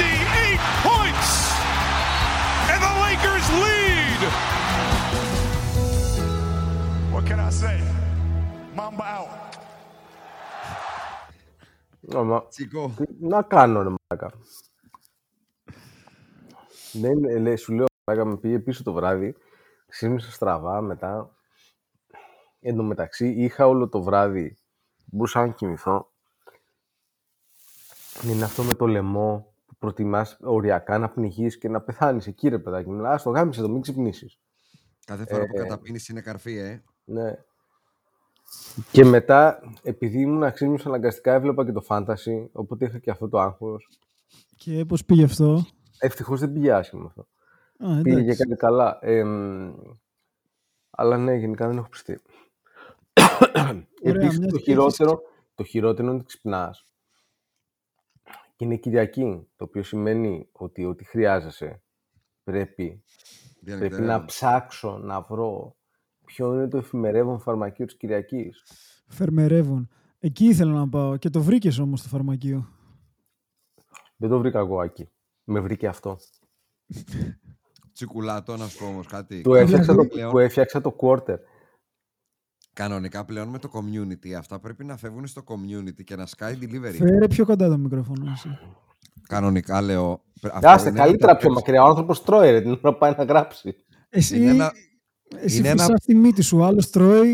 58 points! And the Lakers lead! What can I say? Mamba out. Άμα, Τσικό. τι να κάνω, ρε μαλάκα. Δεν, ε, λέει, σου λέω, μαλάκα, με πήγε πίσω το βράδυ, ξύπνησα στραβά μετά. Εν τω μεταξύ, είχα όλο το βράδυ, μπορούσα να κοιμηθώ. Είναι αυτό με το λαιμό που προτιμάς οριακά να πνιγείς και να πεθάνεις εκεί, ρε παιδάκι μου. Ας το γάμισε το, μην ξυπνήσεις. Κάθε φορά που Ε, καταπίνεις είναι καρφί, ε. Ναι. Και μετά, επειδή ήμουν ξύπνιος αναγκαστικά, έβλεπα και το fantasy, οπότε είχα και αυτό το άγχος. Και πώς πήγε αυτό; Ευτυχώς δεν πήγε άσχημα αυτό. Α, Πήγε και εντάξει. κάτι καλά. Ε, μ, αλλά ναι, γενικά δεν έχω πιστεί. Επίσης, μια το και χειρότερο, το χειρότερο είναι ότι ξυπνάς. Και είναι Κυριακή, το οποίο σημαίνει ότι ό,τι χρειάζεσαι πρέπει, πρέπει να Διανυκτερεύουν. ψάξω να βρω ποιο είναι το εφημερεύον φαρμακείο της Κυριακής. Φερμερεύουν. Εκεί ήθελα να πάω. Και το βρήκες όμως το φαρμακείο. Δεν το βρήκα εγώ εκεί. Με βρήκε αυτό. Τσικουλάτο, να σου πω όμως κάτι. Του έφτιαξα, το, Πλέον- του έφτιαξα το quarter. Κανονικά πλέον με το community, αυτά πρέπει να φεύγουν στο community και να σκάει delivery. Φέρε πιο κοντά το μικρόφωνο. Εσύ. Κανονικά λέω. πρέ- αυτό Άστε, είναι καλύτερα από τα πιο μακριά. Ο άνθρωπος τρώει ρε, την ώρα που πάει να γράψει. Εσύ, Είναι ένα- εσύ είναι ένα- φυσάς τη μύτη σου. Άλλος τρώει.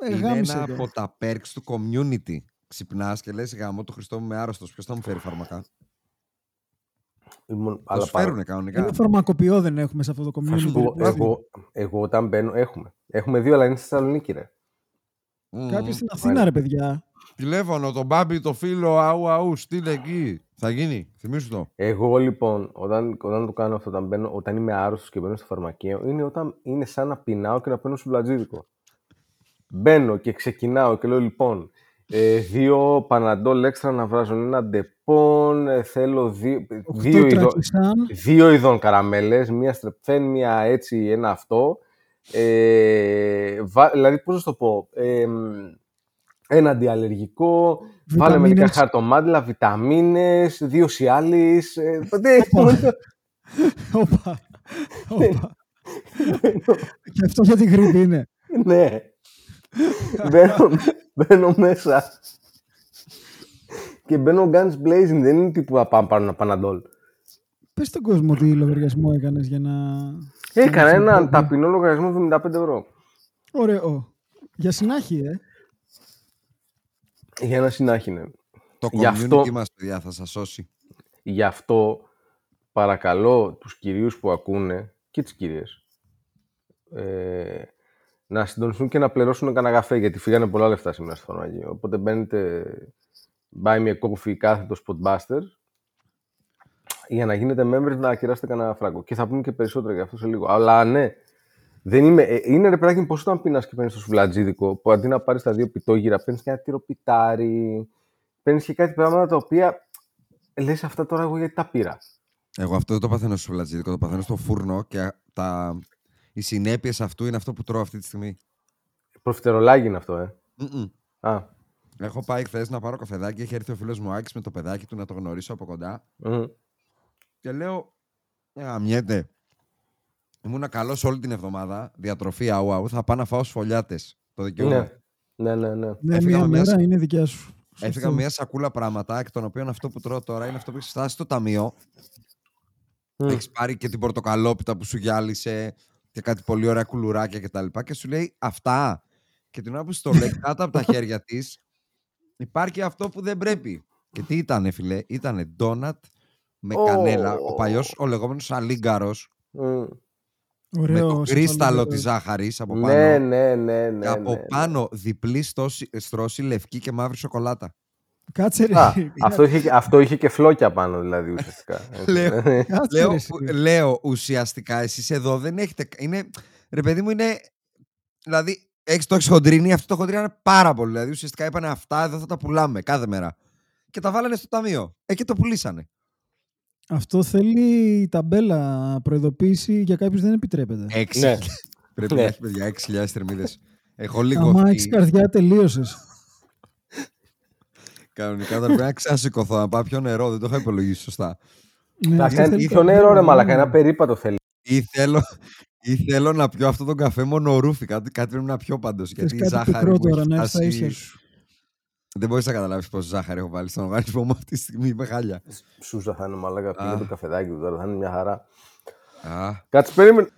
Ε, Είναι γάμισε ένα το. από τα perks του community. Ξυπνάς και λες: Γάμο, το Χριστό μου είμαι άρρωστος. Ποιος θα μου φέρει φάρμακα; Ήμουν, Θα αλλά σου πάρα- φέρουν κανονικά. Ένα φαρμακοποιό δεν έχουμε σε αυτό το Θα σου community. πω, εγώ, εγώ όταν μπαίνω, έχουμε. Έχουμε δύο, αλλά είναι στη Θεσσαλονίκη, ρε. Μμμ. Κάποιος στην Αθήνα, ρε παιδιά. Τηλέφωνο, τον Μπάμπι, το φίλο, αου, αου, στείλε εκεί. Θα γίνει, θυμίσου το. Εγώ λοιπόν, όταν, όταν το κάνω αυτό, όταν, μπαίνω, όταν είμαι άρρωστος και μπαίνω στο φαρμακείο, είναι όταν είναι σαν να πεινάω και να παίρνω σουβλατζίδικο. Μπαίνω και ξεκινάω και λέω λοιπόν, ε, δύο παναντόλ έξτρα να βράζουν ένα Ντεπόν, ε, θέλω δύο, δύο, Οκτώ είδο, τρακισάν. δύο ειδών καραμέλες, μία Στρεπφέν, μία έτσι, ένα αυτό. Ε, βα- δηλαδή, πώς να σου το πω, ε, μ, ένα αντιαλλεργικό, βάλε μερικά Βιταμίνες. χαρτομάντιλα, βιταμίνες, δύο Σιάλις. Ε, δεν έχουμε- Όπα. Όπα. Και αυτό για την γρήπη είναι. ναι. μπαίνω, μπαίνω μέσα και μπαίνω guns blazing, δεν είναι τύπου να πάμε πάρω ένα παναντόλ. Πες στον κόσμο τι λογαριασμό έκανες για να... Έκανα να έναν συμφωνεί. ταπεινό λογαριασμό 75 ευρώ. Ωραίο. Για συνάχη, ε. Για ένα συνάχη, ναι. Το Γι' community αυτό- μας, παιδιά, θα σας σώσει. Γι' αυτό παρακαλώ τους κυρίους που ακούνε και τις κυρίες ε, να συντονιστούν και να πληρώσουν κανένα καφέ γιατί φύγανε πολλά λεφτά σήμερα στο φαρμακείο. Οπότε μπαίνετε buy me a coffee κάθετο spotbuster για να γίνετε members να κεράσετε κανένα φράγκο. Και θα πούμε και περισσότερα για αυτό σε λίγο. Αλλά ναι, δεν είμαι, ε, είναι ρε παιδάκι μου πώς όταν πίνας και παίρνεις το σουβλατζίδικο που αντί να πάρεις τα δύο πιτόγυρα παίρνεις και ένα τυροπιτάρι, παίρνεις και κάτι πράγματα τα οποία λες αυτά τώρα εγώ γιατί τα πήρα. Εγώ αυτό δεν το παθαίνω στο φλατζίδικο, το παθαίνω στο φούρνο και τα... οι συνέπειες αυτού είναι αυτό που τρώω αυτή τη στιγμή. Προφιτερολάγι είναι αυτό, ε. Μμμ. Α, Έχω πάει χθες να πάρω καφεδάκι. Έχει έρθει ο φίλος μου Άκης με το παιδάκι του να το γνωρίσω από κοντά. μμ. Και λέω, «Ε, γαμιέται. Ήμουνα καλός όλη την εβδομάδα. Διατροφή αου αου. Θα πάω να φάω σφολιάτες. Το δικαιούμαι. ναι. Ναι, ναι, ναι. Ναι, Έφυγα μία με μια μέρα σ- είναι δικιά σου. Έφυγα Σωστό. με μια σακούλα πράγματα, εκ των οποίων αυτό που τρώω τώρα είναι αυτό που έχεις φτάσει στο ταμείο. Μμ. Έχεις πάρει και την πορτοκαλόπιτα που σου γυάλισε και κάτι πολύ ωραία κουλουράκια κτλ. Και, και σου λέει αυτά. Και την ώρα που σου το λέει κάτω από τα χέρια της, υπάρχει αυτό που δεν πρέπει. Και τι ήτανε, φιλέ, ήτανε ντόνατ με Ω. κανέλα. Ο παλιός, ο λεγόμενος αλίγκαρος, Μμ. με Ωραίο. το κρίσταλο σεφαλικό. της ζάχαρης από πάνω. Ναι, ναι, ναι, ναι. και από ναι. πάνω διπλή στόση, στρώση λευκή και μαύρη σοκολάτα. Κάτσε ρε. Α, αυτό, είχε, και- αυτό είχε και φλόκια πάνω, δηλαδή, ουσιαστικά. Λέω. Κάτσε Λέω, ρε, εσύ. ου- λέω ουσιαστικά εσείς εδώ δεν έχετε. Είναι, ρε παιδί μου, είναι. Δηλαδή, έχεις το έχεις χοντρίνει, αυτό το χοντρίνει είναι πάρα πολύ. Δηλαδή, ουσιαστικά είπανε αυτά, εδώ θα τα πουλάμε κάθε μέρα. Και τα βάλανε στο ταμείο. Εκεί το πουλήσανε. Αυτό θέλει ταμπέλα προειδοποίηση για κάποιους δεν επιτρέπεται. Έξι. Ναι. Πρέπει Ναι. να έχεις παιδιά 6.000 θερμίδες. Έχω λίγο. Άμα αυτή- έχει καρδιά, τελείωσες. Κανονικά θα πρέπει να ξασηκωθώ να πάω πιο νερό. Δεν το είχα υπολογίσει σωστά. Ναι, Να αυτό κάνει θέλει ήθο ταμπέλα, νερό, ρε ναι. μαλακά, ένα περίπατο θέλει. Ή θέλω, ή θέλω να πιω αυτό τον καφέ μονορούφι. Κάτι, κάτι πρέπει να πιω πάντως. Θες Γιατί η κάτι ζάχαρη πικρό μου τώρα έχει να έχεις τα φτάσει- ίσια σου. Δεν μπορείς να καταλάβεις πόση ζάχαρη έχω βάλει στον οργανισμό μου αυτή τη στιγμή. Είμαι χάλια. Σούσα θα είναι μαλακά, πήγε Α. το καφεδάκι του τώρα, θα είναι μια χαρά. Α, Κάτσε, περίμενε.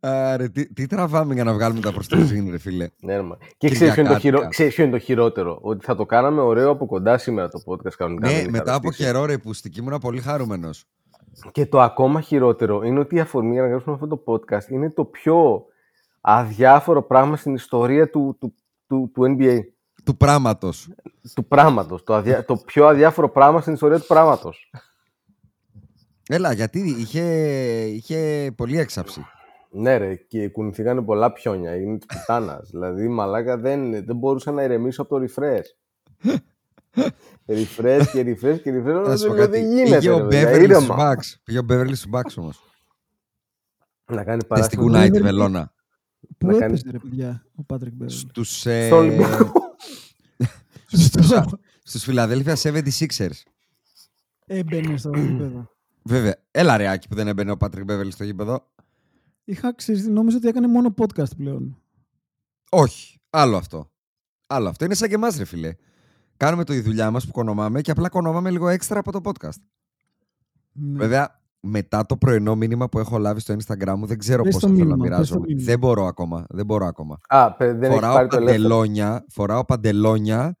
Άρα, τι, τι τραβάμε για να βγάλουμε τα προστοζήν, ρε φίλε; Ναι, ρε, μα. Και ξέρεις ποιο, είναι το Κυριακάτικα. χειρο... ξέρεις ποιο είναι το χειρότερο; Ότι θα το κάναμε ωραίο από κοντά σήμερα το podcast κανονικά. ναι, δεν είχα μετά από ρωτήσει. καιρό, ρε Πούστικη, ήμουν πολύ χαρούμενος. Και το ακόμα χειρότερο είναι ότι η αφορμή για να γράψουμε αυτό το podcast είναι το πιο αδιάφορο πράγμα στην ιστορία του, του, του, του NBA. Του πράγματο. Του πράγματος. Το, αδιά... το πιο αδιάφορο πράγμα στην ιστορία του πράγματος. Έλα, γιατί είχε, είχε πολύ έξαψη. Ναι, ρε, και κουνηθήκανε πολλά πιόνια. Είναι της πουτάνας. δηλαδή, μαλάκα δεν, δεν μπορούσα να ηρεμήσω από το refresh. refresh και refresh και refresh. Να σου πω δεν, κάτι. δεν γίνεται. Πήγε ο ρε, παιδιά, Μπέβερλι στου ήρεμα. Bucks. Πήγε ο Μπέβερλι στου Bucks όμως. Να κάνει Στην παράσταση. κουνάει. κουνάει τη Beverly- βελόνα. Πού Να κάνει- έπαιζε ρε παιδιά ο Πάτρικ Μπέβερλι. Στους ε, Στο Ολυμπιακό. Στο- στους Philadelphia 76ers. Έμπαινε στο γήπεδο. Βέβαια. Έλα ρε Άκη που δεν έμπαινε ο Patrick Beverly στο γήπεδο. Είχα ξέρεις, νόμιζα ότι έκανε μόνο podcast πλέον. Όχι. Άλλο αυτό. Άλλο αυτό. Είναι σαν και εμάς ρε φίλε. Κάνουμε το η δουλειά μας που κονομάμε και απλά κονομάμε λίγο έξτρα από το podcast. Ναι. Βέβαια, μετά το πρωινό μήνυμα που έχω λάβει στο Instagram μου, δεν ξέρω Πες πώς το θα θέλω να μήνυμα, πες το μοιράζομαι. μήνυμα. Δεν μπορώ ακόμα. Δεν μπορώ ακόμα. Α, παι- δεν έχεις φοράω πάρει το ελεύθερο. παντελόνια, φοράω παντελόνια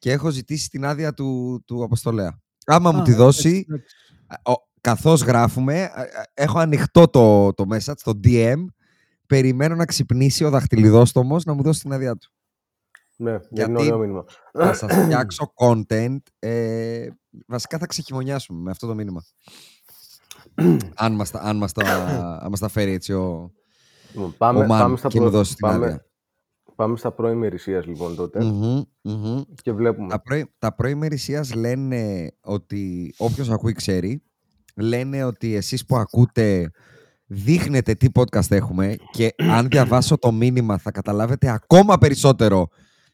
και έχω ζητήσει την άδεια του, του Αποστολέα. Άμα μου Α, τη εντάξει, δώσει, εντάξει. ο- καθώς γράφουμε, α, α, έχω ανοιχτό το, το message, το DM, περιμένω να ξυπνήσει ο δαχτυλιδόστομος να μου δώσει την άδειά του. Ναι, γιατί Γιατί- είναι ωραίο μήνυμα. να σας φτιάξω content, ε, βασικά θα ξεχειμονιάσουμε με αυτό το μήνυμα. αν, μας, τα- αν, μας τα, αν μας τα φέρει έτσι ο, Λοιπόν, Πάμε, ο Μαν πάμε, στα και μου προ- δώσει την πάμε, άδεια. Πάμε στα πρώη ημερησίας, λοιπόν τότε Μμμ, μμμ. και βλέπουμε. Τα πρωί, τα πρωί ημερησίας λένε ότι όποιος ακούει ξέρει. Λένε ότι εσείς που ακούτε δείχνετε τι podcast έχουμε και αν διαβάσω το μήνυμα θα καταλάβετε ακόμα περισσότερο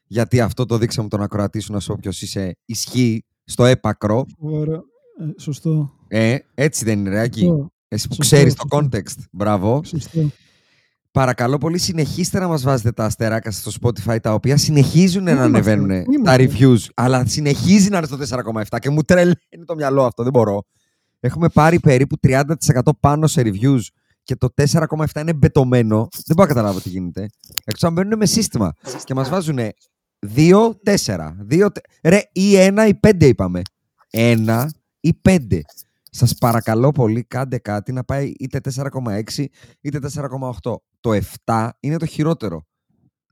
γιατί αυτό το δείξαμε τον ακροατή σου να σου όποιος είσαι ισχύει στο έπακρο. Ωραία. Ε, σωστό. Ε, έτσι δεν είναι ρε Άκη. Σωστό. Εσύ που Σωστό, ξέρεις το σωστό. context. Μπράβο. Σωστό. Παρακαλώ πολύ συνεχίστε να μας βάζετε τα αστεράκια στο Spotify τα οποία συνεχίζουν να Είμαστε, ανεβαίνουν τα είμαστε. reviews αλλά συνεχίζει να είναι στο 4,7 και μου τρελαίνει το μυαλό αυτό, δεν μπορώ. Έχουμε πάρει περίπου 30% πάνω σε reviews και το 4,7 είναι μπετωμένο. Δεν μπορώ να καταλάβω τι γίνεται. Εκτός αν μπαίνουν με σύστημα και μας βάζουν 2, 4, 2, ρε ή 1 ή 5 είπαμε. 1 ή 5. Σας παρακαλώ πολύ κάντε κάτι να πάει είτε 4,6 είτε 4,8. Το 7 είναι το χειρότερο.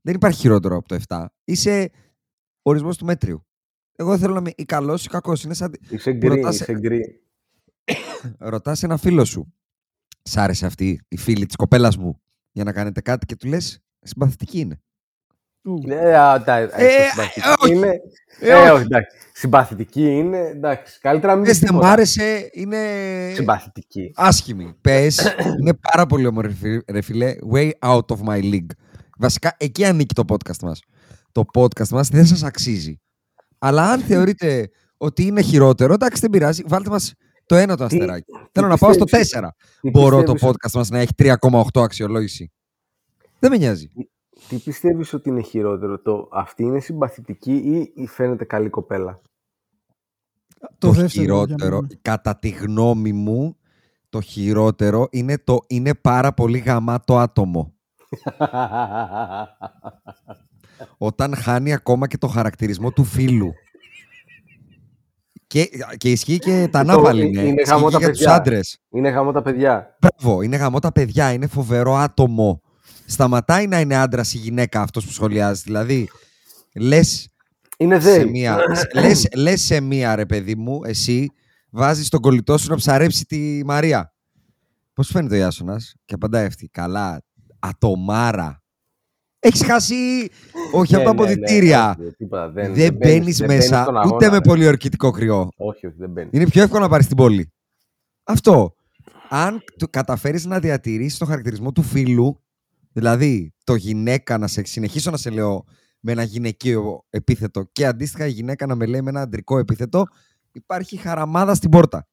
Δεν υπάρχει χειρότερο από το 7. Είσαι ορισμός του μέτριου. Εγώ θέλω να είμαι ή καλός ή κακός. Είναι σαν... Είσαι γκρι, ρωτάς- είσαι γκρι. Ρωτάς ένα φίλο σου. Σ' άρεσε αυτή η φίλη της κοπέλας μου για να κάνετε κάτι και του λες συμπαθητική είναι. Ου. Ε, α, τα- ε, Ε, συμπαθητική όχι. είναι. Ε, Ε, όχι. όχι, εντάξει. Συμπαθητική είναι. Εντάξει. Καλύτερα να μην Πες πεις δεν μ' τίποτα. άρεσε, είναι Συμπαθητική. άσχημη. Πες, είναι πάρα πολύ όμορφη, ρε φίλε. Way out of my league. Βασικά, εκεί ανήκει το podcast μας. Το podcast μας δεν σας αξίζει. Αλλά αν θεωρείτε ότι είναι χειρότερο, εντάξει, δεν πειράζει. Βάλτε μας το ένα το Τι- αστεράκι. τι Θέλω να πάω στο πιστεύεις- 4. τι Μπορώ το πιστεύεις- podcast μας να έχει 3,8 αξιολόγηση. Δεν με νοιάζει. Τι πιστεύεις ότι είναι χειρότερο, το αυτή είναι συμπαθητική ή, ή φαίνεται καλή κοπέλα. Το, δεύτερο, χειρότερο, για να- κατά τη γνώμη μου, το χειρότερο είναι το είναι πάρα πολύ γαμάτο άτομο. Όταν χάνει ακόμα και το χαρακτηρισμό του φίλου. Και, και ισχύει και τα Το- ανάπαλη είναι είναι. γαμό Ισχύει τα και για τους παιδιά. άντρες. είναι γαμό τα παιδιά. Μπράβο, είναι γαμό τα παιδιά, είναι φοβερό άτομο. Σταματάει να είναι άντρας ή γυναίκα αυτός που σχολιάζει. Δηλαδή, λες Είναι σε they. μία, λες, λες σε μία, ρε παιδί μου, εσύ βάζεις τον κολλητό σου να ψαρέψει τη Μαρία. Πώς σου φαίνεται ο Ιάσονας, και απαντάει αυτή. Καλά, ατομάρα. Έχεις χάσει. Όχι από τα Ναι, ναι, ναι, αποδητήρια. όχι, τίποτα, δεν δεν μπαίνεις- μπαίνεις δεν μπαίνεις μέσα στον ούτε αγώνα, με ρε. πολιορκητικό κρυό. Όχι, όχι, δεν μπαίνεις. Είναι πιο εύκολο να πάρεις την πόλη. Αυτό. Αν καταφέρεις να διατηρήσεις το χαρακτηρισμό του φίλου, δηλαδή το γυναίκα να σε συνεχίσω να σε λέω με ένα γυναικείο επίθετο και αντίστοιχα η γυναίκα να με λέει με ένα αντρικό επίθετο, υπάρχει χαραμάδα στην πόρτα.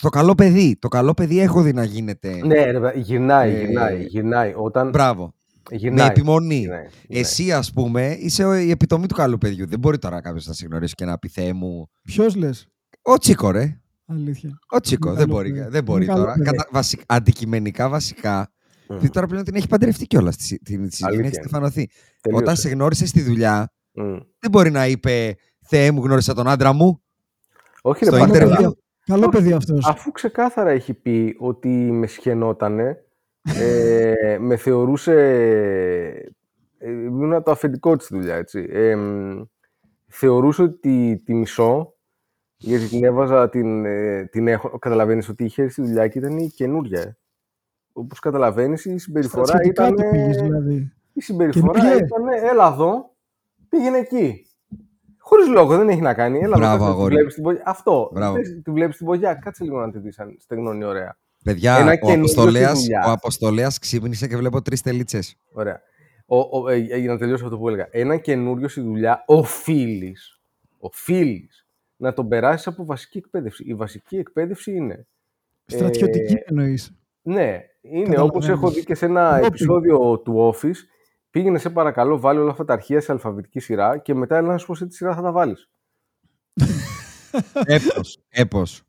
Το καλό παιδί. Το καλό παιδί έχω δει να γίνεται. Ναι, ρε, παιδιά, γυρνάει, Ε, γυρνάει, γυρνάει. Όταν Μπράβο. γυρνάει. Με επιμονή. γυρνάει, γυρνάει. Εσύ, ας πούμε, είσαι ο- η επιτομή του καλού παιδιού. Δεν μπορεί τώρα κάποιος να σε γνωρίσει και να πει Θεέ μου. Ποιος λες, Ο Τσίκο, ρε. αλήθεια. Ο Τσίκο, Είναι δεν καλό μπορεί, παιδί. δεν μπορεί Είναι καλό τώρα. παιδί. Κατα, βασι- αντικειμενικά, βασικά. Μμ. Γιατί τώρα πλέον την έχει παντρευτεί κιόλας. Την, την, την Αλήθεια έχει είναι. στεφανωθεί. Τελείωσε. Όταν σε γνώρισε στη δουλειά, Μμ. δεν μπορεί να είπε Θεέ μου, γνώρισα τον άντρα μου. Όχι, στο ρε, Καλό ίντερνετ. πατέρα. παιδί, καλό παιδί αυτός. Αφού ξεκάθαρα έχει πει ότι με σχαινότανε, ε, με θεωρούσε. Ε, ήμουν το αφεντικό της δουλειά, έτσι. Ε, μ, θεωρούσε ότι τη, τη μισώ, γιατί την έβαζα, την, ε, την έχω. Καταλαβαίνεις ότι είχε έρθει στη δουλειά και ήταν η καινούρια. Ε. Όπως καταλαβαίνεις, η συμπεριφορά Στρατιωτικά ήταν. του πήγες δηλαδή. Η συμπεριφορά πήγε. ήταν, έλα εδώ, πήγαινε εκεί. Χωρίς λόγο, δεν έχει να κάνει. Έλα Μπράβο, εδώ, κάτσε, τη αγόρι. βλέπεις την ποδιά. Αυτό. Μπράβο. Θες, Τη βλέπεις την ποδιά. Κάτσε λίγο να τη δεις αν στεγνώνει ωραία. Παιδιά, Ένα ο καινούριο στη Αποστολέας, δουλειά. ο Αποστολέας ξύπνησε και βλέπω τρεις τελίτσες. ωραία. Ο, ο, ε, ε, για να τελειώσω αυτό που έλεγα. Ένα καινούριο στη δουλειά οφείλει οφείλεις να τον περάσεις από βασική εκπαίδευση. Η βασική εκπαίδευση είναι. Στρατιωτική ε, εννοείς. Ναι, είναι Καταλαβαίνω. όπως έχω δει και σε ένα Ντόπινγκ. επεισόδιο του Office. Πήγαινε σε παρακαλώ, βάλει όλα αυτά τα αρχεία σε αλφαβητική σειρά και μετά έλα να σου πω σε τι σειρά θα τα βάλεις. Έπος. Έπος.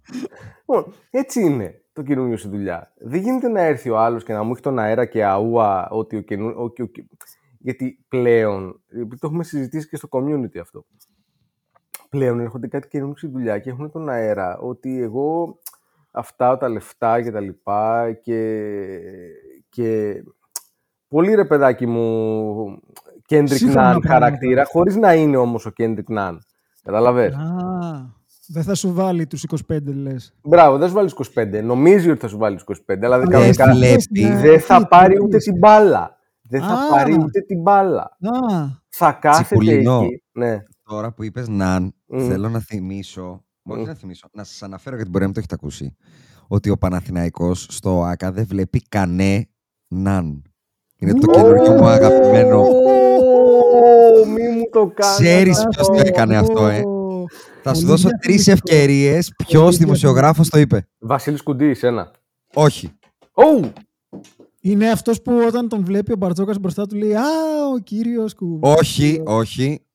Λοιπόν, έτσι είναι το καινούριο στη δουλειά. Δεν γίνεται να έρθει ο άλλος και να μου έχει τον αέρα και αούα ότι ο καινούριο. Γιατί πλέον, επειδή το έχουμε συζητήσει και στο community αυτό, πλέον έρχονται κάτι καινούριο στη δουλειά και έχουν τον αέρα ότι εγώ αυτά τα λεφτά και τα λοιπά και, και πολύ ρε παιδάκι μου Kendrick Σύγχρονα Nunn πράγματα. χαρακτήρα, χωρίς να είναι όμως ο Kendrick Nunn. Καταλαβες; Α, δεν θα σου βάλει τους 25 λες. Μπράβο, δεν σου βάλει 25. Νομίζει ότι θα σου βάλει 25, αλλά δεν, Αλλά κανονικά δεν βλέπεις. δεν θα τι, πάρει τι ούτε λες. την μπάλα. Δεν θα Α. πάρει ούτε την μπάλα. Α, Θα κάθεται Τσιπουλινό. εκεί. Ναι. Τώρα που είπες Ναν, Μμ. θέλω να θυμίσω, όχι Μμ. να θυμίσω, να σας αναφέρω γιατί μπορεί να μην το έχετε ακούσει, ότι ο Παναθηναϊκός στο ΆΚΑ δεν βλέπει κανέ Ναν. Είναι το Ου. καινούργιο μου αγαπημένο. Ω, Μη μου το κάνεις. Ξέρεις ποιος το έκανε αυτό, ε; Θα σου δώσω τρεις ευκαιρίες ποιος δημοσιογράφος το είπε. Βασίλης Κουντής, ένα. Όχι. Ω! Είναι αυτός που όταν τον βλέπει ο Μπαρτζόκας μπροστά του λέει Α, ο κύριος Κου. Όχι, όχι.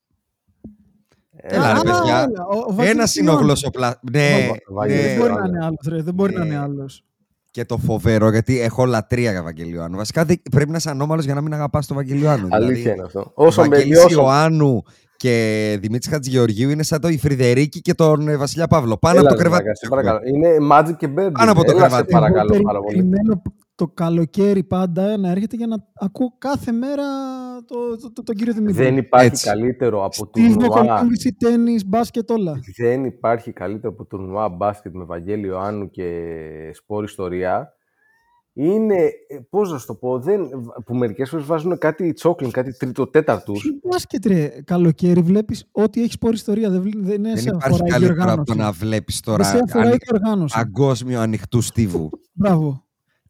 Έλα ρε Α, παιδιά. έλα, ο- ο Βασίλης Ένας είναι ο Ιωάννου. γλωσσοπλα... Ναι, Ο Βαγγέλης ναι. Δεν μπορεί να Ιωάννου. είναι άλλος, ρε. Δεν μπορεί να Ναι. είναι άλλος. Και το φοβερό, γιατί έχω λατρεία για Βαγγελιοάννου. Βασικά δεν- πρέπει να είσαι ανώμαλος για να μην αγαπάς τον Βαγγελιοάννου. Αλήθεια είναι αυτό. Όσο με Βαγγέλης όσο- Ιωάννου και Δημήτρης Χατζηγεωργίου είναι σαν το η Φρυδερίκη και τον ε, Βασιλιά Παύλο. Πάνω Έλα, από το ρε, κρεβάτι. μάγκα, τους σε έχουμε. παρακαλώ. Είναι Magic και Bird. Πάνω από το Έλα, σε κρεβάτι. παρακαλώ Εγώ πάρα πολύ. Περιμένω το καλοκαίρι πάντα να έρχεται για να ακούω κάθε μέρα το, το, το- τον κύριο Δημήτρη. Δεν υπάρχει Έτσι. καλύτερο από Στυλ, τουρνουά. βοκολόγηση, τέννις, μπάσκετ, όλα. Δεν υπάρχει καλύτερο από τουρνουά μπάσκετ με Βαγγέλη Ιωάννου και σπόρ ιστορία είναι, ε, πώς να σου το πω, δεν, που μερικές φορές βάζουν κάτι τσόκλιν, κάτι τρίτο τέταρτους. Τι μπάσκετ ρε, καλοκαίρι βλέπεις ό,τι έχεις πω ιστορία. Δεν, βλέ- δεν, Δεν σε υπάρχει αφορά η καλύτερο από διοργάνωση. το να βλέπεις Δεν τώρα σε αφορά η ανοι- διοργάνωση. παγκόσμιο ανοιχτού στίβου. Μπράβο.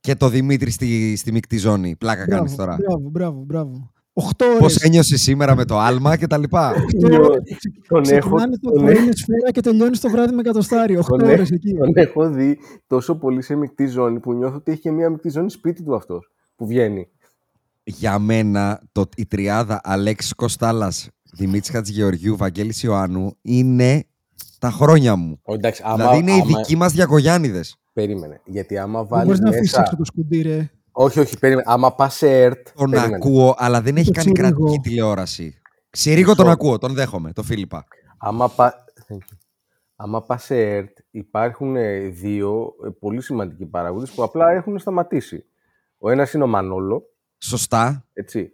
Και το Δημήτρη στη, στη μεικτή ζώνη. Πλάκα κάνεις Μπράβο, τώρα. μπράβο, μπράβο, μπράβο. Οχτώ Πώς ώρες. ένιωσες σήμερα με το άλμα και τα λοιπά; Οχτώ ώρες. Τον έχω, Ξεκινάνε το τον πρωί έχω- με σφαίρα και τελειώνεις το βράδυ με κατοστάρι. Οχτώ τον ώρες έχω- εκεί. τον έχω δει τόσο πολύ σε μεικτή ζώνη που νιώθω ότι έχει και μια μεικτή ζώνη σπίτι του αυτός που βγαίνει. Για μένα το, η τριάδα Αλέξης Κοστάλας, Δημήτρης Χατζηγεωργιού, Βαγγέλης Ιωάννου είναι τα χρόνια μου. Ω, εντάξει, άμα, δηλαδή είναι οι άμα- δικοί μας Διακογιάννηδες. Περίμενε. Γιατί άμα Δεν βάλεις μπορείς να αφήσεις μέσα. έξω το σκουντί ρε. Όχι, όχι, περίμενε. Άμα πας σε ΕΡΤ. Τον περίμενε. ακούω, αλλά δεν έχει Το κάνει Τσιρίγο. κρατική τηλεόραση. Ξηρίγο τον Μισό. ακούω, τον δέχομαι, το Φίλιππα. Άμα πα... Thank you. Άμα πας σε ΕΡΤ, υπάρχουν ε, δύο ε, πολύ σημαντικοί παράγοντες που απλά έχουν σταματήσει. Ο ένας είναι ο Μανόλο, Σωστά, έτσι,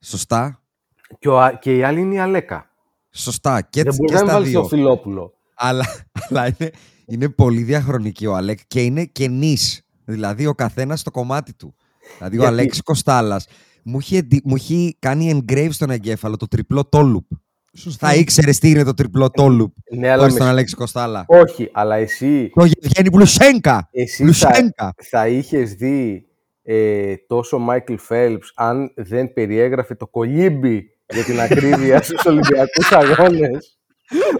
σωστά, και, ο, Α- και η άλλη είναι η Αλέκα. σωστά. Και, Δεν έτσι μπορεί και να στα βάλεις δύο. το Φιλόπουλο. αλλά, αλλά είναι, είναι πολύ διαχρονική ο Αλέκ και είναι καινή. Δηλαδή ο καθένας στο κομμάτι του. Δηλαδή ο Γιατί; Αλέξη Κοστάλας μου, είχε εντι- μου είχε κάνει engrave στον εγκέφαλο το τριπλό τόλουπ. Σωστά. Θα ήξερες τι είναι το τριπλό τόλουπ Ναι, αλλά χωρίς με- τον Αλέξη Κοστάλα. Όχι, αλλά εσύ, Το Γευγένη Πλουσένκα. εσύ θα, Πλουσένκα. θα είχες δει ε, τόσο Μάικλ Φέλπς αν δεν περιέγραφε το κολύμπι για την ακρίβεια στους Ολυμπιακούς Αγώνες.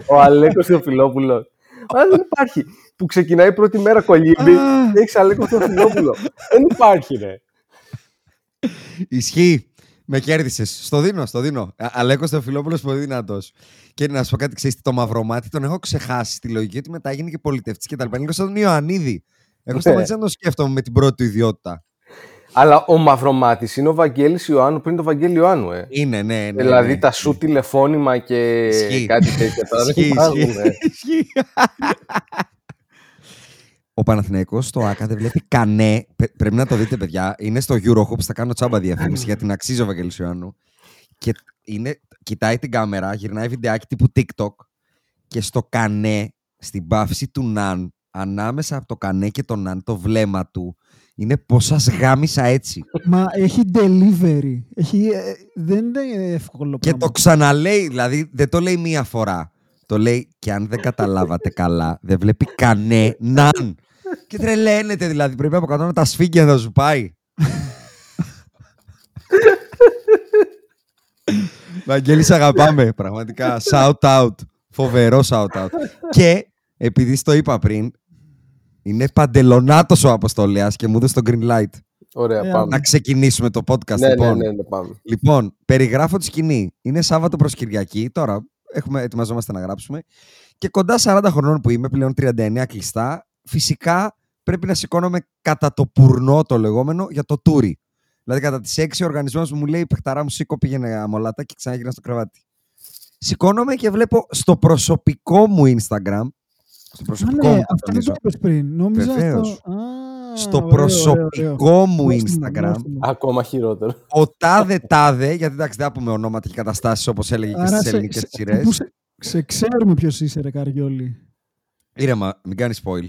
Ο Αλέκος Θεοφιλόπουλος. Αλλά δεν υπάρχει. Που ξεκινάει η πρώτη μέρα κολύμπι Α. και έχεις Αλέκο Θεοφιλόπουλο. δεν υπάρχει, ρε. Ισχύει. Με κέρδισες. Στο δίνω, στο δίνω. Αλέκος Θεοφιλόπουλος πολύ δυνατός. Και να σου πω κάτι, ξέρεις, το μαυρομάτι τον έχω ξεχάσει στη λογική ότι μετά έγινε και πολιτευτή και τα λοιπά. Είναι σαν τον Ιωαννίδη. Έχω Ναι. σταματήσει να το σκέφτομαι με την πρώτη του ιδιότητα. Αλλά ο Μαυρομάτης είναι ο Βαγγέλης Ιωάννου πριν το Βαγγέλη Ιωάννου, ε. Είναι, ναι, ναι. δηλαδή ναι. τα σου τηλεφώνημα και Ισχύει. κάτι τέτοια τώρα δεν Ισχύει, υπάρχουν. ισχύει. ε. Ισχύει. Ο Παναθηναϊκός στο ΑΚΑ δεν βλέπει κανέ. Πε- Πρέπει να το δείτε, παιδιά. Είναι στο Eurohoops, θα κάνω τσάμπα διαφήμιση γιατί την αξίζει ο Βαγγέλης Ιωάννου. Και είναι, κοιτάει την κάμερα, γυρνάει βιντεάκι τύπου TikTok και στο κανέ, στην πάυση του Ναν, ανάμεσα από το κανέ και το Ναν, το βλέμμα του, είναι πως σας γάμισα έτσι. Μα έχει delivery. Έχει, ε, δεν είναι εύκολο Και πράγμα. το ξαναλέει, δηλαδή δεν το λέει μία φορά. Το λέει και αν δεν καταλάβατε καλά, δεν βλέπει κανέναν. Και τρελαίνεται δηλαδή, πρέπει από κάτω να τα σφίγγει να σου πάει. Βαγγέλη, σε αγαπάμε. Πραγματικά. Shout out. Φοβερό shout out. Και επειδή στο είπα πριν, είναι παντελονάτος ο Αποστολέας και μου έδωσε το green light. Ωραία, Ε, πάμε. Να ξεκινήσουμε το podcast, Ναι, ναι, λοιπόν. ναι, ναι, πάμε. Λοιπόν, περιγράφω τη σκηνή. Είναι Σάββατο προς Κυριακή. Τώρα έχουμε, ετοιμαζόμαστε να γράψουμε. Και κοντά 40 χρονών που είμαι, πλέον 39 κλειστά, φυσικά πρέπει να σηκώνομαι κατά το πουρνό το λεγόμενο για το τούρι. Δηλαδή κατά τις 6 ο οργανισμός μου λέει «Παιχταρά μου σήκω πήγαινε αμολάτα και ξαναγυρνά στο κρεβάτι». Σηκώνομαι και βλέπω στο προσωπικό μου Instagram στο Α, προσωπικό ναι, μου, αυτό δεν τονίζω, το είπες πριν. Νόμιζα Βεβαίως. αυτό. Α, στο ωραίο, ωραίο, προσωπικό ωραίο. μου Νόστιμο, Instagram νόστιμο. Ακόμα χειρότερο. ο τάδε τάδε, γιατί εντάξει δεν θα πούμε ονόματα και καταστάσεις όπως έλεγε και Άρα στις σε- ελληνικές σε- σειρές. τύπου σε- Σε ξέρουμε ποιος είσαι ρε Καριόλη. Ήρεμα, μην κάνεις spoil.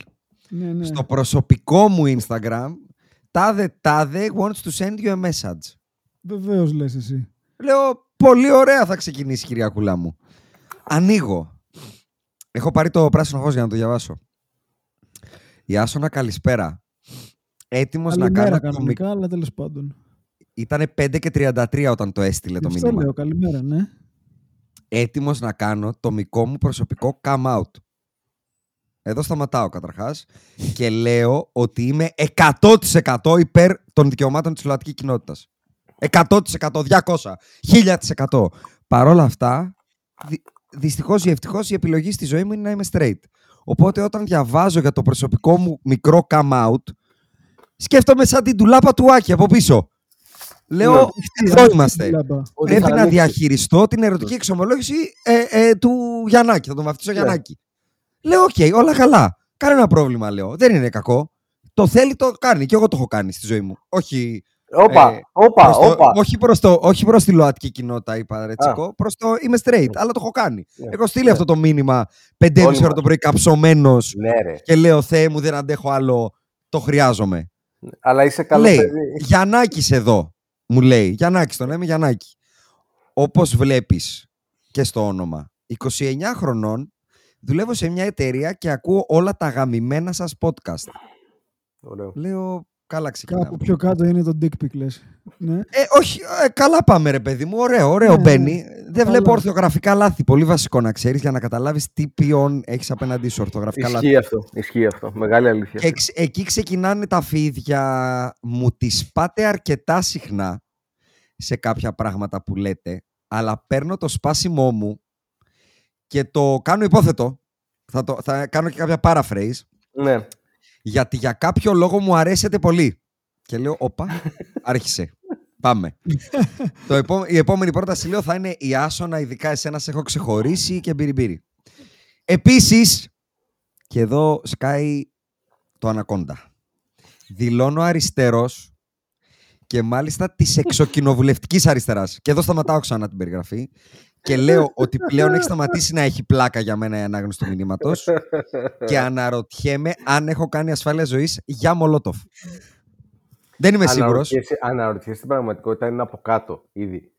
Ναι, ναι. Στο προσωπικό μου Instagram, τάδε τάδε wants to send you a message. Βεβαίως λες εσύ. Λέω, πολύ ωραία θα ξεκινήσει Κυριακούλα μου. Ανοίγω. Έχω πάρει το πράσινο φως για να το διαβάσω. Η Άσονα καλησπέρα. Έτοιμος να Καλημέρα κάνω το μικ... κανονικά, αλλά τέλος πάντων. Ήτανε 5 και 33 όταν το έστειλε το Γι' αυτό μήνυμα. λέω, καλημέρα, ναι. έτοιμος να κάνω το μικό μου προσωπικό come out. Εδώ σταματάω καταρχάς και λέω ότι είμαι 100% υπέρ των δικαιωμάτων της ΛΟΑΤΚΙ κοινότητας. 100%, 200, 1000%. Παρ' όλα αυτά, δυ, δυστυχώς ή ευτυχώς η επιλογή στη ζωή μου είναι να είμαι straight. Οπότε όταν διαβάζω για το προσωπικό μου μικρό come out, σκέφτομαι σαν την τουλάπα του Άκη από πίσω. Λέω, Ναι. εδώ είμαστε. Λάμπα. Ότι Πρέπει θα να ανοίξει. διαχειριστώ την ερωτική εξομολόγηση ε, ε, του Γιαννάκη. Θα τον βαφτίσω Ναι. Γιαννάκη. Λέω, οκ, όλα καλά. Κανένα πρόβλημα, λέω. Δεν είναι κακό. Το θέλει, το κάνει. Και εγώ το έχω κάνει στη ζωή μου. Όχι, Όπα, Ε, όπα, προς το, όπα. όχι, προς το, όχι προς τη ΛΟΑΤΚΙ κοινότητα, είπα ρε Τσίκο. Προς το είμαι straight, αλλά το έχω κάνει. Ναι. Έχω στείλει Ναι. αυτό το μήνυμα 5,5 Όλοι ώρα μας. το πρωί καψωμένος Ναι, ρε. και λέω, Θεέ μου, δεν αντέχω άλλο, το χρειάζομαι. Αλλά είσαι καλό λέει, παιδί. Γιαννάκης εδώ, μου λέει. Γιαννάκης, τον λέμε Γιαννάκη. Όπως βλέπεις και στο όνομα. 29 χρονών, δουλεύω σε μια εταιρεία και ακούω όλα τα γαμημένα σας podcast. Ωραίο. Λέω, καλά ξεκινάμε. Κάπου πιο κάτω είναι το dick pic, λες. Ναι. Ε, όχι, ε, καλά πάμε ρε παιδί μου. Ωραίο, ωραίο Ναι, μπαίνει. Δεν βλέπω Καλά. ορθογραφικά λάθη. Πολύ βασικό να ξέρεις για να καταλάβεις τι ποιον έχεις απέναντί σου ορθογραφικά λάθη. Ισχύει αυτό. Ισχύει αυτό. Μεγάλη αλήθεια. Και εξ- εκεί ξεκινάνε τα φίδια. Μου τις πάτε αρκετά συχνά σε κάποια πράγματα που λέτε, αλλά παίρνω το σπάσιμό μου και το κάνω υπόθετο. Θα, το, θα κάνω και κάποια paraphrase, Ναι. Γιατί για κάποιο λόγο μου αρέσετε πολύ. Και λέω, όπα, άρχισε. Πάμε. το επό- η επόμενη πρόταση λέω θα είναι η Άσονα, ειδικά εσένα σε έχω ξεχωρίσει και μπυριμπύρι. Επίσης, και εδώ σκάει το ανακόντα. Δηλώνω αριστερός και μάλιστα της εξοκοινοβουλευτικής αριστεράς. Και εδώ σταματάω ξανά την περιγραφή και λέω ότι πλέον έχει σταματήσει να έχει πλάκα για μένα η ανάγνωση του μηνύματος και αναρωτιέμαι αν έχω κάνει ασφάλεια ζωής για Μολότοφ. Δεν είμαι σίγουρος. Αναρωτιέσαι, αναρωτιέσαι την πραγματικότητα είναι από κάτω ήδη.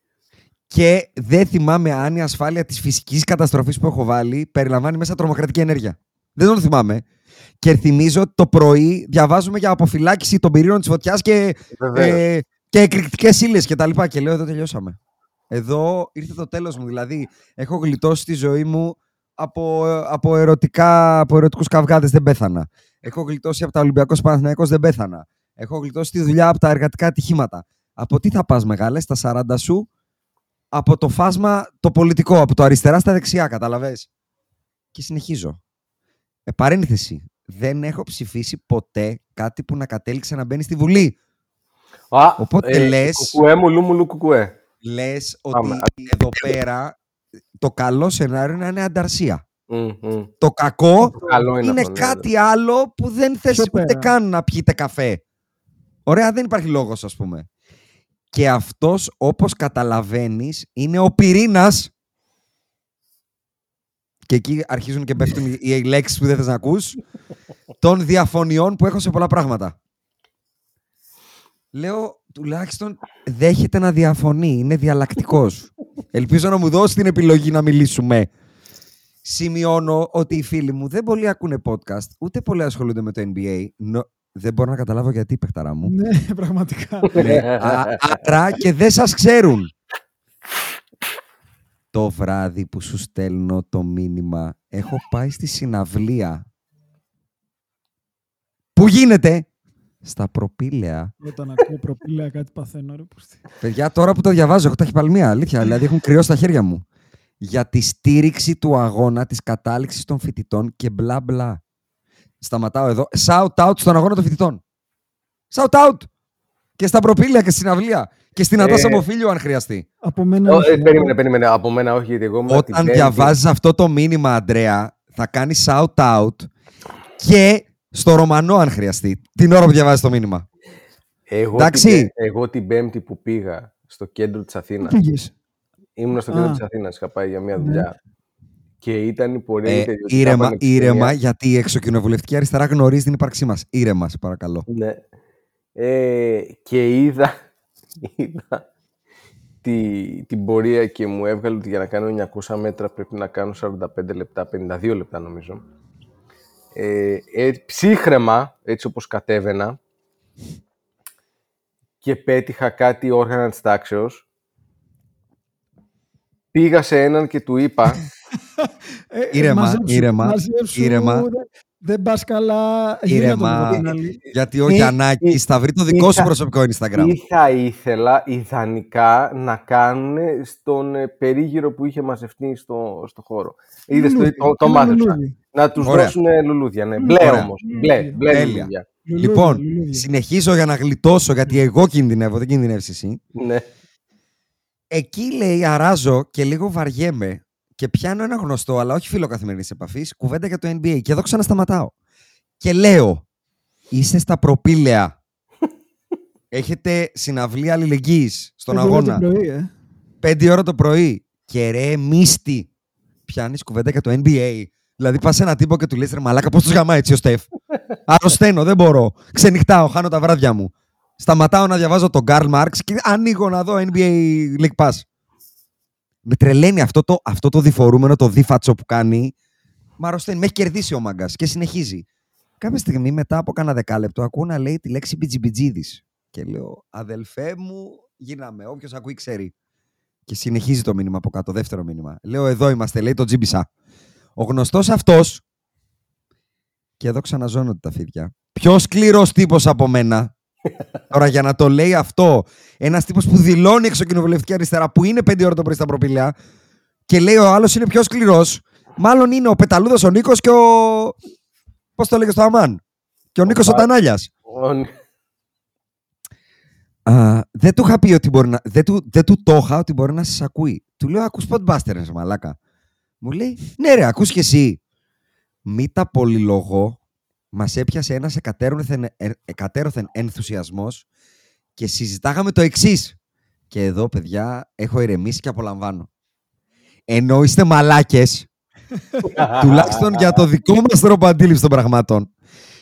Και δεν θυμάμαι αν η ασφάλεια της φυσικής καταστροφής που έχω βάλει περιλαμβάνει μέσα τρομοκρατική ενέργεια. Δεν τον θυμάμαι. Και θυμίζω ότι το πρωί διαβάζουμε για αποφυλάκηση των πυρήνων της φωτιάς και, Βεβαίως. ε, και εκρηκτικές ύλες και τα λοιπά. Και λέω εδώ τελειώσαμε. Εδώ ήρθε το τέλος μου. Δηλαδή έχω γλιτώσει τη ζωή μου από, από, ερωτικά, από ερωτικούς καυγάδες δεν πέθανα. Έχω γλιτώσει από τα Ολυμπιακός Παναθηναϊκός δεν πέθανα. Έχω γλιτώσει τη δουλειά από τα εργατικά ατυχήματα. Από τι θα πας μεγάλες, στα 40 σου, από το φάσμα το πολιτικό, από το αριστερά στα δεξιά, καταλαβες. Και συνεχίζω. Ε, παρένθεση. Δεν έχω ψηφίσει ποτέ κάτι που να κατέληξε να μπαίνει στη Βουλή. Α, Οπότε ε, λες- Κουκουέ μου, λου μου, λου κουκουέ. Λες Πάμε. ότι εδώ πέρα το καλό σενάριο είναι να είναι ανταρσία. Μμ, μμ. Το κακό Το καλό είναι είναι αυτό, ναι, κάτι άλλο που δεν θες Πιο ούτε πέρα. καν να πιείτε καφέ. Ωραία, δεν υπάρχει λόγος ας πούμε. Και αυτός όπως καταλαβαίνεις είναι ο πυρήνας και εκεί αρχίζουν και πέφτουν οι- οι λέξεις που δεν θες να ακούς των διαφωνιών που έχω σε πολλά πράγματα. Λέω, τουλάχιστον δέχεται να διαφωνεί, είναι διαλλακτικός. Ελπίζω να μου δώσει την επιλογή να μιλήσουμε. Σημειώνω ότι οι φίλοι μου δεν πολύ ακούνε podcast, ούτε πολύ ασχολούνται με το NBA. Νο- Δεν μπορώ να καταλάβω γιατί, παιχταρά μου. Ναι, πραγματικά. Ναι, α- Άρα και δεν σας ξέρουν. Το βράδυ που σου στέλνω το μήνυμα, έχω πάει στη συναυλία. Πού γίνεται; Στα προπήλαια. Όταν ακούω προπήλαια κάτι παθαίνω. Ρε, πούστη. Παιδιά, τώρα που το διαβάζω, έχω ταχυπαλμία, αλήθεια. Δηλαδή έχουν κρυώσει τα χέρια μου. Για τη στήριξη του αγώνα της κατάληξης των φοιτητών και μπλα μπλα. Σταματάω εδώ. Shout out στον αγώνα των φοιτητών. Shout out! Και στα προπήλαια και στην αυλία. Και στην Ε, Ατάσα Μοφίλιο, αν χρειαστεί. Από μένα. Ω, όχι, ε, εγώ- Περίμενε, περίμενε. Από μένα όχι, γιατί εγώ ήμουν την Όταν Πέμπτη. διαβάζεις αυτό το μήνυμα, Αντρέα, θα κάνεις shout out και στο Ρωμανό, αν χρειαστεί. Την ώρα που διαβάζεις το μήνυμα. Εγώ, Εντάξει. την, εγώ την Πέμπτη που πήγα στο κέντρο της Αθήνας, Πήγες; ήμουν στο κέντρο Α. της Αθήνας, είχα πάει για μια Ναι. δουλειά. Και ήταν η πορεία Ε, μου ιδιωτικά ήρεμα, πανεπιστήμια. ήρεμα, γιατί η εξοκοινοβουλευτική αριστερά γνωρίζει την ύπαρξή μας. Ήρεμα, σε παρακαλώ. Ναι. Ε, και είδα, είδα τη, την πορεία και μου έβγαλε ότι για να κάνω 900 μέτρα πρέπει να κάνω 45 λεπτά, 52 λεπτά νομίζω. Ε, ε, ψύχρεμα, έτσι όπως κατέβαινα, και πέτυχα κάτι όργανα της τάξεως. Πήγα σε έναν και του είπα, Ε, ε, Ήρεμα, μαζέψου, ήρεμα, μαζέψου, ήρεμα. δεν- Δεν πας καλά. γύρω Ήρεμα. τον από την άλλη. Γιατί ο Τι- Γιαννάκης τι- θα βρει το δικό σου θα- προσωπικό Instagram. τι θα ήθελα ιδανικά να κάνουν στον ε, περίγυρο που είχε μαζευτεί στο, στο χώρο. Είδες, το, Λουλούδι, το, το ένα μάζεψα. λουλούδι. Να τους Ωραία. δώσουν λουλούδια, ναι. Λουλούδια. Μπλε Ωραία. όμως. Μπλε, μπλε Τέλεια. λουλούδια. Λουλούδι, Λοιπόν, λουλούδι. συνεχίζω για να γλιτώσω, γιατί εγώ κινδυνεύω, δεν κινδυνεύεις εσύ. Ναι. Εκεί λέει, αράζω και λίγο βαριέμαι και πιάνω ένα γνωστό, αλλά όχι φίλο καθημερινής επαφής, κουβέντα για το NBA. Και εδώ ξανασταματάω. Και λέω, είστε στα προπήλαια. Έχετε συναυλία αλληλεγγύης στον Πέντε ώρα το αγώνα. πρωί, ε. 5 ώρα το πρωί. Και ρε μίστη, πιάνεις κουβέντα για το NBA. Δηλαδή πας σε ένα τύπο και του λες ρε μαλάκα πώς τους γαμάει έτσι ο Στεφ; Αρρωσταίνω, δεν μπορώ. Ξενυχτάω, χάνω τα βράδια μου. Σταματάω να διαβάζω τον Karl Marx και ανοίγω να δω NBA League Pass. Με τρελαίνει αυτό το, αυτό το διφορούμενο, το δίφατσο που κάνει. Μ' αρρωσταίνει. Με έχει κερδίσει ο μάγκας και συνεχίζει. Κάποια στιγμή μετά από κάνα δεκάλεπτο ακούω να λέει τη λέξη μπιτζιμπιτζίδης. Και λέω, αδελφέ μου, γίναμε. Όποιος ακούει ξέρει. Και συνεχίζει το μήνυμα από κάτω, δεύτερο μήνυμα. Λέω, εδώ είμαστε, λέει το τζίμπισα. Ο γνωστός αυτός. Και εδώ ξαναζώνονται τα φίδια. Πιο σκληρός τύπος από μένα. Τώρα για να το λέει αυτό, ένας τύπος που δηλώνει εξοκοινοβουλευτική αριστερά, που είναι πέντε ώρα το πρωί στα προπήλαια, και λέει ο άλλος είναι πιο σκληρός, μάλλον είναι ο Πεταλούδο ο Νίκος και ο. Πώς το λέγε στο Αμάν. Και ο Νίκος ο Τανάλιας. Α, δεν του είχα πει ότι μπορεί να. Δεν του, δεν του το είχα ότι μπορεί να σας ακούει. Του λέω: Ακούς podbusters, μαλάκα. Μου λέει: Ναι, ρε, ακούς κι εσύ. Μη τα πολυλογώ. Μας έπιασε ένας εκατέρωθεν, ε, εκατέρωθεν ενθουσιασμός και συζητάγαμε το εξής. Και εδώ, παιδιά, έχω ηρεμήσει και απολαμβάνω. Ενώ είστε μαλάκες, τουλάχιστον για το δικό μας τρόπο αντίληψης των πραγμάτων,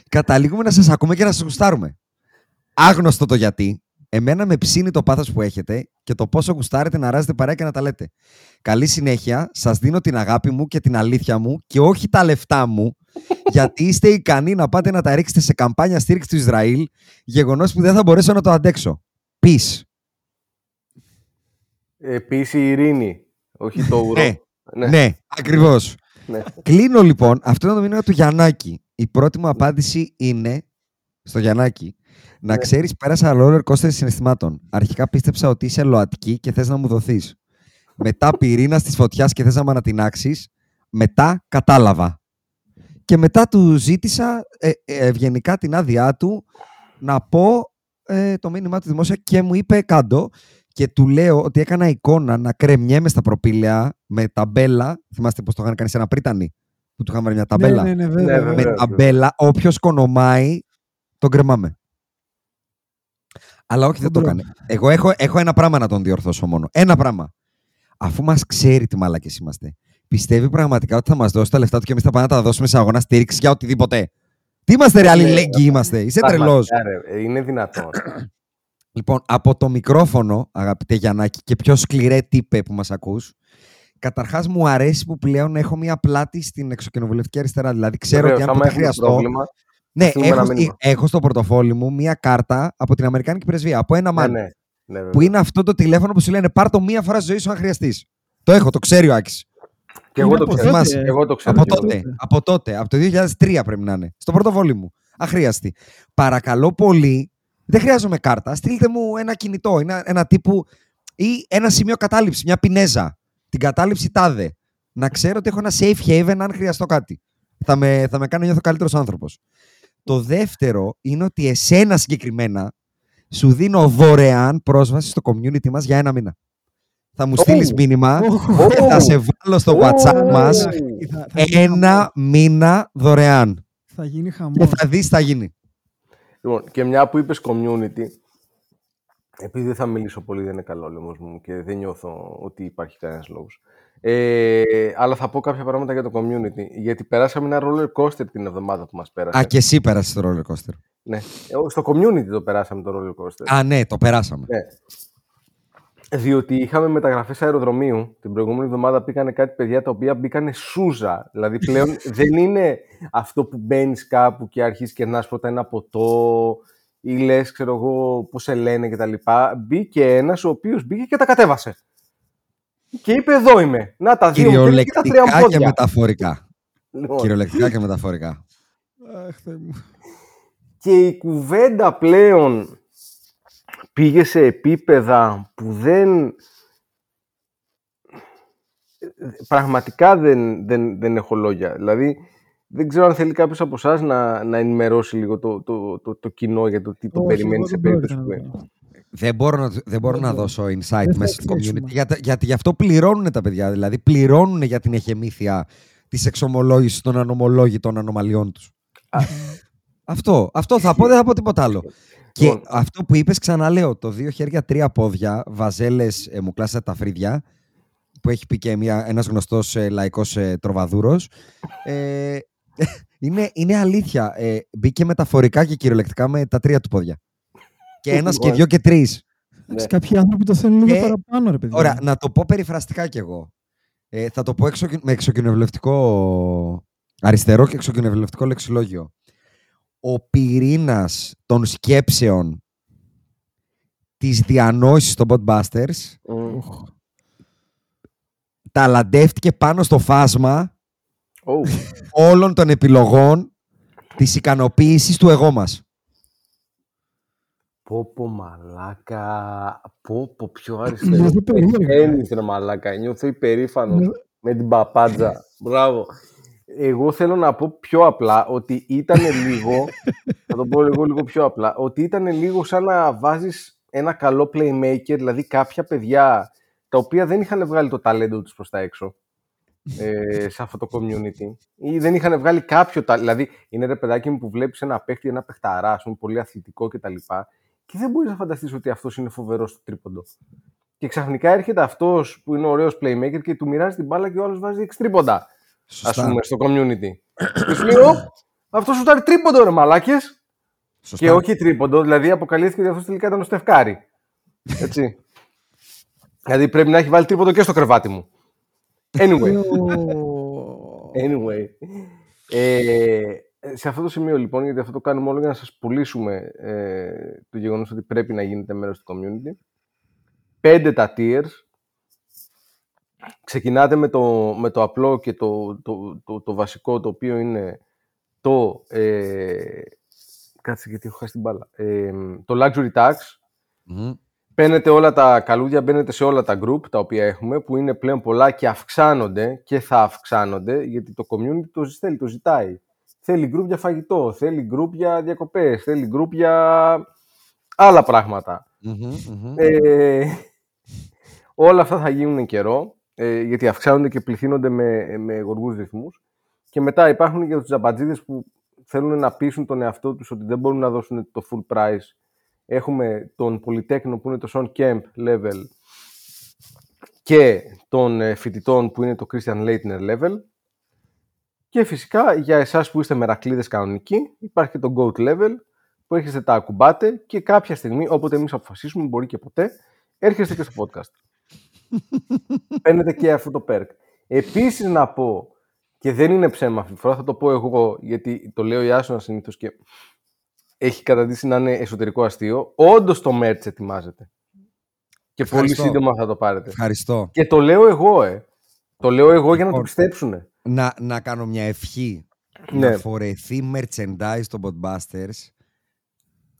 καταλήγουμε να σας ακούμε και να σας γουστάρουμε. Άγνωστο το γιατί, Εμένα με ψήνει το πάθος που έχετε και το πόσο γουστάρετε να ράζετε παρέα και να τα λέτε. Καλή συνέχεια. Σας δίνω την αγάπη μου και την αλήθεια μου και όχι τα λεφτά μου, γιατί είστε ικανοί να πάτε να τα ρίξετε σε καμπάνια στήριξης του Ισραήλ, γεγονός που δεν θα μπορέσω να το αντέξω. Peace. Ε, η ειρήνη, όχι το ουρό. ναι, ναι. ναι ακριβώς. Ναι. Κλείνω λοιπόν. Αυτό είναι το μήνυμα του Γιαννάκη. Η πρώτη μου απάντηση είναι στο Γιαννάκη. Να ναι. ξέρεις, πέρασα roller coaster συναισθημάτων. Αρχικά πίστεψα ότι είσαι λοατική και θες να μου δοθείς. Μετά πυρήνα τη φωτιάς και θες να με ανατινάξεις. Μετά κατάλαβα. Και μετά του ζήτησα ε, ε, ευγενικά την άδειά του να πω ε, το μήνυμά του δημόσια και μου είπε κάτω και του λέω ότι έκανα εικόνα να κρεμιέμαι στα προπήλαια με ταμπέλα. Θυμάστε πώ το είχαν κάνει σε ένα πρίτανη που του είχαν βάλει μια ταμπέλα. Ναι, ναι, ναι, βέβαια, με ταμπέλα, όποιος κονομάει, τον κρεμάμε. Αλλά όχι, δεν το έκανε. Εγώ έχω, έχω ένα πράγμα να τον διορθώσω μόνο. Ένα πράγμα. Αφού μας ξέρει τι μαλακές είμαστε, πιστεύει πραγματικά ότι θα μας δώσει τα λεφτά του και εμείς θα πάμε να τα δώσουμε σε αγώνα στήριξης για οτιδήποτε. Τι είμαστε, ρε, αλληλέγγυοι είμαστε. Είσαι τρελός. Είναι δυνατόν. Λοιπόν, από το μικρόφωνο, αγαπητέ Γιαννάκη, και πιο σκληρέ τύπε που μας ακούς, καταρχάς μου αρέσει που πλέον έχω μία πλάτη στην εξοκοινοβουλευτική αριστερά. Δηλαδή, ξέρω ότι αν χρειαστώ. Ναι, έχω, έχω στο πορτοφόλι μου μία κάρτα από την Αμερικάνικη πρεσβεία. Από ένα μάτι. Ναι, ναι, ναι, που είναι αυτό το τηλέφωνο που σου λένε Πάρ το μία φορά στη ζωή σου αν χρειαστείς. Το έχω, το ξέρει ο Άκης. Και εγώ το, ξέρω, εγώ το ξέρω. Από τότε, από τότε, από το 2003 πρέπει να είναι. Στο πορτοφόλι μου. Αχρίαστη. Παρακαλώ πολύ, δεν χρειάζομαι κάρτα. Στείλτε μου ένα κινητό, ένα, ένα τύπου ή ένα σημείο κατάληψη, μια πινέζα. Την κατάληψη τάδε. Να ξέρω ότι έχω ένα safe haven αν χρειαστώ κάτι. Θα με, θα με κάνει νιώθω καλύτερος άνθρωπος. Το δεύτερο είναι ότι εσένα συγκεκριμένα σου δίνω δωρεάν πρόσβαση στο community μας για ένα μήνα. Θα μου στείλεις μήνυμα και θα σε βάλω στο WhatsApp μας ένα μήνα δωρεάν. Θα γίνει χαμός. Και θα δεις τι θα γίνει. Λοιπόν, και μια που είπες community, επειδή δεν θα μιλήσω πολύ, δεν είναι καλό λόγος μου και δεν νιώθω ότι υπάρχει κανένας λόγος. Ε, αλλά θα πω κάποια πράγματα για το community. Γιατί περάσαμε ένα roller coaster την εβδομάδα που μας πέρασε. Α, και εσύ πέρασε το roller coaster. Ναι. Ε, στο community το περάσαμε το roller coaster. Α, ναι, το περάσαμε. Ναι. Διότι είχαμε μεταγραφές αεροδρομίου. Την προηγούμενη εβδομάδα πήγανε κάτι παιδιά τα οποία μπήκανε σούζα. Δηλαδή πλέον δεν είναι αυτό που μπαίνεις κάπου και αρχίζεις και να πρώτα ένα ποτό ή λες, ξέρω εγώ, πώς σε λένε κτλ. Μπήκε ένας ο οποίος μπήκε και τα κατέβασε. Και είπε εδώ είμαι. Να τα δύο Κυριολεκτικά και, τα τρία και μεταφορικά. Λοιπόν. Κυριολεκτικά και μεταφορικά. και η κουβέντα πλέον πήγε σε επίπεδα που δεν... Πραγματικά δεν, δεν, δεν έχω λόγια. Δηλαδή, δεν ξέρω αν θέλει κάποιος από εσάς να, να ενημερώσει λίγο το, το, το, το κοινό για το τι το περιμένει σε περίπτωση που δεν μπορώ να, δεν μπορώ να δώσω insight μέσα στο community, γιατί, γιατί γι' αυτό πληρώνουν τα παιδιά. Δηλαδή, πληρώνουν για την εχεμήθεια της εξομολόγησης των ανομολόγητων ανομαλιών τους. αυτό, αυτό θα πω, δεν θα πω τίποτα άλλο. Και λοιπόν. αυτό που είπες, ξαναλέω, το δύο χέρια, τρία πόδια, βαζέλες, ε, μου κλάσατε τα φρύδια, που έχει πει και μια, ένας γνωστός ε, λαϊκός ε, τροβαδούρος. Ε, είναι, είναι αλήθεια. Ε, μπήκε μεταφορικά και κυριολεκτικά με τα τρία του πόδια. Και ένας και δυο και τρεις. Εντάξει, Κάποιοι άνθρωποι το θέλουν λίγο Και- παραπάνω, ρε παιδί. Ωραία, να το πω περιφραστικά κι εγώ. Ε, θα το πω εξοκοι... με εξοκοινοβουλευτικό αριστερό και εξοκοινοβουλευτικό λεξιλόγιο. Ο πυρήνας των σκέψεων της διανόησης των Podbusters Μμ. ταλαντεύτηκε πάνω στο φάσμα Ω, όλων των επιλογών της ικανοποίησης του εγώ μας. Πω πω μαλάκα, πω πω πιο Νιώθω αριστερό. περίεργα. Ένις ρε μαλάκα, νιώθω υπερήφανος Ναι. με την παπάντζα. Μπράβο. Εγώ θέλω να πω πιο απλά ότι ήταν λίγο, θα το πω λίγο, λίγο πιο απλά, ότι ήταν λίγο σαν να βάζεις ένα καλό playmaker, δηλαδή κάποια παιδιά τα οποία δεν είχαν βγάλει το ταλέντο τους προς τα έξω ε, σε αυτό το community ή δεν είχαν βγάλει κάποιο ταλέντο. Δηλαδή, είναι ρε παιδάκι μου που βλέπεις ένα παίχτη, ένα παιχταρά, ας πούμε, πολύ αθλητικό κτλ. Και δεν μπορείς να φανταστείς ότι αυτός είναι φοβερός στο τρίποντο. Και ξαφνικά έρχεται αυτός που είναι ωραίος playmaker και του μοιράζει την μπάλα και ο άλλος βάζει 6 τρίποντα ας Σωστά. πούμε, στο community. και σου λέει, «Ω, αυτός σου τάρει τρίποντο, ρε μαλάκες. Σωστά. Και όχι τρίποντο, δηλαδή αποκαλύφθηκε ότι αυτός τελικά ήταν ο Στεφκάρη. Έτσι. δηλαδή πρέπει να έχει βάλει τρίποντο και στο κρεβάτι μου. Anyway. anyway. Ε, σε αυτό το σημείο λοιπόν, γιατί αυτό το κάνουμε όλο για να σας πουλήσουμε ε, το γεγονός ότι πρέπει να γίνετε μέρος του community. Πέντε τα tiers. Ξεκινάτε με το, με το απλό και το, το, το, το βασικό, το οποίο είναι το... Ε, κάτσε γιατί έχω χάσει την μπάλα. Ε, το luxury tax. Μμμ. Παίρνετε όλα τα καλούδια, μπαίνετε σε όλα τα group τα οποία έχουμε, που είναι πλέον πολλά και αυξάνονται και θα αυξάνονται, γιατί το community το θέλει, το ζητάει. Θέλει group για φαγητό, θέλει group για διακοπές, θέλει group για άλλα πράγματα. Μμμ, μμμ. Ε, όλα αυτά θα γίνουν εν καιρό, ε, γιατί αυξάνονται και πληθύνονται με, με γοργούς ρυθμούς. Και μετά υπάρχουν και τους τζαμπατζίδες που θέλουν να πείσουν τον εαυτό τους ότι δεν μπορούν να δώσουν το full price. Έχουμε τον Πολυτέχνο που είναι το Sean Kemp level και των ε, φοιτητών που είναι το Christian Leitner level. Και φυσικά για εσάς που είστε μερακλείδες κανονικοί υπάρχει και το GOAT level που έρχεστε τα ακουμπάτε και κάποια στιγμή, όποτε εμείς αποφασίσουμε, μπορεί και ποτέ, έρχεστε και στο podcast. Παίρνετε και αυτό το perk. Επίσης να πω, και δεν είναι ψέμα αυτή τη φορά, θα το πω εγώ, γιατί το λέω η Άσονα συνήθως και έχει καταντήσει να είναι εσωτερικό αστείο. Όντως το merch ετοιμάζεται. Και πολύ Ευχαριστώ. σύντομα θα το πάρετε. Ευχαριστώ. Και το λέω εγώ, ε. Το λέω εγώ για να το Λοιπόν, πιστέψουνε. Να, να κάνω μια ευχή. Ναι. Να φορεθεί merchandise των Podbusters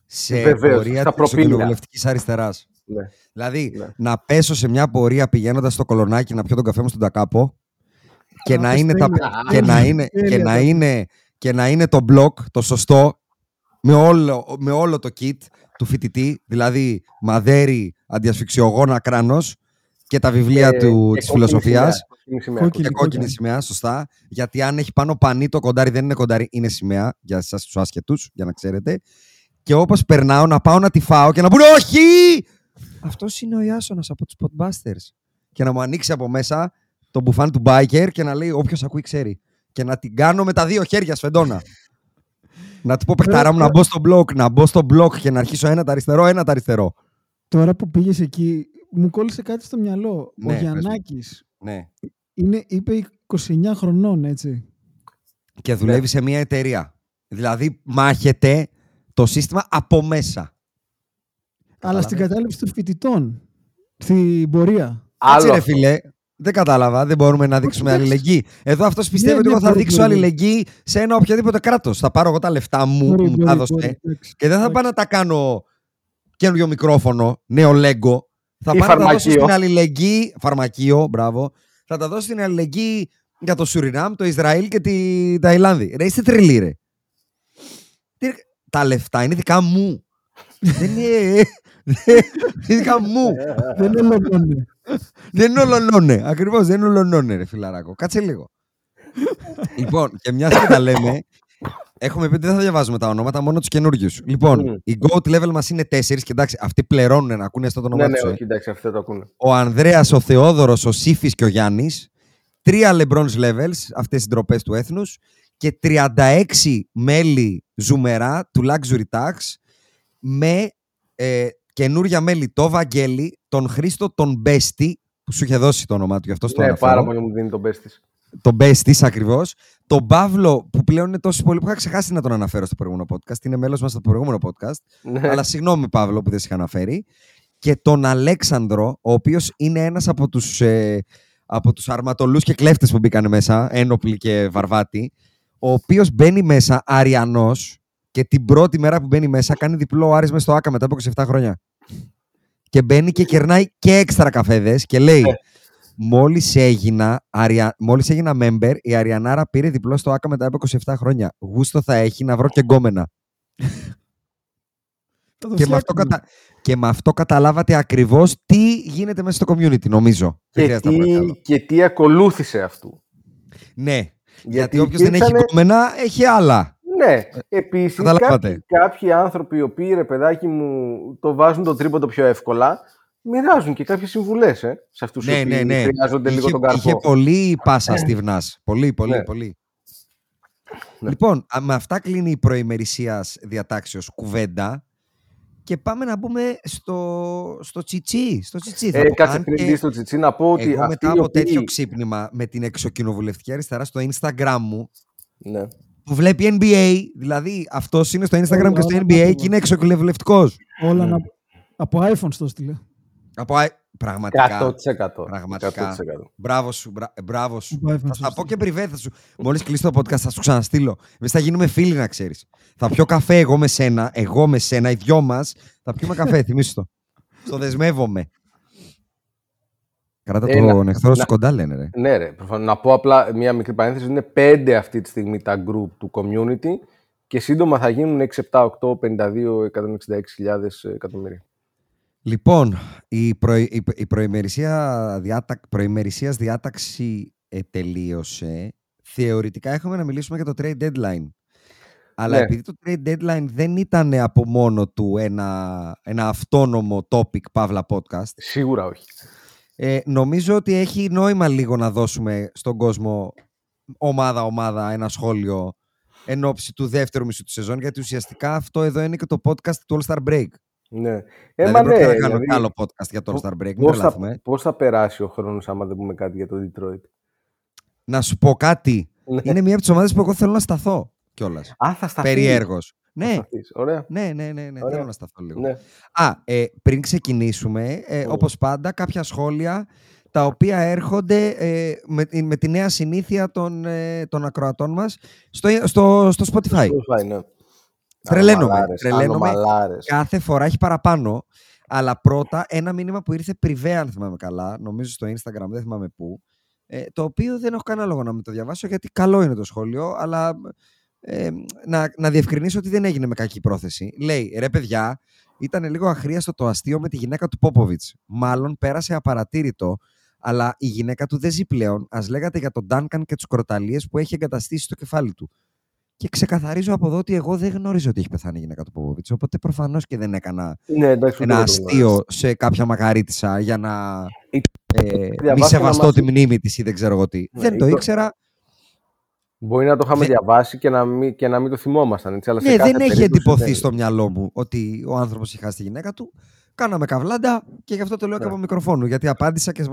σε Βεβαίως, πορεία στα της προπήλαια. εξοκοινοβουλευτικής αριστεράς. Ναι. Δηλαδή, Ναι. να πέσω σε μια πορεία πηγαίνοντας στο κολονάκι να πιω τον καφέ μου στον Τακάπο και, να είναι, τα, τέλεια. και, να είναι, και, Τέλεια, να τέλεια. είναι, και να είναι το μπλοκ, το σωστό, με όλο, με όλο το kit του φοιτητή, δηλαδή μαδέρι, αντιασφυξιογόνα κράνος και τα βιβλία Ε, του, και της κόκκινη φιλοσοφίας. σημαία, κόκκινη σημαία. Κόκκινη. Και κόκκινη σημαία, σωστά. Γιατί αν έχει πάνω πανί το κοντάρι, δεν είναι κοντάρι, είναι σημαία. Για εσάς τους άσχετου, για να ξέρετε. Και όπως περνάω, να πάω να τη φάω και να πούνε Όχι! Αυτός είναι ο Ιάσονας από τους Podbusters. Και να μου ανοίξει από μέσα το μπουφάν του biker και να λέει Όποιος ακούει ξέρει. Και να την κάνω με τα δύο χέρια σφεντόνα. να του πω παιχταρά μου να μπω στο μπλοκ, να μπω στο μπλοκ και να αρχίσω ένα τα αριστερό, ένα τα αριστερό. Τώρα που πήγες εκεί, μου κόλλησε κάτι στο μυαλό. Ναι, Ο πες μου. Γιαννάκης Ναι. είναι, είπε 29 χρονών, έτσι. και δουλεύει Ναι. σε μια εταιρεία. Δηλαδή μάχεται το σύστημα από μέσα. Αλλά στην Κατάλαβες. κατάληψη των φοιτητών. Στην πορεία. Έτσι Άλλο ρε αυτό. φίλε, δεν κατάλαβα, δεν μπορούμε να δείξουμε εντάξει. αλληλεγγύη. Εδώ αυτός πιστεύει Ναι, ότι ναι, εγώ θα μπορεί, δείξω μπορεί. αλληλεγγύη σε ένα οποιοδήποτε κράτος. Θα πάρω εγώ τα λεφτά μου Μπορεί, που μου μπορεί, τα έδωσε μπορεί, εντάξει. και δεν θα πάω να τα κάνω καινούριο μικρόφωνο, νέο λέγκο. Θα Ή πάω να τα δώσω φαρμακείο. στην αλληλεγγύη, φαρμακείο, μπράβο. Θα τα δώσω στην αλληλεγγύη για το Σουρινάμ, το Ισραήλ και τη Ταϊλάνδη. Ρε, είστε τρελοί ρε. Τι- Τα λεφτά είναι δικά μου. δεν είναι... είναι δικά μου. Δεν είναι λογόνε. Δεν είναι ολονώνε. Ακριβώς δεν είναι ολονώνε, ρε φιλαράκο. Κάτσε λίγο. λοιπόν, και μιας και τα λέμε, έχουμε πει ότι δεν θα διαβάζουμε τα ονόματα, μόνο τους καινούριου. Λοιπόν, Μμμ. οι GOAT level μας είναι τέσσερις και εντάξει, αυτοί πληρώνουν να ακούνε αυτό το όνομα Ναι, τους, ναι, ε. όχι, εντάξει, αυτό το ακούνε. Ο Ανδρέας, ο Θεόδωρος, ο Σύφης και ο Γιάννης. Τρία LeBron's levels, αυτές οι ντροπές του έθνους. Και 36 μέλη ζουμερά του Luxury Tax με ε, καινούρια μέλη το Βαγγέλη, τον Χρήστο τον Μπέστη, που σου είχε δώσει το όνομά του, γι' αυτό στο Ναι, αναφέρω. πάρα πολύ μου δίνει τον best της. Τον Μπέστη ακριβώς. Τον Παύλο, που πλέον είναι τόσο πολύ που είχα ξεχάσει να τον αναφέρω στο προηγούμενο podcast. Είναι μέλος μας στο προηγούμενο podcast. Ναι. Αλλά συγγνώμη, Παύλο, που δεν σε είχα αναφέρει. Και τον Αλέξανδρο, ο οποίος είναι ένας από τους, ε, από τους αρματολούς και κλέφτες που μπήκαν μέσα, ένοπλοι και βαρβάτη, ο οποίος μπαίνει μέσα αριανός και την πρώτη μέρα που μπαίνει μέσα κάνει διπλό ο Άρης μέσα στο ΆΚΑ μετά από 27 χρόνια. Και μπαίνει και κερνάει και έξτρα καφέδες και λέει Μόλις έγινα, αρια... μόλις έγινα member, η Αριανάρα πήρε διπλό στο ΆΚΑ μετά από 27 χρόνια. Γούστο θα έχει να βρω και γκόμενα. Θα το Και με, αυτό φτιάξουμε. κατα... και με αυτό καταλάβατε ακριβώς τι γίνεται μέσα στο community, νομίζω. Δεν Και χρειάζεται να πω κάτι άλλο. τι, και τι ακολούθησε αυτού. Ναι, γιατί, Γιατί όποιος δεν έχει υπήρξανε- κόμενα, έχει άλλα. Ναι, επίσης καταλάβατε. κάποιοι, κάποιοι άνθρωποι οι οποίοι ρε παιδάκι μου το βάζουν το τρίποντο πιο εύκολα, μοιράζουν και κάποιες συμβουλές ε, σε αυτούς ναι, οι ναι, οποίοι ναι. χρειάζονται λίγο Είχε, τον καρπό. είχε πολύ πάσα στη Βνάς. Πολύ, πολύ, Ναι. πολύ. Ναι. Λοιπόν, α, με αυτά κλείνει η προημερησίας διατάξεως κουβέντα και πάμε να μπούμε στο, στο τσιτσί. Στο τσιτσί θα Ε, πω. κάτσε Αν πριν και μπει στο τσιτσί να πω ότι Εγώ αυτοί μετά οι από οποίοι... τέτοιο ξύπνημα με την εξοκοινοβουλευτική αριστερά στο Instagram μου Ναι. που βλέπει NBA, δηλαδή αυτός είναι στο Instagram Όλα, και στο όλα NBA όλα. και είναι εξοκοινοβουλευτικός. Όλα Ναι. να... Από iPhone στο στείλε. Από α- πραγματικά. 100%. Πραγματικά. 100%. Μπράβο σου, μπρα- ε, μπράβο σου. Από iPhone Θα στο τα πω στείλε. και πριβέ. Θα σου... Μόλις κλείσει το podcast, θα σου ξαναστείλω. Εμείς θα γίνουμε φίλοι, να ξέρεις. Θα πιω καφέ εγώ με σένα, εγώ με σένα, οι δυο μας. Θα πιούμε καφέ, θυμίσου το. Στο δεσμεύομαι. Κράτα Ε, τον να- εχθρό σου να- κοντά, λένε ρε. Ναι, ρε. προφανώς. Να πω απλά μια μικρή παρένθεση. Είναι πέντε αυτή τη στιγμή τα group του community και σύντομα θα γίνουν 6, 7, 8, 52, 166.000 εκατομμύρια. Λοιπόν, η, προ, η, η προημερησία διάτακ, προημερησίας διάταξη ε, τελείωσε. Θεωρητικά έχουμε να μιλήσουμε για το trade deadline. Αλλά Ναι. επειδή το trade deadline δεν ήταν από μόνο του ένα, ένα αυτόνομο topic, παύλα podcast, Σίγουρα όχι. ε, νομίζω ότι έχει νόημα λίγο να δώσουμε στον κόσμο ομάδα-ομάδα ένα σχόλιο εν ώψη του δεύτερου μισού του σεζόν, γιατί ουσιαστικά αυτό εδώ είναι και το podcast του All Star Break. Ναι. Ε, δηλαδή, μα δεν πρόκειται ναι, να κάνω δηλαδή, άλλο podcast για το All Star Break, μην πώς, θα, τρελαθούμε. πώς θα περάσει ο χρόνος άμα δεν πούμε κάτι για το Detroit; Να σου πω κάτι. Ναι. Είναι μία από τις ομάδες που εγώ θέλω να σταθώ κιόλας. Α, θα σταθείς. Περιέργως. Θα Ναι, σταθείς. Ωραία. ναι, ναι, ναι, ναι. Ωραία. Θέλω να σταθώ λίγο. Ναι. Α, ε, πριν ξεκινήσουμε, ε, Mm. όπως πάντα, κάποια σχόλια τα οποία έρχονται ε, με, με τη νέα συνήθεια των, ε, των ακροατών μας στο, στο, στο Spotify. Spotify, ναι. Τρελαίνομαι, Ανομαλάρες, τρελαίνομαι. ανομαλάρες. Κάθε φορά έχει παραπάνω. Αλλά πρώτα ένα μήνυμα που ήρθε πριβέ, αν θυμάμαι καλά, νομίζω στο Instagram, δεν θυμάμαι πού, ε, το οποίο δεν έχω κανένα λόγο να μην το διαβάσω γιατί καλό είναι το σχόλιο, αλλά ε, να, να διευκρινίσω ότι δεν έγινε με κακή πρόθεση. Λέει, ρε παιδιά, ήταν λίγο αχρίαστο το αστείο με τη γυναίκα του Πόποβιτς. Μάλλον πέρασε απαρατήρητο, αλλά η γυναίκα του δεν ζει πλέον. Α λέγατε για τον Ντάνκαν και του κροταλίες που έχει εγκαταστήσει στο κεφάλι του. Και ξεκαθαρίζω από εδώ ότι εγώ δεν γνώριζα ότι έχει πεθάνει η γυναίκα του Πόποβιτς, οπότε προφανώς και δεν έκανα Ναι, εντάξει, ένα ούτε εγώ το γνωρίζω. αστείο σε κάποια μαγαρίτησα για να Ή- ε, μη διαβάσω σεβαστώ ένα τη μαζί. μνήμη της ή δεν ξέρω εγώ τι. Ναι, δεν ή το το- ήξερα. Μπορεί να το είχαμε Δεν- διαβάσει και να μην, και να μην το θυμόμασταν. Έτσι, αλλά σε Ναι, κάθε δεν έχει περίπτωση εντυπωθεί δεν- στο μυαλό μου ότι ο άνθρωπος είχε χάσει τη γυναίκα του. Κάναμε καβλάντα και γι' αυτό το λέω και Ναι. από μικροφόνου. Γιατί απάντησα και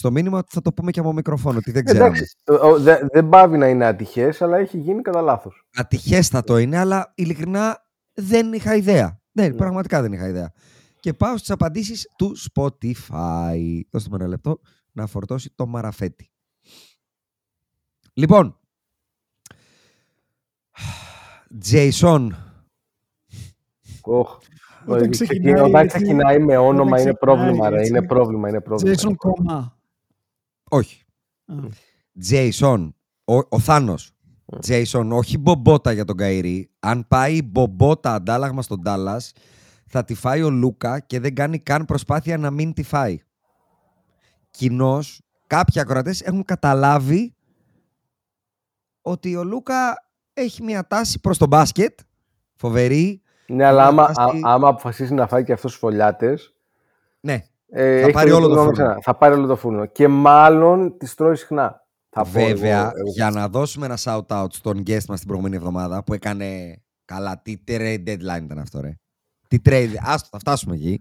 στο- στο μήνυμα ότι θα το πούμε και από μικροφόνου, ότι δεν ξέραμε. Εντάξει, ο- ο- δε- δεν πάβει να είναι ατυχές, αλλά έχει γίνει κατά λάθος. Ατυχέστατο είναι, αλλά ειλικρινά δεν είχα ιδέα. Ναι, Ναι. πραγματικά δεν είχα ιδέα. Και πάω στις απαντήσεις του Spotify. Δώστε μου ένα λεπτό να φορτώσει το μαραφέτη. Λοιπόν, Jason, Όταν Ξεκινάει, ξεκινάει όταν έτσι- ξεκινάει με όνομα όταν είναι ξεκινάει πρόβλημα, ρε. έτσι- Είναι πρόβλημα, είναι πρόβλημα. Jason Κομμά. Όχι. Α. Jason, ο, ο Θάνος. Jason, όχι μπομπότα για τον Καϊρή. Αν πάει η μπομπότα αντάλλαγμα στον Τάλλας, θα τη φάει ο Λούκα και δεν κάνει καν προσπάθεια να μην τη φάει. Κοινώ, κάποιοι ακροατές έχουν καταλάβει ότι ο Λούκα έχει μια τάση προς το μπάσκετ. Φοβερή. Ναι, αλλά άμα, Μια τάση- α- άμα αποφασίσει να φάει και αυτός του φωλιάτες. Ναι. Ε, Θα έχει πάρει όλο το νόμο φούρνο. ξανά. Θα πάρει όλο το φούρνο. Και μάλλον τις τρώει συχνά. Θα πω Βέβαια, εγώ- εγώ. για να δώσουμε ένα shout-out στον guest μας την προηγούμενη εβδομάδα που έκανε καλά. Τι trade deadline ήταν αυτό, ρε. Τι trade. Άστο, θα φτάσουμε εκεί.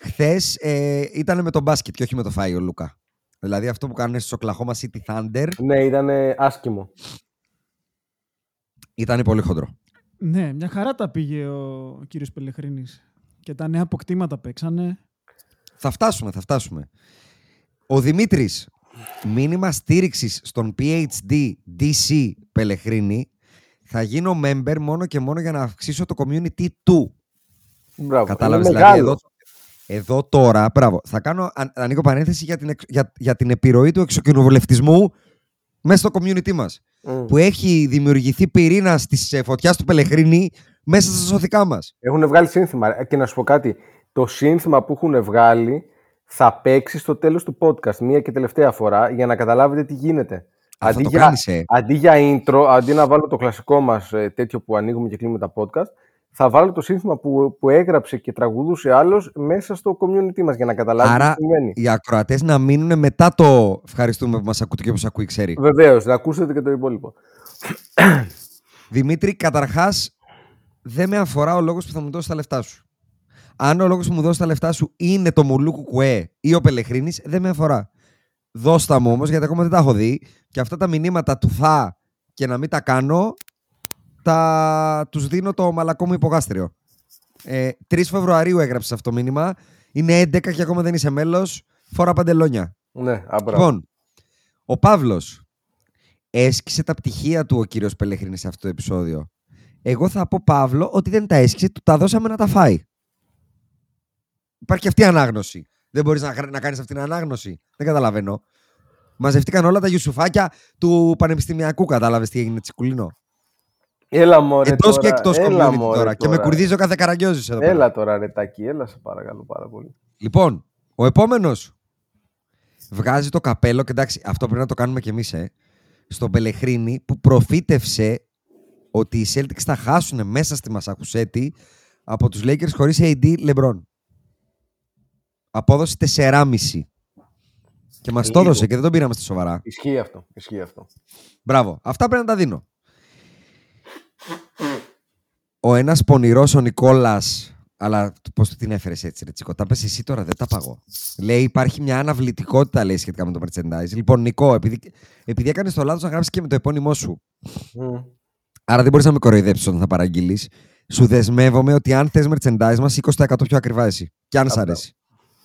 Χθες ε, ήταν με τον μπάσκετ και όχι με το φάι ο Λούκα. Δηλαδή αυτό που κάνουν στο Oklahoma City Thunder Ναι, ήταν άσχημο. ήταν πολύ χοντρό. Ναι, μια χαρά τα πήγε ο κύριος Πελεχρίνης. Και τα νέα αποκτήματα παίξανε. Θα φτάσουμε, θα φτάσουμε. Ο Δημήτρης, μήνυμα στήριξης στον PhD DC Πελεχρίνη, θα γίνω member μόνο και μόνο για να αυξήσω το community του. Μπράβο. Κατάλαβες, Είναι δηλαδή μεγάλος. εδώ, εδώ τώρα, μπράβο, θα κάνω, αν, ανοίγω παρένθεση για την, εξ- για, για την επιρροή του εξοκοινοβουλευτισμού μέσα στο community μας. Μμ. Που έχει δημιουργηθεί πυρήνα της ε, φωτιάς του Πελεχρίνη μέσα στα σωθικά μας. Έχουν βγάλει σύνθημα. Ε, Και να σου πω κάτι. Το σύνθημα που έχουν βγάλει θα παίξει στο τέλος του podcast μία και τελευταία φορά για να καταλάβετε τι γίνεται. Αυτό Αντί το για, κάνεις, ε. αντί για intro, αντί να βάλω το κλασικό μας ε, τέτοιο που ανοίγουμε και κλείνουμε τα podcast, θα βάλω το σύνθημα που, που έγραψε και τραγουδούσε άλλος μέσα στο community μας για να καταλάβετε Άρα τι συμβαίνει. οι ακροατές να μείνουν μετά το ευχαριστούμε που μας ακούτε και που σας ακούει ξέρει. Βεβαίως, να ακούσετε και το υπόλοιπο. Δημήτρη, καταρχάς δεν με αφορά ο λόγος που θα μου δώσεις τα λεφτά σου. Αν ο λόγος που μου δώσει τα λεφτά σου είναι το Μουλού Κουκουέ ή ο Πελεχρίνης, δεν με αφορά. Δώστα μου όμως, γιατί ακόμα δεν τα έχω δει και αυτά τα μηνύματα του θα και να μην τα κάνω, τα... τους δίνω το μαλακό μου υπογάστριο. Ε, 3 Φεβρουαρίου έγραψες αυτό το μήνυμα. Είναι 11 και ακόμα δεν είσαι μέλος. Φορά παντελόνια. Ναι, άμπρα. Λοιπόν, ο Παύλος έσκησε τα πτυχία του ο κύριος Πελεχρίνης σε αυτό το επεισόδιο. Εγώ θα πω Παύλο ότι δεν τα έσκησε, του τα δώσαμε να τα φάει. Υπάρχει αυτή η ανάγνωση. Δεν μπορείς να, να κάνεις αυτή την ανάγνωση. Δεν καταλαβαίνω. Μαζευτήκαν όλα τα γιουσουφάκια του πανεπιστημιακού, κατάλαβες τι έγινε τσικουλίνο. Έλα μωρέ Εντός τώρα. και εκτός έλα, community μωρέ, τώρα. Και με κουρδίζει ο κάθε καραγκιόζης εδώ πέρα. Έλα τώρα ρε Τάκη, έλα σε παρακαλώ πάρα πολύ. Λοιπόν, ο επόμενος βγάζει το καπέλο και εντάξει, αυτό πρέπει να το κάνουμε κι εμείς, ε. Στον Πελεχρίνη που προφήτευσε ότι οι Celtics θα χάσουν μέσα στη Μασαχουσέτη από τους Lakers χωρίς AD LeBron. Απόδοση 4,5. Και μας το Λίγο. έδωσε και δεν τον πήραμε στα σοβαρά. Ισχύει αυτό, ισχύει αυτό. Μπράβο. Αυτά πρέπει να τα δίνω. Ο ένας πονηρός ο Νικόλας αλλά πώς του την έφερες έτσι, ρε Τσίκο. Τα πες εσύ τώρα, δεν τα παγώ. Λέει υπάρχει μια αναβλητικότητα λέει, σχετικά με το merchandise. Λοιπόν, Νικό, επειδή, επειδή έκανες το λάθος να γράψεις και με το επώνυμό σου. Μμ. Άρα δεν μπορείς να με κοροϊδέψεις όταν θα παραγγείλεις. Σου δεσμεύομαι ότι αν θες merchandise μας, 20% πιο ακριβά εσύ. Και αν σ' Αυτά. αρέσει.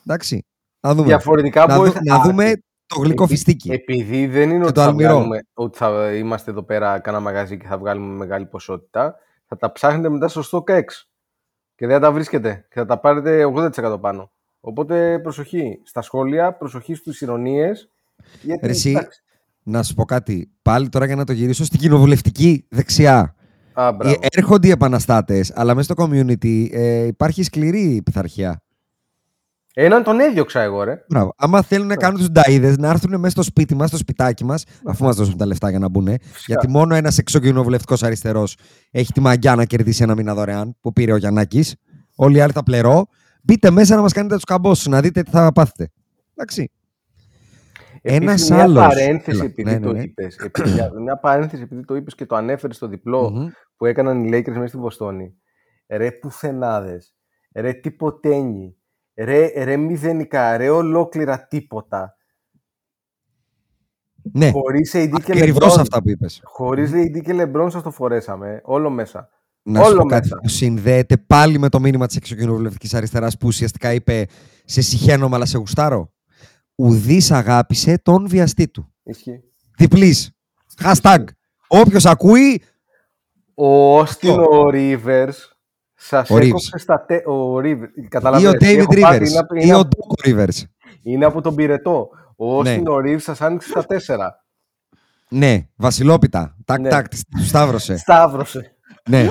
Εντάξει. Να δούμε. Διαφορετικά να, μπορεί δου- να δούμε το γλυκό Επει- φιστίκι. Επειδή δεν είναι Και ότι το θα, αλμυρό. βγάλουμε, ότι θα είμαστε εδώ πέρα κάνα μαγαζί και θα βγάλουμε μεγάλη ποσότητα, θα τα ψάχνετε μετά στο StockX και δεν θα τα βρίσκετε και θα τα πάρετε 80% πάνω. Οπότε προσοχή στα σχόλια, προσοχή στους ηρωνίες. Γιατί, Ρε εσύ, εντάξει. να σου πω κάτι. Πάλι τώρα για να το γυρίσω στην κοινοβουλευτική δεξιά. Α, μπράβο. Ε, Έρχονται οι επαναστάτες, αλλά μέσα στο community ε, υπάρχει σκληρή πειθαρχία. Έναν τον έδιωξα εγώ, ρε. Μπράβο. Άμα θέλουν να κάνουν τους νταίδε, να έρθουν μέσα στο σπίτι μας, στο σπιτάκι μας, αφού μας δώσουν τα λεφτά για να μπουν. Γιατί μόνο ένας εξοκοινοβουλευτικό αριστερός έχει τη μαγιά να κερδίσει ένα μήνα δωρεάν που πήρε ο Γιαννάκης. Όλοι οι άλλοι θα πληρώ. Μπείτε μέσα να μας κάνετε τους καμπόσου, να δείτε τι θα πάθετε. Εντάξει. Ένας Επίσης, μια άλλος. Παρένθεση Έλα, επειδή ναι, ναι, το ναι. είπες, επειδή- μια- μια παρένθεση επειδή το είπες και το ανέφερες στο διπλο Μμμ. που έκαναν οι Lakers μέσα στη Βοστόνη. Ρε πουθενάδες, ρε τυποτένιοι, ρε, ρε μηδενικά, ρε ολόκληρα τίποτα. Ναι, Χωρίς AD και ακριβώ LeBron. αυτά που είπες. Χωρίς AD και LeBron σας το φορέσαμε, ε, όλο μέσα. Να σου Όλο πω κάτι μέσα. που συνδέεται πάλι με το μήνυμα της εξοκοινοβουλευτική αριστεράς που ουσιαστικά είπε Σε συχαίνομαι, αλλά σε γουστάρω. Ουδής αγάπησε τον βιαστή του. Ισχύει. Διπλής. Hashtag. Όποιος ακούει. Ο Austin Αυτό. ο Rivers σας Ο έκοψε στα τε... Ο Rivers. ή Καταλαβαίνεις, ο David έχω πάρει, Rivers. είναι από- Ή είναι ο από- Doc Rivers. Είναι από τον πυρετό. Ο Austin Ναι. ο Reeves σας άνοιξε στα τέσσερα. Ναι, Βασιλόπιτα. Τάκ, Ναι. τάκ, της- του σταύρωσε. Σταύρωσε. ναι.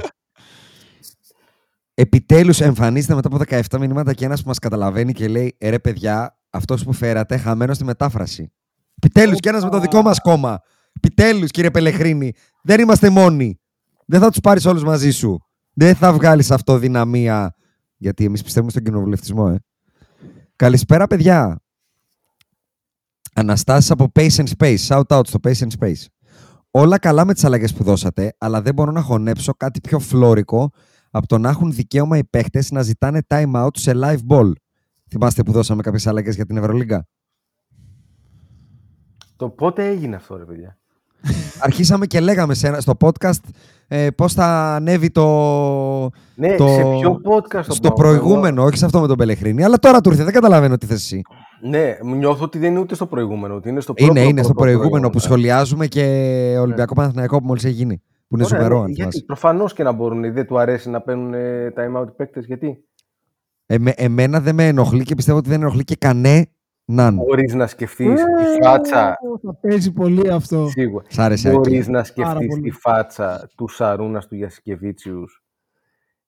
Επιτέλους εμφανίζεται μετά από 17 μηνύματα και ένας που μας καταλαβαίνει και λέει «Ε, ρε παιδιά, αυτός που φέρατε χαμένος στη μετάφραση». Επιτέλους και ένας με το δικό μας κόμμα. Επιτέλους κύριε Πελεχρίνη. Δεν είμαστε μόνοι. Δεν θα τους πάρεις όλους μαζί σου. Δεν θα βγάλεις αυτοδυναμία. Γιατί εμείς πιστεύουμε στον κοινοβουλευτισμό, ε. Καλησπέρα, παιδιά. Αναστάσεις από Pace and Space. Shout out στο Pace and Space. Όλα καλά με τις αλλαγές που δώσατε, αλλά δεν μπορώ να χωνέψω κάτι πιο φλόρικο από το να έχουν δικαίωμα οι παίχτες να ζητάνε time out σε live ball. Θυμάστε που δώσαμε κάποιες αλλαγές για την Ευρωλίγκα; Το πότε έγινε αυτό, ρε παιδιά; Αρχίσαμε και λέγαμε σε ένα- στο podcast ε, πώς θα ανέβει το... Ναι, το- σε ποιο podcast το Στο πάω, προηγούμενο, όχι σε αυτό με τον Πελεχρίνη. Αλλά τώρα του ήρθε, δεν καταλαβαίνω τι θες εσύ. Ναι, νιώθω ότι δεν είναι ούτε στο προηγούμενο, ότι είναι στο πρώτο. Είναι, είναι στο πρώτο προηγούμενο που ναι. σχολιάζουμε και Ολυμπιακό Παναθηναϊκό που μόλις έχει γίνει. Που είναι Ωραία, ζουμερό, ναι, αν Γιατί θυμάσαι. προφανώς και να μπορούν, δεν του αρέσει να παίρνουν ε, time out οι παίκτες, γιατί; Εμέ- εμένα δεν με ενοχλεί και πιστεύω ότι δεν ενοχλεί και κανέναν. Μπορείς να σκεφτείς Ε, τη φάτσα. Θα παίζει πολύ αυτό. Σίγουρα. Σ' άρεσε, Άκη. Μπορείς να Πάρα σκεφτείς πολύ. τη φάτσα του Σαρούνας του Γιασκεβίτσιους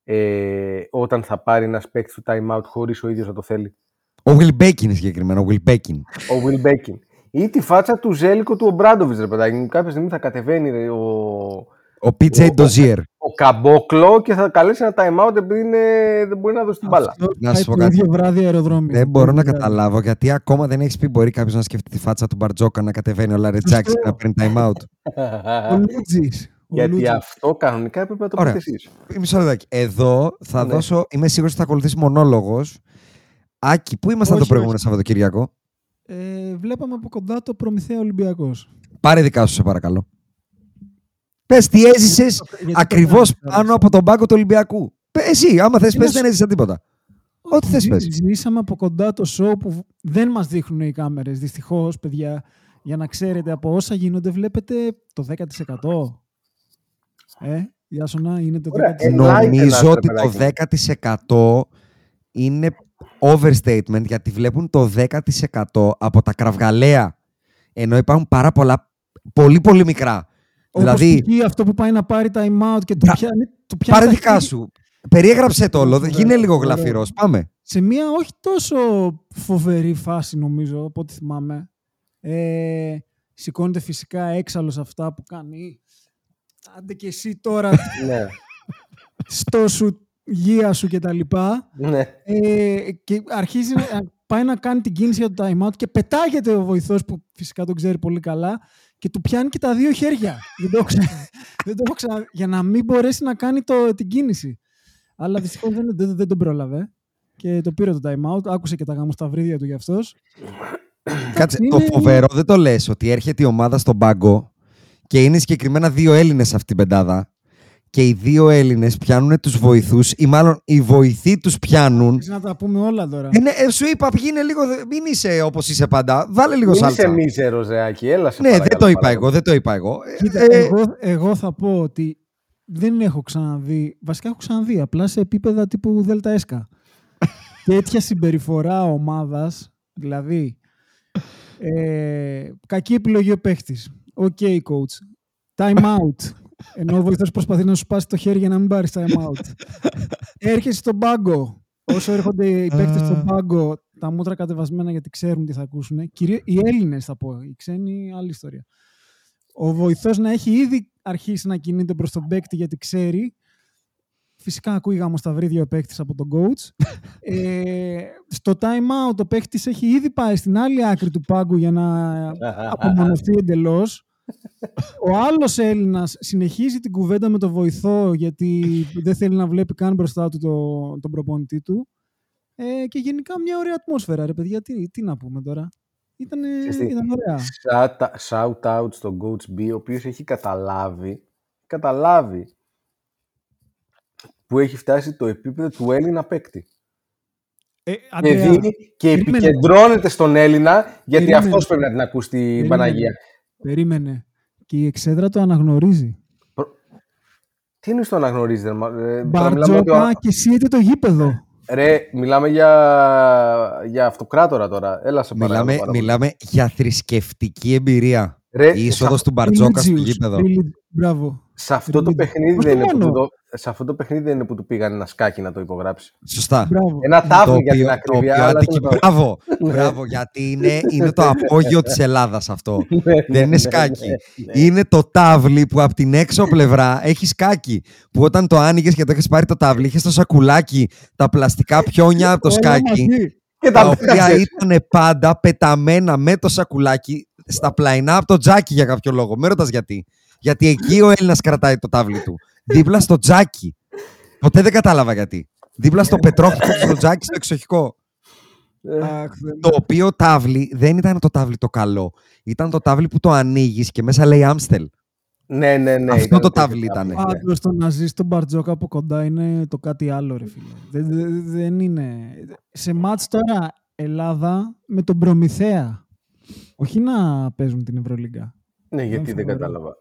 ε, όταν θα πάρει ένας παίκτης του time out χωρίς ο ίδιος να το θέλει. Ο Will Bacon είναι συγκεκριμένα. Ο Will Bacon. Ο Will Beckin. Ή τη φάτσα του Ζέλικο του Ομπράντοβιτς, ρε παιδάκι μου. Κάποια στιγμή θα κατεβαίνει ρε, ο, Ο PJ Ο- Dozier. Ο Καμπόκλο και θα καλέσει ένα time out επειδή είναι, δεν μπορεί να δώσει την μπάλα. Αυτό Να πάει σου πω το κάτι. ίδιο βράδυ αεροδρόμιο. Δεν μπορώ να Το ίδιο βράδυ. καταλάβω γιατί ακόμα δεν έχεις πει μπορεί κάποιος να σκεφτεί τη φάτσα του Μπαρτζόκα να κατεβαίνει ο Λάρε Τζάξι και να παίρνει time out. Ο Λούτζης. Ο Γιατί Λούτζης. αυτό κανονικά έπρεπε να το Ωραία. πείτε εσείς. Μισό λεπτάκι. Εδώ θα Ναι. δώσω. Είμαι σίγουρος ότι θα ακολουθήσει μονόλογος. Άκη, πού ήμασταν Όχι, το προηγούμενο όχι. Σαββατοκύριακο; Ε, βλέπαμε από κοντά το Προμηθέα Ολυμπιακός. Πάρε δικά σου, σε παρακαλώ. Πες τι έζησες Γιατί το ακριβώς κάνεις, πάνω Άλεξ. από τον πάγκο του Ολυμπιακού. Πε, εσύ, άμα θες, Τι πες, να δεν σου- έζησε τίποτα. Ό,τι θες Ζη- πες. Ζήσαμε από κοντά το show που δεν μας δείχνουν οι κάμερες, δυστυχώς, παιδιά. Για να ξέρετε, από όσα γίνονται βλέπετε το 10%. Ε, Ιάσονα, είναι το 10%. Ωραία, ε, like Νομίζω ένας, ρε ότι το παιδάκι. 10% είναι overstatement γιατί βλέπουν το 10% από τα κραυγαλαία. Ενώ υπάρχουν πάρα πολλά, πολύ πολύ μικρά. Όπως δηλαδή, π.χ. αυτό που πάει να πάρει time out και του Μπρα- πιάνει, του πιάνει πάρε τα δικά χέρια. σου. Περιέγραψε το όλο, Ωραία, γίνε λίγο ωραία. γλαφυρός. Πάμε. σε μια όχι τόσο φοβερή φάση νομίζω από ό,τι θυμάμαι. Ε, σηκώνεται φυσικά έξαλλος αυτά που κάνει. Άντε και εσύ τώρα ναι, στο σου γεία σου και τα λοιπά. ναι. Ε, και αρχίζει να πάει να κάνει την κίνηση για το time out και πετάγεται ο βοηθός που φυσικά τον ξέρει πολύ καλά και του πιάνει και τα δύο χέρια. δεν το έχω ξα- δεν το έχω ξα- για να μην μπορέσει να κάνει το, την κίνηση. Αλλά δυστυχώς δεν, δεν, δεν τον πρόλαβε και το πήρε το time out. Άκουσε και τα γαμοσταυρίδια του γι' αυτός. Κάτσε, Είναι- το φοβερό δεν το λες ότι έρχεται η ομάδα στον πάγκο και είναι συγκεκριμένα δύο Έλληνες σε αυτή την πεντάδα και οι δύο Έλληνες πιάνουν τους βοηθούς ή μάλλον οι βοηθοί τους πιάνουν Θες να τα πούμε όλα τώρα; Ε, ναι, ε, σου είπα, πήγαινε λίγο. Μην είσαι όπως είσαι πάντα. Βάλε λίγο Μην σάλτσα. είσαι μίζερος, ρε Άκη, έλα σε Ναι, δεν παρακαλώ, το είπα παρακαλώ. εγώ, δεν το είπα εγώ. Ε, Κοίτα, ε, εγώ, εγώ θα πω ότι δεν έχω ξαναδεί, βασικά έχω ξαναδεί, απλά σε επίπεδα τύπου Δέλτα Έσκα. Τέτοια συμπεριφορά ομάδας, δηλαδή ε, κακή επιλογή ο παίχτης. Ok, coach. Time out. Ενώ ο βοηθός προσπαθεί να σου σπάσει το χέρι για να μην πάρεις time out. Έρχεσαι στον πάγκο. Όσο έρχονται οι παίκτες στον πάγκο, τα μούτρα κατεβασμένα γιατί ξέρουν τι θα ακούσουν. Κυρίως οι Έλληνες θα πω. Οι ξένοι, άλλη ιστορία. Ο βοηθός να έχει ήδη αρχίσει να κινείται προς τον παίκτη γιατί ξέρει. Φυσικά ακούει γαμωσταυρίδια ο παίκτης από τον coach. ε, στο time out ο παίκτης έχει ήδη πάει στην άλλη άκρη του πάγκου για να απομονωθεί εντελώς. Ο άλλος Έλληνας συνεχίζει την κουβέντα με τον βοηθό γιατί δεν θέλει να βλέπει καν μπροστά του το, τον προπονητή του. Ε, και γενικά μια ωραία ατμόσφαιρα, ρε παιδιά. Τι, τι να πούμε τώρα. Ήτανε, Ξέρεις τι, ήταν ωραία. shout- Shout out στον Coach B, ο οποίος έχει καταλάβει, καταλάβει που έχει φτάσει το επίπεδο του Έλληνα παίκτη. Ε, Και, Αντρέα, δίνει και περίμενε. επικεντρώνεται στον Έλληνα, γιατί Περίμενε. αυτός πρέπει να την ακούσει την Περίμενε. Παναγία. Περίμενε. Και η εξέδρα το αναγνωρίζει. Τι είναι στο αναγνωρίζετε, ρε, μα- ε, τώρα μιλάμε ότι Μπαρτζόκα ο- και εσύ είτε το γήπεδο. Ρε, μιλάμε για, για αυτοκράτορα τώρα. Έλα σε παρακαλώ. μιλάμε, πάρα πολύ. μιλάμε για θρησκευτική εμπειρία. Ρε, Η είσοδος σε- του Μπαρτζόκα στο Village, γήπεδο. Village, Μπράβο. Σε αυτό το Village. παιχνίδι Όχι δεν είναι που μόνο. του δω- σε αυτό το παιχνίδι δεν είναι που του πήγαν ένα σκάκι να το υπογράψει. Σωστά. Μπράβο. Ένα Το τάβλι για την οποίο- το ακρίβεια. οποίο αλλά αντικει- τέλος πάντων. Μπράβο, Ναι. μπράβο, γιατί είναι, είναι το απόγειο της Ελλάδας αυτό. Ναι, Δεν ναι, είναι ναι, σκάκι. ναι. Είναι το τάβλι που από την έξω πλευρά έχει σκάκι. Που όταν το άνοιγες και το έχεις πάρει το τάβλι, είχες το σακουλάκι, τα πλαστικά πιόνια από το Όλα σκάκι. μαζί. Και Τα τα οποία πέρασες. ήταν πάντα πεταμένα με το σακουλάκι στα πλαϊνά από το τζάκι για κάποιο λόγο. Με ρωτάς γιατί. Γιατί εκεί ο Έλληνας κρατάει το τάβλι του. Δίπλα στο τζάκι. Ποτέ δεν κατάλαβα γιατί. Δίπλα στο πετρόχτυπο στο τζάκι στο εξοχικό. Αχ, δεν- Το οποίο τάβλι δεν ήταν το τάβλι το καλό. Ήταν το τάβλι που το ανοίγεις και μέσα λέει Άμστελ. Ναι, ναι, ναι. Αυτό ήταν το τέτοιο τάβλι τάβλι, ήτανε. ναι. Πάντως το να ζεις στον Μπαρτζόκα από κοντά είναι το κάτι άλλο, ρε φίλε. Δεν, δεν- δεν είναι. Σε μάτς τώρα Ελλάδα με τον Προμηθέα. Όχι να παίζουν την Ευρωλίγκα. Ναι, γιατί δεν φοβερό. κατάλαβα.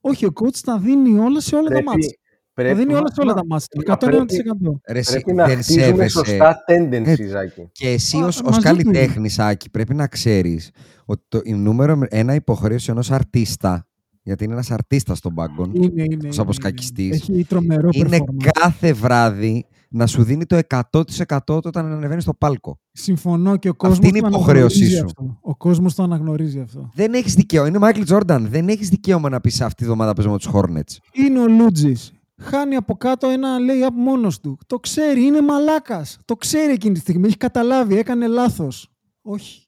Όχι, ο coach τα δίνει όλα σε όλα τα μάτς. Πρέπει, Τα πρέπει, δίνει όλα σε όλα μα- τα μάτς. μα 101%. Ρε, εσύ πρέπει να δεν χτίζουμε σέβεσαι. σωστά tendency, Έτσι. Ζάκη. Και εσύ Α, ως, ως μαζί τους είναι. καλλιτέχνης, Άκη, πρέπει να ξέρεις ότι το, η νούμερο ένα υποχρέωση ενός αρτίστα, γιατί είναι ένας αρτίστας στον πάγκον, Είναι, είναι, είναι, Ως είναι. αποσκακιστής. Έχει τρομερό είναι performance. κάθε βράδυ να σου δίνει το 100% όταν ανεβαίνει στο πάλκο. Συμφωνώ και ο κόσμος είναι η το υποχρέωσή αναγνωρίζει σου. αυτό. Ο κόσμος το αναγνωρίζει αυτό. Δεν έχεις δικαίωμα. Είναι ο Μάικλ Τζόρνταν. Δεν έχεις δικαίωμα να πεις αυτή τη βδομάδα παίζω με τους Hornets. Είναι ο Λούτζης. Χάνει από κάτω ένα lay-up μόνος του. Το ξέρει, είναι μαλάκας. Το ξέρει εκείνη τη στιγμή, έχει καταλάβει, έκανε λάθος. Όχι.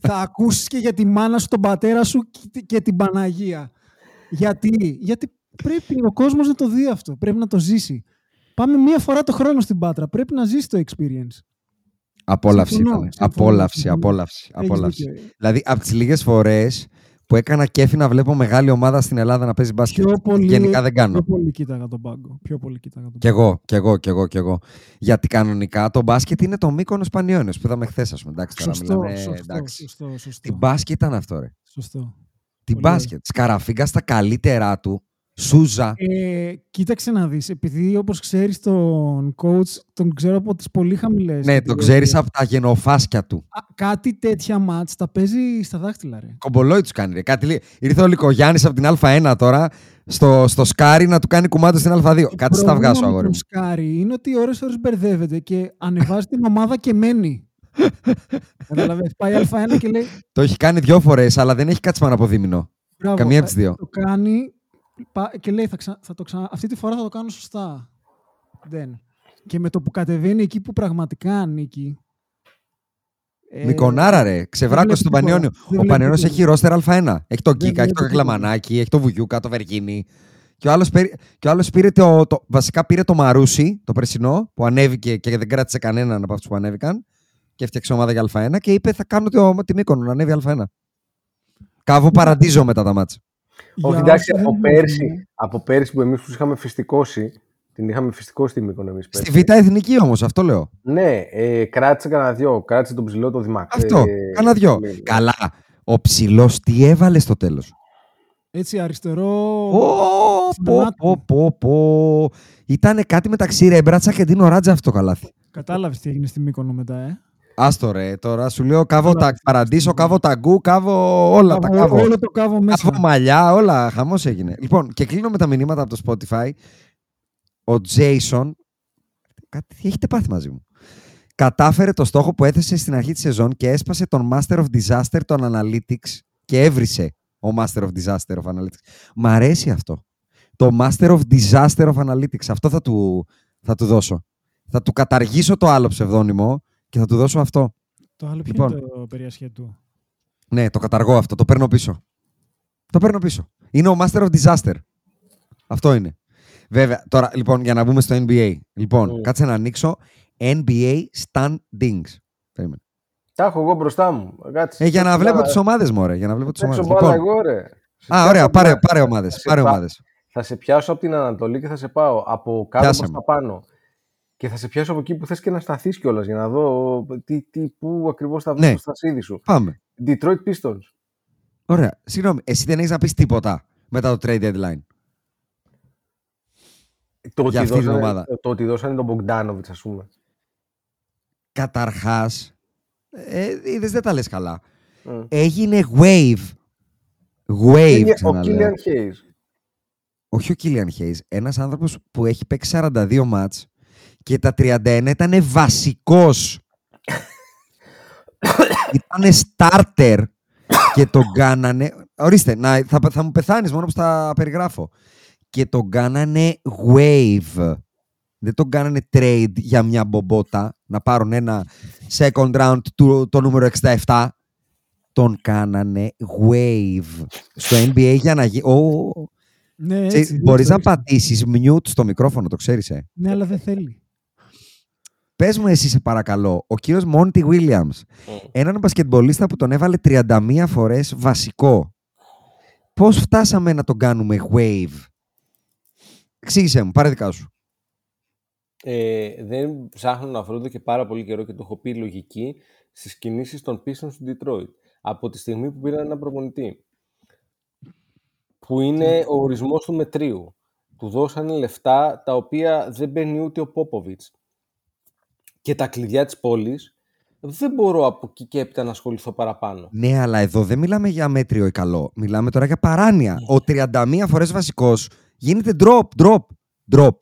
Θα ακούσεις και για τη μάνα σου, τον πατέρα σου και- και την Παναγία. Γιατί, γιατί πρέπει ο κόσμος να το δει αυτό, πρέπει να το ζήσει. Πάμε μία φορά το χρόνο στην Πάτρα, πρέπει να ζήσει το experience. Απόλαυση Συμφωνώ, ήταν. συμφωνώ, Απόλαυση, συμφωνώ. απόλαυση. Έχεις απόλαυση. δίκιο. Δηλαδή, από τις λίγες φορές που έκανα κέφι να βλέπω μεγάλη ομάδα στην Ελλάδα να παίζει μπάσκετ. Πιο πολύ, Γενικά δεν κάνω. Πιο πολύ κοίταγα τον πάγκο. Πιο πολύ κοίταγα τον Κι εγώ, κι εγώ, κι εγώ, κι εγώ. Γιατί κανονικά το μπάσκετ είναι το μήκονο Πανιόνιο που είδαμε χθες, ας πούμε. Εντάξει, τώρα Σωστό, μιλάμε. σωστό, εντάξει. σωστό, σωστό. Τι μπάσκετ ήταν αυτό, ρε. σωστό. Τι Πολύ μπάσκετ. Σκαραφίγκα στα καλύτερά του. Σούζα. Ε, κοίταξε να δεις, επειδή όπως ξέρεις τον coach, τον ξέρω από τις πολύ χαμηλές. ναι, τον ξέρεις από τα γενοφάσκια του. Α, Κάτι τέτοια μάτς τα παίζει στα δάχτυλα, ρε. Κομπολόι τους κάνει. Ρε. Κάτι λέει. Ήρθε ο Λικογιάννη από την Α1 τώρα στο, στο σκάρι να του κάνει κουμάντο στην Α2. Το Κάτι στα βγάσω, πρόβλημα με αγόρι τον μου. Σκάρι είναι ότι ώρες ώρες μπερδεύεται και ανεβάζει την ομάδα και μένει. Καταλαβαίνεις, πάει Α1 και λέει Το έχει κάνει δυο φορές, αλλά δεν έχει κάτσει πάνω από δίμηνο. Μπράβο, Καμία από θα- τις δύο. Το κάνει πα- και λέει θα, ξα- θα το ξανα... αυτή τη φορά θα το κάνω σωστά. Δεν. Και με το που κατεβαίνει εκεί που πραγματικά ανήκει. ε, Μικονάρα, ρε. Ξεβράκωσε βλέπει τον τίποτα. Πανιόνιο. Δεν Ο βλέπεις Πανιόνιος τίποτα. έχει ρόστερ Α1. Έχει τον Δεν Κίκα, έχει τον βλέπει τίποτα. Κακλαμανάκι, έχει τον Βουγιούκα, το Βεργίνη. Και ο άλλος και ο άλλος πήρε το, το, βασικά πήρε το Μαρούσι, το περσινό, που ανέβηκε και δεν κράτησε κανέναν από αυτούς που ανέβηκαν. Και έφτιαξε ομάδα για Α1 και είπε: Θα κάνω το, τη Μύκονο να ανέβει Α1. Κάβω παραντίζω μετά τα μάτσα. Για Όχι, εντάξει, όσους από δεν πέρσι, βλέπουν, από πέρσι που εμείς τους είχαμε φυστικώσει, την είχαμε φυστικώσει τη Μύκονο εμείς Στη πέρσι. Β' Εθνική όμως, αυτό λέω. Ναι, ε, κράτησε κανένα δυο. Κράτησε τον ψηλό το Δημάκ. Αυτό. Ε, Κάνα δυο. ναι. Καλά. Ο ψηλός τι έβαλε στο τέλος; Έτσι αριστερό. Πω, στην πω, μάτι. πω, πω, πω. Ήτανε κάτι μεταξύ Ρέμπρατσα και Ντίνο Ράτζα αυτό το καλάθι. Κατάλαβες τι έγινε στη Μύκονο μετά, ε; Άστο ρε, τώρα σου λέω κάβω Καλά. τα παραντήσω, κάβω ταγκού, κάβω όλα τα Κάβω- κάβω. Όλο το κάβω μέσα. Κάβω μαλλιά, όλα, χαμός έγινε. Λοιπόν, και κλείνω με τα μηνύματα από το Spotify. Ο Jason, κάτι έχετε πάθει μαζί μου, κατάφερε το στόχο που έθεσε στην αρχή της σεζόν και έσπασε τον Master of Disaster των Analytics και έβρισε ο Master of Disaster of Analytics. Μ' αρέσει αυτό. Το Master of Disaster of Analytics. Αυτό θα του, θα του δώσω. Θα του καταργήσω το άλλο ψευδόνυμο και θα του δώσω αυτό. Το άλλο ποιο Λοιπόν. είναι το περιασχετού; Ναι, το καταργώ αυτό. Το παίρνω πίσω. Το παίρνω πίσω. Είναι ο Master of Disaster. Αυτό είναι. Βέβαια, τώρα, λοιπόν, για να μπούμε στο NBA. Λοιπόν, Mm. κάτσε να ανοίξω NBA standings. Περίμενε. Τα έχω εγώ μπροστά μου. Κάτσε. Ε, για να Παίξω βλέπω μπάλα- τις ομάδες, μωρέ. Για να βλέπω τις παίξω ομάδες. μπάλα Λοιπόν, εγώ, ρε. Σε α, πιάσω ωραία. από Πάρε, την- πάρε θα ομάδες. σε Πάρε πά- ομάδες. Θα σε πιάσω από την Ανατολή και θα σε πάω από κάτω Πιάσε προς με. τα πάνω. Και θα σε πιάσω από εκεί που θες και να σταθείς κιόλας για να δω τι, τι, πού ακριβώς θα βρεις Ναι. το στασίδι σου. Πάμε. Detroit Pistons. Ωραία. Συγγνώμη, εσύ δεν έχεις να πεις τίποτα μετά το trade deadline. Το ότι, Για αυτή την δώσανε, ομάδα. το ότι δώσανε τον Bogdanovic, ας πούμε. Καταρχάς, ε, είδες, δεν τα λες καλά. Mm. Έγινε wave. Wave, Είναι ο ξαναλέω. Killian Hayes. όχι ο Κίλιαν Χέις, ένας άνθρωπος που έχει παίξει 42 μάτς και τα 31 ήταν βασικός. ήταν starter και τον κάνανε... Ορίστε, να, θα, θα μου πεθάνεις μόνο που θα περιγράφω. Και τον κάνανε wave. Δεν τον κάνανε trade για μια μπομπότα, να πάρουν ένα second round του, το νούμερο 67. Τον κάνανε wave στο NBA για να γίνει... Oh. Ναι, έτσι, Μπορείς έτσι, να έτσι. πατήσεις mute στο μικρόφωνο, το ξέρεις, ε. Ναι, αλλά δεν θέλει. Πες μου εσύ σε παρακαλώ, ο κύριος Μόντι Williams, Mm. έναν μπασκετμπολίστα που τον έβαλε 31 φορές βασικό. Πώς φτάσαμε να τον κάνουμε wave; Εξήγησέ μου, πάρε δικά σου. Ε, δεν ψάχνω να βρω εδώ και πάρα πολύ καιρό και το έχω πει λογική στις κινήσεις των Pistons του Detroit. Από τη στιγμή που πήραν ένα προπονητή που είναι ο ορισμός του μετρίου. Του δώσανε λεφτά τα οποία δεν παίρνει ούτε ο Πόποβιτς. Και τα κλειδιά της πόλης δεν μπορώ από εκεί και έπειτα να ασχοληθώ παραπάνω. Ναι, αλλά εδώ δεν μιλάμε για μέτριο ή καλό. Μιλάμε τώρα για παράνοια. Ο 31 φορές βασικός γίνεται drop, drop, drop.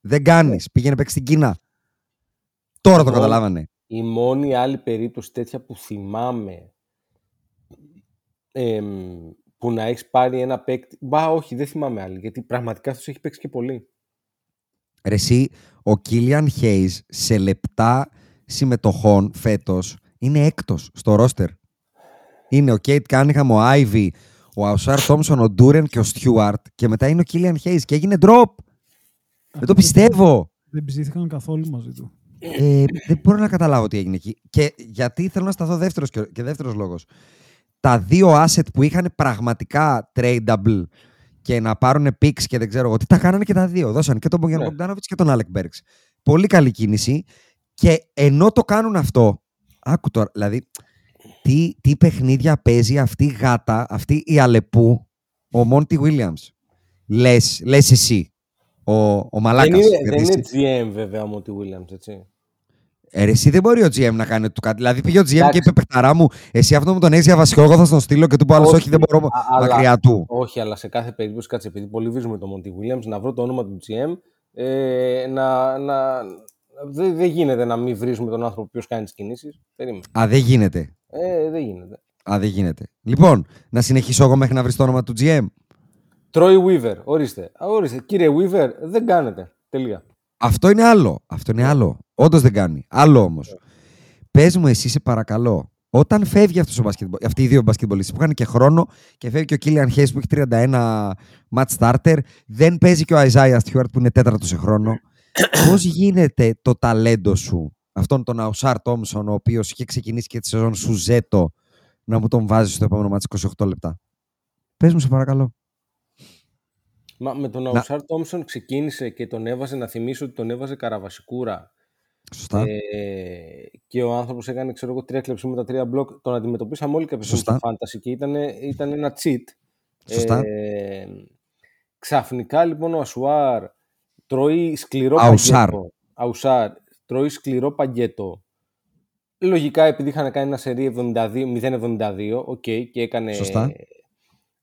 Δεν κάνεις. Πήγαινε παίξει στην Κίνα. Τώρα το Εγώ- καταλάβανε. Η μόνη άλλη περίπτωση τέτοια που θυμάμαι εμ, που να έχεις πάρει ένα παίκτη. Μπα, όχι, δεν θυμάμαι άλλη. Γιατί πραγματικά αυτός έχει παίξει και πολύ. Ρε εσύ, ο Killian Hayes σε λεπτά συμμετοχών φέτος είναι έκτος στο ρόστερ. Είναι ο Cade Cunningham, ο Ivey, ο Ausar Thompson, ο Duren και ο Stewart και μετά είναι ο Killian Hayes και έγινε drop. Δεν το πιστεύω. Δεν ψήθηκαν καθόλου μαζί του. Ε, δεν μπορώ να καταλάβω τι έγινε εκεί. Και γιατί θέλω να σταθώ δεύτερος και, και δεύτερος λόγος. Τα δύο asset που είχαν πραγματικά tradable και να πάρουν picks και δεν ξέρω εγώ τι, τα κάνανε και τα δύο. Δώσαν και τον Μπογιάν Ναι. Μπογκδάνοβιτς και τον Άλεκ Μπέρξ. Πολύ καλή κίνηση. Και ενώ το κάνουν αυτό, άκου τώρα, δηλαδή, τι, τι παιχνίδια παίζει αυτή η γάτα, αυτή η Αλεπού, ο Μόντι Williams. Λες, λες εσύ, ο, ο μαλάκας. δεν είναι, γιατί δεν εσύ- είναι GM βέβαια ο Μόντι Williams, έτσι. Ε, ρε, εσύ δεν μπορεί ο GM να κάνει του κάτι. Δηλαδή πήγε ο GM και Εντάξει. είπε παιχταρά μου, εσύ αυτό μου τον έχεις για βασικό, εγώ θα στον στείλω και του πω άλλος όχι, Όχι, δεν μπορώ α- αλλά- μακριά του. Όχι, αλλά σε κάθε περίπτωση, κάτσε επειδή πολύ βρίσκουμε τον Μόντι Williams, να βρω το όνομα του GM. Ε, να, να, δεν, δεν γίνεται να μην βρίζουμε τον άνθρωπο που κάνει τις κινήσεις. Περίμενε. Α, δεν γίνεται. Ε, δεν γίνεται. Α, δεν γίνεται. Λοιπόν, να συνεχίσω εγώ μέχρι να βρεις το όνομα του GM. Τρόι Weaver, ορίστε. Α, ορίστε. Κύριε Weaver, δεν κάνετε. Τελεία. Αυτό είναι άλλο. Αυτό είναι άλλο. Όντως δεν κάνει. Άλλο όμως. Πες μου, εσύ σε παρακαλώ, όταν φεύγει αυτός ο μπασκετμπο... αυτοί οι δύο μπασκετμπολίστες που είχαν και χρόνο και φεύγει και ο Κίλιαν Χέις που έχει 31 match starter, δεν παίζει και ο Isaiah Stewart που είναι τέταρτος σε χρόνο. Πώς γίνεται το ταλέντο σου, αυτόν τον Αουσάρ Τόμσον, ο οποίος είχε ξεκινήσει και τη σεζόν σου ζέτο, να μου τον βάζεις στο επόμενο match 28 λεπτά; Πες μου, σε παρακαλώ. Μα με τον Να- Ausar Thompson ξεκίνησε και τον έβαζε, να θυμίσω ότι τον έβαζε καραβασικούρα. Σωστά. Ε, και ο άνθρωπος έκανε, ξέρω εγώ, τρία κλεψίματα, τρία μπλοκ. Τον αντιμετωπίσαμε όλοι κάποια στιγμή Σωστά. στο fantasy και ήταν, ήταν ένα cheat. Σωστά. Ε, ξαφνικά λοιπόν ο Ασουάρ τρώει σκληρό Αουσάρ. παγκέτο. Αουσάρ. Τρώει σκληρό παγκέτο. Λογικά επειδή είχαν κάνει ένα σερί 72, 0-72, οκ, και έκανε Σωστά.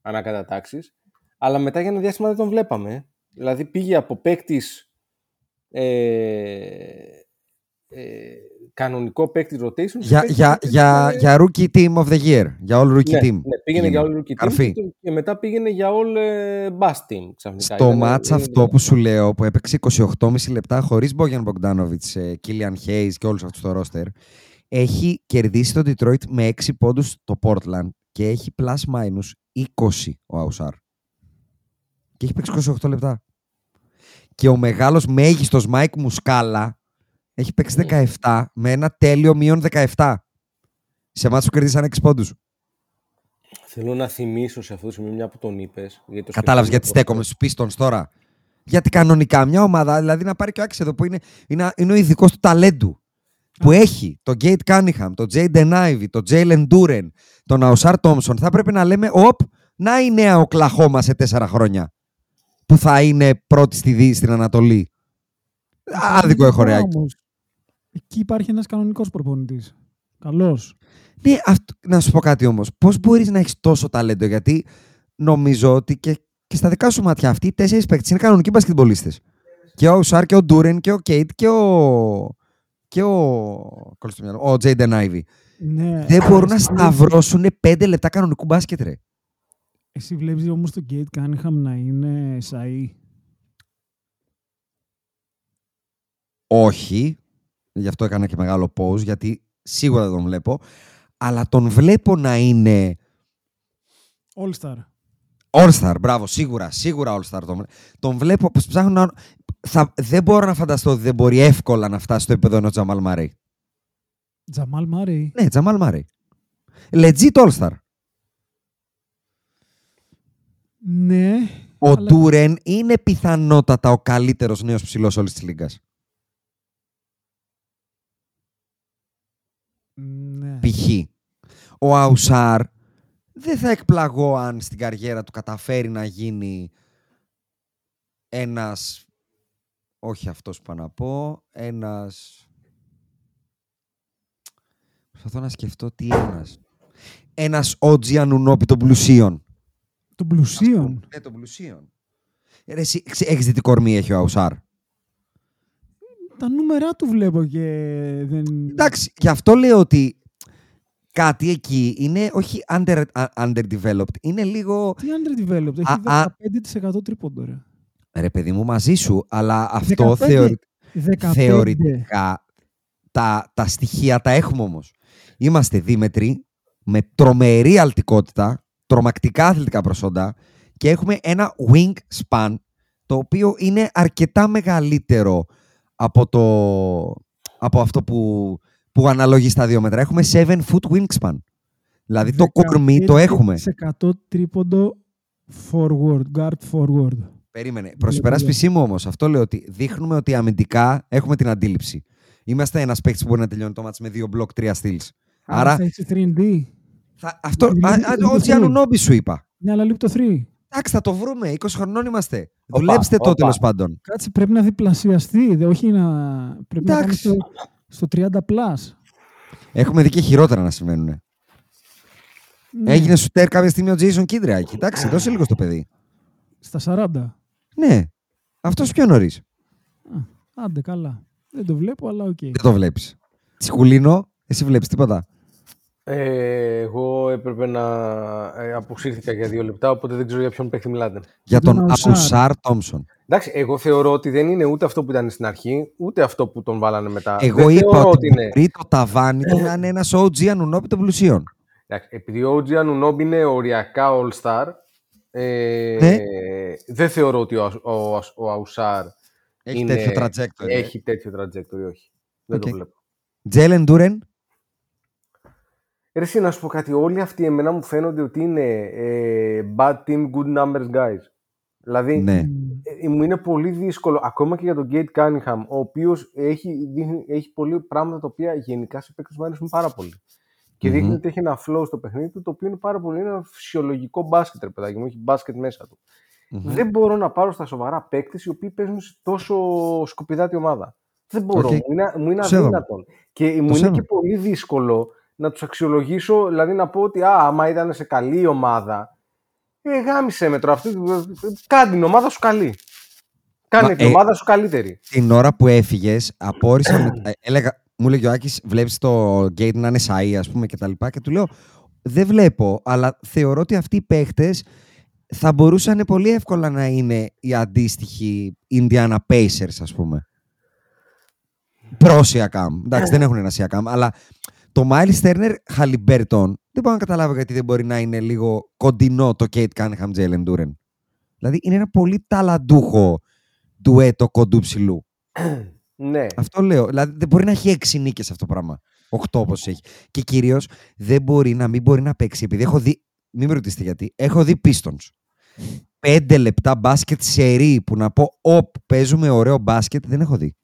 ανακατατάξεις. Αλλά μετά για ένα διάστημα δεν τον βλέπαμε. Δηλαδή πήγε από παίκτης ε, ε, κανονικό παίκτη rotation. σε Για, παίκτη για, που για, ήταν- για rookie team of the year. Για all rookie ναι, team. ναι, πήγαινε για all rookie team Καρφί. και, και μετά πήγαινε για all ε, bust team ξαφνικά. Στο Ήταν- μάτς είναι- αυτό που σου λέω, που έπαιξε 28,5 λεπτά χωρίς Μπόγιαν Μπογκδάνοβιτς, Κίλιαν Hayes και όλους αυτούς το ρόστερ, έχει κερδίσει το Detroit με 6 πόντους το Portland και έχει plus minus 20 ο Ausar. Και έχει παίξει 28 λεπτά. Και ο μεγάλος μέγιστος Mike Muscala έχει παίξει 17 με ένα τέλειο μείον 17. Σε ματς που κερδίσαν 6 πόντους. Θέλω να θυμίσω σε αυτό το σημείο μια που τον είπες. Κατάλαβες γιατί στέκομαι στους Pistons τώρα. Γιατί κανονικά μια ομάδα, δηλαδή να πάρει και ο Άκης εδώ που είναι, είναι, είναι ο ειδικός του ταλέντου. Που έχει τον Cade Cunningham, τον Jaden Ivey, τον Jalen Duren, τον Αουσάρ Τόμσον. Θα πρέπει να λέμε, οπ, να η νέα Οκλαχώμα σε τέσσερα χρόνια. Που θα είναι πρώτη στη Δύση, στην Ανατολή. Άδικο έχω ρε Άκη. Όμως, Εκεί υπάρχει ένας κανονικός προπονητής. Καλός. Ναι, αυτό, να σου πω κάτι όμως. Πώς μπορείς να έχεις τόσο ταλέντο, γιατί νομίζω ότι και Και στα δικά σου μάτια αυτοί οι τέσσερις παίκτες είναι κανονικοί μπασκετμπολίστες. Και ο Σάρ και ο Ντούρεν και ο Κέιτ και ο. και ο. κόλλησε το μυαλό, Ο Τζέιντεν Άιβι. Ναι, Δεν αλλά μπορούν να εσύ σταυρώσουν πέντε λεπτά κανονικού μπάσκετ, ρε. Εσύ βλέπεις όμως τον Γκέιτ Κάνιχαμ να είναι σαΐ; Όχι. Γι' αυτό έκανα και μεγάλο pause, γιατί σίγουρα δεν τον βλέπω. Αλλά τον βλέπω να είναι All Star. All-Star, μπράβο, σίγουρα, σίγουρα All-Star. Τον, τον βλέπω, πως ψάχνω να... Θα, δεν μπορώ να φανταστώ ότι δεν μπορεί εύκολα να φτάσει στο επίπεδο ενός Τζαμάλ Μαρέι. Τζαμάλ Μάρεϊ. Ναι, Τζαμάλ Μαρέι. Legit All-Star. Ναι. Ο αλλά- Ντούρεν είναι πιθανότατα ο καλύτερος νέος ψηλός όλης της λίγκας. Ναι. Π.χ. Ο Αουσάρ δεν θα εκπλαγώ αν στην καριέρα του καταφέρει να γίνει ένας... Όχι αυτός που είπα να πω. Ένας... Προσπαθώ να σκεφτώ τι ένας. Ένας OG Ανουνόπι των πλουσίων. Των πλουσίων. Ναι, των πλουσίων. Ε, Ρε, εσύ, ξε- έχεις δει τι κορμί έχει ο Αουσάρ. Τα νούμερά του βλέπω και δεν... Εντάξει, γι' αυτό λέω ότι κάτι εκεί είναι όχι under, uh, underdeveloped, είναι λίγο... Τι underdeveloped; Έχει Α, α. 15% τρίποντο, ρε. Ρε παιδί μου, μαζί σου, αλλά αυτό 15. θεωρη- 15. θεωρητικά τα, τα στοιχεία τα έχουμε όμως. Είμαστε δίμετροι, με τρομερή αλτικότητα, τρομακτικά αθλητικά προσόντα και έχουμε ένα wingspan το οποίο είναι αρκετά μεγαλύτερο από, το, από αυτό που, που αναλογεί στα δύο μέτρα. Έχουμε 7 foot wingspan. Δηλαδή το κορμί το έχουμε. 15% τρίποντο forward, guard forward. Περίμενε. Προς υπεράσπιση μου όμως, αυτό λέω ότι δείχνουμε ότι αμυντικά έχουμε την αντίληψη. Είμαστε ένας παίκτης που μπορεί να τελειώνει το μάτς με δύο μπλοκ, τρία στυλ. Άρα. θα έχεις 3D. Θα, αυτό. Λείπει- α, α, λείπει Ο το Τζιάνου three. Νόμπι σου είπα. Ναι, αλλά λείπει το 3. Εντάξει, θα το βρούμε. 20 χρονών είμαστε. Οπα, Δουλέψτε το οπα. τέλος πάντων. Κάτσε, πρέπει να διπλασιαστεί. Δε, όχι να. Πρέπει να πάμε Εντάξει. στο, στο 30 plus. Έχουμε δει και χειρότερα να συμβαίνουν. Ναι, Έγινε σουτέρ κάποια στιγμή ο Τζέισον Κίντρια εκεί. Εντάξει, δώσε λίγο στο παιδί. Στα 40. Ναι. Αυτός πιο νωρίς. Άντε, καλά. Δεν το βλέπω, αλλά οκ. Δεν το βλέπεις. Τσικουλίνο, εσύ βλέπεις τίποτα. Ε, εγώ έπρεπε να ε, αποσύρθηκα για δύο λεπτά, οπότε δεν ξέρω για ποιον παίχτη μιλάτε. Για τον τον Ausar. Ausar Thompson. Εντάξει, εγώ θεωρώ ότι δεν είναι ούτε αυτό που ήταν στην αρχή, ούτε αυτό που τον βάλανε μετά. Εγώ Δεν είπα θεωρώ ότι είναι. μπορεί το ταβάνι του να είναι ένας OG Anunoby των πλουσίων. Εντάξει, επειδή ο OG Anunoby είναι οριακά All-Star, ε, Ναι. δεν θεωρώ ότι ο, ο, ο Ausar Έχει είναι- τέτοιο trajectory. ε. έχει τέτοιο trajectory, όχι. Δεν Οκ. το βλέπω. Jalen Duren. Ρε, εσύ, να σου πω κάτι. Όλοι αυτοί εμένα μου φαίνονται ότι είναι ε, bad team, good numbers guys. Δηλαδή, Ναι. ε, μου είναι πολύ δύσκολο, ακόμα και για τον Cade Cunningham, ο οποίος έχει, δείχνει- έχει πολλοί πράγματα τα οποία γενικά σε παίκτες μου αρέσουν πάρα πολύ. Και Μμμ. δείχνει ότι έχει ένα flow στο παιχνίδι του, το οποίο είναι πάρα πολύ είναι ένα φυσιολογικό μπάσκετ, ρε παιδάκι μου, έχει μπάσκετ μέσα του. Δεν μπορώ να πάρω στα σοβαρά παίκτες οι οποίοι παίζουν σε τόσο σκουπιδάτη ομάδα. Δεν μπορώ. Οκ. Μου είναι, μου είναι Το σέβομαι. αδύνατον. Και μου είναι σέβομαι. και πολύ δύσκολο να τους αξιολογήσω, δηλαδή να πω ότι α, άμα ήταν σε καλή ομάδα, ε, γάμισε με τώρα. Αυτή, ε, κάνε την ομάδα σου καλή. Κάνε Μα, την ε, ομάδα σου καλύτερη. Την ώρα που έφυγες, απόρρισα. με- ε, έλεγα, μου λέγει ο Άκης, βλέπεις το gate να είναι σαΐ, ας πούμε, και τα λοιπά. Και του λέω, δεν βλέπω, αλλά θεωρώ ότι αυτοί οι παίχτες θα μπορούσαν πολύ εύκολα να είναι οι αντίστοιχοι Indiana Pacers, ας πούμε. Προ Siakam. Εντάξει, δεν έχουν ένα Siakam, αλλά το Miles Turner Halliburton δεν μπορώ να καταλάβω γιατί δεν μπορεί να είναι λίγο κοντινό το Kate Cunningham Jalen Duren. Δηλαδή είναι ένα πολύ ταλαντούχο ντουέτο κοντού ψηλού. Ναι. Αυτό λέω. Δηλαδή δεν μπορεί να έχει έξι νίκες αυτό το πράγμα. Οχτώ όπως έχει. Και κυρίως δεν μπορεί να μην μπορεί να παίξει. Επειδή έχω δει. Μην με ρωτήσετε γιατί. Έχω δει Pistons. Πέντε λεπτά μπάσκετ σε που να πω Οπ, παίζουμε ωραίο μπάσκετ. Δεν έχω δει.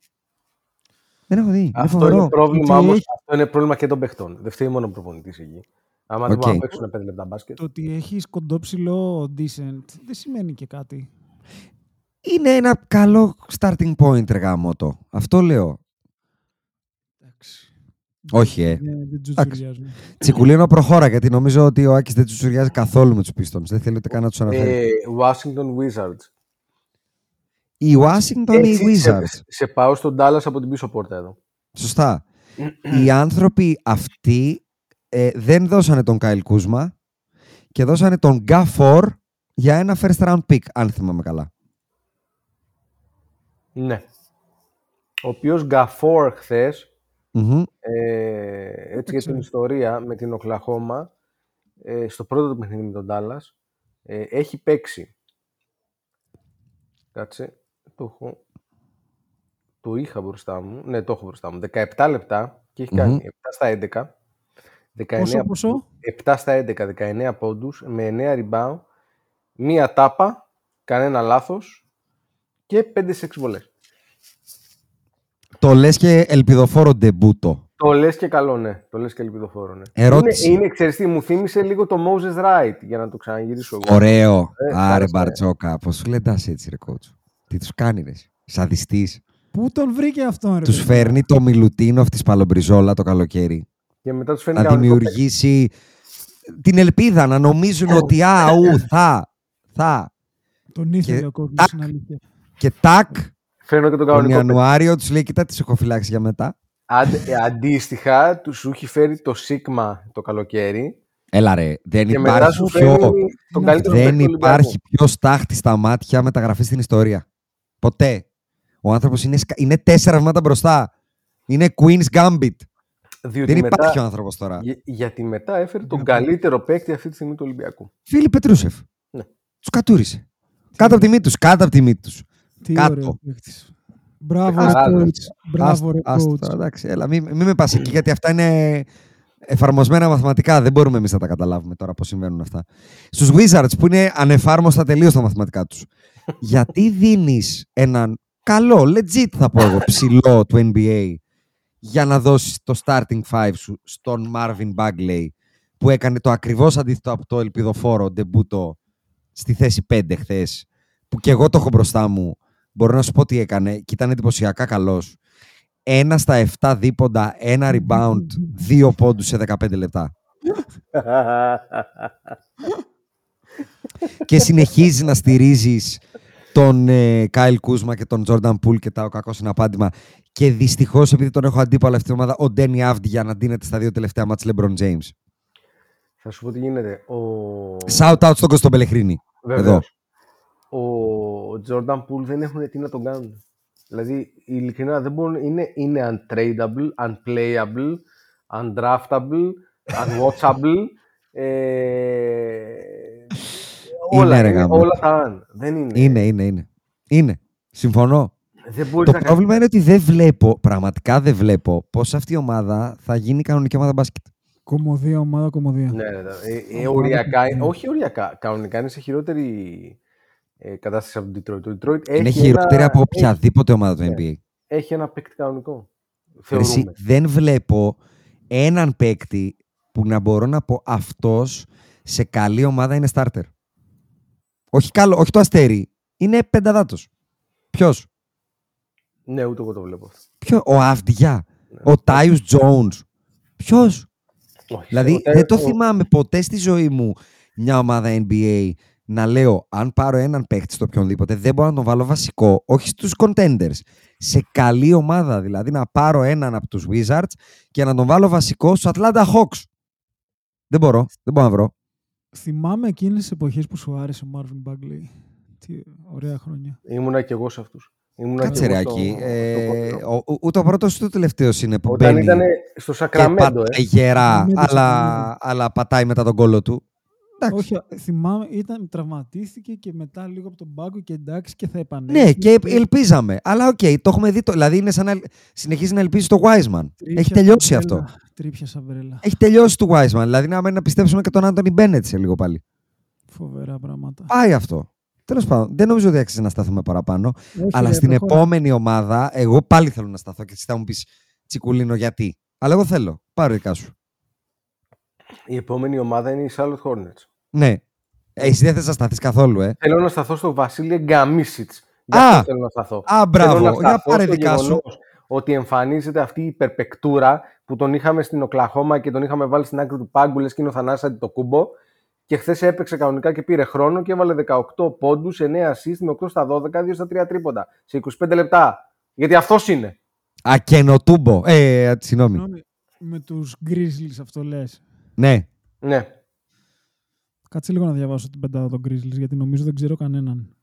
Δεν έχω δει. Είναι Αυτό φοβερό. είναι πρόβλημα Και όμως. έχει- Αυτό είναι πρόβλημα και των παιχτών. Δεν φταίει μόνο ο προπονητής εκεί. Άμα δεν Οκ. μπορούν να παίξουν πέντε λεπτά μπάσκετ. Το ότι έχεις κοντόψηλο decent δεν σημαίνει και κάτι. Είναι ένα καλό starting point, ρε γαμώτο. Αυτό λέω. Εντάξει. Όχι, ε. Ναι, δεν τσουτσουριάζουν. Τσικουλίνο προχώρα γιατί νομίζω ότι ο Άκης δεν τσουτσουριάζει καθόλου με τους Pistons. Δεν θέλει ούτε καν να τους αναφέρει. Ε, Washington Wizards. Οι Washington ή οι Έτσι, σε, Wizards. σε πάω στον Dallas από την πίσω πόρτα εδώ. Σωστά. οι άνθρωποι αυτοί ε, δεν δώσανε τον Κάιλ Κούσμα και δώσανε τον Γκάφορ για ένα first round pick, αν θυμάμαι καλά. Ναι. Ο οποίος Γκαφόρ χθες, Μμμ. ε, έτσι για την ιστορία, με την Οκλαχώμα, ε, στο πρώτο του παιχνίδι με τον Dallas, ε, έχει παίξει. Κάτσε, το έχω... Το είχα μπροστά μου. Ναι, το έχω μπροστά μου. 17 λεπτά και έχει κάνει 7 στα 11. 19, Πόσο, πόσο; 7 στα 11, 19 πόντους, με 9 rebound, μία τάπα, κανένα λάθος και 5 σε 6 βολές. Το λες και ελπιδοφόρο ντεμπούτο. Το λες και καλό, ναι. Το λες και ελπιδοφόρο, ναι. Ερώτηση. Είναι, είναι ξέρεις τι, μου θύμισε λίγο το Moses Wright, για να το ξαναγυρίσω εγώ. Ωραίο. Ε, Άρε άρεσε. Μπαρτζόκα. Πώς σου λεντάς έτσι ρε κότσο. Τι τους κάνει ρε. Σαδιστής. Πού τον βρήκε αυτόν, ρε. Τους παιδί; φέρνει το Μιλουτίνοφ της Παλομπριζόλα το καλοκαίρι. Και μετά τους φαίνει να κανονικό δημιουργήσει την ελπίδα να νομίζουν ότι α, ου, θα, θα. Τον ήθελε Και ο κόσμος, τάκ. είναι αλήθεια. Και τάκ, παίκτη. Φέρνω και τον τον κανονικό παίκτη. Ιανουάριο τους λέει, κοίτα τις έχω φυλάξει για μετά. Αντε- ε, αντίστοιχα, τους σου έχει φέρει το Σίγμα το καλοκαίρι Έλα ρε, δεν και μετά υπάρχει σου πιο, φέρνει τον καλύτερο δεν παίκτη του Ολυμπιακού. υπάρχει πιο στάχτη στα μάτια μεταγραφής στην ιστορία. Ποτέ. Ο άνθρωπος είναι, σκα- είναι τέσσερα βήματα μπροστά. Είναι Queen's Gambit. Διότι δεν μετά, υπάρχει ο άνθρωπος τώρα. για- γιατί μετά έφερε τον καλύτερο παίκτη αυτή τη στιγμή του Ολυμπιακού. Φίλοι Πετρούσεφ. Ναι. Τους κατούρισε. Κάτω από τη μύτη τους, κάτω από τη μύτη τους. Τι Κάτω. ωραίο παίκτης. Μπράβο, ρε Άστο. coach. Μπράβο, ρε Άστα- άστα, coach. εντάξει, έλα, μην, μην με πας εκεί, γιατί αυτά είναι εφαρμοσμένα μαθηματικά. Δεν μπορούμε εμείς να τα καταλάβουμε τώρα πώς συμβαίνουν αυτά. Στους Wizards που είναι ανεφάρμοστα τελείως τα μαθηματικά τους. Γιατί δίνεις έναν καλό, legit θα πω εγώ, ψηλό του NBA για να δώσεις το starting five σου στον Marvin Bagley που έκανε το ακριβώς αντίθετο από το ελπιδοφόρο ντεμπούτο στη θέση 5 χθες που και εγώ το έχω μπροστά μου μπορώ να σου πω τι έκανε και ήταν εντυπωσιακά καλός ένα στα 7 δίποντα, ένα rebound, δύο πόντους σε 15 λεπτά. και συνεχίζει να στηρίζεις τον ε, Κάιλ Κούσμα και τον Τζόρνταν Πούλ και τα ο κακό είναι απάντημα. Και δυστυχώς, επειδή τον έχω αντίπαλο αυτή την ομάδα, ο Ντένι Αύντι για να ντύνεται στα δύο τελευταία μάτς LeBron James. Θα σου πω τι γίνεται. Ο... Shout out στον Κωστό Μπελεχρίνη. Βεβαίως. Ο Jordan Poole δεν έχουν τι να τον κάνουν. Δηλαδή, ειλικρινά δεν μπορούν. Είναι, είναι untradable, unplayable, undraftable, unwatchable. ε, όλα, ρε είναι, γάμο. όλα τα αν. Δεν είναι. Είναι, είναι, είναι. Είναι. Συμφωνώ. Δεν μπορείς Το να πρόβλημα είναι ότι δεν βλέπω, πραγματικά δεν βλέπω, πώς αυτή η ομάδα θα γίνει κανονική ομάδα μπάσκετ. Κομμωδία, ομάδα, κομμωδία. Ναι, ναι, ναι. Ε, ε, Ομάδα οριακά, που- όχι οριακά. Κανονικά είναι σε χειρότερη ε, κατάσταση από τον Detroit. Το Detroit είναι έχει χειρότερη ένα- από οποιαδήποτε ομάδα του Ναι. NBA. Έχει, έχει ένα παίκτη κανονικό. Ρε εσύ, Θεωρούμε. δεν βλέπω έναν παίκτη που να μπορώ να πω αυτός σε καλή ομάδα είναι starter. Όχι, καλό, όχι το αστέρι. Είναι πενταδάτος. Ποιος; Ναι, ούτε εγώ το βλέπω αυτό. Ποιο, ο Αυδιά. Ναι. Ο Τάιους Jones. Ποιος; Όχι, Δηλαδή, ο- δεν το ο- θυμάμαι ποτέ στη ζωή μου μια ομάδα NBA να λέω αν πάρω έναν παίχτη στο οποιονδήποτε δεν μπορώ να τον βάλω βασικό, όχι στους contenders. Σε καλή ομάδα, δηλαδή να πάρω έναν από τους Wizards και να τον βάλω βασικό στους Atlanta Hawks. Δεν μπορώ, δεν μπορώ να βρω. Θυμάμαι εκείνες τις εποχές που σου άρεσε ο Marvin Bagley. Τι ωραία χρόνια. Ήμουνα κι εγώ σε αυτούς. Ήμουνα Κάτσε κι ρε εγώ στο- εκεί. στο Ε, ποδόσφαιρο. ο- ο- ούτε ο πρώτος ούτε ο τελευταίος είναι που Όταν μπαίνει ήταν στο και Σακραμέντο, πατάει ε. γερά, Σακραμέντο, αλλά, Σακραμέντο. αλλά πατάει μετά τον κώλο του. Εντάξει. Όχι, θυμάμαι, ήταν, τραυματίστηκε και μετά λίγο από τον πάγκο και εντάξει και θα επανέλθει. Ναι, και ελπίζαμε. Αλλά οκ, το έχουμε δει. Το, δηλαδή είναι σαν να συνεχίζει να ελπίζει το Wiseman. Τρύπια Έχει τελειώσει σαν αυτό. Μπρέλα. Τρύπια σαν μπρέλα. Έχει τελειώσει το Wiseman. Δηλαδή να μένει να πιστέψουμε και τον Άντωνι Μπένετ σε λίγο πάλι. Φοβερά πράγματα. Πάει αυτό. Τέλος πάντων, δεν νομίζω ότι άξιζε να σταθούμε παραπάνω. Όχι, αλλά ρε, στην προχώρα. επόμενη ομάδα, εγώ πάλι θέλω να σταθώ και εσύ θα μου πεις Τσικουλίνο γιατί. Αλλά εγώ θέλω. Πάρω δικά σου. Η επόμενη ομάδα είναι η Charlotte Hornets. Ναι. Ε, εσύ δεν θες να σταθείς καθόλου, ε. Θέλω να σταθώ στο Βασίλη Γκαμίσιτς. Γι' Α! αυτό θέλω να σταθώ. Α, μπράβο. Θέλω να Για σταθώ πάρε στο δικά σου. γεγονός Ότι εμφανίζεται αυτή η υπερπεκτούρα που τον είχαμε στην Οκλαχώμα και τον είχαμε βάλει στην άκρη του πάγκου, λες και είναι ο Θανάσης το κούμπο. Και χθες έπαιξε κανονικά και πήρε χρόνο και έβαλε 18 πόντους, 9 assist με 8 στα 12, 2 στα 3 τρίποντα. Σε 25 λεπτά. Γιατί αυτός είναι. Ακενοτούμπο. Ε, συγγνώμη. Συγγνώμη, Με τους Grizzlies αυτό λες. Ναι. Ναι. Κάτσε λίγο να διαβάσω την πεντάδα των Grizzlies, γιατί νομίζω δεν ξέρω κανέναν.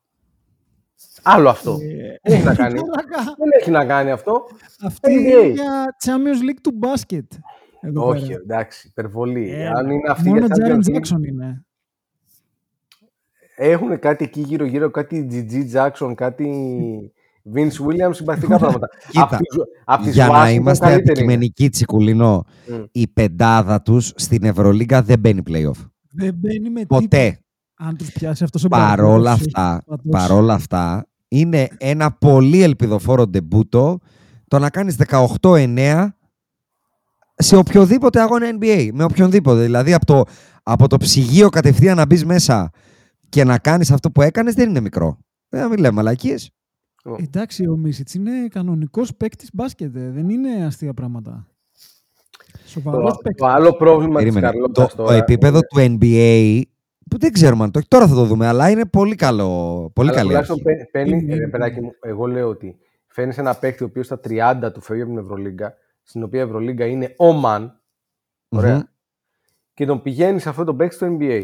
Άλλο αυτό. Ε, Δεν έχει να κάνει. Μαλάκα. Δεν έχει να κάνει αυτό. Αυτή NBA. είναι για Champions League του μπάσκετ. Εδώ Όχι, πέρα. εντάξει, υπερβολή. Ε, Αν είναι αυτή Μόνο για Jaren Champions League, Jackson είναι. έχουν κάτι εκεί γύρω-γύρω, κάτι GG Jackson, κάτι Vince Williams, συμπαθητικά πράγματα. Κοίτα, Απ' τις- απ' τις Για να Washington είμαστε καλύτερη είναι. αντικειμενικοί, Τσικουλινό, Μμ. η πεντάδα τους στην Ευρωλίγκα δεν μπαίνει playoff. Δεν μπαίνει με τίποτα. Ποτέ. Αν τους πιάσει αυτός ο Παρόλα Μπαρμπάρος, αυτά, ο Πατός. παρόλα αυτά, είναι ένα πολύ ελπιδοφόρο ντεμπούτο το να κάνεις 18-9 σε οποιοδήποτε αγώνα NBA. Με οποιονδήποτε. Δηλαδή από το, από το ψυγείο κατευθείαν να μπεις μέσα και να κάνεις αυτό που έκανες δεν είναι μικρό. Δεν να μην λέμε μαλακίες. Εντάξει, ο Μίσιτς είναι κανονικός παίκτης μπάσκετ. ε. Δεν είναι αστεία πράγματα. Σοβαρός Το, παίκτης. το άλλο πρόβλημα της Περίμενε. Το, Καρλώτας το τώρα επίπεδο είναι- του NBA που δεν ξέρουμε αν το έχει. Τώρα θα το δούμε, αλλά είναι πολύ καλό. Πολύ Αλλά καλή τουλάχιστον αρχή. παί- παίρνει, Είναι, ε, είναι. παιδάκι μου, εγώ λέω ότι φέρνει ένα παίκτη ο οποίος στα 30 του φεύγει από την Ευρωλίγκα, στην οποία η Ευρωλίγκα είναι ο man, ωραία, Μμμ, και τον πηγαίνει σε αυτό το παίκτη στο NBA,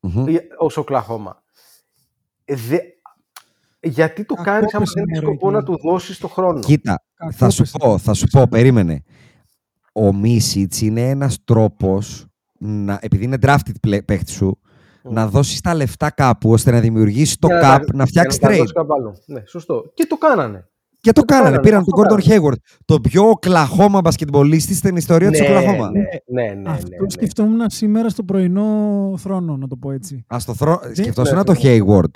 μμμ. ως Οκλαχώμα. Ε, δε- Γιατί το Κακό κάνεις άμα δεν πεσημέρι έχεις σκοπό εκεί. να του δώσεις το χρόνο; Κοίτα, Κακό θα σου πεσημέρι. πω, θα σου πω, περίμενε. Ο Μίσιτς είναι ένας τρόπος, να, επειδή είναι drafted πλε- παίχτη σου, να δώσεις τα λεφτά κάπου ώστε να δημιουργήσεις το Για cap τα- να φτιάξεις για τα trade. δώσεις κάπου αλλού. Ναι, σωστό. Και το κάνανε. Και το το κάνανε. κάνανε, Πήραν αυτό τον Gordon κάνανε. Hayward. Το πιο Οκλαχώμα μπασκετμπολίστη στην ιστορία της Οκλαχώμα. ναι, ναι, ναι, ναι, Αυτό ναι. σκεφτόμουν σήμερα στο πρωινό θρόνο, να το πω έτσι. Ας το θρώ... Σκεφτόσουν ναι, το ναι. Hayward.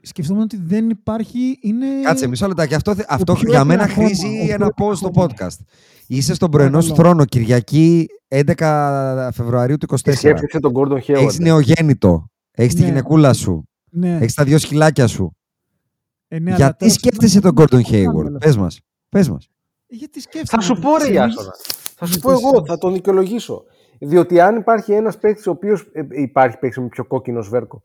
Σκεφτόμουν ότι δεν υπάρχει. Είναι... Κάτσε μισό λεπτάκι. Αυτό, θε- αυτό πιο για μένα Οκλαχώμα, χρήζει ο ένα πιο post στο Οκλαχώμα. podcast. Είσαι στον πρωινό σου Παρακαλώ. θρόνο Κυριακή 11 Φεβρουαρίου του 24. Σκέφτεσαι τον Gordon Hayward. Έχεις νεογέννητο. Έχεις τη Ναι. γυναικούλα σου. Ναι, Έχεις τα δύο σκυλάκια σου. ε, ναι, αλλά Γιατί τέλος σκέφτεσαι τον πάντων, Gordon δεν κάνουμε Hayward; λεφτά. Πες μας. Πες μας. Γιατί σκέφτομαι. Θα σου πω ρε σε Ιάσονα. Θα σου δεν πω εγώ, θες- θα τον δικαιολογήσω. Διότι αν υπάρχει ένας παίκτης ο οποίος ε, υπάρχει παίκτης με πιο κόκκινο σβέρκο.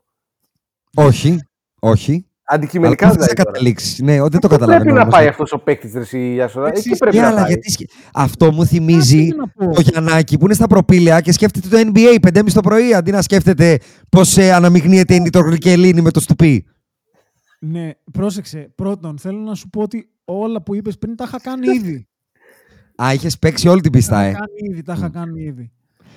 Όχι. Όχι. Αντικειμενικά Αλλά πού θα δηλαδή. τώρα. καταλήξει. Ναι, ο- δεν το Πού καταλαβαίνω. Πρέπει να όμως. πάει αυτός ο παίκτης ρε η Ιάσονα. Έτσι, Εκεί πρέπει Ναι, να αλλά πάει; γιατί σκε- Αυτό μου θυμίζει Κάτσε να πω. το Γιαννάκη που είναι στα προπήλαια και σκέφτεται το NBA 5.30 το πρωί αντί να σκέφτεται πώς ε, αναμειγνύεται η νητρογλυκελίνη με το στουπί. Ναι, πρόσεξε. Πρώτον, θέλω να σου πω ότι όλα που είπες πριν τα είχα κάνει ήδη. Α, είχες παίξει όλη την τα πίστα, είχα ε. κάνει ήδη, τα είχα κάνει ήδη.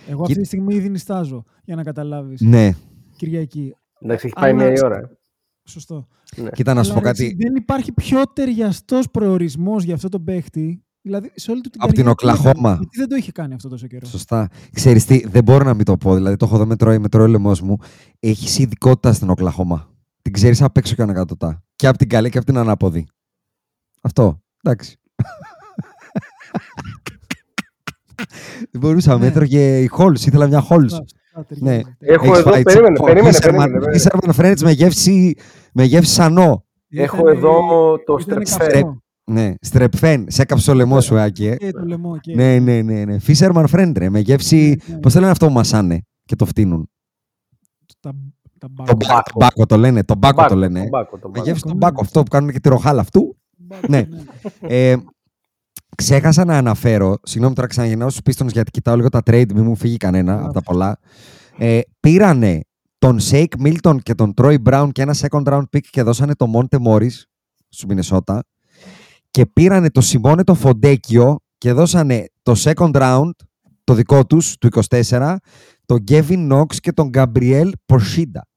Εγώ Κοίτα- αυτή τη στιγμή ήδη νιστάζω, για να καταλάβεις. Ναι. Κυριακή. Εντάξει, έχει πάει Αλλά- μια η ώρα. Ε. Σωστό. Κοίτα να σου πω Αλλά, έτσι, κάτι. Δεν υπάρχει πιο ταιριαστό προορισμός για αυτό τον παίχτη. Δηλαδή σε όλη του την Από την καριέρα που ήταν, Οκλαχώμα. Γιατί δεν το είχε κάνει αυτό τόσο καιρό. Σωστά. Ξέρεις τι, δεν μπορώ να μην το πω. Δηλαδή το έχω εδώ με τρώει, με τρώει ο λαιμός μου. Έχεις ειδικότητα στην Οκλαχώμα. Την ξέρεις απ' έξω και ανακατοτά. Και από την καλή και από την ανάποδη. Αυτό. Εντάξει. δεν μπορούσα. Ναι. Μέτρωγε η Χόλς. Ήθελα μια Χόλς. Α, α, ταιριάζει, Ναι. ταιριάζει. Έχω Έχεις εδώ, φάει περίμενε, τσίπο, περίμενε, Fisherman- περίμενε, περίμενε. Fisherman Friends με γεύση, με γεύση σανό. Έχω Ήτανε- εδώ το ήτανε στρεψέ. καυτό. Ναι, Strepfen. Σε έκαψε το λαιμό σου, Άκη. ε. Και το λαιμό και... Ναι, ναι, ναι, ναι. Fisherman Friend, ρε, με γεύση. Ναι, ναι. Πώς το λένε αυτό που μασάνε και το φτύνουν; Τα, τα Το μπάκο. μπάκο, το μπάκο το λένε. Το μπάκο το Τον λένε. τον μπάκο, τον Με μπάκο. γεύση τον Ναι. μπάκο αυτό που κάνουν και τη ροχάλα αυτού. Μπάκο, ναι. Ε, ξέχασα να αναφέρω, συγγνώμη τώρα ξαναγυρνάω στους πίστονες γιατί κοιτάω λίγο τα trade, μην μου φύγει κανένα από τα πολλά. Ε, πήρανε τον Σέικ Μίλτον και τον Τρόι Μπράουν και ένα second round pick και δώσανε το Μόντε Μόρις σου Μινεσότα και πήρανε το Σιμώνε το Φοντέκιο και δώσανε το second round το δικό τους, του 24, τον Γκέβιν Νόξ και τον Γκαμπριέλ Πορσίντα.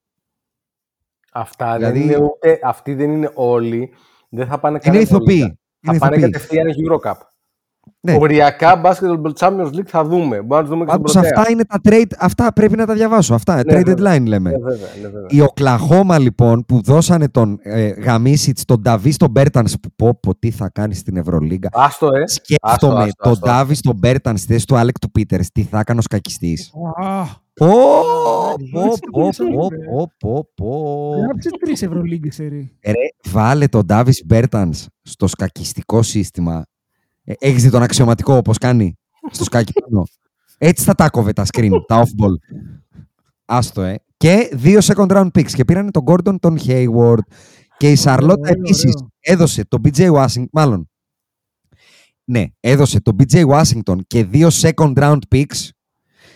Αυτά Δηλαδή- δεν είναι ούτε, αυτοί δεν είναι όλοι. Δεν θα πάνε Είναι κανένα ηθοποιοί. Ευρωλίγκα. Θα Είναι πάνε ηθοποιοί. κατευθείαν Eurocup. Ναι. Οριακά Basketball Champions League θα δούμε. Μπορούμε να του δούμε και στην Πάντως πρωτέα. αυτά είναι τα trade, αυτά πρέπει να τα διαβάσω. Αυτά, Ναι, trade βέβαια. deadline λέμε. Ναι, βέβαια, ναι, βέβαια. Η Οκλαχώμα λοιπόν που δώσανε τον ε, Γαμίσιτς, τον Νταβίς τον Μπέρτανς που πω, πω τι θα κάνει στην Ευρωλίγκα. Άστο, ε. Σκέφτομαι Άστο, άστο, τον άστο. Ντάβις τον Μπέρτανς στη θέση του Άλεκ του Πίτερς. Τι θα έκανε ο σκακιστής. Α, Πω, έτσι πω, πω, το πω, είπε. πω, πω, πω. Γράψε τρεις Ευρωλίγκες, Ερή. Ρε, βάλε τον Ντάβις Μπέρτανς στο σκακιστικό σύστημα. Ε, έχεις δει τον αξιωματικό όπως κάνει. Στο σκάκι πάνω; Έτσι θα τα κόβε τα screen, τα off-ball. Άστο, ε. Και δύο second round picks. Και πήραν τον Gordon, τον Hayward. Και η Σαρλότα Ωραίο, επίσης ωραίο. έδωσε τον BJ Washington. Μάλλον. Ναι, έδωσε τον BJ Washington και δύο second round picks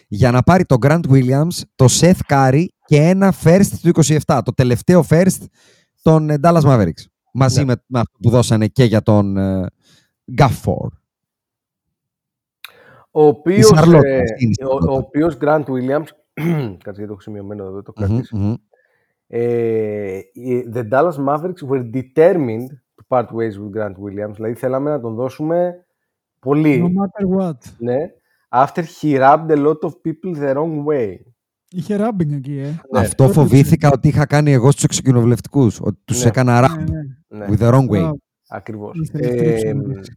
για να πάρει τον Grant Williams, το Seth Curry και ένα first του 27. Το τελευταίο first των ε, Dallas Mavericks. Μαζί Ναι. με, με αυτό που δώσανε και για τον ε, Gafford. Ο οποίος, Σαρλότα, ε, αυτή είναι η ο, Σαρλότα. ο οποίος Grant Williams, κάτσε γιατί το έχω σημειωμένο εδώ, το έχω Μμμ, κρατήσει. μμμ. Ε, οι- the Dallas Mavericks were determined to part ways with Grant Williams. Δηλαδή θέλαμε να τον δώσουμε No πολύ. matter what. Ναι. After he rubbed a lot of people the wrong way. Είχε ράμπινγκ εκεί, ε. Ναι. Αυτό Τότε φοβήθηκα ότι είχα κάνει εγώ στους εξοκοινοβουλευτικούς. Ότι τους Ναι. έκανα Ναι, rap ναι. Ναι, with the wrong way. Μπράβο. ακριβώς. Ήθελε Ε, στρίψη να ρίξει.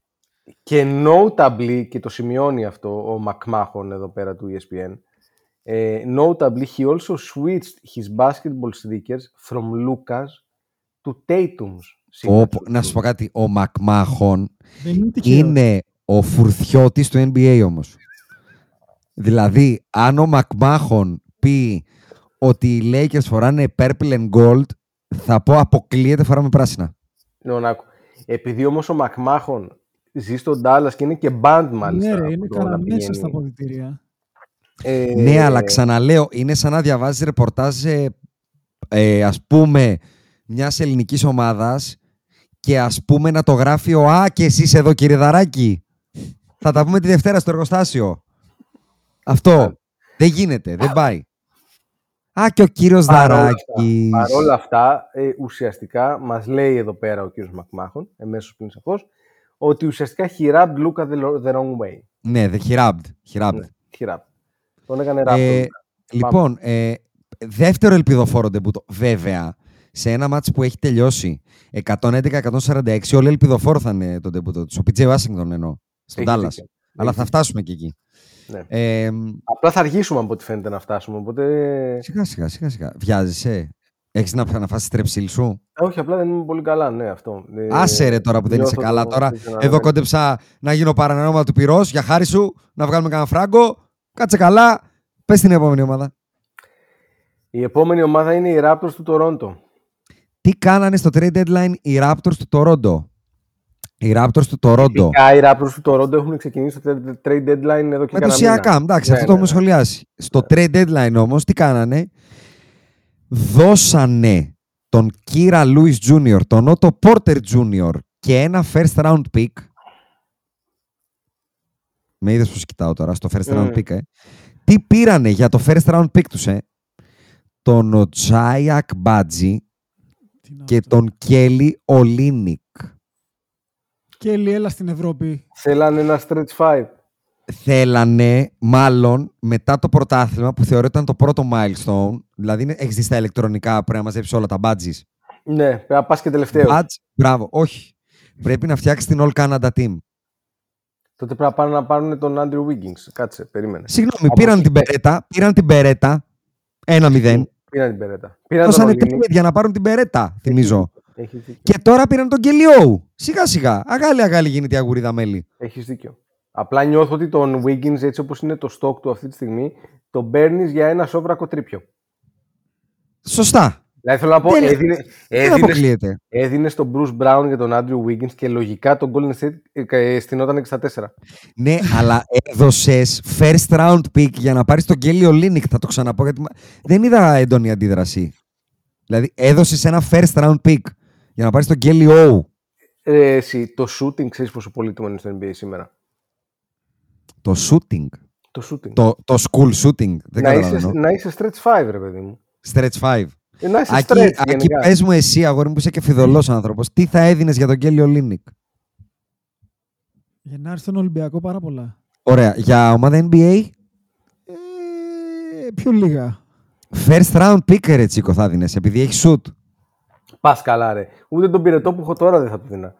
και notably, και το σημειώνει αυτό ο McMahon εδώ πέρα του E ESPN, ε, notably he also switched his basketball sneakers from Lucas to Tatum's. Πω, signature πω, να σου shoes. πω κάτι. Ο Μακμάχον Δεν είναι τυχαίο. είναι ο φουρτιώτης του NBA όμως. Δηλαδή, αν ο Μακμάχον πει ότι οι Lakers φοράνε purple and gold, θα πω αποκλείεται φοράμε πράσινα. Ναι, να άκου. Επειδή όμως ο McMahon ζει στον Dallas και είναι και band μάλιστα. Ναι, ρε, από είναι το να καλά μέσα πηγαίνει. στα αποδητήρια. Ε, Ναι, αλλά ξαναλέω, είναι σαν να διαβάζει ρεπορτάζ, ε, ε, ας πούμε, μιας ελληνικής ομάδας και ας πούμε να το γράφει ο «Α, και εσείς εδώ κύριε Δαράκη». Θα τα πούμε τη Δευτέρα στο εργοστάσιο. Αυτό. Δεν γίνεται, δεν πάει. Α, και ο κύριος Παρόλα Δαράκης. Παρ' όλα αυτά, ε, ουσιαστικά μας λέει εδώ πέρα ο κύριος Μακμάχων, εμέσως πριν σαφώς, ότι ουσιαστικά he rubbed Luca the, lo- the wrong way. Ναι, the Hirabbed. Hirabbed. Ναι, he rubbed. Τον έκανε rap. Ε, τον Luka. λοιπόν, ε, δεύτερο ελπιδοφόρο ντεμπούτο. Βέβαια, σε ένα μάτς που έχει τελειώσει 111-146, όλοι ελπιδοφόρο θα είναι το ντεμπούτο του. Ο PJ Washington εννοώ. Στον Έχεις Dallas. δίκιο. Αλλά Έχεις θα δίκιο. φτάσουμε και εκεί. Ναι. Ε, Απλά θα αργήσουμε από ό,τι φαίνεται να φτάσουμε. Οπότε. σιγά σιγά, σιγά σιγά. Βιάζεσαι; Έχεις να, να φάσεις τρεψίλ σου; Ε, Όχι, απλά δεν είμαι πολύ καλά, ναι, αυτό. Ε, Άσε ρε τώρα που δεν είσαι νιώθω καλά. το- Τώρα το- το- εδώ κόντεψα να γίνω παρανόημα του πυρός για χάρη σου, να βγάλουμε κανένα φράγκο. Κάτσε καλά. Πες την επόμενη ομάδα. Η επόμενη ομάδα είναι οι Raptors του Toronto. Τι κάνανε στο trade deadline οι Raptors του Toronto; Οι Raptors του Toronto. Φυσικά οι Raptors του Toronto έχουν ξεκινήσει το trade deadline εδώ και Με το κανένα μήνα. Siakam, εντάξει, Ναι, αυτό το ναι, έχουμε ναι. σχολιάσει. Στο trade deadline όμως, τι κάνανε; Δώσανε τον Κύρα Λούις Jr., τον Otto Porter Jr. και ένα first round pick. Με είδες πως κοιτάω τώρα, στο first round Μμμ. pick, ε. Τι πήρανε για το first round pick τους, ε; Τον Τζάιακ Μπάτζι Τι να και αυτό. τον Κέλι Ολίνικ. Κέλλη, έλα στην Ευρώπη. Θέλανε ένα stretch five. θέλανε, μάλλον μετά το πρωτάθλημα που θεωρώ ήταν το πρώτο milestone, δηλαδή έχεις δει στα ηλεκτρονικά πρέπει να μαζέψεις όλα τα badges. Ναι, πρέπει να πας και τελευταίος. Badge, μπράβο, όχι. Πρέπει να φτιάξεις την All Canada Team. Τότε πρέπει να πάνε να πάρουν τον Andrew Wiggins. Κάτσε, περίμενε. Συγγνώμη, Από πήραν εκεί. την Περέτα, πήραν την Περέτα, 1-0. Πήραν την Περέτα. Πήραν τον Δώσανε Ολίνικ. τρία για να πάρουν την Περέτα, θυμίζω. Έχεις δίκιο. Και τώρα πήραν τον Κελιόου. Σιγά σιγά. Αγάλη αγάλη γίνεται η αγουρίδα μέλη. Έχεις δίκιο. Απλά νιώθω ότι τον Wiggins, έτσι όπως είναι το stock του αυτή τη στιγμή, τον παίρνεις για ένα σόβρακο τρίπιο. Σωστά. Δηλαδή θέλω να πω, Δεν- έδινε, Δεν έδινε, αποκλείεται. έδινε στον Bruce Brown για τον Andrew Wiggins και λογικά τον Golden State ε, ε, στηνόταν και στα 4. Ναι, αλλά έδωσες first round pick για να πάρεις τον Κέλι Ολίνικ. Θα το ξαναπώ γιατί μα- δεν είδα έντονη αντίδραση. Δηλαδή, έδωσες ένα first round pick για να πάρεις τον Κέλι Όου. Ε, εσύ, το shooting, ξέρεις πόσο πολύτιμο είναι στο NBA σήμερα; Το shooting. Το shooting. Το, το school shooting. Δεν να, είσαι, καταλαβαίνω. να είσαι stretch 5, ρε παιδί μου. Stretch 5. Ε, να είσαι Άκη, stretch, Άκη γενικά. πες μου εσύ, αγόρι μου, που είσαι και φειδωλός άνθρωπος, τι θα έδινες για τον Κέλι Ολίνικ. Για να έρθει στον Ολυμπιακό πάρα πολλά. Ωραία. Για ομάδα NBA, Ε, πιο λίγα. first round pick, ρε Τσίκο, θα δίνες, επειδή έχει shoot. Πας καλά, ρε. Ούτε τον πυρετό που έχω τώρα δεν θα του δίνα.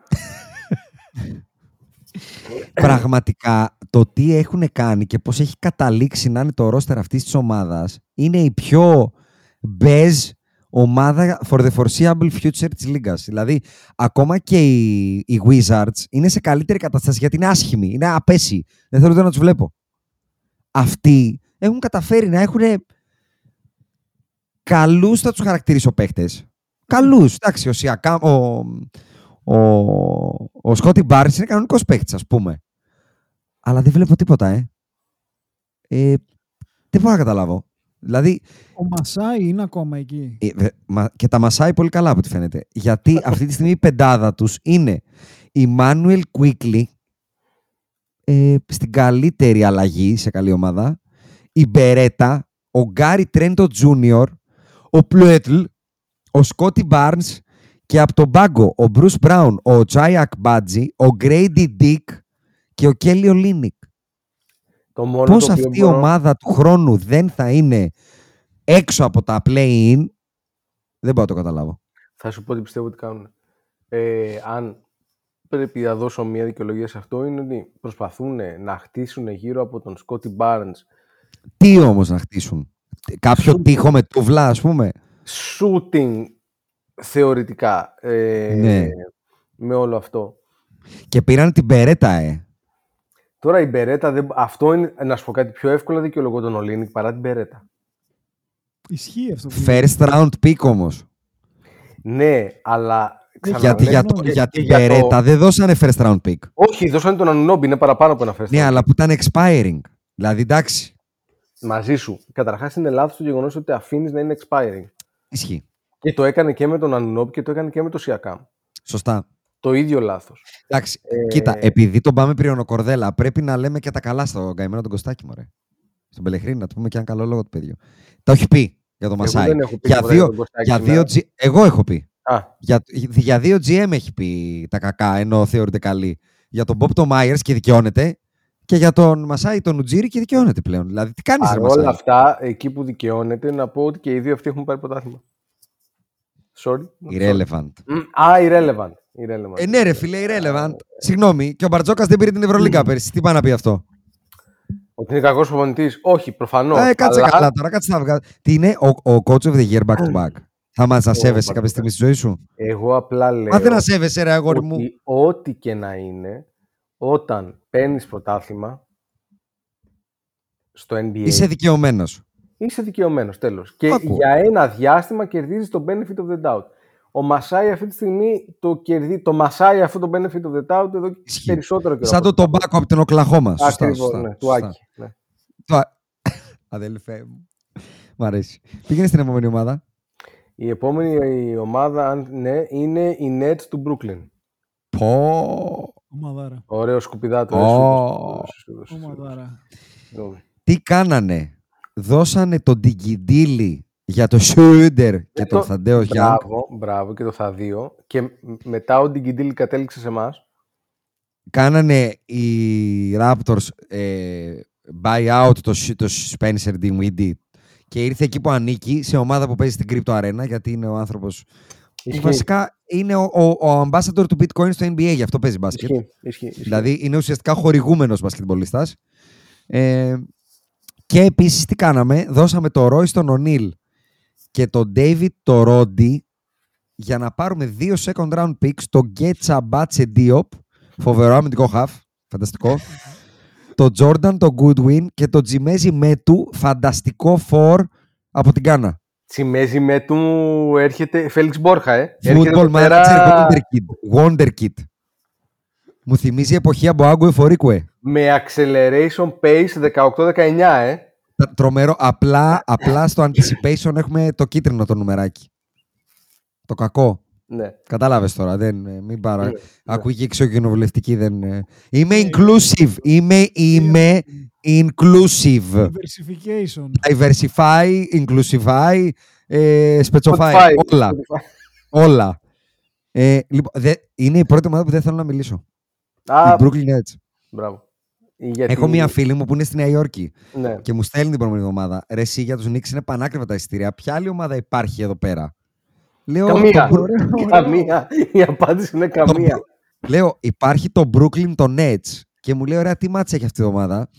πραγματικά το τι έχουν κάνει και πώς έχει καταλήξει να είναι το ρόστερ αυτής της ομάδας είναι η πιο μπέζ ομάδα for the foreseeable future της λίγας. Δηλαδή, ακόμα και οι, οι Wizards είναι σε καλύτερη κατάσταση γιατί είναι άσχημοι, είναι απέσιοι. Δεν θέλω ούτε να τους βλέπω. Αυτοί έχουν καταφέρει να έχουν καλούς, θα τους χαρακτηρίσω παίχτες. Καλούς. Εντάξει, ο, Σιακά, ο, ο, ο Σκότι Μπάρις είναι κανονικός παίχτης, ας πούμε. Αλλά δεν βλέπω τίποτα, ε. ε δεν μπορώ να καταλάβω. Δηλαδή, Ο Μασάι είναι ακόμα εκεί. ε, δε- μα- και τα μασάει πολύ καλά από ό,τι φαίνεται. Γιατί αυτή τη στιγμή η πεντάδα τους είναι Ιμάνουελ Quickley ε, στην καλύτερη αλλαγή σε καλή ομάδα, η Μπερέτα, ο Γκάρι Τρεντ Τζούνιορ, ο Πλουέτλ, ο Σκότι Μπάρνς και από τον πάγκο ο Μπρους Μπράουν, ο Οτσάι Αγκμπάτζι, ο Γκρέιντι Ντίκ και ο Κέλι Ολίνικ. Το μόνο Πώς το οποίο αυτή η μπορώ- ομάδα του χρόνου δεν θα είναι έξω από τα play-in, δεν μπορώ να το καταλάβω. Θα σου πω τι πιστεύω ότι κάνουν. Ε, αν πρέπει να δώσω μια δικαιολογία σε αυτό, είναι ότι προσπαθούν να χτίσουν γύρω από τον Σκότι Barnes Τι όμως να χτίσουν; Κάποιο Shooting. τείχο με τούβλα, ας πούμε; Shooting θεωρητικά ε, Ναι. με όλο αυτό. Και πήραν την Περέτα, ε. Τώρα η Μπερέτα, δεν... αυτό είναι, να σου πω κάτι πιο εύκολα δικαιολογώ τον Ολίνικ παρά την Μπερέτα. Ισχύει αυτό. που First round pick όμως. Ναι, αλλά Γιατί ξαναλέω για, το, και- για και την για το- Περέτα δεν δώσανε first round pick. Όχι, δώσανε τον Ανουνόμπι, είναι παραπάνω από ένα first Ναι, round. αλλά που ήταν expiring. Δηλαδή, εντάξει, Μαζί σου. Καταρχάς είναι λάθος το γεγονός ότι αφήνεις να είναι expiring. Ισχύει. Και το έκανε και με τον Ανουνόμπι και το έκανε και με τον Σιακάμ. Σωστά. Το ίδιο λάθος. Εντάξει, Ε, κοίτα, επειδή τον πάμε πριονοκορδέλα, πρέπει να λέμε και τα καλά στο καημένο τον Κωστάκη, μωρέ. Στον Πελεχρίνη, να του πούμε και ένα καλό λόγο του παιδιού. Το έχει πει για το Μασάι. δεν έχω πει Για τίποτα δύο, για τον Κωστάκη για σήμερα. δύο G- Εγώ έχω πει. Α, Για, για δύο GM έχει πει τα κακά, ενώ θεωρείται καλή. Για τον Bob Myers και δικαιώνεται. Και για τον Μασάι τον Ουτζήρη και δικαιώνεται πλέον. Δηλαδή, τι κάνεις, παρ' όλα αυτά, εκεί που δικαιώνεται, να πω ότι και οι δύο αυτοί έχουν πάρει πρωτάθλημα. Sorry. Irrelevant. Μμ, Α, irrelevant. irrelevant. Ε, ναι, ρε φίλε, irrelevant. Συγγνώμη, και ο Μπαρτζόκας δεν πήρε την Ευρωλίγκα πέρσι. Τι πάει να πει αυτό; Ότι είναι κακός προπονητής; Όχι, προφανώς. Ε, κάτσε καλά τώρα, κάτσε να βγάλει. Τι είναι, ο, ο coach of the year back to back; Θα μας να σέβεσαι κάποια στιγμή στη ζωή σου; Εγώ απλά λέω. Μα δεν να σέβεσαι, ρε αγόρι μου. ότι ό,τι και να είναι, όταν παίρνεις πρωτάθλημα στο NBA, Είσαι δικαιωμένος. είσαι δικαιωμένος τέλος. Και Ακούω. για ένα διάστημα κερδίζεις το benefit of the doubt. Ο Μασάι αυτή τη στιγμή το κερδίζει. Το Μασάι αυτό το benefit of the doubt εδώ και Ισχύει. περισσότερο καιρό. Σαν το τομπάκο από την Οκλαχώμα. Σωστά, Ακριβώς, σωστά, ναι, του σωστά. Άκη. Ναι. Το α- Αδελφέ μου. Μ' αρέσει. Πήγαινε στην επόμενη ομάδα. Η επόμενη η ομάδα, αν ναι, είναι η Nets του Brooklyn. Πω. Ομαδάρα. Ωραίος σκουπιδάτο. Ω. ε, σου έδωσε, σου έδωσε, σου έδωσε. Ομαδάρα. Συγγνώμη. Τι κάνανε; Δώσανε τον Τιγκιντήλι για το Σούντερ και Ε, τον το- Θαντέο Γιάνγκ. Μπράβο, μπράβο και το θα δύο. Και μ- μετά ο Ντιγκιντήλ κατέληξε σε εμάς. Κάνανε οι Raptors ε, buyout το, Sh- το Spencer Dinwiddie και ήρθε εκεί που ανήκει σε ομάδα που παίζει στην Crypto Arena γιατί είναι ο άνθρωπος που βασικά είναι ο, ο, ο ambassador του Bitcoin στο NBA γι' αυτό παίζει μπάσκετ. Ισχύει, ισχύει, ισχύει. Δηλαδή είναι ουσιαστικά χορηγούμενος μπασκετμπολίστας. Ε, και επίσης τι κάναμε, δώσαμε το Roy στον O'Neal και τον David το Roddy για να πάρουμε δύο second round picks, το Getcha Batse Diop, φοβερό αμυντικό half, φανταστικό, το Jordan, το Goodwin και το Jimezi Μέτου, φανταστικό four από την Κάνα. Τσιμέζι με του έρχεται Φέλιξ Μπόρχα, ε. Έρχεται Football εδώ πέρα Manager Wonderkid. Wonderkid. Μου θυμίζει εποχή Αμποάγκου Εφορίκουε. με acceleration pace 18-19, ε. Τα- Τρομερό. Απλά, απλά στο anticipation έχουμε το κίτρινο το νουμεράκι. Το κακό. Ναι. Κατάλαβες τώρα. Δεν, ε, μην πάρω. Ναι, Ακούει και εξωκοινοβουλευτική. Δεν, ε. Είμαι inclusive. Είμαι, είμαι inclusive. Diversification. Diversify, inclusify, ε, specify. Spotify, Όλα. Spotify. Όλα. Ε, λοιπόν, δε, είναι η πρώτη ομάδα που δεν θέλω να μιλήσω. Α, η Brooklyn Nets. μπράβο. Γιατί... Έχω μία φίλη μου που είναι στη Νέα Υόρκη Ναι. και μου στέλνει την προηγούμενη εβδομάδα. Ρε, εσύ για τους Knicks είναι πανάκριβα τα εισιτήρια. Ποια άλλη ομάδα υπάρχει εδώ πέρα; Λέω, Καμία. το Bro- καμία. Η απάντηση είναι καμία. λέω, υπάρχει το Brooklyn το Nets. Και μου λέει, ωραία, τι μάτσα έχει αυτή η εβδομάδα.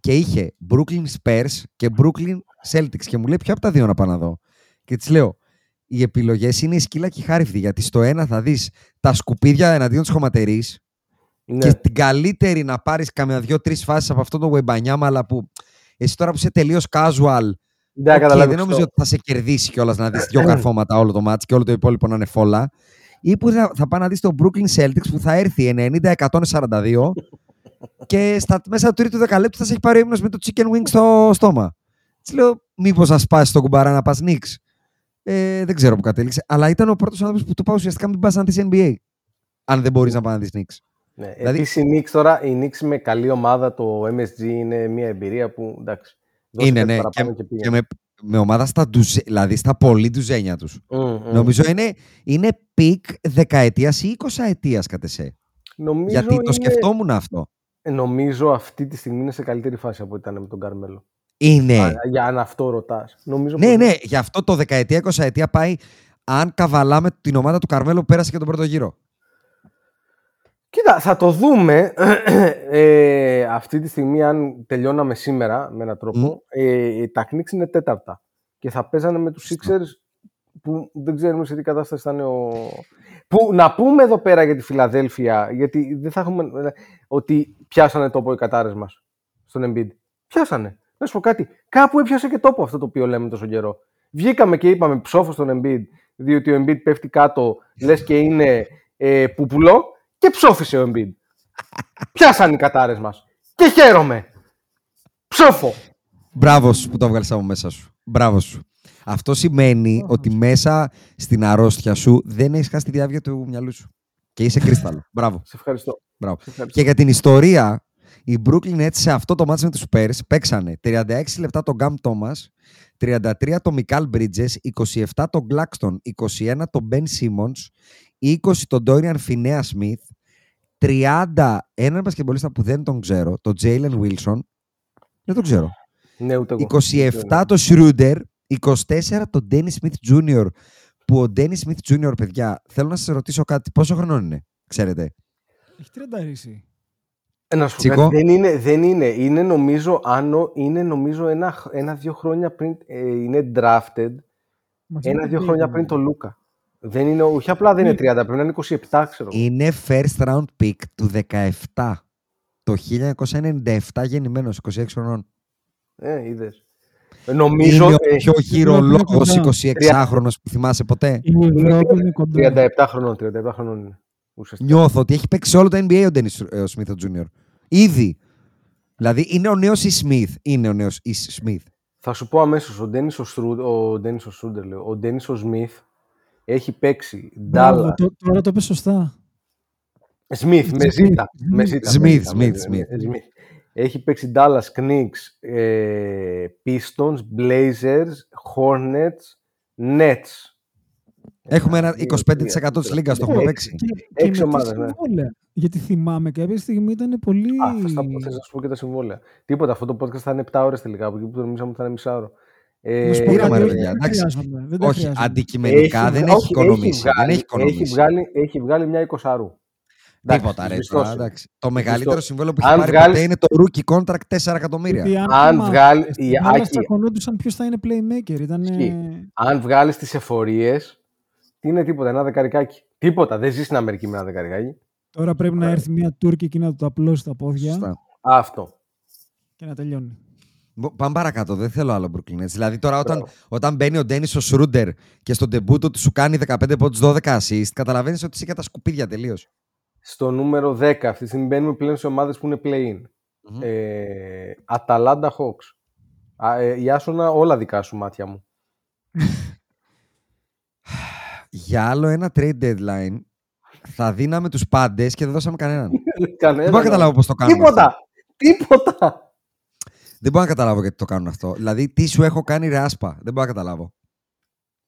Και είχε Brooklyn Spurs και Brooklyn Celtics. Και μου λέει, ποια από τα δύο να πάω να δω; Και της λέω, οι επιλογές είναι η Σκύλλα και η Χάρυβδη. Γιατί στο ένα θα δεις τα σκουπίδια εναντίον της χωματερής Ναι. και την καλύτερη να πάρεις καμιά δύο-τρεις φάσεις από αυτό το Wembanyama, αλλά που εσύ τώρα που είσαι τελείως casual. Δεν οκ, καταλάβεις δεν νομίζω αυτό. ότι θα σε κερδίσει κιόλας να δεις δύο καρφώματα όλο το ματς και όλο το υπόλοιπο να είναι φόλα. Ή που θα, θα πάει να δεις το Brooklyn Celtics που θα έρθει 90-142 και στα μέσα του τρίτου δεκαλέπτου θα σε έχει πάρει ο ύπνος με το chicken wing στο στόμα. Της λέω, μήπως να σπάσει τον κουμπαρά να πας Knicks. Ε, δεν ξέρω που κατέληξε. Αλλά ήταν ο πρώτος άνθρωπος που του πάω ουσιαστικά μην πας να δεις NBA. Αν δεν μπορείς να πάει να δεις Knicks. Ναι. Δηλαδή- Επίσης η Knicks τώρα, η Knicks με καλή ομάδα, το MSG είναι μια εμπειρία που εντάξει. Δώσε Είναι κάτι ναι. παραπάνω Και, πήγαινε. και με, με ομάδα στα, ντουζε, δηλαδή στα πολύ ντουζένια τους. Μμ, μμ. Νομίζω είναι, είναι peak δεκαετίας ή εικοσαετίας κατ' εσέ. Νομίζω Γιατί το είναι- σκεφτόμουν αυτό. Ε, Νομίζω αυτή τη στιγμή είναι σε καλύτερη φάση από ό,τι ήταν με τον Καρμέλο. Είναι. Α, για αν αυτό ρωτάς. Νομίζω Ναι, πως- ναι, γι' αυτό το δεκαετία-εικοσαετία πάει αν καβαλάμε την ομάδα του Καρμέλο που πέρασε και τον πρώτο γύρο. Κοίτα, θα το δούμε ε, αυτή τη στιγμή αν τελειώναμε σήμερα με έναν τρόπο. Ε, τα Knicks είναι τέταρτα και θα παίζανε με τους Sixers που δεν ξέρουμε σε τι κατάσταση θα είναι ο... Που, να πούμε εδώ πέρα για τη Φιλαδέλφια, γιατί δεν θα έχουμε... ότι πιάσανε τόπο οι κατάρες μας στον Embiid. Πιάσανε. Να σου πω κάτι. Κάπου έπιασε και τόπο αυτό το οποίο λέμε τόσο καιρό. Βγήκαμε και είπαμε ψόφος στον Embiid, διότι ο Embiid πέφτει κάτω, λες και είναι ε, πουπουλό και ψόφισε ο Embiid. Πιάσαν οι κατάρες μας. Και χαίρομαι. Ψόφο. Μπράβο σου που το έβγαλες από μέσα σου. Μπράβο σου. Αυτό σημαίνει ότι μέσα στην αρρώστια σου δεν έχεις χάσει τη διάβια του μυαλού σου. Και είσαι κρίσταλο. Μπράβο. Σε ευχαριστώ. Μπράβο. Σε ευχαριστώ. Και για την ιστορία, οι Brooklyn Nets σε αυτό το μάτι με τους Spurs παίξανε 36 λεπτά τον Γκάμ Thomas, 33 τον Μικάλ Bridges, 27 τον Gladstone, 21 τον Ben Simmons, 20 τον Dorian Finnea Smith, 30 έναν μπασκεμπολίστα που δεν τον ξέρω, τον Jalen Wilson, δεν τον ξέρω, Ναι, ούτε εγώ. 27 τον Schroeder, 24 τον Dennis Smith Jr. Που ο Dennis Smith Jr. παιδιά, θέλω να σας ρωτήσω κάτι, πόσο χρονών είναι, ξέρετε; Έχει τρενταρίσει. Ε, Να σου πω Τσίκο. κάτι, δεν είναι, δεν είναι. Είναι νομίζω, άνω, είναι νομίζω ένα, χ- ένα-δύο χρόνια πριν, ε, είναι drafted, Μαζί με ένα-δύο τον χρόνια Tatum. πριν το Λούκα. Δεν είναι, όχι απλά δεν είναι Ναι. 30, πρέπει να είναι 27, ξέρω. εγώ. Είναι first round pick του 17. Το 1997 γεννημένος, 26 χρονών. Ε, είδες. Ε, Νομίζω, είναι ο ε, πιο γυρολόγος κοντά. 26χρονος που θυμάσαι ποτέ. Η Ευρώπη είναι κοντά. 37 χρονών, 37 χρονών είναι. Ουσιαστικά. Νιώθω ότι έχει παίξει σε όλο το NBA ο Ντένις ε, ο Smith ο Jr. Ήδη. Δηλαδή είναι ο νέος E. Smith. Είναι ο νέος E. Smith. Θα σου πω αμέσως, ο Ντένις ο, Στρου, ο, Ντένις ο Σούντερ, λέω, ο Ντένις ο Σμιθ έχει παίξει Μπράβο, Ντάλλα. το- Τώρα το πες σωστά. Σμιθ, με Smith. ζήτα. Με ζήτα, Smith, με ζήτα, Smith, με- με- Smith. Smith. Έχει παίξει Dallas Knicks, ε, Pistons, Blazers, Hornets, Nets. Έχουμε ένα Δύο, 25% της τρία, λίγας, το τέσσερα, έχουμε πέντε. παίξει. Και, Έξι και με τι ομάδες, ναι. συμβόλαια. Γιατί θυμάμαι κάποια στιγμή ήταν πολύ. Α, θα στα πω, θες να σου πω και τα συμβόλαια. Τίποτα, αυτό το podcast θα είναι 7 ώρες τελικά, από εκεί που νομίζαμε ότι θα είναι μισάωρο. Ε, Να σου πω πήραμε, κάτι, ρε όχι, παιδιά, δεν εντάξει. χρειάζομαι, δεν τα Όχι, χρειάζομαι. αντικειμενικά δεν βγα- έχει όχι, οικονομήσει. Δεν βγάλει, έχει οικονομήσει. έχει, βγάλει, έχει βγάλει μια εικοσαρού. Εντάξει, Τίποτα ρε. σβηστός τώρα, είναι. εντάξει. Το μεγαλύτερο Σβηστός. συμβόλαιο που έχει Αν πάρει βγάλεις- ποτέ είναι το rookie contract 4 εκατομμύρια. Γιατί Αν θυμάσαι, βγάλει- στην η Dallas Άκη- τσακωνόντουσαν ποιος θα είναι playmaker. Ήταν. Ισχύει. Αν βγάλεις τις εφορίες, τι είναι τίποτα, ένα δεκαρικάκι. Τίποτα, δεν ζει στην Αμερική με ένα δεκαρικάκι. Τώρα πρέπει να έρθει μια Τούρκικη να του το απλώσει τα πόδια Σωστά. Α, αυτό. και να τελειώνει. Μπο- Πάμε παρακάτω, δεν θέλω άλλο Brooklyn Nets. Δηλαδή τώρα όταν, όταν μπαίνει ο Ντένις ο Σρούντερ και στον τεμπούτο του σου κάνει 15 πόντους 12 assist, καταλαβαίνεις ότι είσαι για τα σκουπίδια τελείως. Στο νούμερο 10, αυτή τη στιγμή μπαίνουμε πλέον σε ομάδες που είναι play-in. Μμμ. Ε, Αταλάντα Hawks. Α, ε, Ιάσονα, όλα δικά σου μάτια μου. Για άλλο ένα trade deadline θα δίναμε τους πάντες και δεν δώσαμε κανέναν. Κανένα. δεν μπορώ να καταλάβω πώς το κάνουν. Τίποτα! αυτό. Τίποτα! Δεν μπορώ να καταλάβω γιατί το κάνουν αυτό. Δηλαδή, τι σου έχω κάνει ρε άσπα. Δεν μπορώ να καταλάβω.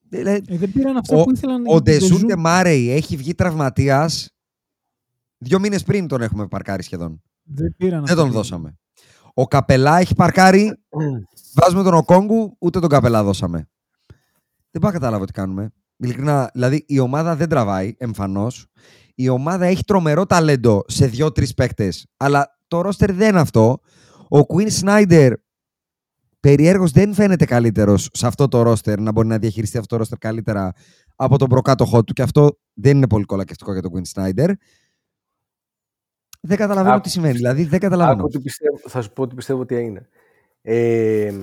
Δηλαδή, Ε, δεν πήραν αυτά Ο- που ήθελαν. Ο για τον Ντεζούντε Ντεζού. Μάρεϊ έχει βγει τραυματίας. Δύο μήνες πριν τον έχουμε παρκάρει σχεδόν. Δεν πήραν Δεν αυτά τον που δώσαμε. Ο Καπελά έχει παρκάρει. Βάζουμε τον Οκόγκου, ούτε τον Καπελά δώσαμε. Δεν πάω να καταλάβω τι κάνουμε. Ειλικρινά, δηλαδή η ομάδα δεν τραβάει εμφανώς. Η ομάδα έχει τρομερό ταλέντο σε δύο-τρει παίκτες. Αλλά το ρόστερ δεν είναι αυτό. Ο Quinn Snyder περιέργως δεν φαίνεται καλύτερος σε αυτό το ρόστερ να μπορεί να διαχειριστεί αυτό το ρόστερ καλύτερα από τον προκάτοχό του και αυτό δεν είναι πολύ κολακευτικό για τον Quinn Snyder. Δεν καταλαβαίνω Άκου- τι σημαίνει. Δηλαδή δεν Άκου καταλαβαίνω. τι πιστεύω, θα σου πω τι πιστεύω ότι έγινε. Ε,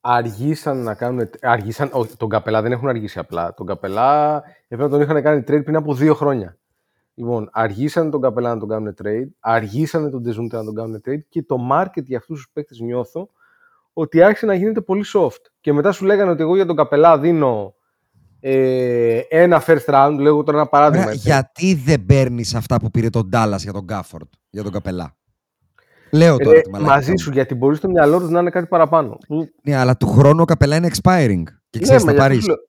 αργήσαν να κάνουν. Αργήσαν, όχι, τον Καπελά δεν έχουν αργήσει απλά. Τον Καπελά έπρεπε να τον είχαν κάνει trade πριν από δύο χρόνια. Λοιπόν, αργήσαν τον Καπελά να τον κάνουν trade, αργήσαν τον Ντεζούντε να τον κάνουν trade και το market για αυτούς τους παίκτες νιώθω ότι άρχισε να γίνεται πολύ soft. Και μετά σου λέγανε ότι εγώ για τον Καπελά δίνω ε, ένα first round, λέγω τώρα ένα παράδειγμα. Ωραία, έτσι. γιατί δεν παίρνεις αυτά που πήρε τον Ντάλλα για τον Γκάφορντ, για τον Καπελά. Λέω τώρα. Ρε, τη μαλακία μαζί μου. σου, γιατί μπορείς στο μυαλό τους να είναι κάτι παραπάνω. Που- Ναι, αλλά του χρόνου ο Καπελά είναι expiring. Και Ναι, ξέρεις, μα θα γι' αυτό πάρει.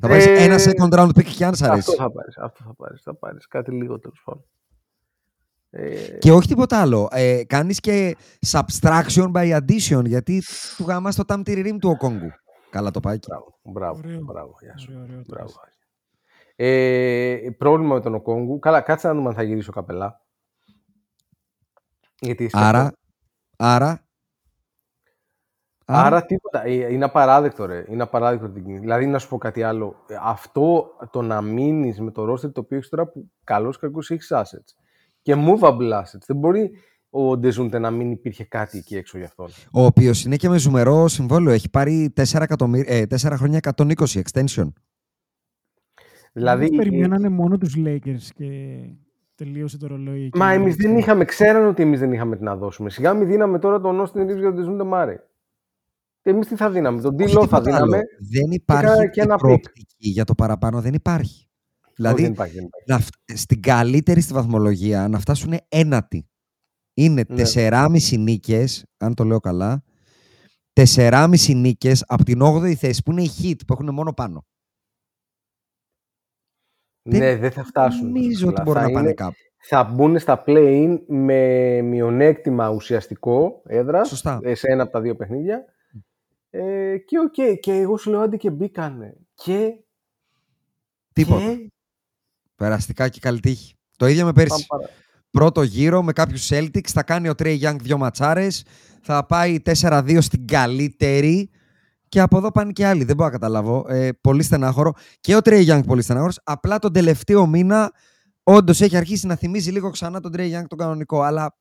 Σου λέω. Θα πάρεις Ε, ένα second round pick και αν σ' Αυτό αρέσει. θα πάρεις, αυτό θα πάρεις, θα πάρεις. Κάτι λίγο τέλος πάντων. Ε, Και όχι τίποτα άλλο. Ε, Κάνεις και subtraction by addition γιατί του γάμας το Tam Tiririm του Οκόγκου. Καλά το πάει. Μπράβο, μπράβο, Ωραίο. μπράβο, γεια σου. Ωραίο, ωραίο το Μπράβο. πες. Ε, πρόβλημα με τον Οκόγκου. Καλά, κάτσε να δούμε αν θα γυρίσει ο Καπελά. Γιατί είσαι Άρα, αυτό. άρα, Άρα τίποτα. Ε, Είναι απαράδεκτο, ρε. Είναι απαράδεκτο την κίνηση. Δηλαδή, να σου πω κάτι άλλο. Ε, Αυτό το να μείνεις με το roster το οποίο έχεις τώρα που καλός ή κακός έχεις assets. Και movable assets. Δεν μπορεί ο Ντεζούντε να μην υπήρχε κάτι εκεί έξω για αυτόν. ο οποίος είναι και με ζουμερό συμβόλαιο. Έχει πάρει 4, εκατομμύρ- ε, 4 χρόνια 120 extension. Δηλαδή, Δεν περιμένανε μόνο τους Lakers και τελείωσε το ρολόι εκεί. Μα εμείς δεν είχαμε, ξέραν ότι εμείς δεν είχαμε τι να δώσουμε. Σιγά μην δίναμε τώρα τον Austin Reeves για τον Ντεζούντε Μάρε. Εμείς τι θα δίναμε, τον Όχι Τίλο θα τίποτα άλλο. δίναμε. Δεν κάνα υπάρχει και η ένα pick. προοπτική για το παραπάνω. Δεν υπάρχει. Δηλαδή, Όχι, δεν υπάρχει, δεν υπάρχει. να φ- στην καλύτερη στη βαθμολογία να φτάσουν ένατη. Είναι Ναι. 4,5 νίκες, αν το λέω καλά, 4,5 νίκες από την 8η θέση που είναι οι Heat που έχουν μόνο πάνω. δεν Ναι, δεν θα φτάσουν. Νομίζω ότι Αλλά μπορούν θα να πάνε είναι- κάπου. Θα μπουν στα play-in με μειονέκτημα ουσιαστικό έδρας Σωστά. σε ένα από τα δύο παιχνίδια. Ε, και οκ, και εγώ σου λέω άντε και μπήκανε. Και. Τίποτα. Και... Περαστικά και καλή τύχη. Το ίδιο με πέρσι. Πάμε παρά. Πρώτο γύρο με κάποιους Celtics, θα κάνει ο Trey Young δύο ματσάρες, θα πάει 4-2 στην καλύτερη και από εδώ πάνε και άλλοι. Δεν μπορώ να καταλάβω. Ε, πολύ στενάχωρο. Και ο Trey Young πολύ στενάχωρος. Απλά τον τελευταίο μήνα όντως έχει αρχίσει να θυμίζει λίγο ξανά τον Trey Young τον κανονικό. Αλλά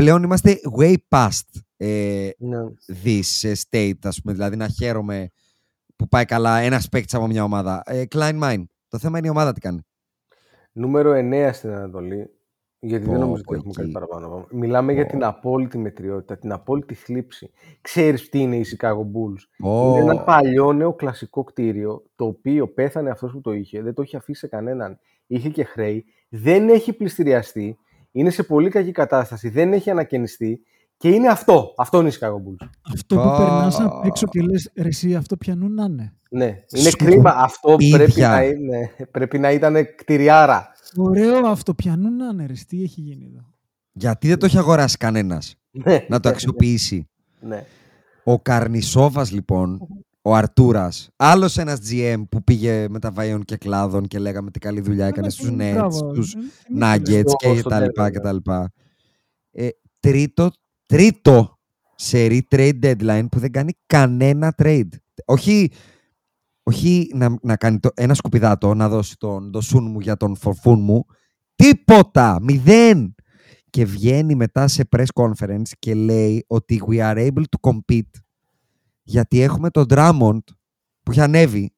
πλέον είμαστε way past ε, Ναι. this ε, state, ας πούμε. Δηλαδή να χαίρομαι που πάει καλά ένας παίκτης από μια ομάδα. Ε, Klein Mine. Το θέμα είναι η ομάδα τι κάνει. Νούμερο 9 στην Ανατολή. Γιατί δεν Πω, νομίζω πω, ότι έχουμε κάτι εκεί. παραπάνω. να πάμε. Μιλάμε για Πω. την απόλυτη μετριότητα, την απόλυτη θλίψη. Ξέρεις τι είναι η Chicago Bulls; Ω. Είναι ένα παλιό νεοκλασικό κτίριο, το οποίο πέθανε αυτός που το είχε, δεν το είχε αφήσει σε κανέναν. Είχε και χρέη, δεν έχει πληστηριαστεί, είναι σε πολύ κακή κατάσταση, δεν έχει ανακαινιστεί και είναι αυτό. Αυτό είναι η Chicago Bulls. Αυτό που Α. περνάς απ' έξω και λες, ρε εσύ αυτό πιανού να είναι. Ναι, είναι Σκου- κρίμα. Αυτό πρέπει ίδια. να, είναι, πρέπει να ήταν κτηριάρα. Ωραίο αυτό πιανού να είναι, ρε. εσύ, Τι έχει γίνει εδώ. Γιατί δεν το έχει αγοράσει κανένας Ναι, να το αξιοποιήσει. ναι. Ο Καρνισόβας λοιπόν, ο Αρτούρας, άλλος ένας GM που πήγε με τα βαϊών και κλάδων και λέγαμε τι καλή δουλειά έκανε στους Nets, Μπράβο. στους Ε, μην το λες. Nuggets Στο- και στο τα λοιπά τέλος, και ναι. τα λοιπά. Ε, τρίτο, τρίτο σε trade deadline που δεν κάνει κανένα trade. Όχι, όχι να, να κάνει το, ένα σκουπιδάτο, να δώσει τον δοσούν μου για τον φορφούν μου. Τίποτα! Μηδέν! Και βγαίνει μετά σε press conference και λέει ότι we are able to compete γιατί έχουμε τον Drummond που έχει ανέβει,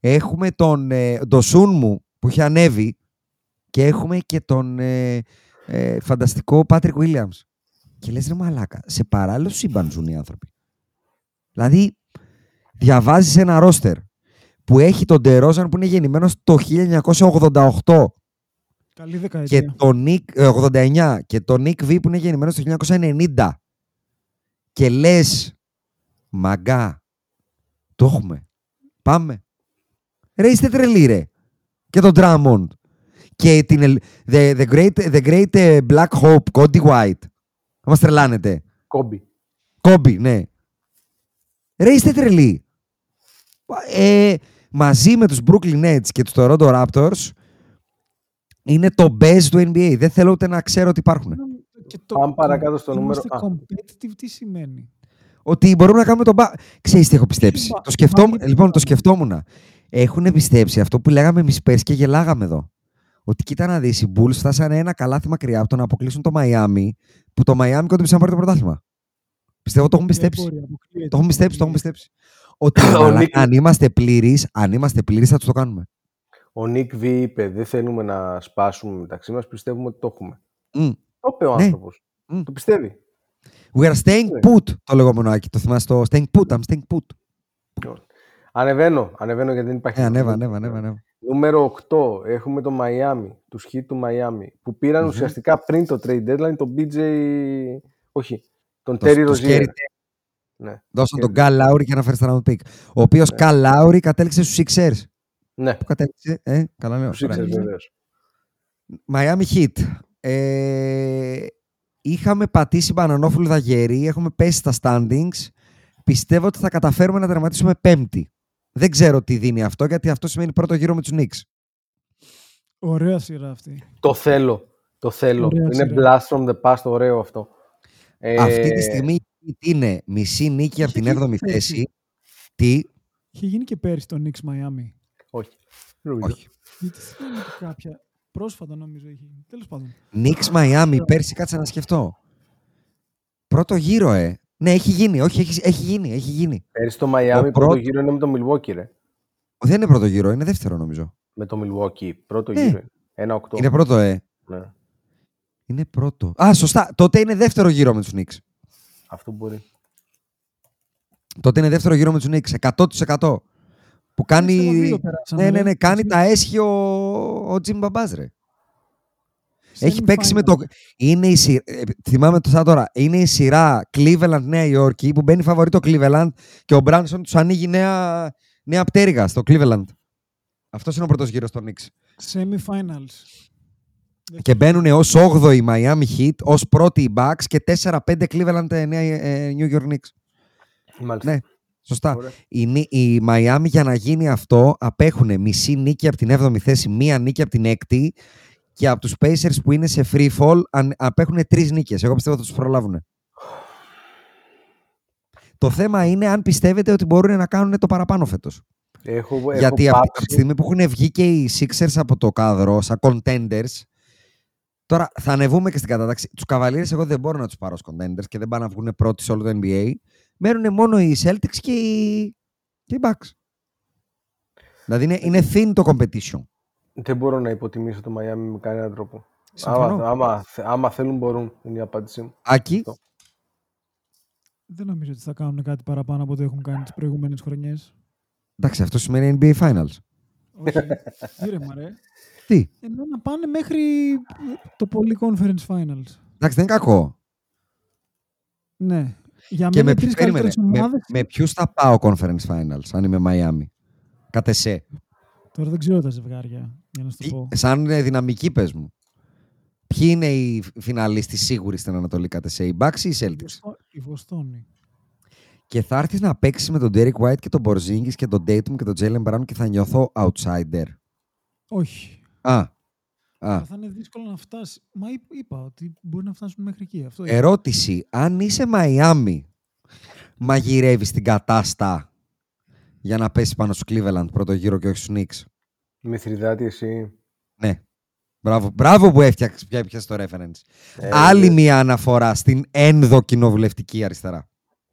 έχουμε τον ε, Ντοσούν μου που έχει ανέβει και έχουμε και τον ε, ε, φανταστικό Patrick Williams. Και λες ρε μαλάκα, σε παράλληλο σύμπαν ζουν οι άνθρωποι. Δηλαδή, διαβάζεις ένα ρόστερ που έχει τον Ντερόζαν που είναι γεννημένος το 1988 Καλή και δεκαετία. τον Nick, ε, 89 και τον Nick V που είναι γεννημένος το 1990 και λες μαγκά το έχουμε πάμε ρε είστε τρελοί ρε και τον Drummond και την, ελ- the, the great, the great ε, Black Hope Cody White θα μας τρελάνετε Κόμπι. Κόμπι, ναι. Ρε, είστε τρελοί. Ε, μαζί με τους Brooklyn Nets και τους Toronto Raptors είναι το best του NBA. Δεν θέλω ούτε να ξέρω ότι υπάρχουν. Και το Πάμε παρακάτω στο είμαστε νούμερο- α. competitive τι σημαίνει; Ότι μπορούμε να κάνουμε τον μπα... Ξέρεις τι έχω πιστέψει; μπα- Το σκεφτόμουν, μπάσκετ λοιπόν, το μπάσκετ. σκεφτόμουν. Έχουν πιστέψει αυτό που λέγαμε εμείς πέρσι και γελάγαμε εδώ. Ότι κοίτα να δεις, οι Bulls φτάσανε ένα καλάθι μακριά από το να αποκλείσουν το Μαϊάμι, που το Μαϊάμι κόντεψε να πάρει το πρωτάθλημα. Πιστεύω το έχουν Δεν πιστέψει. μπορεί, αποκλείεται, Το έχουν πιστέψει, το έχουν αποκλείεται. πιστέψει. Ότι Ο μαλάκα, Νίκ- αν είμαστε πλήρεις, αν είμαστε πλήρεις θα τους το κάνουμε. Ο Νίκ Β είπε: Δεν θέλουμε να σπάσουμε μεταξύ μας, πιστεύουμε ότι το έχουμε. Μμ. Το είπε ο Ναι. άνθρωπος. Μμ. Το πιστεύει. We are staying Ναι. put, το λεγόμενο Άκη. Το θυμάσαι το staying put, I'm staying put. Ανεβαίνω, ανεβαίνω γιατί δεν υπάρχει. Ε, ανέβα, τίποτα. ανέβα, ανέβα, ανέβα. Νούμερο 8 έχουμε το Miami, του Heat του Miami, που πηραν Μμμ. ουσιαστικά πριν το trade deadline τον BJ. Όχι, τον Το- Terry το Rozier. Scary Ναι. Δώσαν Και- τον Gal Lowry και ένα first round pick. Ο οποίος Ναι. Gal Lowry κατέληξε στους Sixers. ναι, Πού κατέληξε, ε, καλά λέω. του ωραία. Sixers βεβαίως. Miami Heat. Ε, είχαμε πατήσει μπανανόφλουδα γερή, έχουμε πέσει στα standings. Πιστεύω ότι θα καταφέρουμε να τερματίσουμε πέμπτη. Δεν ξέρω τι δίνει αυτό, γιατί αυτό σημαίνει πρώτο γύρο με τους Knicks. Ωραία σειρά αυτή. Το θέλω. Το θέλω. Ωραία Είναι σειρά. blast from the past, ωραίο αυτό. Ε, Αυτή τη στιγμή η Heat είναι μισή νίκη από Είχε την γίνει 7η πέρσι. θέση. Τι, Είχε γίνει και πέρυσι το Knicks Miami. Όχι. όχι. Γιατί θυμάμαι ότι κάποια. Πρόσφατα νομίζω είχε γίνει. Τέλος πάντων. Knicks Miami, πέρσι κάτσε να σκεφτώ. Πρώτο γύρο, ε. Ναι, έχει γίνει. Όχι, έχει, έχει γίνει. Έχει γίνει. Πέρυσι το Miami Ο πρώτο πρώτο- γύρο είναι με το Milwaukee, ρε. Δεν είναι πρώτο γύρο, είναι δεύτερο νομίζω. Με το Milwaukee. Πρώτο Ναι. γύρο. είναι. Ένα οκτώ. Είναι πρώτο, ε. Ναι. Είναι πρώτο. Α, σωστά. Τότε είναι δεύτερο γύρο με τους Knicks. Αυτό μπορεί. Τότε είναι δεύτερο γύρο με τους Knicks. 100%. Που κάνει. Πιστεύω δύο περάσανε, Ναι, ναι, ρε. ναι. Κάνει Εσύ- τα έσχη ο, ο Jim Μπαμπάς, ρε. Έχει Semi παίξει με final. το. Είναι η σειρά. ε, θυμάμαι το σαν τώρα. Είναι η σειρά Cleveland Νέα Υόρκη που μπαίνει φαβορή το Cleveland και ο Μπράνσον τους ανοίγει νέα, νέα πτέρυγα στο Cleveland. Αυτός είναι ο πρώτος γύρος στο Knicks. Semi-finals. Και μπαίνουν ως 8η η Miami Heat, ως πρώτη οι Bucks και 4-5 Cleveland ε, Νέα ε, New York Knicks. Μάλιστα. Ναι, σωστά. Ωραία. Η, νι- η Miami για να γίνει αυτό απέχουν μισή νίκη από την 7η θέση, μία νίκη από την 6η και από τους Pacers που είναι σε free fall αν- απέχουν τρεις νίκες. Εγώ πιστεύω ότι θα τους προλάβουν. Το θέμα είναι αν πιστεύετε ότι μπορούν να κάνουν το παραπάνω φέτος. Έχω, έχω Γιατί από, πάψει. από τη στιγμή που έχουν βγει και οι Sixers από το κάδρο σαν contenders, τώρα θα ανεβούμε και στην κατάταξη. Τους Cavaliers εγώ δεν μπορώ να τους πάρω ως contenders και δεν πάνε να βγουν πρώτοι σε όλο το NBA. Μένουν μόνο οι Celtics και οι, και οι Bucks. Δηλαδή είναι, είναι thin το competition. Δεν μπορώ να υποτιμήσω το Miami με κανέναν τρόπο. Συμφωνώ. Άμα, άμα, άμα θέλουν μπορούν, είναι η απάντησή μου. Άκη, Αυτό. Δεν νομίζω ότι θα κάνουν κάτι παραπάνω από ό,τι έχουν κάνει τις προηγούμενες χρονιές. εντάξει αυτό σημαίνει NBA Finals. Όχι. Ήρεμα, ρε. Τι, Ενώ να πάνε μέχρι το πολύ conference finals. εντάξει δεν είναι κακό. Ναι. Για Και μένα με, οι τρεις περίμενε, καλύτερες με, ομάδες... με ποιους θα πάω Conference Finals αν είμαι Miami; Κατ' εσέ. Τώρα δεν ξέρω τα ζευγάρια, για να σου το Τι- πω. Σαν ε, δυναμική πες μου. Ποιοι είναι οι φιναλίστοι σίγουροι στην Ανατολή κατ' εσέ, οι Bucks ή οι Η Celtics; Βοστό- Η Βοστόνη. Και θα έρθεις να παίξεις με τον Derek White και τον Porzingis και τον Dayton και τον Jalen Brown και θα νιώθω outsider. Όχι. Α, α. Θα είναι δύσκολο να φτάσεις. Μα εί- είπα ότι μπορεί να φτάσουν μέχρι εκεί. Αυτό Ε, είπα. Ερώτηση. Αν είσαι Miami, μαγειρεύεις την κατάστα για να πέσεις πάνω στο Cleveland πρώτο γύρο και όχι στους Knicks; Μηθριδάτη εσύ. Ναι. Μπράβο, μπράβο που έφτιαξες πια έπιασε το reference. Ε, Άλλη ε, μία αναφορά στην ενδοκοινοβουλευτική αριστερά.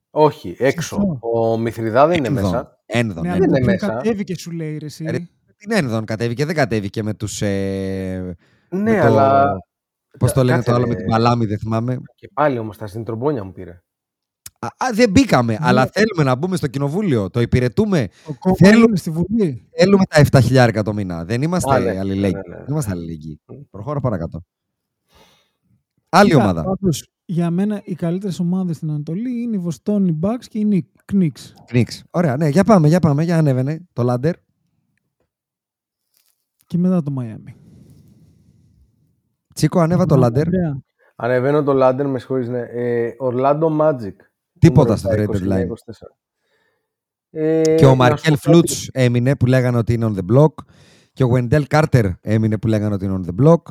Όχι, έξω. Σωστό. Ο Μηθριδά δεν είναι Ένδον. μέσα. Ένδον. Ναι, ένδον. αλλά είναι είναι μέσα. κατέβηκε σου λέει ρε εσύ. Ρε, Την ένδον κατέβηκε, δεν κατέβηκε με τους... Ε, Ναι, με το- αλλά. Πώς το λένε Κάτσε, το άλλο ρε. με την παλάμη, δεν θυμάμαι. Και πάλι όμως τα στην τρομπόνια μου πήρε. Α, α, δεν μπήκαμε, Ναι. αλλά θέλουμε να μπούμε στο κοινοβούλιο. Το υπηρετούμε. Το κόμμα Θέλω- είναι στη Βουλή. Θέλουμε τα 7 χιλιάρικα το μήνα. Δεν είμαστε Α, ναι. αλληλέγγυοι. Ναι, ναι, ναι. Δεν είμαστε αλληλέγγυοι. Προχώρα παρακάτω. Άλλη Κοίτα, ομάδα. πάντως, για μένα οι καλύτερες ομάδες στην Ανατολή είναι η Βοστόνη Bucks και η Nick- Knicks. Knicks. Ωραία, ναι, για πάμε, για πάμε. Για ανέβαινε το Λάντερ. Και μετά το Miami. Τσίκο, ανέβα το Λάντερ. Ωραία. Ανεβαίνω το Λάντερ, με συγχωρείς, ναι. Ε, Orlando Magic. Τίποτα Νούμερο στο 7, trade 29, deadline. 24. Ε, Και ο να σου Μαρκέλ πω Φλούτ κάτι. έμεινε που λέγανε ότι είναι on the block. Και ο Wendell Carter έμεινε που λέγανε ότι είναι on the block.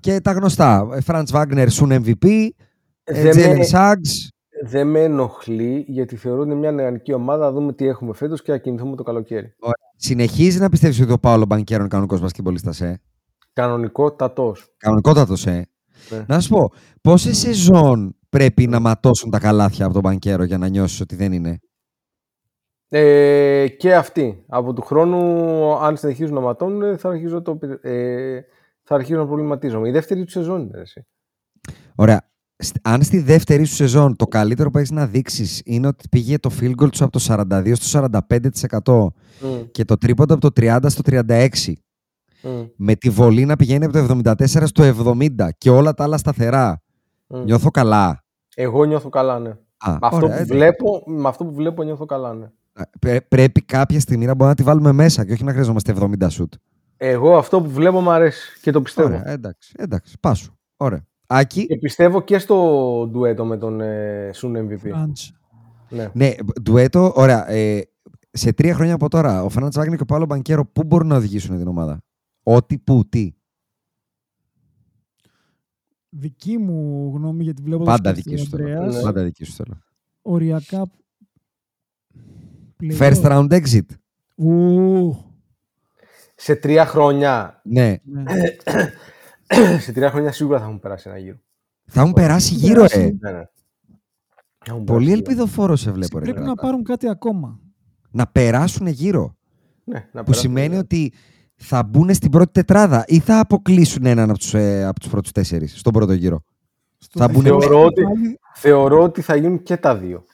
Και τα γνωστά. Φραντ Βάγνερ, Σουν MVP, Δεν Τζέλεν με- Σάγκς. Δεν με ενοχλεί γιατί θεωρώ ότι είναι μια νεανική ομάδα. Να δούμε τι έχουμε φέτος και να κινηθούμε το καλοκαίρι. Συνεχίζεις να πιστεύεις ότι ο Πάολο Μπανκέρο είναι κανονικός μπασκετμπολίστας, ε; Κανονικότατος. Κανονικότατος, ε; Ναι. Να σου πω, πόσε σεζόν πρέπει να ματώσουν τα καλάθια από τον Μπανκέρο για να νιώσεις ότι δεν είναι; Ε, και αυτοί. Από του χρόνου, αν συνεχίζουν να ματώνουν, θα αρχίζω, το, ε, θα αρχίζω να προβληματίζομαι. Η δεύτερη του σεζόν είναι. Εσύ. Ωραία. Σ- Αν στη δεύτερη σου σεζόν το καλύτερο που έχεις να δείξεις είναι ότι πήγε το field goal του από το 42% στο 45% Μμ, και το τρίποντο από το 30% στο 36%. μμ, Με τη βολή να πηγαίνει από το 74% στο 70% και όλα τα άλλα σταθερά. μμ. Νιώθω καλά. Εγώ νιώθω καλά, ναι. Α, Με αυτό, ωραία, που εντάξει. βλέπω, με αυτό που βλέπω νιώθω καλά, ναι. Πρέ- πρέπει κάποια στιγμή να μπορούμε να τη βάλουμε μέσα και όχι να χρειαζόμαστε 70 σουτ. Εγώ αυτό που βλέπω μου αρέσει και το πιστεύω. Ωραία, εντάξει, εντάξει, πάσου. Ωραία. Άκη, Και πιστεύω και στο ντουέτο με τον ε, Sun MVP. Φραντς. Ναι. ναι, ντουέτο, ωραία. Ε, σε τρία χρόνια από τώρα, ο Φερνάντ Βάγνερ και ο Παύλο Μπανκέρο πού μπορούν να οδηγήσουν την ομάδα; Ό,τι, πού, τι; Δική μου γνώμη, γιατί βλέπω Πάντα δική σου θέλω. Ναι. Πάντα δική σου θέλω. Οριακά. play-off. First round exit. Ου, Σε τρία χρόνια, Ναι. ναι. σε τρία χρόνια σίγουρα θα έχουν περάσει ένα γύρο. Θα έχουν περάσει γύρω, ε. Ναι, ναι. Θα έχουν Πολύ περάσει ελπιδοφόρο σε βλέπω, ρε. Πρέπει να Κράτα. πάρουν κάτι ακόμα. Να περάσουν γύρω. γύρω. Ναι, να Που περάσουν σημαίνει γύρω. ότι θα μπουν στην πρώτη τετράδα ή θα αποκλείσουν έναν από τους, ε, από τους πρώτους τέσσερις στον πρώτο γύρο. Στο Θα μπουν- Θεωρώ ότι, πάλι- θεωρώ ότι θα γίνουν και τα δύο.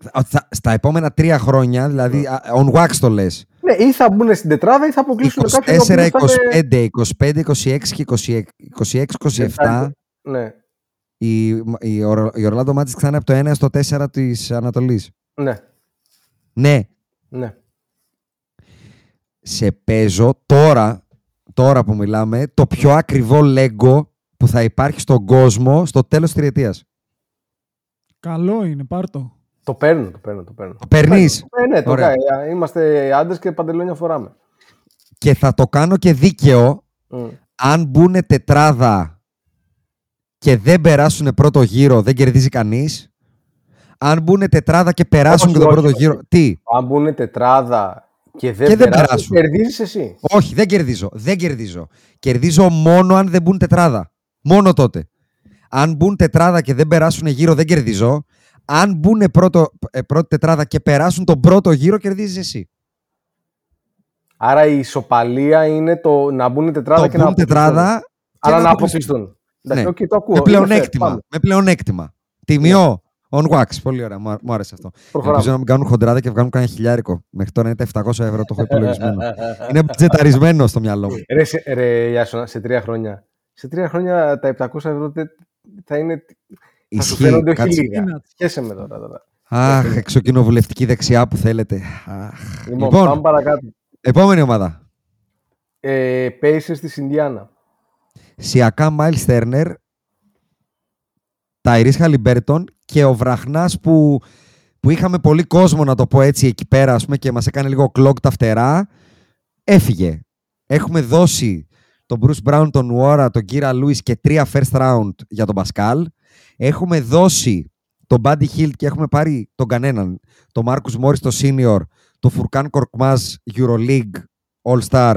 Θα- θα- στα επόμενα τρία χρόνια, δηλαδή α, on wax το λες, Ναι, ή θα μπουν στην τετράδα ή θα αποκλείσουν κάποιον ο 24, οποίος θα είναι- 25, 25, 26 και 26, 27 Ναι, η, η, Ορο- η Ορλάντο Magic θα είναι από το 1 στο 4 της Ανατολής. ναι, Ναι, ναι. σε παίζω τώρα, τώρα που μιλάμε, το πιο ακριβό Lego που θα υπάρχει στον κόσμο στο τέλος της τριετίας. Καλό είναι, πάρ' το. Το παίρνω, το παίρνω, το παίρνω. Το παίρνεις; Ε, ναι, το Ωραία. κάνω. Είμαστε άντρες και παντελόνια φοράμε. και θα το κάνω και δίκαιο Μμ. αν μπουν τετράδα και δεν περάσουν πρώτο γύρο, δεν κερδίζει κανείς. Αν μπουν τετράδα και περάσουν Όχι, και το όχι, πρώτο όχι. γύρο. Τι, Αν μπουν τετράδα και δεν, Και δεν περάσουν, περάσουν. κερδίζεις εσύ. όχι, δεν κερδίζω. Δεν κερδίζω. Κερδίζω μόνο αν δεν μπουν τετράδα. Μόνο τότε. Αν μπουν τετράδα και δεν περάσουν γύρο, δεν κερδίζω. Αν μπουν πρώτο, ε, πρώτη τετράδα και περάσουν τον πρώτο γύρο, κερδίζεις εσύ. Άρα η ισοπαλία είναι το να μπουν τετράδα Το και να μπουν αποκλειστούν. τετράδα. και Άρα να αποκλειστούν. αποκλειστούν. Εντάξει, Ναι. οκ, το ακούω. Με Είναι fair, πλεονέκτημα. πάμε. Με πλεονέκτημα. Τίμιο. On wax. Πολύ ωραία. Μου, α- μου άρεσε αυτό. Προχωράμε. Ελπίζω να μην κάνουν χοντράδα και βγάλουν κανένα χιλιάρικο. Μέχρι τώρα είναι τα 700 ευρώ, το έχω υπολογισμένο. είναι μπατζεταρισμένο στο μυαλό μου. Ρε, σε, ρε Ιάσονα, σε τρία χρόνια. Σε τρία χρόνια τα 700 ευρώ δεν- θα είναι. Θα σου Ισχύει. φαίνονται όχι Κάτσε. λίγα. Peanuts. Χέσε με τώρα. τώρα. Αχ, εξωκοινοβουλευτική δεξιά που θέλετε. Αχ. Λοιπόν, Λοιπόν, πάμε παρακάτω. επόμενη ομάδα. Ε, Pacers της Ινδιάνα. Σιακάμ, Μάιλς Τέρνερ, Ταϊρίς Χαλιμπέρτον και ο Βραχνάς που, που είχαμε πολύ κόσμο να το πω έτσι εκεί πέρα ας πούμε, και μας έκανε λίγο κλοκ τα φτερά, έφυγε. Έχουμε δώσει τον Bruce Brown, τον Νουόρα, τον Κύρα Λούις και τρία first round για τον Πασκάλ. Έχουμε δώσει τον Buddy Hill και έχουμε πάρει τον κανέναν. Τον Marcus Morris, το senior, τον Φουρκάν Κορκμάζ, Euroleague, All Star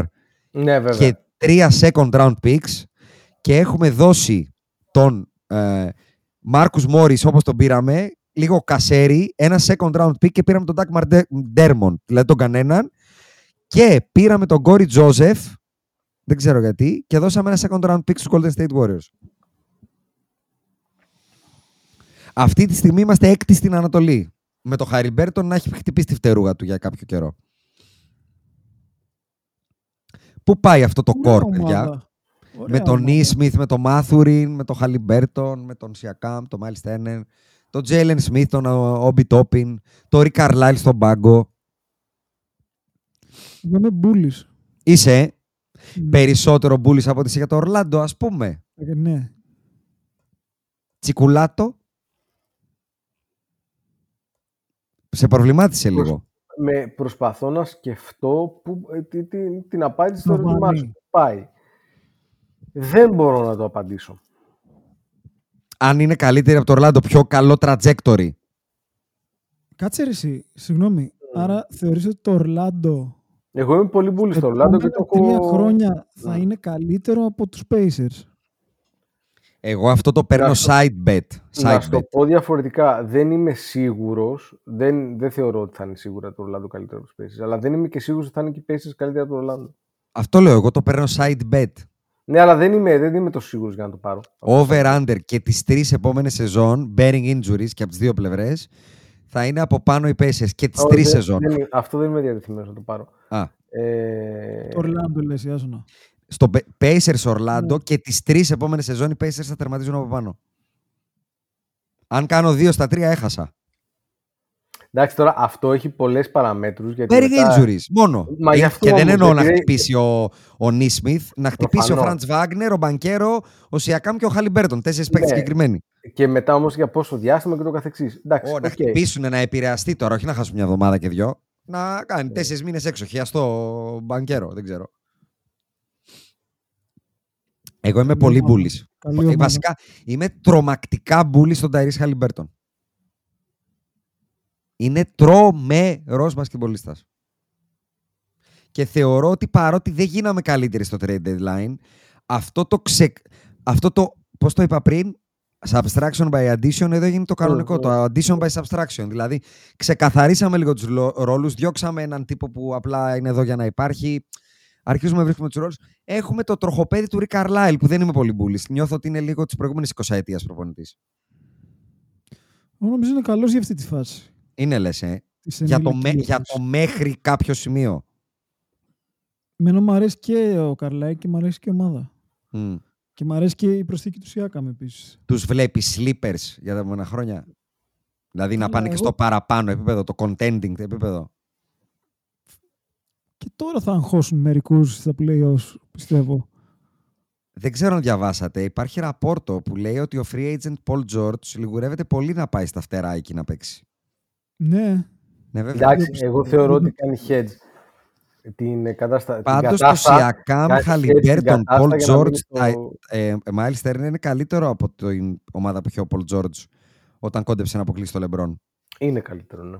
Ναι, βέβαια. και τρία second round picks και έχουμε δώσει τον ε, Μάρκους Μόρις όπως τον πήραμε, λίγο κασέρι, ένα second round pick και πήραμε τον Doug Dermont, δηλαδή τον κανέναν και πήραμε τον Corey Joseph, δεν ξέρω γιατί, και δώσαμε ένα second round pick στους Golden State Warriors. Αυτή τη στιγμή είμαστε έκτη στην Ανατολή. Με το Χαριμπέρτον να έχει χτυπήσει τη φτερούγα του για κάποιο καιρό. Πού πάει αυτό το Ωραία core, παιδιά; ομάδα. Ωραία Με τον ομάδα. Νίσμιθ, με τον Μάθουριν, με τον Χαλιμπέρτον, με τον Σιακάμ, τον Μάιλς Τέρνερ, τον Τζέιλεν Σμιθ, τον Όμπι Τόπιν, τον Ρικ Καρλάιλ στον πάγκο. Εγώ είμαι bullish. Είσαι ε, Ναι. περισσότερο bullish από ότι είσαι για το Ορλάντο, ας πούμε. Ε, Ναι. Τσικουλάτο. Σε προβλημάτισε Προς- λίγο. με προσπαθώ να σκεφτώ που, ε, τι, τι, την απάντηση στο Νοβανί. ερώτημά σου. Πάει. Δεν μπορώ να το απαντήσω. Αν είναι καλύτερη από το Ορλάντο, πιο καλό trajectory. Κάτσε ρε εσύ, συγγνώμη. Άρα θεωρείς ότι το Ορλάντο Εγώ είμαι πολύ μπουλή στο Ορλάντο και το τρία έχω... χρόνια θα Ναι. είναι καλύτερο από τους Pacers; Εγώ αυτό το παίρνω Να στο- side bet. Να Side σου το bet. πω διαφορετικά, δεν είμαι σίγουρος, δεν, δεν θεωρώ ότι θα είναι σίγουρα το Ορλάντο καλύτερο από τους Pacers, αλλά δεν είμαι και σίγουρος ότι θα είναι και οι Pacers καλύτερα από το Ορλάντο. Αυτό λέω, εγώ το παίρνω side bet. Ναι, αλλά δεν είμαι, δεν είμαι τόσο σίγουρος για να το πάρω. Over-under και τις τρεις επόμενες σεζόν, bearing injuries και από τις δύο πλευρές, θα είναι από πάνω οι Pacers και τις Όχι, τρεις δεν- σεζόν. δεν- αυτό δεν είμαι διατεθειμένος να το πάρω. Α, Ε, Το Ορλάντο λες, Ιάσονα. Στο Pe- Pacers Orlando Ναι. και τις τρεις επόμενες σεζόν οι Pacers θα τερματίζουν από πάνω. Αν κάνω δύο στα τρία έχασα. εντάξει, τώρα αυτό έχει πολλές παραμέτρους. Γιατί barring μετά- injuries, μόνο. Μα Ε, γι' αυτό και δεν όμως, εννοώ να επειδή- χτυπήσει ο, ο Νισμιθ, να χτυπήσει ο Προφανώς. Φραντς Βάγκνερ, ο Μπανκέρο, ο Σιακάμ και ο Χαλιμπέρτον. Τέσσερις παίκτες Ναι. συγκεκριμένοι. Και μετά όμως για πόσο διάστημα και το καθεξής. Εντάξει, Ω, να οκ. χτυπήσουν, να επηρεαστεί τώρα, όχι να χάσουν μια εβδομάδα και δυο. Να κάνει Ναι. τέσσερις μήνες έξω. Χιαστό μπανκέρο, δεν ξέρω. Εγώ είμαι Καλή πολύ ομάδα. μπουλή. Καλή ομάδα. Βασικά είμαι τρομακτικά μπουλή στον Ταϊρή Χαλιμπέρτον. Είναι τρομερός μπασκετμπολίστας. Και θεωρώ ότι παρότι δεν γίναμε καλύτεροι στο trade deadline, αυτό το ξε... αυτό το, πώς το είπα πριν, subtraction by addition, εδώ έγινε το κανονικό, Μμμ. το addition by subtraction. Δηλαδή, ξεκαθαρίσαμε λίγο τους λο- ρόλους, διώξαμε έναν τύπο που απλά είναι εδώ για να υπάρχει, αρχίζουμε να βρίσκουμε τους ρόλους. Έχουμε το τροχοπέδι του Rick Carlisle, που δεν είμαι πολύ μπουλής. Νιώθω ότι είναι λίγο της προηγούμενης 20 ετίας προπονητής. Εγώ νομίζω είναι καλός για αυτή τη φάση. Είναι λες, ε. της Για το, με- ενηλικίας για τους. το μέχρι κάποιο σημείο. Εμένα μου αρέσει και ο Καρλάη και μου αρέσει και η ομάδα. Μμ. Και μου αρέσει και η προσθήκη του Σιάκαμ επίσης. τους βλέπεις sleepers για τα επόμενα χρόνια. Δηλαδή να Καλά, πάνε και εγώ- στο παραπάνω επίπεδο, το contending επίπεδο. Και τώρα θα αγχώσουν μερικούς στα playoffs, πιστεύω. Δεν ξέρω αν διαβάσατε. Υπάρχει ραπόρτο που λέει ότι ο free agent Paul George λιγουρεύεται πολύ να πάει στα φτερά εκεί να παίξει. Ναι. Ναι, βέβαια. Εντάξει, πιστεύω. εγώ θεωρώ ότι κάνει hedge την κατάσταση. Πάντως το Siakam, Halliburton, Paul George, Το... ε, Miles Turner είναι καλύτερο από την ομάδα που είχε ο Paul George όταν κόντεψε να αποκλείσει το LeBron. Είναι καλύτερο, ναι.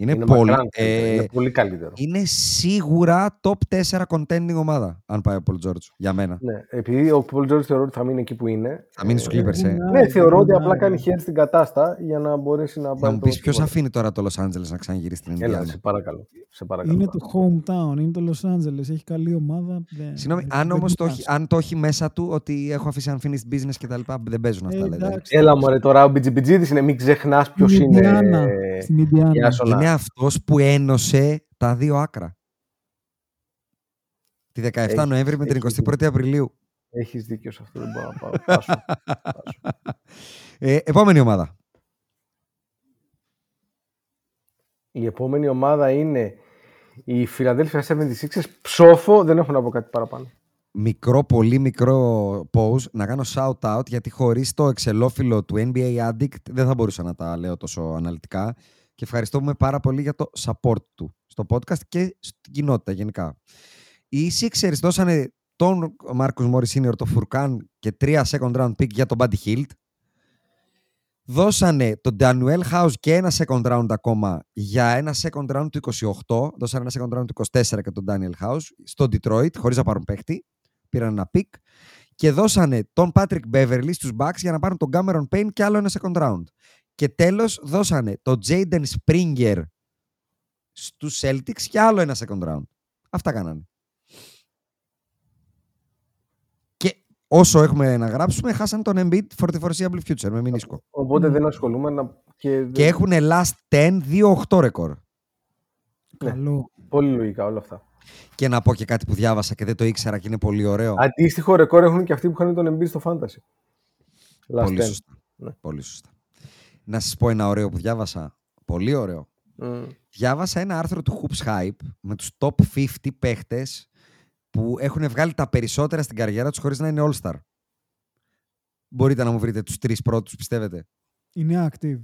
Είναι, Είναι πολύ, μακράν καλύτερο, ε, είναι πολύ καλύτερο. είναι σίγουρα top 4 contending ομάδα αν πάει ο Paul George για μένα. Ναι, επειδή ο Paul George θεωρώ ότι θα μείνει εκεί που είναι. Θα μείνει στους Clippers, ε. Ναι, θεωρώ ότι απλά Ναι. κάνει hedge στην κατάσταση για να μπορέσει να Θα πάρει μου το πεις ποιος τίποτα. αφήνει τώρα το Los Angeles να ξαναγυρίσει στην Έλα, Ινδιάνα. σε παρακαλώ. Σε παρακαλώ. Είναι το hometown, είναι το Los Angeles. Έχει καλή ομάδα. Δεν- Συγγνώμη, δεν- αν δεν όμως το, κοιτάς. έχει- αν το έχει μέσα του ότι έχω αφήσει unfinished business και τα λοιπά, δεν παίζουν αυτά. Ε, δηλαδή. εντάξει. Έλα μωρέ τώρα, ο Μπιτζιμπιτζίδης είναι, μην ξεχνάς ποιος Στην είναι. Ινδιάνα, Στην Ινδιάνα. Ιάσονα. Είναι αυτός που ένωσε τα δύο άκρα. Τη 17 Έχει- Νοέμβρη με την έχεις 21η Απριλίου. Έχεις δίκιο σε αυτό, δεν μπορώ να πάω. Πάσω. Πάσω. Ε, επόμενη ομάδα. Η επόμενη ομάδα είναι η Philadelphia 76ers. Ψόφο, δεν έχω να πω κάτι παραπάνω. Μικρό, πολύ μικρό pause να κάνω shout out γιατί χωρίς το εξελόφυλλο του NBA Addict δεν θα μπορούσα να τα λέω τόσο αναλυτικά και ευχαριστούμε πάρα πολύ για το support του στο podcast και στην κοινότητα γενικά. Οι Sixers δώσανε τον Marcus Morris Senior, τον Φουρκάν και τρία second round pick για τον Buddy Hield. Δώσανε τον Daniel House και ένα second round ακόμα για ένα second round του 28. Δώσανε ένα second round του 24 και τον Daniel House στο Detroit, χωρίς να πάρουν παίχτη. Πήραν ένα pick. Και δώσανε τον Patrick Beverly στους Bucks για να πάρουν τον Cameron Payne και άλλο ένα second round. Και τέλος δώσανε τον Jaden Springer στους Celtics και άλλο ένα second round. Αυτά κάνανε. Και όσο έχουμε να γράψουμε, χάσαν τον Embiid for the foreseeable future με μηνίσκο. Οπότε δεν ασχολούμαι να... Και, Και έχουν last 10, 2-8 ρεκόρ. Καλό. Πολύ λογικά όλα αυτά. Και να πω και κάτι που διάβασα και δεν το ήξερα και είναι πολύ ωραίο. Αντίστοιχο ρεκόρ έχουν και αυτοί που είχαν τον Embiid στο Fantasy. Last Πολύ 10. σωστά. Ναι. Πολύ σωστά. Να σας πω ένα ωραίο που διάβασα. Πολύ ωραίο. Μμ. Διάβασα ένα άρθρο του Hoops Hype με τους top 50 παίχτες που έχουν βγάλει τα περισσότερα στην καριέρα τους χωρίς να είναι All-Star. Μπορείτε να μου βρείτε τους τρεις πρώτους, πιστεύετε; Είναι active.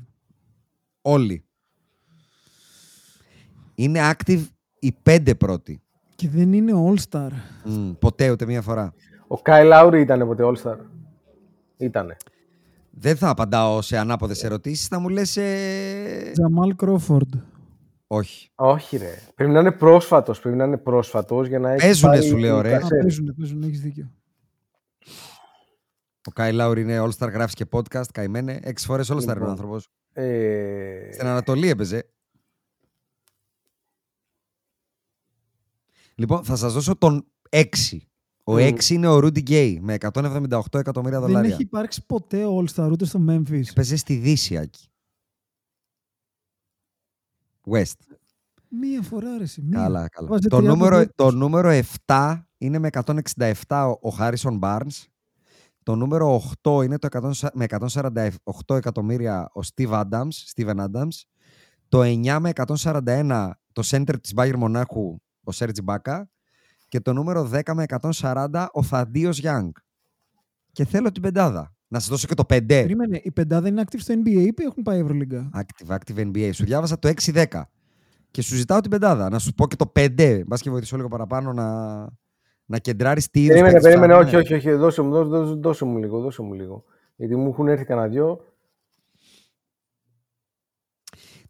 Όλοι. Είναι active οι πέντε πρώτοι. Και δεν είναι all-star. Μμ, ποτέ ούτε μία φορά. Ο Κάι Λάουρι ήταν ποτέ All-Star. Ήτανε. Δεν θα απαντάω σε ανάποδες ερωτήσεις, θα μου λες... Ε... Τζαμάλ Κρόφορντ. Όχι. Όχι ρε. Πρέπει να είναι πρόσφατος. Πρέπει να είναι πρόσφατος για να έχει Παίζουνε, πάρει σου λέω, ρε. Α, κασέτες. παίζουν, παίζουν, έχεις δίκιο. Ο Κάι Λάουρι είναι All-Star, γράφεις και podcast, καημένε. Έξι φορές All-Star είναι ο Λοιπόν. άνθρωπος. Ε, Στην Ανατολή έπαιζε. Λοιπόν, θα σας δώσω τον 6. Ο Μμ. 6 είναι ο Rudy Gay με 178 εκατομμύρια Δεν δολάρια. έχει υπάρξει ποτέ All-Star ούτε στο Memphis. Παίζει στη Δύση, Άκη. West. Μία φορά ρε. εσύ, Μία. Καλά, καλά. Βάζει Το 30 νούμερο, πόντους. το νούμερο 7 είναι με 167 ο- ο Χάρισον Barnes. Το νούμερο 8 είναι το 100 με 148 εκατομμύρια ο Steve Adams, Steven Adams. Το 9 με 141 το center της Bayern Μονάχου ο Serge Μπάκα. Και το νούμερο 10 με 140 ο Θαντίος Young. Και θέλω την πεντάδα. Να σας δώσω και το 5. Περίμενε, η πεντάδα είναι active στο NBA ή έχουν πάει Ευρωλίγκα; Active, active NBA. Σου διάβασα το 6-10. Και σου ζητάω την πεντάδα. Να σου πω και το 5. Μπα και βοηθήσω λίγο παραπάνω να, να κεντράρεις τι είδους. Περίμενε, περίμενε. Όχι, όχι, όχι. Δώσε μου, δώσε, δώσε, δώσε μου λίγο. Δώσε μου λίγο. Γιατί μου έχουν έρθει κανένα δυο.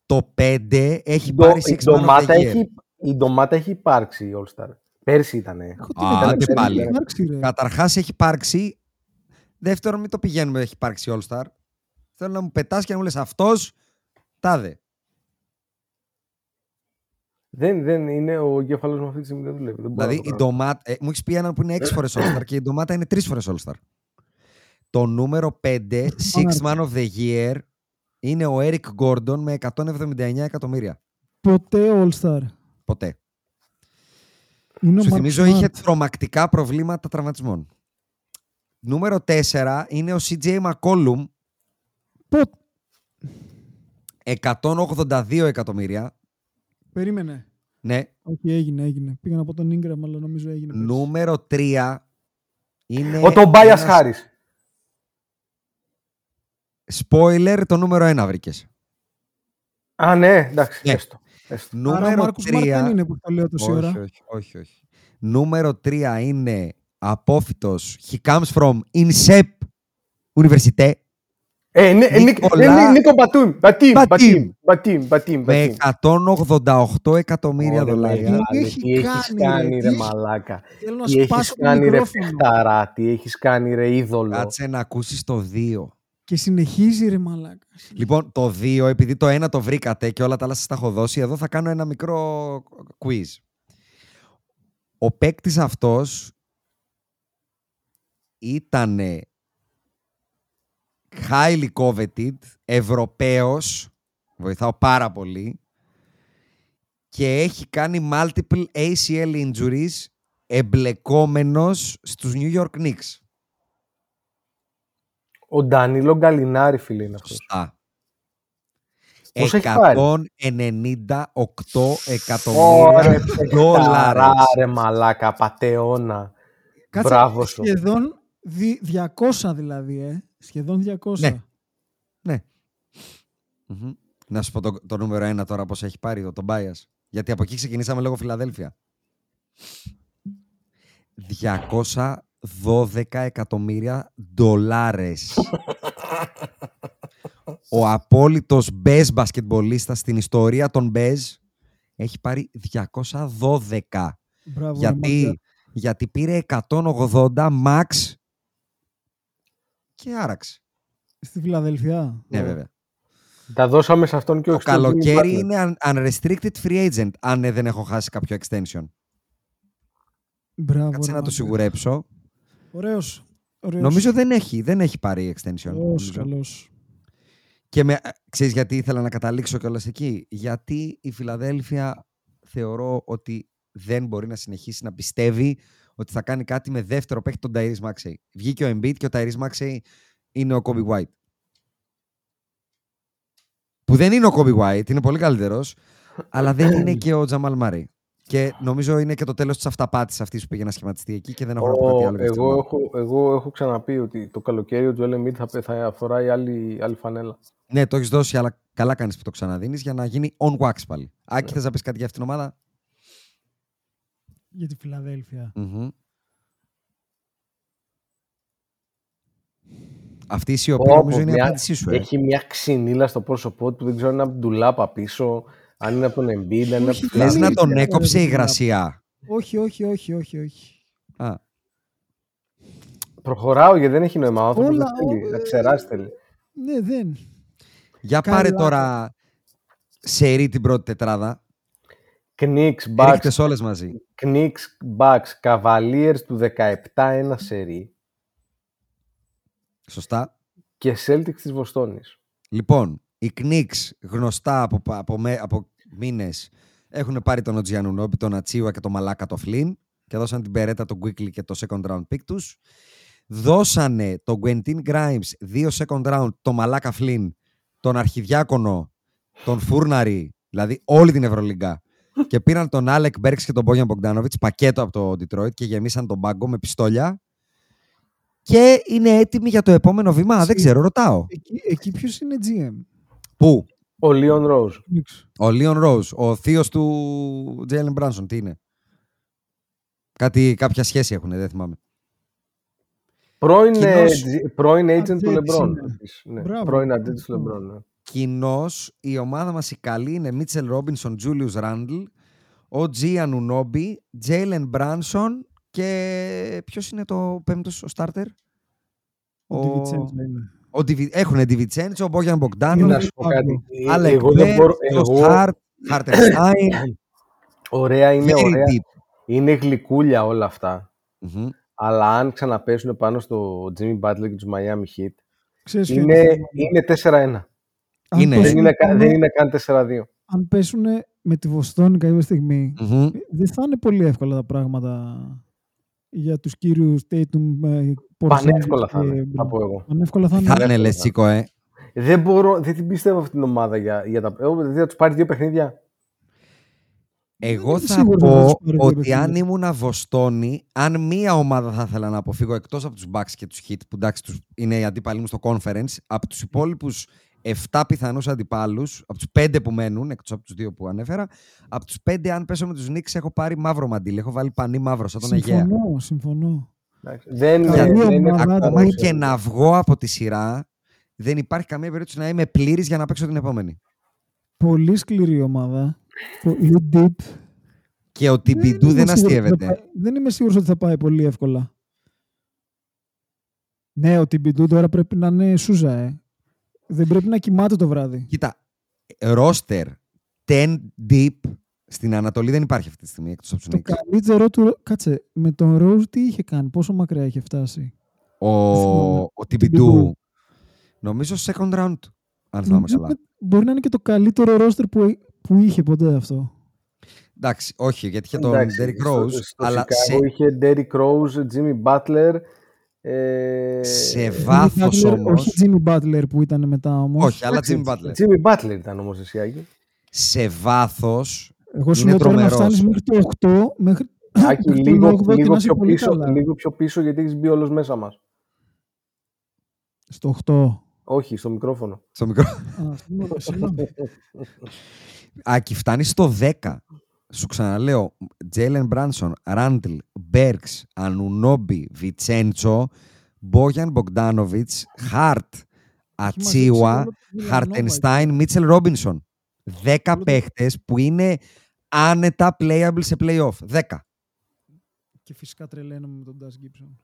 Το 5 έχει Η ντο- πάρει η 6 man of the ντομάτα year. έχει, η ντομάτα έχει υπάρξει η All-Star. Πέρσι ήτανε. Έχω την Α, πεντάδα, άντε δεν πάλι. έχει υπάρξει, ρε. Καταρχάς έχει υπάρξει. Δεύτερον, μην το πηγαίνουμε, έχει υπάρξει All-Star. Θέλω να μου πετάς και να μου λες αυτός. Τάδε. Δεν, δεν είναι ο εγκέφαλος μου αυτή τη στιγμή δεν δουλεύει. Δεν μπορώ Δηλαδή, να το η κάνω. ντομάτα. Ε, μου έχεις πει έναν που είναι 6 φορές All-Star και η ντομάτα είναι 3 φορές All-Star. Το νούμερο 5, Six Man of the Year, είναι ο Eric Gordon με 179 εκατομμύρια. Ποτέ All-Star. Ποτέ. Είναι ο Σου Mark θυμίζω Smart. είχε τρομακτικά προβλήματα τραυματισμών. Νούμερο 4 είναι ο CJ McCollum, Πο- 182 εκατομμύρια. Περίμενε. Ναι. Όχι, έγινε, έγινε. Πήγα να πω τον Ingram, αλλά νομίζω έγινε. πέρσι. Νούμερο 3 είναι. Ο Τομπάια ένας- Χάρη. Spoiler, το νούμερο 1 βρήκες. Α, ναι, εντάξει. Ναι. Έστω. Έστω. Άρα ο Νούμερο Μάρκους Μάρκ δεν 3. είναι που το λέω τόση ώρα. Όχι, όχι, όχι, όχι. Νούμερο 3 είναι απόφυτος. He comes from INSEP Université Ε, ναι, ε, Νίκο- Νικολά- ε, Νί- Νίκο Μπατούμ. Μπατίμ. Μπατίμ. Μπατίμ. Μπατίμ. Μπατίμ. με Μπατίμ. 188 εκατομμύρια Ωραία, δολάρια. μεγάλε, Τι έχεις Τι έχεις κάνει, κάνει, ρε, ρε τι- μαλάκα. Θέλω να Τι έχεις σπάσω το κάνει, ρε μικρόφωνο. παιχταρά. Τι έχεις κάνει, ρε είδωλο. Κάτσε να ακούσεις το 2. Και συνεχίζει ρε μαλάκα. Λοιπόν, το 2, επειδή το 1 το βρήκατε και όλα τα άλλα σας τα έχω δώσει, εδώ θα κάνω ένα μικρό quiz. Ο παίκτης αυτός ήταν highly coveted, Ευρωπαίος, βοηθάω πάρα πολύ, και έχει κάνει multiple ACL injuries εμπλεκόμενος στους New York Knicks. Ο Ντανίλο Γκαλινάρη, φίλε, είναι αυτός. Σωστά. Πόσο έχει πάρει; 198 Ωρε, εκατομμύρια παιχταρά, δολάρια. ρε μαλάκα, πατεώνα. Κάτσε, Μπράβο σου. σχεδόν δι- 200 δηλαδή, ε. Σχεδόν 200. Ναι. Ναι. Μμμ. Να σου πω το, το νούμερο ένα τώρα πώς έχει πάρει, το, τον bias. Γιατί από εκεί ξεκινήσαμε λόγω Φιλαδέλφια. 212 εκατομμύρια δολάρες. Ο απόλυτος μπες μπασκετμπολίστας στην ιστορία των μπες έχει πάρει 212. Μπράβο, ρε Γιατί, μαλάκα. γιατί πήρε 180 max και άραξε. Στη Φιλαδελφιά. Ναι, βέβαια. Τα δώσαμε σε αυτόν και Το όχι στον Jimmy καλοκαίρι Butler. είναι un- unrestricted free agent, αν ε, δεν έχω χάσει κάποιο extension. Μπράβο, Κάτσε ρε να το μαλάκα. σιγουρέψω. Ωραίος. Ωραίος. Νομίζω δεν έχει, δεν έχει πάρει extension. Καλός, νομίζω. καλός. Και με, ε, ξέρεις γιατί ήθελα να καταλήξω κιόλας εκεί; Γιατί η Φιλαδέλφια θεωρώ ότι δεν μπορεί να συνεχίσει να πιστεύει ότι θα κάνει κάτι με δεύτερο παίκτη τον Tyrese Maxey. Βγήκε ο Embiid και ο Tyrese Maxey είναι ο Kobe White. Που δεν είναι ο Kobe White, είναι πολύ καλύτερος, αλλά δεν είναι και ο Jamal Murray. Και νομίζω είναι και το τέλος της αυταπάτης αυτής που πήγε να σχηματιστεί εκεί και δεν έχω να πω κάτι Ο- άλλο. για αυτή την εγώ, ομάδα. έχω, εγώ έχω ξαναπεί ότι το καλοκαίρι ο Joel Embiid θα, πε- θα φοράει άλλη, άλλη φανέλα. Ναι, το έχεις δώσει, αλλά καλά κάνεις που το ξαναδίνεις για να γίνει on wax πάλι. Άκη, θες να πεις κάτι για αυτήν την ομάδα; Για τη Φιλαδέλφια. Μμμ. Αυτή η σιωπή Πω, νομίζω πω, είναι η μια- απάντησή σου. Ε. Έχει μια ξυνήλα στο πρόσωπό του που δεν ξέρω αν είναι από την Τουλάπα πίσω, αν είναι από τον Embiid, αν είναι από Όχι, τον Λες δεν να είναι τον καλά, έκοψε ρε, η παιδιά. γρασία. Όχι, όχι, όχι, όχι, όχι. Α, Προχωράω γιατί δεν έχει νόημα. Ο άνθρωπος Όλα, δεν θέλει. ο- Να ξεράσει θέλει. Ναι, δεν. για Καλά. πάρε τώρα σερή την πρώτη τετράδα. Knicks, Bucks, Ρίχτες όλες μαζί. Knicks, Bucks, Cavaliers του 17-1 σερί Σωστά. και Celtics της Βοστόνης. Λοιπόν, οι Knicks γνωστά από, από, με- από μήνες έχουν πάρει τον Οτζιανουνόπι, τον Ατσίουα και τον Μαλάκα το Φλίν και δώσαν τον Μπάρετ, τον Quickley και το second round pick τους. Δώσανε τον Quentin Grimes, δύο second round, τον Μαλάκα Φλίν, τον Αρχιδιάκονο, τον Φούρναρη, δηλαδή όλη την Ευρωλίγκα. και πήραν τον Άλεκ Μπέρξ και τον Μπόγιαν Μπογκδάνοβιτς, πακέτο από το Detroit και γεμίσαν τον πάγκο με πιστόλια. Και είναι έτοιμοι για το επόμενο βήμα. Δεν Συ- ξέρω, ρωτάω. Εκεί, εκεί ποιος είναι GM. Πού; Ο Leon Rose. Knicks. Ο Λίον Ρόουζ, ο θείος του Τζέιλεν Μπράνσον, τι είναι; Κάτι, κάποια σχέση έχουν, δεν θυμάμαι. Πρώην, Κοινώς- ε, G- πρώην agent του Ατζέτης LeBron. είναι. επίσης. Ναι, Μπράβο. πρώην agent του LeBron. ναι. Κοινώ η ομάδα μας η καλή είναι Μίτσελ Ρόμπινσον, Τζούλιους Ράντλ, ο Τζι Ανουνόμπι, Τζέιλεν Μπράνσον και ποιος είναι το πέμπτος, ο starter; Ο Ντιβιτσέντζο είναι. ο Ντιβι- Έχουν Ντιβιτσέντζο, ο Μπόγιαν Τι Μπογκδάνο, να σου πω κάτι. Ε, Άλεκ Εγώ δεν Μπερκς, μπορώ. Τζος Εγώ, Χάρτ, Χάρτενστάιν. ωραία είναι, Very ωραία. deep. Είναι γλυκούλια όλα αυτά. Μμμ. Αλλά αν ξαναπέσουν πάνω στο Jimmy Butler και τους Miami Heat, Ξέρεις ποιο είναι, το θέμα. είναι 4-1. Αν είναι. Δεν πέσουνε είναι, κα- πάνω- δεν είναι καν 4-2. Αν πέσουν με τη Βοστόνη κάποια στιγμή, Μμμ. δεν θα είναι πολύ εύκολα τα πράγματα για τους κύριους Tatum, ε, Porzingis Πανεύκολα θα και είναι, Brown. θα πω εγώ. Πανεύκολα θα είναι. Θα είναι λες, Τσίκο, ε. Δεν μπορώ, δεν την πιστεύω αυτή την ομάδα για, για τα. Εγώ δηλαδή θα τους πάρει δύο παιχνίδια. Εγώ είμαι θα σίγουρος ότι θα πω τους πάρει δύο ότι παιχνίδια. αν ήμουν Βοστόνη, αν μία ομάδα θα ήθελα να αποφύγω εκτός από τους Bucks και τους Heat, που εντάξει τους, είναι οι αντίπαλοι μου στο conference, από τους υπόλοιπους 7 πιθανούς αντιπάλους, από τους 5 που μένουν, εκτός από τους 2 που ανέφερα, από τους 5, αν πέσω με τους Knicks, έχω πάρει μαύρο μαντίλι. Έχω βάλει πανί μαύρο, σαν τον Αιγαία. Συμφωνώ, συμφωνώ. Εντάξει. Δεν, Καλή δεν είναι ομάδα, κακό, Ακόμα σε- και να βγω από τη σειρά, δεν υπάρχει καμία περίπτωση να είμαι πλήρης για να παίξω την επόμενη. Πολύ σκληρή ομάδα. Πολύ deep. Και ο Τιμπιντού είμαι δεν σίγουρος ότι θα αστείευεται. πάει- Δεν είμαι σίγουρος ότι θα πάει πολύ εύκολα. Ναι, ο Τιμπιντού τώρα πρέπει να είναι σούζα, ε. Δεν πρέπει να κοιμάται το βράδυ. Κοίτα, ρόστερ 10 deep στην Ανατολή δεν υπάρχει αυτή τη στιγμή εκτός από τους Το Knicks. καλύτερό του. Κάτσε, με τον Ρόζ τι είχε κάνει, πόσο μακριά είχε φτάσει; Ο, θυμάμαι. ο Τιμπιντού, νομίζω second round, αν θυμάμαι Νομίζω καλά. ότι Μπορεί να είναι και το καλύτερο ρόστερ που, που είχε ποτέ αυτό. Εντάξει, όχι, γιατί είχε τον Εντάξει, Derrick στο- Rose, στο αλλά Chicago σε, είχε Derrick Rose, Jimmy Butler. Ε, σε Jimmy βάθος Butler, όμως, Όχι Jimmy Butler που ήταν μετά όμως. όχι, αλλά εντάξει, Jimmy Butler. Jimmy Butler ήταν όμως εσύ, Άγγι. Σε βάθος, Εγώ σου είναι λέω τώρα να τρομερός. φτάνεις μέχρι το 8, μέχρι, Άκη, μέχρι το λίγο, 8 και λίγο, να είσαι πιο πολύ πίσω, καλά. λίγο πιο πίσω γιατί έχεις μπει όλος μέσα μας. Στο 8. Όχι, στο μικρόφωνο. στο μικρό. Α, συγγνώμη, συγγνώμη. Άκη, φτάνεις στο 10. Σου ξαναλέω, Τζέιλεν Μπράνσον, Ράντλ, Μπέρξ, Ανουνόμπι, Βιτσέντσο, Μπόγιαν Μπογκδάνοβιτς, Χαρτ, Ατσίουα, μαζέψει όλο το Villanova Χαρτενστάιν, Μίτσελ Ρόμπινσον. 10 Όλο το- παίχτες που είναι άνετα playable σε playoff. 10. Και φυσικά τρελαίνομαι με τον Ντάς Γκίψον.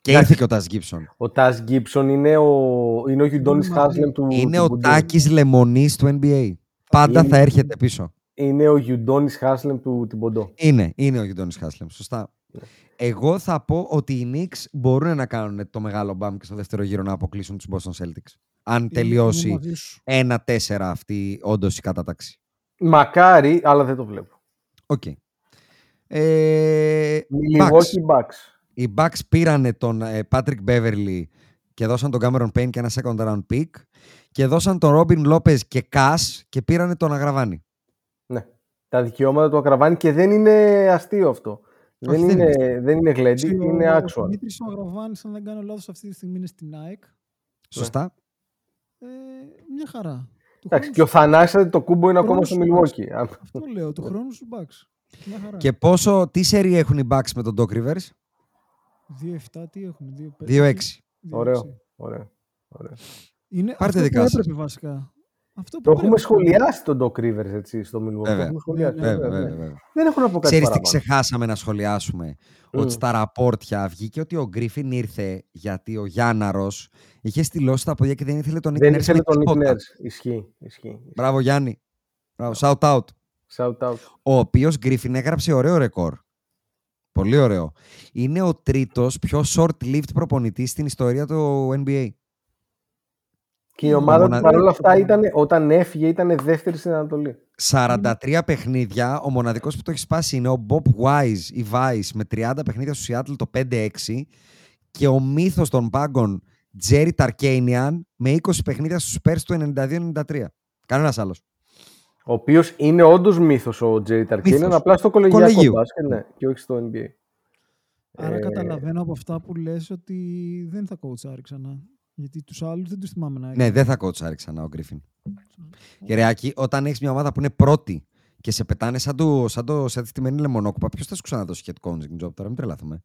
Και Εντάξει. ήρθε και ο Τας Γκίψον. Ο Τας Γκίψον είναι ο, είναι ο Γιουντόνις Είναι Χάσλεμ του Είναι του ο Μπουντού. Τάκης Λεμονής του NBA. Πάντα Είναι- θα έρχεται πίσω. Είναι ο Γιουντόνις Χάσλεμ του Τιμποντό. Είναι, είναι ο Γιουντόνης Χάσλεμ. Σωστά. Ναι. Εγώ θα πω ότι οι Knicks μπορούν να κάνουν το μεγάλο μπαμ και στο δεύτερο γύρο να αποκλείσουν τους Boston Celtics. Αν Είμαι τελειώσει μαζί σου. 1-4 αυτή όντως η κατάταξη. Μακάρι, αλλά δεν το βλέπω. Οκ. Ε, Bucks. Milwaukee Bucks. Οι Bucks πήρανε τον ε, Patrick Beverley και δώσαν τον Cameron Payne και ένα second round pick και δώσαν τον Robin Lopez και Cass και πήρανε τον Αγραβάνη. Ναι. Τα δικαιώματα του Ακραβάνη και δεν είναι αστείο αυτό. Όχι, δεν, δεν είναι, είναι δεν είναι γλέντι, Ο- είναι Ο actual. Δημήτρης ο Αγραβάνης, αν δεν κάνω λάθος, αυτή τη στιγμή είναι στην ΑΕΚ. Σωστά. Ε, μια χαρά. Του Εντάξει, χρόνου και ο Θανάσης το κούμπο είναι ακόμα χρόνου στο σου Milwaukee. σου- Αυτό λέω, του χρόνου σου Bucks. Μια χαρά. Και πόσο, τι σερί έχουν οι Bucks με τον Doc Rivers? 2-7, τι έχουν, 2-5. 2-6. Ωραίο. Ωραία. Ωραία. Είναι Πάρτε αυτό δικά που σας. έπρεπε βασικά. Αυτό που Το έχουμε πρέπει. σχολιάσει τον Doc Rivers έτσι, στο Milwaukee. Το Βέβαια. έχουμε σχολιάσει. Ναι, ναι, Βέβαια, βέβαια, βέβαια, ναι. βέβαια. Δεν έχω να πω κάτι Ξέρεις τι παραπάνω. ξεχάσαμε να σχολιάσουμε; Μμ. Ότι στα ραπόρτια βγήκε ότι ο Γκρίφιν ήρθε γιατί ο Γιάνναρος είχε στυλώσει τα πόδια και δεν ήθελε τον Nick Δεν Nurse ήθελε με τον Nick τίποτα. Nurse. Ισχύει. ισχύει. Μπράβο Γιάννη. Μπράβο, shout out. Shout out. Ο οποίος Γκρίφιν έγραψε ωραίο ρεκόρ. Πολύ ωραίο. Είναι ο τρίτος πιο short-lived προπονητής στην ιστορία του NBA. Και η ομάδα του μοναδικό παρόλα αυτά πράγμα. ήταν, όταν έφυγε ήταν δεύτερη στην Ανατολή. 43 παιχνίδια. Ο μοναδικός που το έχει σπάσει είναι ο Bob Wise ή Vice με 30 παιχνίδια στο Seattle το 5-6 και ο μύθος των πάγκων Jerry Tarkanian με 20 παιχνίδια στους Spurs το 92-93. Κανένας άλλος. Ο οποίος είναι όντως μύθος ο Τζέρι Ταρκίνεν, Μύθος. απλά στο κολεγιακό Κολεγίου. μπάσκετ ναι, και όχι στο NBA. Άρα Ε, καταλαβαίνω από αυτά που λες ότι δεν θα κόουτσάρει ξανά. Γιατί τους άλλους δεν τους θυμάμαι να Ναι, έκανε. δεν θα κότσαρει ξανά ο Γκρίφιν. Γερεάκη, όταν έχεις μια ομάδα που είναι πρώτη και σε πετάνε σαν το, σαν το σε στημένη λεμονόκουπα, ποιος θα σου ξαναδώσει head coaching job τώρα, μην τρελαθούμε.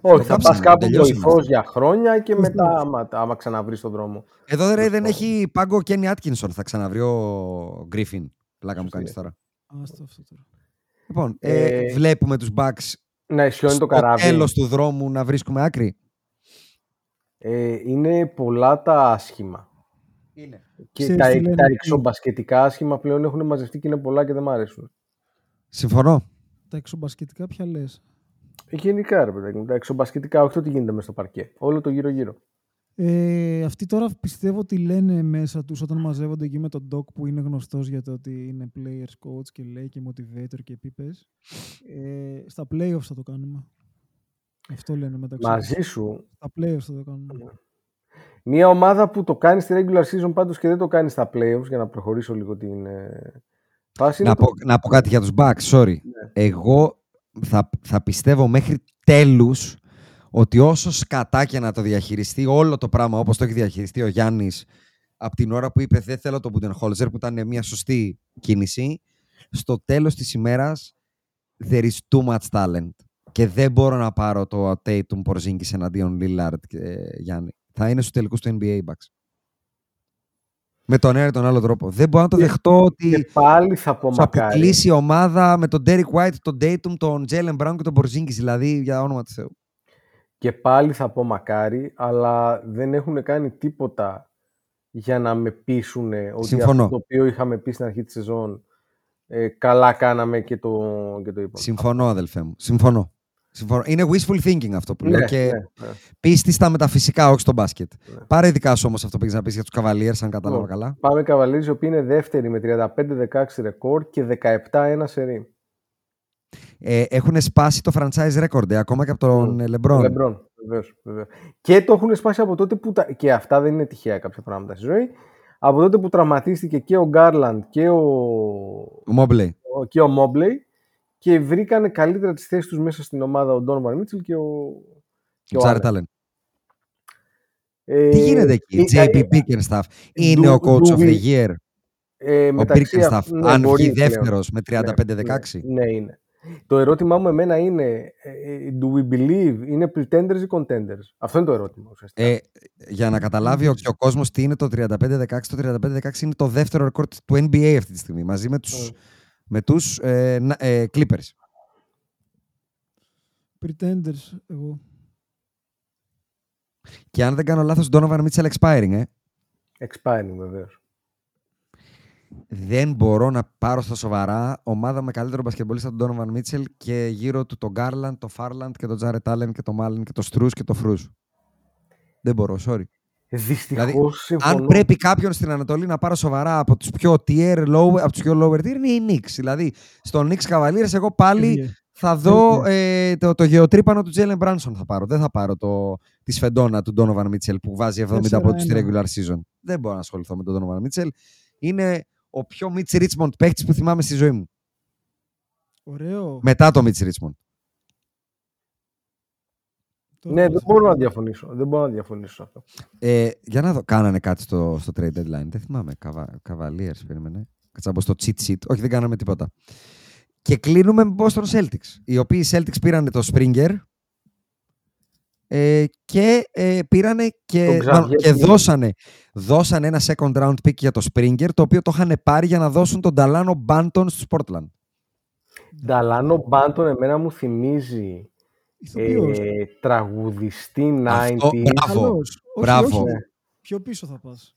Όχι, Το θα κάψαμε, πας κάπου τελειώσαμε βοηθός αυτό. για χρόνια και Βεβαίως. μετά, άμα, άμα ξαναβρεις τον δρόμο. Εδώ ρε, δεν Σωστό. έχει πάγκο ο Κένι Άτκινσον, θα ξαναβρει ο Γκρίφιν. Πλάκα μου Σωστή. κάνεις τώρα. Άστο αυτό τώρα. Λοιπόν, ε, Ε, βλέπουμε τους Bucks Να ισιώνει το στο καράβι. τέλος του δρόμου να βρίσκουμε άκρη. Ε, είναι πολλά τα άσχημα. Είναι. Και Ξέρεις τα, τι λένε τα εκεί; εξωμπασκετικά άσχημα πλέον έχουν μαζευτεί και είναι πολλά και δεν μ' αρέσουν. Συμφωνώ. Τα εξωμπασκετικά ποια λες. Ε, Γενικά ρε παιδάκι μου, τα εξωμπασκετικά, όχι το τι γίνεται μέσα στο παρκέ. Όλο το γύρω-γύρω. Ε, αυτοί τώρα πιστεύω ότι λένε μέσα τους όταν μαζεύονται εκεί με τον Doc που είναι γνωστός για το ότι είναι players coach και λέει και motivator και επίπες. Ε, στα playoffs θα το κάνουμε. Αυτό λένε μεταξύ τους. Μαζί σου, Στα playoffs θα το κάνουμε. μια ομάδα που το κάνει στη regular season πάντως και δεν το κάνει στα playoffs, για να προχωρήσω λίγο την ε, φάση. Να είναι πω, το- να πω κάτι για τους Bucks, sorry. Εγώ θα, θα πιστεύω μέχρι τέλους ότι όσο σκατά και να το διαχειριστεί όλο το πράγμα όπως το έχει διαχειριστεί ο Γιάννης από την ώρα που είπε δεν θέλω τον Budenholzer που ήταν μια σωστή κίνηση στο τέλος της ημέρας there is too much talent και δεν μπορώ να πάρω το Tatum Porzingis εναντίον Lillard και Γιάννη. Θα είναι στους τελικούς του NBA οι Bucks. Με τον ένα ή τον άλλο τρόπο. Δεν μπορώ να το Και- δεχτώ ότι Και πάλι θα πω σου μακάρι. αποκλείσει η ομάδα με τον Derek White, τον Dayton, τον Jalen Brown και τον Porzingis, δηλαδή για όνομα του Θεού. Και πάλι θα πω μακάρι, αλλά δεν έχουν κάνει τίποτα για να με πείσουν ότι Συμφωνώ. αυτό το οποίο είχαμε πει στην αρχή της σεζόν ε, καλά κάναμε και το, και το είπαμε. Συμφωνώ, αδελφέ μου. Συμφωνώ. Συμφωνώ. Είναι wishful thinking αυτό που λέω Ναι, και ναι, ναι. πίστη στα μεταφυσικά, όχι στο μπάσκετ. Ναι. Πάρε ειδικά σου όμως αυτό που έχεις να πεις για τους Cavaliers, αν κατάλαβα Λοιπόν, καλά. Πάμε Καβαλίδης, οι οποίοι είναι δεύτεροι με 35-16 ρεκόρ και 17-1 σερί. Ε, έχουν σπάσει το franchise record, ε, ακόμα και από τον Μμ. ε, LeBron. Λεμπρόν, βεβαίως, βεβαίως. Και το έχουν σπάσει από τότε που. Τα... Και αυτά δεν είναι τυχαία κάποια πράγματα στη ζωή. Από τότε που τραυματίστηκε και ο Γκάρλαντ και ο, Ο Mobley. ο- και ο Μόμπλεϊ και βρήκανε καλύτερα τις θέσεις τους μέσα στην ομάδα ο Ντόνοβαν Μίτσελ και ο. και ο Jared Allen. Allen. Ε, Τι γίνεται εκεί, ε, JP ε, Bickerstaff. Είναι do- ο coach do of the we- year; ε, Ο μεταξύ Bickerstaff, αυτ- ναι, αν μπορείς βγει πλέον. δεύτερος με 35-16. Ναι, ναι, είναι. Το ερώτημά μου εμένα είναι, ε, ε, do we believe, είναι pretenders ή contenders; Αυτό είναι το ερώτημα ουσιαστικά. Ε, για να καταλάβει ο, και ο κόσμος τι είναι το 35-16, το 35-16 είναι το δεύτερο ρεκόρ του NBA αυτή τη στιγμή, μαζί με τους, Mm. Με τους ε, να- ε, Clippers. Pretenders, εγώ. Και αν δεν κάνω λάθος, Donovan Mitchell expiring, ε. Expiring βεβαίως. Δεν μπορώ να πάρω στα σοβαρά ομάδα με καλύτερο μπασκετμπολίστα τον Donovan Mitchell και γύρω του τον Garland, τον Farland και τον Jared Allen και τον Malen και τον Struz και τον Fruz. Δεν μπορώ, sorry. Δυστυχώς Δηλαδή, συμφωνώ. Αν πρέπει κάποιον στην Ανατολή να πάρω σοβαρά από τους πιο tier, low, από τους πιο lower tier, είναι οι Knicks. Δηλαδή, στον Knicks Cavaliers εγώ πάλι Έφυγε. θα δω ε, το, το γεωτρύπανο του Jalen Branson θα πάρω. Δεν θα πάρω το, τη σφεντόνα του Donovan Mitchell που βάζει 70 πόντους στη 4-1. regular season. Δεν μπορώ να ασχοληθώ με τον Donovan Mitchell. Είναι ο πιο Mitch Richmond παίκτης που θυμάμαι στη ζωή μου. Ωραίο. Μετά το Mitch Richmond. Το Ναι, έβαλες δεν μπορώ να αυτό. διαφωνήσω. Δεν μπορώ να διαφωνήσω σε αυτό. Ε, για να δω, κάνανε κάτι στο, στο trade deadline. Δεν θυμάμαι. Καβα, Cavaliers, περίμενε. Κάτσα να μπω στο cheat sheet. Όχι, δεν κάναμε τίποτα. Και κλείνουμε με Boston Celtics. Οι οποίοι Celtics πήραν το Springer ε, και ε, πήρανε και, Τον μάλλον, Xavier και Tillman. δώσανε, δώσανε ένα second round pick για το Springer, το οποίο το είχαν πάρει για να δώσουν τον Ταλάνο Μπάντον στους Portland. Νταλάνο Μπάντον εμένα μου θυμίζει Ηθοποιός. Ε, τραγουδιστή 90s. Αυτό, μπράβο. Καλός. Όχι, Μπράβο. όχι. Πιο πίσω θα πας.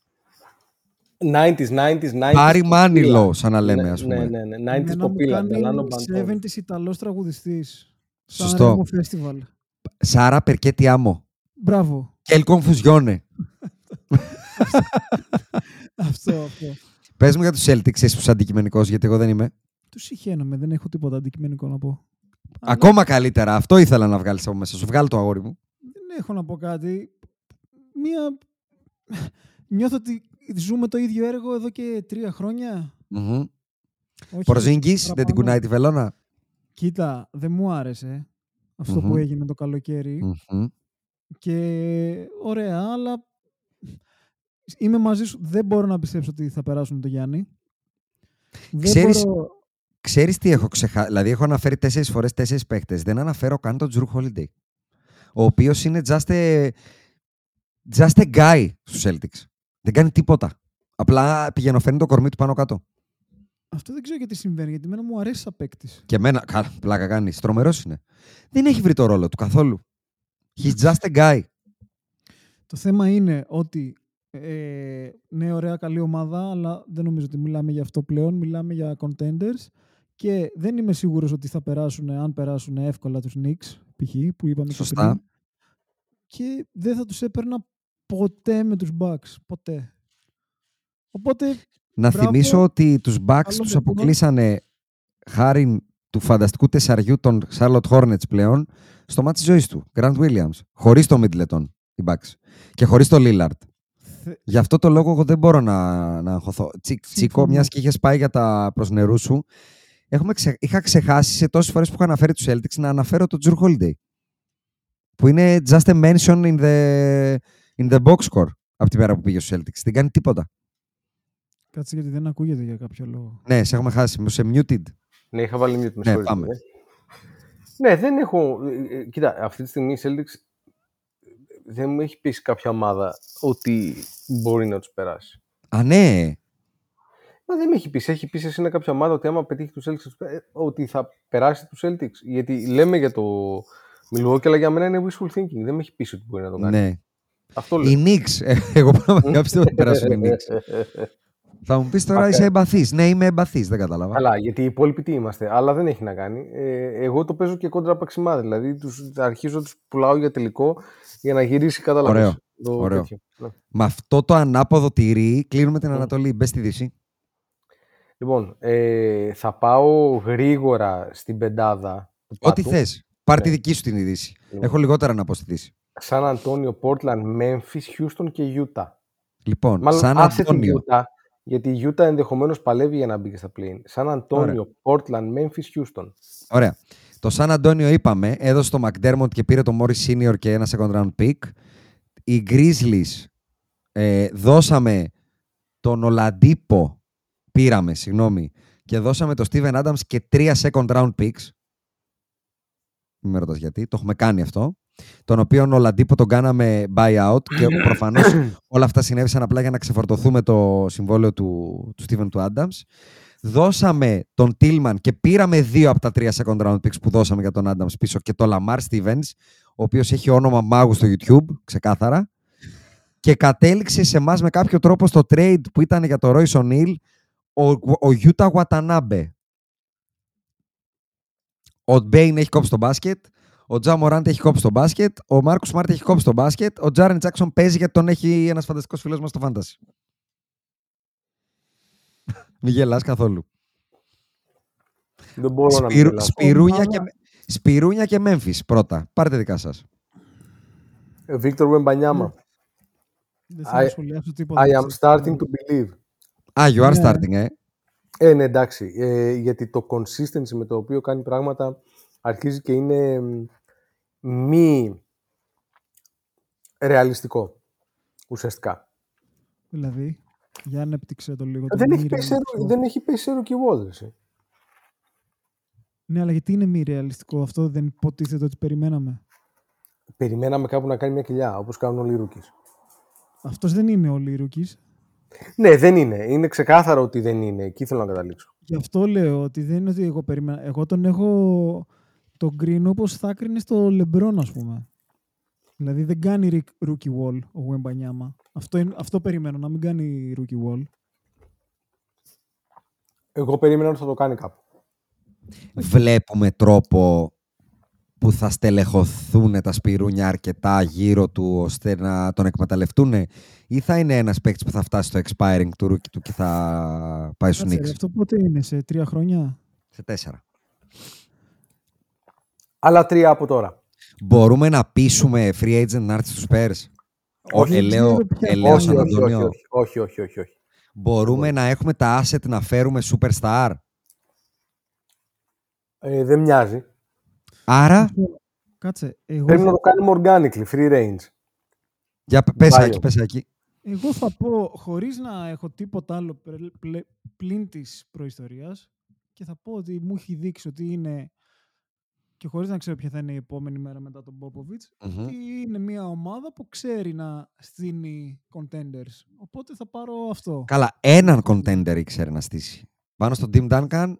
90s, 90s, 90s. Πάρη Popilla. Μάνιλο, σαν να λέμε, Ναι, ας πούμε. Ναι, ναι, ναι. 90s Εμένα μου Popilla, κάνει Νταλάνο Μπάντον. 70s Ιταλός τραγουδιστής. Σαν Σωστό. Remo Festival. Σάρα Περκέτι Άμο. Μπράβο. Και El Confusione. αυτό, αυτό. Πες μου για τους Celtics, εσύ που είσαι αντικειμενικός, γιατί εγώ δεν είμαι. Τους συχαίνομαι, δεν έχω τίποτα αντικειμενικό να πω. Ακόμα καλύτερα. Αυτό ήθελα να βγάλεις από μέσα σου. Βγάλει το αγόρι μου. Δεν έχω να πω κάτι. Μία... Νιώθω ότι ζούμε το ίδιο έργο εδώ και τρία χρόνια. Μμμ. Όχι Πορζίνγκης, δεν την παραπάνω. κουνάει τη βελόνα; Κοίτα, δεν μου άρεσε αυτό Μμμ. που έγινε το καλοκαίρι. Μμμ. Και ωραία, αλλά είμαι μαζί σου. Δεν μπορώ να πιστέψω ότι θα περάσουν το Γιάννη. Δεν Ξέρεις- μπορώ... Ξέρεις τι έχω ξεχάσει. Δηλαδή, έχω αναφέρει τέσσερις φορές τέσσερις παίχτες. Δεν αναφέρω καν τον Τζρου Holiday. Ο οποίος είναι just a, just a guy στους Celtics. Δεν κάνει τίποτα. Απλά πηγαίνω, φέρνει το κορμί του πάνω κάτω. Αυτό δεν ξέρω γιατί συμβαίνει, γιατί εμένα μου αρέσει σαν παίκτης. Και εμένα, καλά, πλάκα κάνεις. Τρομερός είναι. Δεν έχει βρει το ρόλο του καθόλου. He's just a guy. Το θέμα είναι ότι ε, ναι, ωραία, καλή ομάδα, αλλά δεν νομίζω ότι μιλάμε για αυτό πλέον. Μιλάμε για contenders και δεν είμαι σίγουρος ότι θα περάσουν, αν περάσουν εύκολα τους Knicks, π.χ. που είπαμε και Σωστά. πριν. Και δεν θα τους έπαιρνα ποτέ με τους Bucks. Ποτέ. Οπότε, Να Μπράβο. θυμίσω ότι τους Bucks Καλό τους το αποκλείσανε χάρη του φανταστικού τεσσαριού των Charlotte Hornets πλέον στο μάτι της ζωής του, Grant Williams. Χωρίς το Middleton, οι Bucks. Και χωρίς το Lillard. θε- Γι' αυτό το λόγο εγώ δεν μπορώ να, να αγχωθώ. Τσι, τσίκο, Συμφωνώ. μιας και είχες πάει για τα προς νερού σου, έχουμε ξε... είχα ξεχάσει σε τόσες φορές που είχα αναφέρει τους Celtics να αναφέρω τον Τζουρ Holiday. Που είναι just a mention in the, in the box score από την πέρα που πήγε στους Celtics. Δεν κάνει τίποτα. Κάτσε γιατί δεν ακούγεται για κάποιο λόγο. Ναι, σε έχουμε χάσει. Μου σε muted. Ναι, είχα βάλει mute, με Ναι, συγχωρείτε, πάμε. ναι. Ναι, δεν έχω... ε, ε, Κοίτα, αυτή τη στιγμή η Celtics δεν μου έχει πείσει κάποια ομάδα ότι μπορεί να τους περάσει. Α, ναι. Μα δεν με έχει πείσει. Έχει πείσει εσένα κάποια ομάδα ότι άμα πετύχει τους Celtics ε, ότι θα περάσει τους Celtics. Γιατί λέμε για το Milwaukee, αλλά για μένα είναι wishful thinking. Δεν με έχει πείσει ότι μπορεί να το κάνει. ναι. Αυτό λέω. Οι Knicks. ε, Εγώ πραγματικά πιστεύω ότι θα περάσουν οι Knicks. Θα μου πεις τώρα Μακάρι. είσαι εμπαθής. Ναι, είμαι εμπαθής. Δεν κατάλαβα. Καλά, γιατί οι υπόλοιποι τι είμαστε. Αλλά δεν έχει να κάνει. Ε, εγώ το παίζω και κόντρα παξιμά. Δηλαδή τους, αρχίζω τους πουλάω για τελικό για να γυρίσει κατά Ωραίο. Το Ωραίο. τέτοιο. Ναι. Με αυτό το ανάποδο τυρί κλείνουμε την Ανατολή. Μπες στη Δύση. Λοιπόν, ε, θα πάω γρήγορα στην πεντάδα. του Ό,τι πάτου. θες. Πάρ τη Ναι. δική σου την είδηση. Λοιπόν. Έχω λιγότερα να πω στη Δύση. Σαν Αντώνιο, Πόρτλαντ, Μέμφυς, Χιούστον και Γιούτα. Λοιπόν, Μάλλον σαν άσε την Αντώνιο. Γιούτα, γιατί η Γιούτα ενδεχομένως παλεύει για να μπει και στα play. Σαν Αντώνιο, Πόρτλαντ, Μέμφυς, Χιούστον. Ωραία. Το Σαν Αντώνιο είπαμε, έδωσε το McDermott και πήρε το Morris Senior και ένα second round pick. Οι Grizzlies ε, δώσαμε τον Ολαντίπο, πήραμε, συγγνώμη, και δώσαμε το Steven Adams και τρία second round picks. Μην με ρωτάς γιατί, το έχουμε κάνει αυτό. Τον οποίο ο Λαντίπο τον κάναμε buyout και προφανώς όλα αυτά συνέβησαν απλά για να ξεφορτωθούμε το συμβόλαιο του, του Steven του Adams. Δώσαμε τον Tillman και πήραμε δύο από τα τρία second round picks που δώσαμε για τον Adams πίσω και το Lamar Stevens, ο οποίος έχει όνομα μάγου στο YouTube, ξεκάθαρα. Και κατέληξε σε εμάς με κάποιο τρόπο στο trade που ήταν για το Royce O'Neal ο, ο Yuta Watanabe. Ο Μπέιν έχει κόψει το μπάσκετ. Ο Τζα Μοράντ έχει κόψει το μπάσκετ. Ο Μάρκους Σμαρτ έχει κόψει το μπάσκετ. Ο Τζάρεν Τζάξον παίζει γιατί τον έχει ένας φανταστικός φίλος μας στο Fantasy. Μην γελάς καθόλου. Δεν μπορώ να μην Σπυρου, γελάω. σπυρούνια, Ομάδα- και, σπυρούνια και Memphis πρώτα. Πάρτε δικά σας. Ε, Βίκτορ Βεμπανιάμα. Δεν θέλω να I- σχολιάσω τίποτα. I am starting to believe. Α, you are Ναι. starting, ε. Ε, ναι, εντάξει. Ε, γιατί το consistency με το οποίο κάνει πράγματα αρχίζει και είναι μ, μη ρεαλιστικό. Ουσιαστικά. Δηλαδή, για ανέπτυξε το λίγο. το Δεν μη έχει, πέσει, σε- ρεαλιστικό. δεν έχει πέσει σε rookie wall, εσύ. Ναι, αλλά γιατί είναι μη ρεαλιστικό αυτό, δεν υποτίθεται ότι περιμέναμε; Περιμέναμε κάπου να κάνει μια κοιλιά, όπως κάνουν όλοι οι rookies. Αυτός δεν είναι όλοι οι rookies. Ναι, δεν είναι. Είναι ξεκάθαρο ότι δεν είναι. Εκεί θέλω να καταλήξω. Γι' αυτό λέω ότι δεν είναι ότι εγώ περίμενα. Εγώ τον έχω τον κρίνω όπως θα κρίνει στο LeBron, ας πούμε. Δηλαδή δεν κάνει rec- rookie wall ο Wembanyama. Αυτό, είναι, αυτό περιμένω, να μην κάνει rookie wall. Εγώ περίμενα ότι θα το κάνει κάπου. Βλέπουμε τρόπο που θα στελεχωθούν τα σπυρούνια αρκετά γύρω του ώστε να τον εκμεταλλευτούν ή θα είναι ένας παίκτης που θα φτάσει στο expiring του rookie του και θα πάει στους Κάτσε, ρε, Knicks; αυτό πότε είναι, σε τρία χρόνια; Σε τέσσερα. Άλλα τρία από τώρα. Μπορούμε να πείσουμε free agent να έρθει στους Spurs; Ο, Όχι, ελέω, ξέρω ποια- ελέω όχι, Σαν όχι, όχι, Αντώνιο. όχι, όχι, όχι, όχι, όχι. Μπορούμε να έχουμε τα asset να φέρουμε superstar; Ε, δεν μοιάζει. Άρα, Κάτσε, εγώ Πρέπει να θα, το κάνουμε organically, free range. για π- πες Βάλιο. εκεί, πες εκεί. εγώ θα πω, χωρίς να έχω τίποτα άλλο πρε- πλε- πλην της προϊστορίας και θα πω ότι μου έχει δείξει ότι είναι και χωρίς να ξέρω ποια θα είναι η επόμενη μέρα μετά τον Popovich, Μμμ. ότι είναι μια ομάδα που ξέρει να στείνει contenders. Οπότε θα πάρω αυτό. Καλά, έναν contender ήξερε να στήσει. Πάνω στον Tim Duncan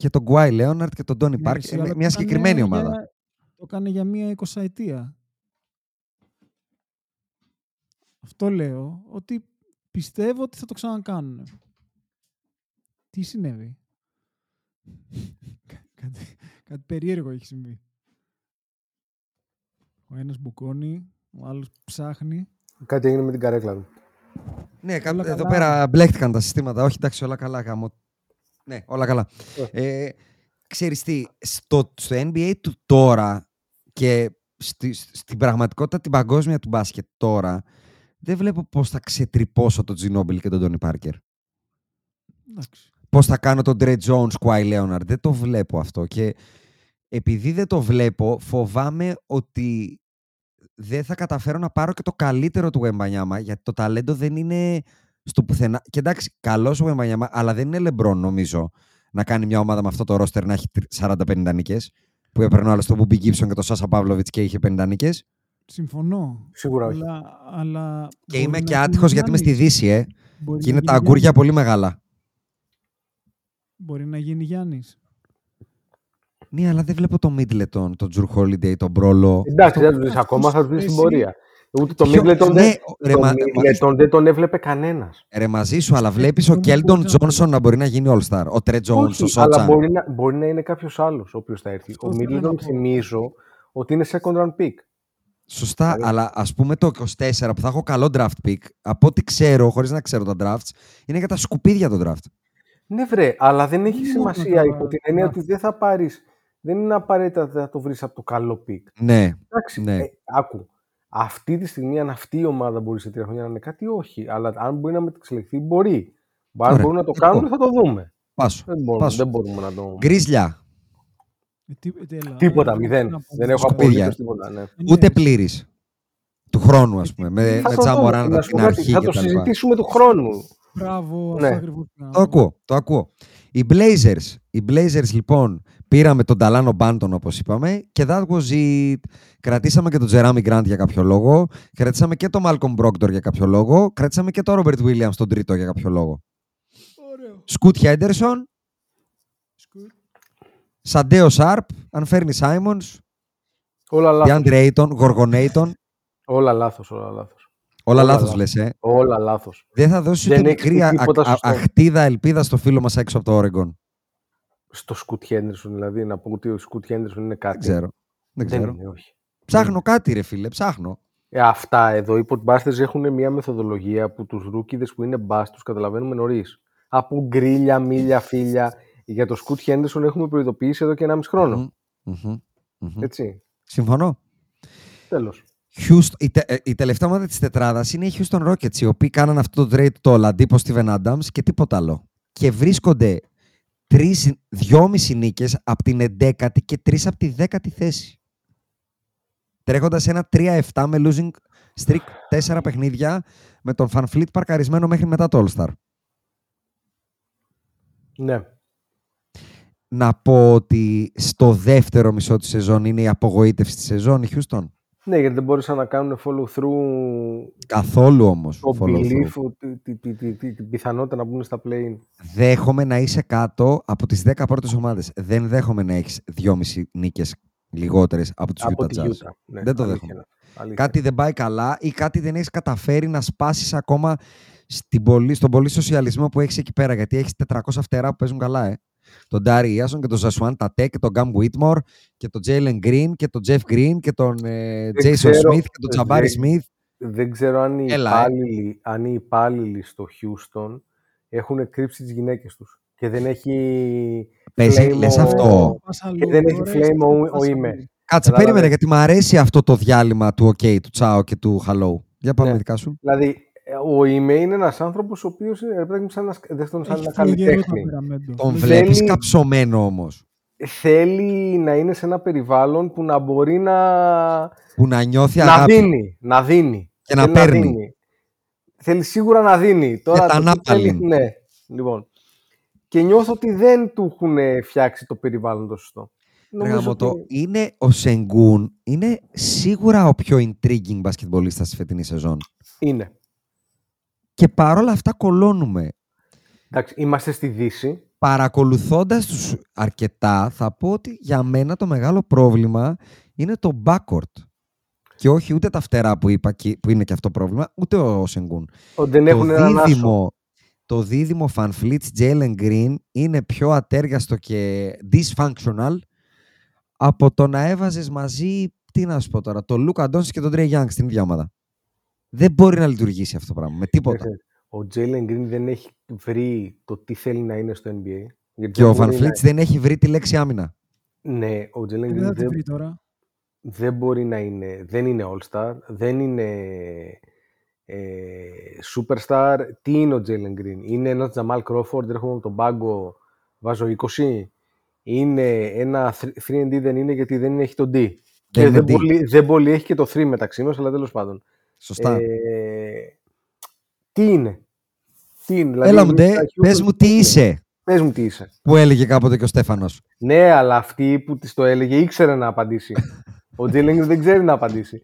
και τον Guy Leonard και τον Tony Ναι, Park. εσύ, Ε, αλλά μια το έκανε συγκεκριμένη ομάδα. για- Το έκανε για μία εικοσαετία. Αυτό λέω, ότι πιστεύω ότι θα το ξανακάνουν. Τι συνέβη; Κα- κάτι, κάτι περίεργο έχει συμβεί. Ο ένας μπουκώνει, ο άλλος ψάχνει. Κάτι έγινε με την καρέκλα του. Ναι, κα- Όλα εδώ καλά. πέρα μπλέχτηκαν τα συστήματα. Όχι, εντάξει, όλα καλά. Γαμώ. Ναι, όλα καλά. Ε. Ε, ξέρεις τι, στο, στο NBA του τώρα και στη, στην πραγματικότητα την παγκόσμια του μπάσκετ τώρα, δεν βλέπω πώς θα ξετρυπώσω τον Τζινόμπιλ και τον Τόνι Πάρκερ. Εντάξει. Πώς θα κάνω τον Ντρέ Jones, Κουάι Λέοναρντ. Δεν το βλέπω αυτό. Και επειδή δεν το βλέπω, φοβάμαι ότι δεν θα καταφέρω να πάρω και το καλύτερο του Wembanyama, γιατί το ταλέντο δεν είναι στο πουθενά. Και εντάξει, καλός ο Wembanyama, αλλά δεν είναι λεμπρόν, νομίζω, να κάνει μια ομάδα με αυτό το ρόστερ να έχει 40-50 νίκες. Που έπαιρνε ο άλλος τον Μπουμπι Γκίψον και τον Σάσα Παύλοβιτς και είχε 50 νίκες. Συμφωνώ. Σίγουρα όχι. Αλλά, αλλά Και μπορεί είμαι να και γίνει άτυχος γιατί είμαι στη Γιάννης. Δύση, ε. Μπορεί Και να είναι γίνει τα αγκούρια Γιάννης. πολύ μεγάλα. Μπορεί να γίνει Γιάννης. Ναι, αλλά δεν βλέπω το Middleton, τον Τζουρ Holiday, τον Μπρόλο. Εντάξει, δεν τους δεις αυτός ακόμα, θα τους δεις στην εσύ- πορεία. Ούτε το Ποιο- Middleton ναι, δεν, ρε, το μα- Middleton δεν τον έβλεπε κανένα. Ρε μαζί σου, αλλά Ξέρεις, βλέπει αυτό ο που Κέλντον μπορείς να Τζόνσον να μπορεί να γίνει All-Star. Ο Τρε Jones, ο Όχι, αλλά Σότσαν. μπορεί να, μπορεί να είναι κάποιο άλλο ο οποίο θα έρθει. Αυτό ο θέλω να Middleton πω. θυμίζω ότι είναι second round pick. Σωστά, Δηλαδή- αλλά α πούμε το 24 που θα έχω καλό draft pick, από ό,τι ξέρω, χωρί να ξέρω τα drafts, είναι για τα σκουπίδια το draft. Ναι, βρε, αλλά δεν έχει Δεν σημασία μόνο υπό την τα- έννοια τα- ότι δεν θα πάρει. Δεν είναι απαραίτητα ότι θα το βρει από το καλό pick. Ναι, Εντάξει, Ναι. ε, άκου. Αυτή τη στιγμή, αν αυτή η ομάδα μπορεί σε τρία χρόνια να είναι κάτι, όχι. Αλλά αν μπορεί να μεταξελιχθεί, μπορεί. Αν Ωραία. μπορούν να το Λοιπόν. κάνουν, θα το δούμε. πάσο. Δεν μπορούμε, πάσο. δεν μπορούμε να το. Γκρίζλια, Ε, τι- ε, τέλα, Τίποτα, ε, μηδέν. να πω, Δεν έχω Σκουπίδια. απολύτως τίποτα. Ναι. Ναι, ούτε πλήρης. Του χρόνου, ας πούμε. Με, Θα με το δούμε, Τζαμοράν να από σου την πω κάτι, αρχή Θα και το τα λοιπά. συζητήσουμε του χρόνου. Μπράβο, Ναι. αυτό ακριβώς πήγα να Το πω. ακούω, το ακούω. Οι Blazers, οι Blazers λοιπόν πήραμε τον Ταλάνο Μπάντον όπως είπαμε και that was it. Κρατήσαμε και τον Jeremy Grant για κάποιο λόγο, κρατήσαμε και τον Malcolm Brogdon για κάποιο λόγο, κρατήσαμε και τον Robert Williams τον τρίτο για κάποιο λόγο. Ωραίο. Σκούτ Henderson, Σκουτ. Σαντέο Σάρπ, αν φέρνει Simons, Όλα λάθος. DeAndre Ayton, Gorgonaton. Όλα λάθος, όλα λάθος. Όλα Όλα λάθος λάθος. λες, ε. Όλα λάθος. Δεν θα δώσει Δεν ούτε έχεις μικρή πει α- τίποτα α- σωστό. αχτίδα ελπίδα στο φίλο μας έξω από το Oregon. Στο Σκουτ Χέντερσον, δηλαδή, να πω ότι ο Σκουτ Χέντερσον είναι κάτι. Δεν ξέρω. Δεν Δεν ξέρω. είναι, όχι. Ψάχνω κάτι ρε φίλε, ψάχνω. Ε, αυτά εδώ οι podbusters έχουν μια μεθοδολογία που τους ρούκιδες που είναι μπας τους καταλαβαίνουμε νωρίς. Από γκρίλια, μίλια, φίλια. Για το Σκουτ Χέντερσον έχουμε προειδοποιήσει εδώ και 1,5 χρόνο. Μμμ, μμμ, μμμ. Έτσι. Συμφωνώ. Τέλος. Houston, η, τε- ε, η τελευταία ομάδα της τετράδας είναι οι Houston Rockets, οι οποίοι κάναν αυτό το trade το Oladipo Steven Adams και τίποτα άλλο. Και βρίσκονται τρεις, δυόμιση νίκες από την 11η και τρεις από τη 10η θέση. Τρέχοντας ένα 3-7 με losing streak 4 παιχνίδια με τον Van Fleet παρκαρισμένο μέχρι μετά το All-Star. Ναι. Να πω ότι στο δεύτερο μισό της σεζόν είναι η απογοήτευση της σεζόν η Houston. Ναι, γιατί δεν μπόρεσαν να κάνουν follow through Καθόλου όμως. το belief, ότι- τη- τη- τη- τη- την πιθανότητα να μπουν στα play-in. Δέχομαι να είσαι κάτω από τις 10 πρώτες ομάδες. Δεν δέχομαι να έχεις 2,5 νίκες λιγότερες από τους Από Utah τη Jazz. Utah. Ναι, δεν το αλήθεια δέχομαι. είναι. Αλήθεια. Κάτι δεν πάει καλά ή κάτι δεν έχεις καταφέρει να σπάσεις ακόμα στην πολύ, στον πολύ σοσιαλισμό που έχεις εκεί πέρα. Γιατί έχεις 400 φτερά που παίζουν καλά, ε. Τον Ντάρι Ιάσον και τον Ζασουάν Τατέ και τον Γκάμ Βίτμορ και τον Τζέιλεν Γκριν και τον Τζεφ Γκριν και τον ε, Δεν Τζέισον ξέρω, Σμιθ και τον Τζαμπάρι δεν- Σμιθ. Δεν ξέρω αν οι, Έλα, ε. υπάλληλοι, αν οι υπάλληλοι στο Houston έχουν κρύψει τις γυναίκες τους και δεν έχει Παίζει, flame λες ο- αυτό. Πας και αλλού, δεν έχει ωραία, flame ο, πας ο αλλού. Ime. Κάτσε, Κατάλαβες; περίμενε γιατί μου αρέσει αυτό το διάλειμμα του OK, του Τσάο και του Hello. Για πάμε Ναι. με δικά σου. Δηλαδή, ε, ε, ο Ιμέ είναι ένας άνθρωπος ο οποίος ε, πρέπει να δεν τον σαν ένας καλλιτέχνη. Τον βλέπεις καψωμένο όμως. Θέλει να είναι σε ένα περιβάλλον που να μπορεί να. που να νιώθει να. Δίνει, να δίνει. Και να παίρνει. Θέλει σίγουρα να δίνει. Τώρα και τα θέλει, ναι. Λοιπόν. Και νιώθω ότι δεν του έχουν φτιάξει το περιβάλλον το σωστό. Νομίζω ότι... είναι ο Σενγκούν είναι σίγουρα ο πιο intriguing μπασκετμπολίστας της φετινής σεζόν. Είναι. Και παρόλα αυτά κολώνουμε. Εντάξει, είμαστε στη Δύση. Παρακολουθώντας τους αρκετά, θα πω ότι για μένα το μεγάλο πρόβλημα είναι το backcourt. Και όχι ούτε τα φτερά που είπα, και- που είναι και αυτό πρόβλημα, ούτε ο Σενγκούν. Ότι δεν Το έχουν έναν άσο. δίδυμο, το δίδυμο Fan Fleets Jalen Green είναι πιο ατέριαστο και dysfunctional από το να έβαζες μαζί, τι να σου πω τώρα, τον Λούκα Ντόνσι και τον Τρέι Young στην ίδια ομάδα. Δεν μπορεί να λειτουργήσει αυτό το πράγμα με τίποτα. Ε, Ο Jalen Green δεν έχει βρει το τι θέλει να είναι στο NBA. Γιατί Και δεν ο Van μπορεί Fleet δεν έχει βρει τη λέξη άμυνα. να... Ναι, ο Jalen Δεν Green θα την δεν, βρει τώρα. δεν μπορεί να είναι... Δεν είναι All-Star, δεν είναι ε, Superstar. Τι είναι ο Jalen Green? Είναι ένας Jamal Crawford, έρχομαι από τον πάγκο, βάζω 20. Είναι ένα 3D δεν είναι γιατί δεν έχει το D. Και είναι δεν D. πολύ, δεν πολύ έχει και το 3 μεταξύ μας, αλλά τέλος πάντων. Σωστά. Ε, τι είναι; Τι είναι. Δηλαδή, Έλα μου εμείς ντε, στα πες Houston μου τι είναι. είσαι, Πες μου τι είσαι. που έλεγε κάποτε και ο Στέφανος. Ναι, αλλά αυτή που της το έλεγε ήξερε να απαντήσει. Ο Τζέλινγκ δεν ξέρει να απαντήσει.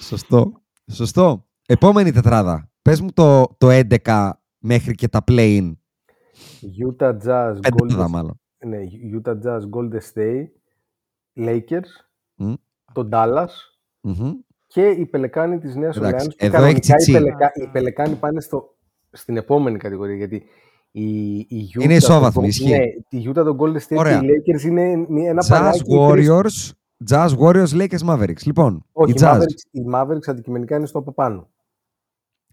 Σωστό. Σωστό. Επόμενη τετράδα. Πες μου το, το 11 μέχρι και τα play-in. Utah Jazz, Πεντάδα Golden, μάλλον. ναι, Utah Jazz, Golden State, Lakers, Μμ. το Dallas Μμμ. και οι Πελεκάνοι της Νέας Εντάξει, Ορλεάνης. που εδώ κανονικά έχει τσιτσί. Οι, Πελεκα... οι Πελεκάνοι πάνε στο... στην επόμενη κατηγορία γιατί η, η Utah, Είναι ισόβαθμοι, το... ισχύει. Ναι, η Utah, το Golden State Ωραία. και οι Lakers είναι μία- ένα Jazz πανάκι. οι τρεις- Warriors, Jazz Warriors, Lakers Mavericks. Λοιπόν, Όχι, οι οι Jazz. Mavericks, οι Mavericks αντικειμενικά είναι στο από πάνω.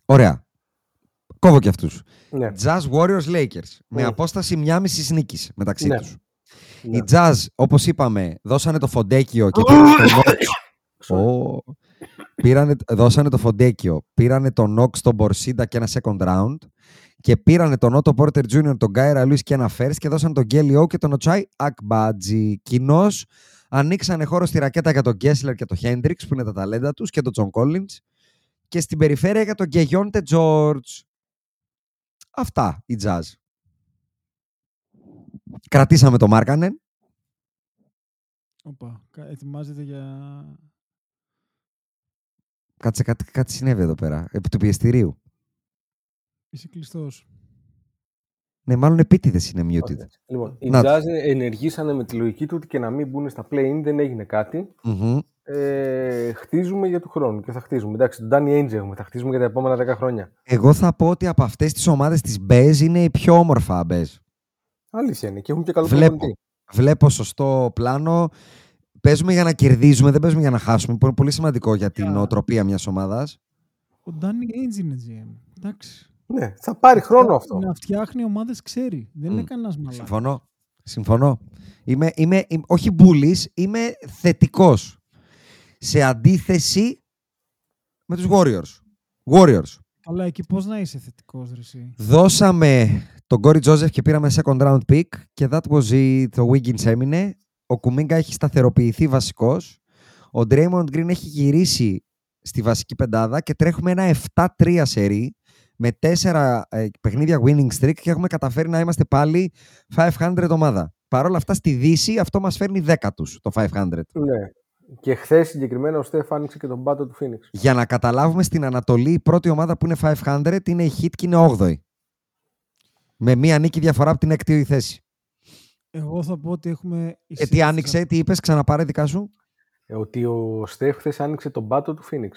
Ωραία. Κόβω και αυτούς. Ναι. Jazz Warriors Lakers. Με Μμ. απόσταση μια μισή νίκης μεταξύ Ναι. τους. ναι. Οι Jazz, όπως είπαμε, δώσανε το φοντέκιο και πήραν το Knox. Ω. Πήρανε, δώσανε το φοντέκιο, πήρανε τον Knox, τον Μπορσίντα και ένα second round και πήρανε τον Otto Porter Jr., τον Γκάιρα Λουίς και ένα first και δώσανε τον Γκέλι Ο και τον Οτσάι Ακμπάτζι. Κοινώς ανοίξανε χώρο στη ρακέτα για τον Κέσλερ και τον Χέντριξ που είναι τα ταλέντα τους και τον Τζον Collins και στην περιφέρεια για τον Κιγιόντε Τζορτζ. Αυτά οι Jazz. Κρατήσαμε το Μάρκανεν. Οπα, κα- ετοιμάζεται για... Κάτσε κάτι, κάτι συνέβη εδώ πέρα. Επί του πιεστηρίου. Είσαι κλειστός. Ναι, μάλλον επίτηδες είναι muted. Όχι. Λοιπόν, οι Να το. Jazz ενεργήσανε με τη λογική του ότι και να μην μπουν στα play-in δεν έγινε κάτι. Μμμ. Ε, χτίζουμε για του χρόνου και θα χτίζουμε. Εντάξει, τον Danny Ainge έχουμε, θα χτίζουμε για τα επόμενα 10 χρόνια. Εγώ θα πω ότι από αυτές τις ομάδες της Μπέζ είναι η πιο όμορφα Μπέζ. Αλήθεια είναι και έχουν και καλό Βλέπω. προπονητή. Βλέπω σωστό πλάνο. Παίζουμε για να κερδίζουμε, δεν παίζουμε για να χάσουμε. Που είναι πολύ σημαντικό για την Yeah. νοοτροπία μιας ομάδας. Ο Ντάνι Ainge είναι GM. Εντάξει. Ναι, θα πάρει χρόνο αυτό. Να φτιάχνει ομάδες ξέρει. Δεν είναι Μμ. κανένας μαλάκας. Συμφωνώ. Συμφωνώ. Είμαι, είμαι, είμαι όχι μπουλής, είμαι θετικός. Σε αντίθεση με τους Warriors. Warriors. Αλλά εκεί πώς να είσαι θετικός, ρε εσύ; Δώσαμε τον Κόρι Τζόζεφ και πήραμε second round pick και that was it. Το Wiggins έμεινε. Ο Κουμίγκα έχει σταθεροποιηθεί βασικός. Ο Draymond Green έχει γυρίσει στη βασική πεντάδα και τρέχουμε ένα 7-3 σερί με τέσσερα ε, παιχνίδια winning streak και έχουμε καταφέρει να είμαστε πάλι 500 ομάδα. Παρ' όλα αυτά στη Δύση αυτό μας φέρνει δέκατους το 500. Ναι. Και χθες συγκεκριμένα ο Στεφ άνοιξε και τον πάτο του Phoenix. Για να καταλάβουμε στην Ανατολή, η πρώτη ομάδα που είναι 500 είναι η Heat και είναι 8η. Με μία νίκη διαφορά από την έκτη θέση. Εγώ θα πω ότι έχουμε... Και τι άνοιξε, τι είπες, ξαναπάρε δικά σου. Ε, ότι ο Στεφ χθες άνοιξε τον πάτο του Phoenix.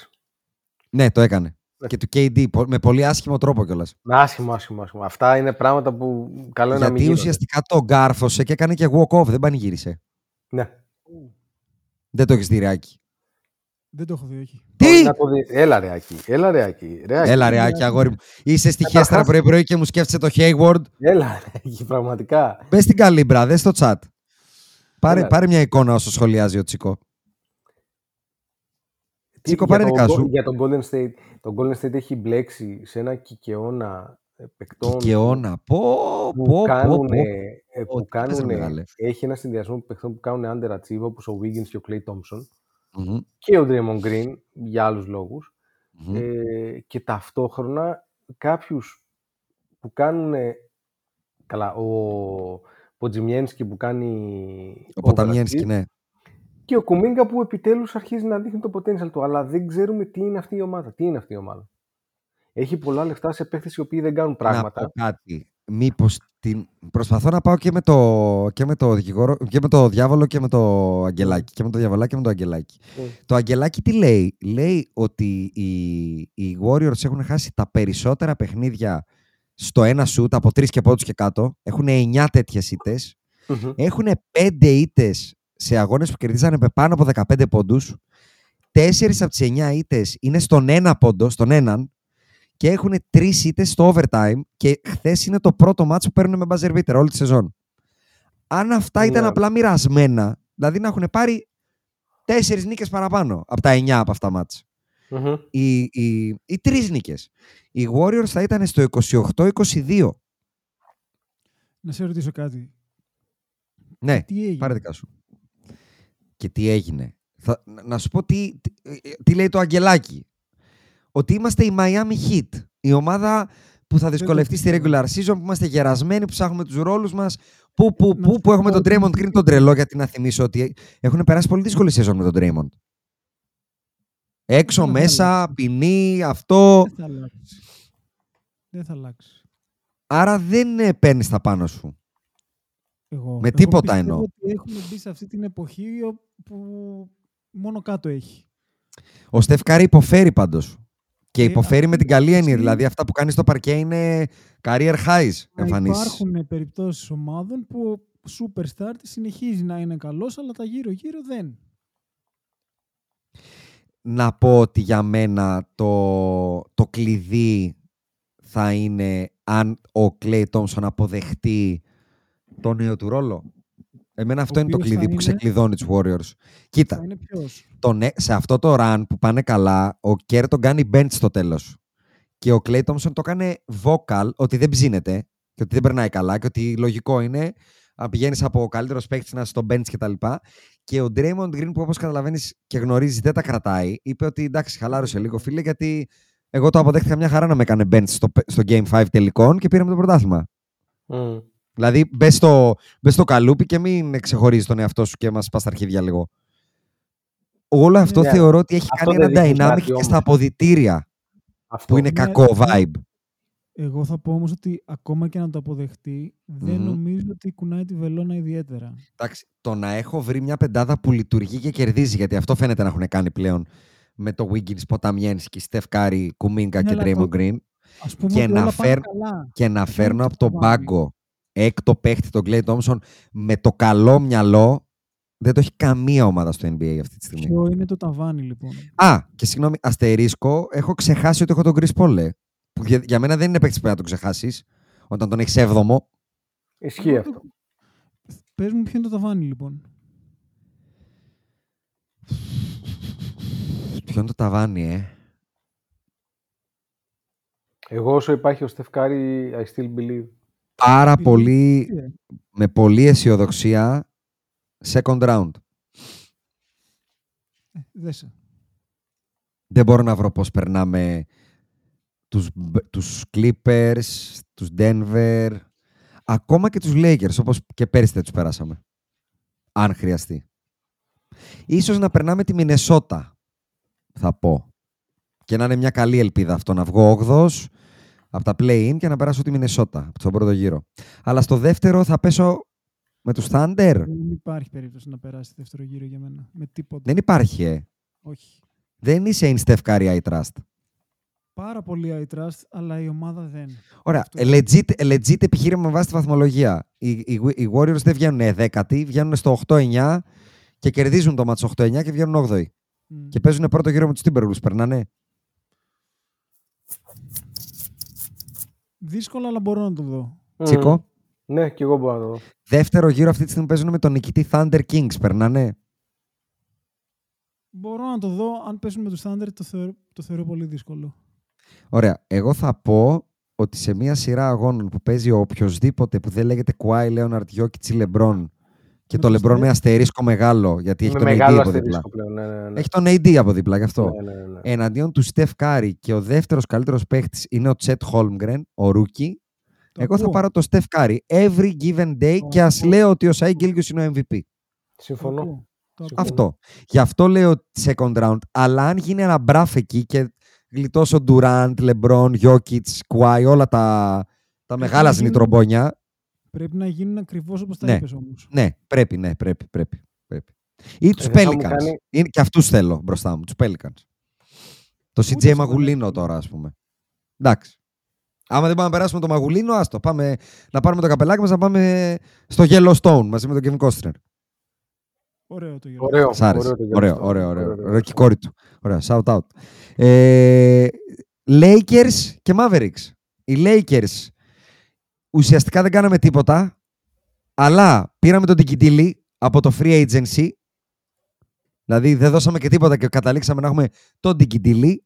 Ναι, το έκανε. Ναι. Και του KD, πο- με πολύ άσχημο τρόπο κιόλας. Με άσχημο, άσχημο, άσχημο. Αυτά είναι πράγματα που καλό είναι να μην Γιατί γίνονται. ουσιαστικά το γκάρφωσε και έκανε και walk-off, δεν πανηγύρισε. Ναι. Δεν το έχεις δει, Ρεάκη. Δεν το έχω δει, όχι. Τι! Να το δεις. Έλα ρε Άκη. Έλα ρε Άκη. Ρε, Άκη. Έλα, Ρεάκη, αγόρι μου. Είσαι στη Καταρχάς- χέστρα πρωί-πρωί και μου σκέφτεσαι το Hayward. Έλα ρε Άκη, πραγματικά. Μπε στην καλύμπρα, δες στο chat. Πάρε, Έλα. πάρε μια εικόνα όσο σχολιάζει ο Τσίκο. Τι- Τσίκο, για πάρε το δικά Go- σου. Για τον Golden State. Το Golden State έχει μπλέξει σε ένα κικαιώνα ε, παικτών Και αιώνα. Πω, που πω, πω, κάνουν, πω. ε, Πω, που τι πες, ρε κάνουν μεγάλε. έχει ένα συνδυασμό παιχτών που κάνουν underachieve όπως ο Wiggins και ο Clay Thompson Μμμ, και ο Draymond Green για άλλους λόγους μμμ. ε, και ταυτόχρονα κάποιους που κάνουν καλά ο Ποτζιμιένσκι που κάνει Ο Ποταμιένσκι, overachieve ναι. και ο Κουμίγκα που επιτέλους αρχίζει να δείχνει το potential του αλλά δεν ξέρουμε τι είναι αυτή η ομάδα τι είναι αυτή η ομάδα έχει πολλά λεφτά σε παίχτες οι οποίοι δεν κάνουν Να πράγματα πω κάτι. Μήπως την... Προσπαθώ να πάω και με, το... και με το δικηγόρο και με το διάβολο και με το αγγελάκι. Και με το διαβολάκι και με το αγγελάκι. Mm. Το αγγελάκι τι λέει; Λέει ότι οι, οι Warriors έχουν χάσει τα περισσότερα παιχνίδια στο ένα shoot από τρεις και πόντους και κάτω. Έχουν 9 τέτοιες ήττες. Μμμ. Έχουν 5 ήττες σε αγώνες που κερδίζανε με πάνω από 15 πόντους. 4 από τις 9 ήττες είναι στον ένα πόντο, στον έναν. Και έχουν 3 ήττες στο overtime. Και χθες είναι το πρώτο μάτσο που παίρνουν με buzzer beater όλη τη σεζόν. Αν αυτά ήταν Ναι. απλά μοιρασμένα, δηλαδή να έχουν πάρει 4 νίκες παραπάνω από τα 9 από αυτά μάτς. Μμμ. Οι, οι, οι τρεις νίκες. Οι Warriors θα ήταν στο 28-22. Να σε ρωτήσω κάτι. Ναι, Τι έγινε; πάρε δικά σου. Και τι έγινε. Θα, να- να σου πω τι, τι, ε, τι λέει το Αγγελάκι. Ότι είμαστε η Miami Heat. Η ομάδα που θα δυσκολευτεί στη regular season, που είμαστε γερασμένοι, που ψάχνουμε τους ρόλους μας, που, που, Να που, σου που έχουμε πω τον ότι- Draymond Green τον τρελό, γιατί να θυμίσω ότι έχουν περάσει πολύ δύσκολη σεζόν με τον Draymond. Έξω, Δεν θα μέσα, αλλάξεις. ποινή, αυτό. Δεν θα αλλάξεις. Δεν θα αλλάξεις. Άρα δεν ε, παίρνεις τα πάνω σου. Εγώ. Με Εγώ τίποτα πιστεύω εννοώ. Ότι έχουμε μπει σε αυτή την εποχή που μόνο κάτω έχει. Ο Στεφ Κάρη υποφέρει πάντως. Και Ε, υποφέρει αυτή με την τη καλή έννοια. στιγμή- Δηλαδή αυτά που κάνει στο παρκέ είναι career highs Να εμφανίσεις. υπάρχουν περιπτώσεις ομάδων που ο superstar της συνεχίζει να είναι καλός, αλλά τα γύρω-γύρω δεν. Να πω ότι για μένα το, το κλειδί θα είναι αν ο Κλέι Τόμσον αποδεχτεί το νέο του ρόλο. Εμένα αυτό είναι το οποίος θα κλειδί που είναι- ξεκλειδώνει τους Warriors. Κοίτα, Θα είναι ποιος; τον, ε- σε αυτό το run που πάνε καλά, ο Κέρ τον κάνει bench στο τέλος. Και ο Clay Thompson το έκανε vocal ότι δεν ψήνεται και ότι δεν περνάει καλά και ότι λογικό είναι να πηγαίνεις από ο καλύτερος παίκτης να είσαι στο bench κτλ. Και ο Draymond Green, που όπως καταλαβαίνεις και γνωρίζεις, δεν τα κρατάει, είπε ότι εντάξει, χαλάρωσε λίγο φίλε, γιατί εγώ το αποδέχτηκα μια χαρά να με έκανε bench στο, στο Game 5 τελικών και πήραμε το πρωτάθλημα. Μμ. Δηλαδή, μπες στο, μπες στο καλούπι και μην ξεχωρίζεις τον εαυτό σου και μας πας στα αρχίδια λίγο. Όλο αυτό Ναι, θεωρώ ότι έχει αυτό κάνει ένα δεν δείχνεις dynamic κάτι και όμως. στα αποδυτήρια Αυτό. που είναι Ναι, κακό ναι. vibe. Εγώ θα πω όμως ότι ακόμα και να το αποδεχτεί, δεν Μμμ. νομίζω ότι κουνάει τη βελόνα ιδιαίτερα. Εντάξει, το να έχω βρει μια πεντάδα που λειτουργεί και κερδίζει, γιατί αυτό φαίνεται να έχουν κάνει πλέον με το Wiggins, Ποτζιέμσκι, Στεφ Κάρι, Κουμίνκα Ναι, και αλλά Draymond το- Green Ας πούμε Και ότι να όλα πάνε φέρ- καλά. και να Αυτό φέρνω είναι από το τον ταβάνι. πάγκο έκτο παίχτη τον Klay Thompson με το καλό μυαλό δεν το έχει καμία ομάδα στο NBA αυτή τη στιγμή. Ποιο είναι το ταβάνι λοιπόν; Α, και συγγνώμη, αστερίσκο, έχω ξεχάσει ότι έχω τον Chris Paul. ε, Που για, για μένα δεν είναι παίκτης που πρέπει να τον ξεχάσεις όταν τον έχεις έβδομο. Ισχύει αυτό. Πες μου ποιο είναι το ταβάνι λοιπόν. Ποιο είναι το ταβάνι, ε; Εγώ όσο υπάρχει ο Στεφκάρη, I still believe. Πάρα Επειδή- πολύ, Τι, ε, με πολλή αισιοδοξία, second round. ε, δέσε. Δεν μπορώ να βρω πώς περνάμε τους, Μπ- τους Clippers, τους Denver, ακόμα και τους Lakers, όπως και πέρυσι δεν τους περάσαμε. Αν χρειαστεί. Ίσως να περνάμε τη Μινεσότα, θα πω. Και να είναι μια καλή ελπίδα αυτό, να βγω 8 από τα play-in και να περάσω τη Μινεσότα στον πρώτο γύρο. Αλλά στο δεύτερο θα πέσω με τους Thunder. Δεν υπάρχει περίπτωση να περάσει δεύτερο γύρο για μένα. Με τίποτα. Δεν υπάρχει, ε. Όχι. Δεν είσαι in Steph Curry I trust. Πάρα πολύ I trust, αλλά η ομάδα δεν. Ωραία. Αυτό. Ε, Legit, ε, legit επιχείρημα με βάση τη βαθμολογία. Οι, οι, οι Warriors δεν βγαίνουν δέκατοι, βγαίνουν στο 8-9 και κερδίζουν το μάτσο 8-9 και βγαίνουν 8 Μμ. Και παίζουν πρώτο γύρο με τους Timberwolves. Περνάνε. Δύσκολο, αλλά μπορώ να το δω. Τσίκο. Ναι, και εγώ μπορώ να το δω. Δεύτερο γύρο αυτή τη στιγμή παίζουν με τον νικητή Thunder Kings. Περνάνε. Μπορώ να το δω. Αν πέσουν με τους Thunder, το θεωρώ, το θεωρώ πολύ δύσκολο. Ωραία. Εγώ θα πω ότι σε μια σειρά αγώνων που παίζει ο οποιοδήποτε που δεν λέγεται Κουάι, Λέοναρντ, Γιόκιτς ή Λεμπρόν και Με το το Λεμπρόν με Steph. αστερίσκο μεγάλο, γιατί έχει Με τον AD μεγάλο από δίπλα. αστερίσκο πλέον. Ναι, ναι, ναι. Έχει τον AD από δίπλα γι' αυτό. Ναι, ναι, ναι. Εναντίον του Στεφ Κάρι και ο δεύτερος καλύτερος παίχτης είναι ο Τσέτ Χόλμγκρεν, ο rookie. Το Εγώ θα ακούω. πάρω το Στεφ Κάρι every given day Το και ας ακούω. λέω ότι ο Σάι Γκίλτζιους είναι ο MVP. Το Συμφωνώ. ακούω. Το ακούω. Αυτό. Γι' αυτό λέω second round. Αλλά αν γίνει ένα μπραφ εκεί και γλιτώσω Ντουράντ, Λεμπρόν, Γιόκιτς, Κουάι, όλα τα, τα Πρέπει μεγάλα να γίνουν- ζνητρομπόνια. Πρέπει να γίνουν ακριβώς όπως τα Ναι. είπες όμως. Ναι, πρέπει, ναι, πρέπει, πρέπει. πρέπει. Ή τους Ε, δεν θα μου Pelicans. κάνει- Είναι, και αυτούς θέλω μπροστά μου, τους Pelicans. Το Ούτε CJ αυτό Μαγουλίνο δεν τώρα, ας πούμε. Εντάξει. Άμα δεν πάμε να περάσουμε το Μαγουλίνο, άστο. Πάμε να πάρουμε το καπελάκι μας να πάμε στο Yellowstone μαζί με τον Kevin Costner. Ωραίο το γεγονός. Ωραίο. Σ' άρεσε. ωραίο το Ωραίο, γεγονός. ωραίο, ωραίο. Ωραίο, Ωραίο και η κόρη του. Ωραία, shout out. Ε, Lakers και Mavericks. Οι Lakers ουσιαστικά δεν κάναμε τίποτα, αλλά πήραμε τον Τικιτήλη από το free agency. Δηλαδή δεν δώσαμε και τίποτα και καταλήξαμε να έχουμε τον Τικιτήλη.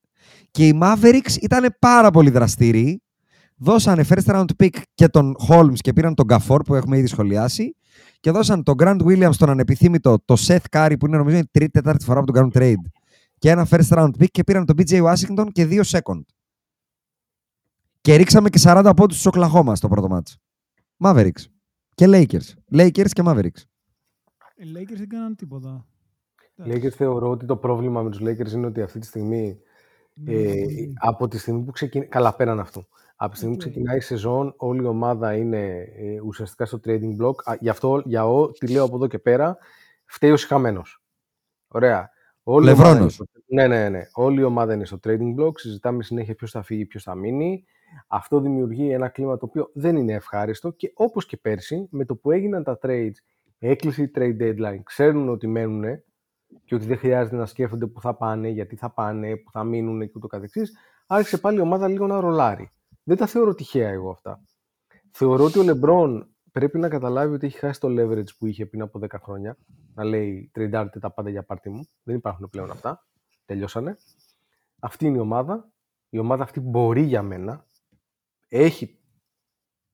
Και οι Mavericks ήταν πάρα πολύ δραστήριοι. Δώσανε first round pick και τον Holmes και πήραν τον Gafford που έχουμε ήδη σχολιάσει. Και δώσαν τον Grant Williams τον ανεπιθύμητο, το Seth Curry που είναι νομίζω η τρίτη τέταρτη φορά που τον κάνουν trade. Και ένα first round pick και πήραν τον BJ Washington και δύο second. Και ρίξαμε και 40 πόντους στους Οκλαχώμα στο πρώτο μάτς. Mavericks. Και Lakers. Lakers και Mavericks. Οι Lakers δεν κάναν τίποτα. Lakers θεωρώ ότι το πρόβλημα με τους Lakers είναι ότι αυτή τη στιγμή Ναι, ε, πολύ. από τη στιγμή που ξεκινάει. Καλά, πέραν αυτού. Από τη στιγμή που Οκ. ξεκινάει η σεζόν, όλη η ομάδα είναι ε, ουσιαστικά στο trading block. Α, γι' αυτό, για ό,τι λέω από εδώ και πέρα, φταίει ο Σιχαμένο. Ωραία. Όλη η ομάδα είναι Λεμπρόνος. στο- ναι, ναι, ναι. Όλη η ομάδα είναι στο trading block. Συζητάμε συνέχεια ποιος θα φύγει, ποιος θα μείνει. Αυτό δημιουργεί ένα κλίμα το οποίο δεν είναι ευχάριστο και όπως και πέρσι, με το που έγιναν τα trades, έκλεισε η trade deadline, ξέρουν ότι μένουν και ότι δεν χρειάζεται να σκέφτονται που θα πάνε, γιατί θα πάνε, που θα μείνουν και ούτω καθεξής, άρχισε πάλι η ομάδα λίγο να ρολάρει. Δεν τα θεωρώ τυχαία εγώ αυτά. Θεωρώ ότι ο Λεμπρόν πρέπει να καταλάβει ότι έχει χάσει το leverage που είχε πριν από 10 χρόνια. Να λέει τριντάρτε τα πάντα για πάρτι μου. Δεν υπάρχουν πλέον αυτά. Τελειώσανε. Αυτή είναι η ομάδα. Η ομάδα αυτή μπορεί για μένα. Έχει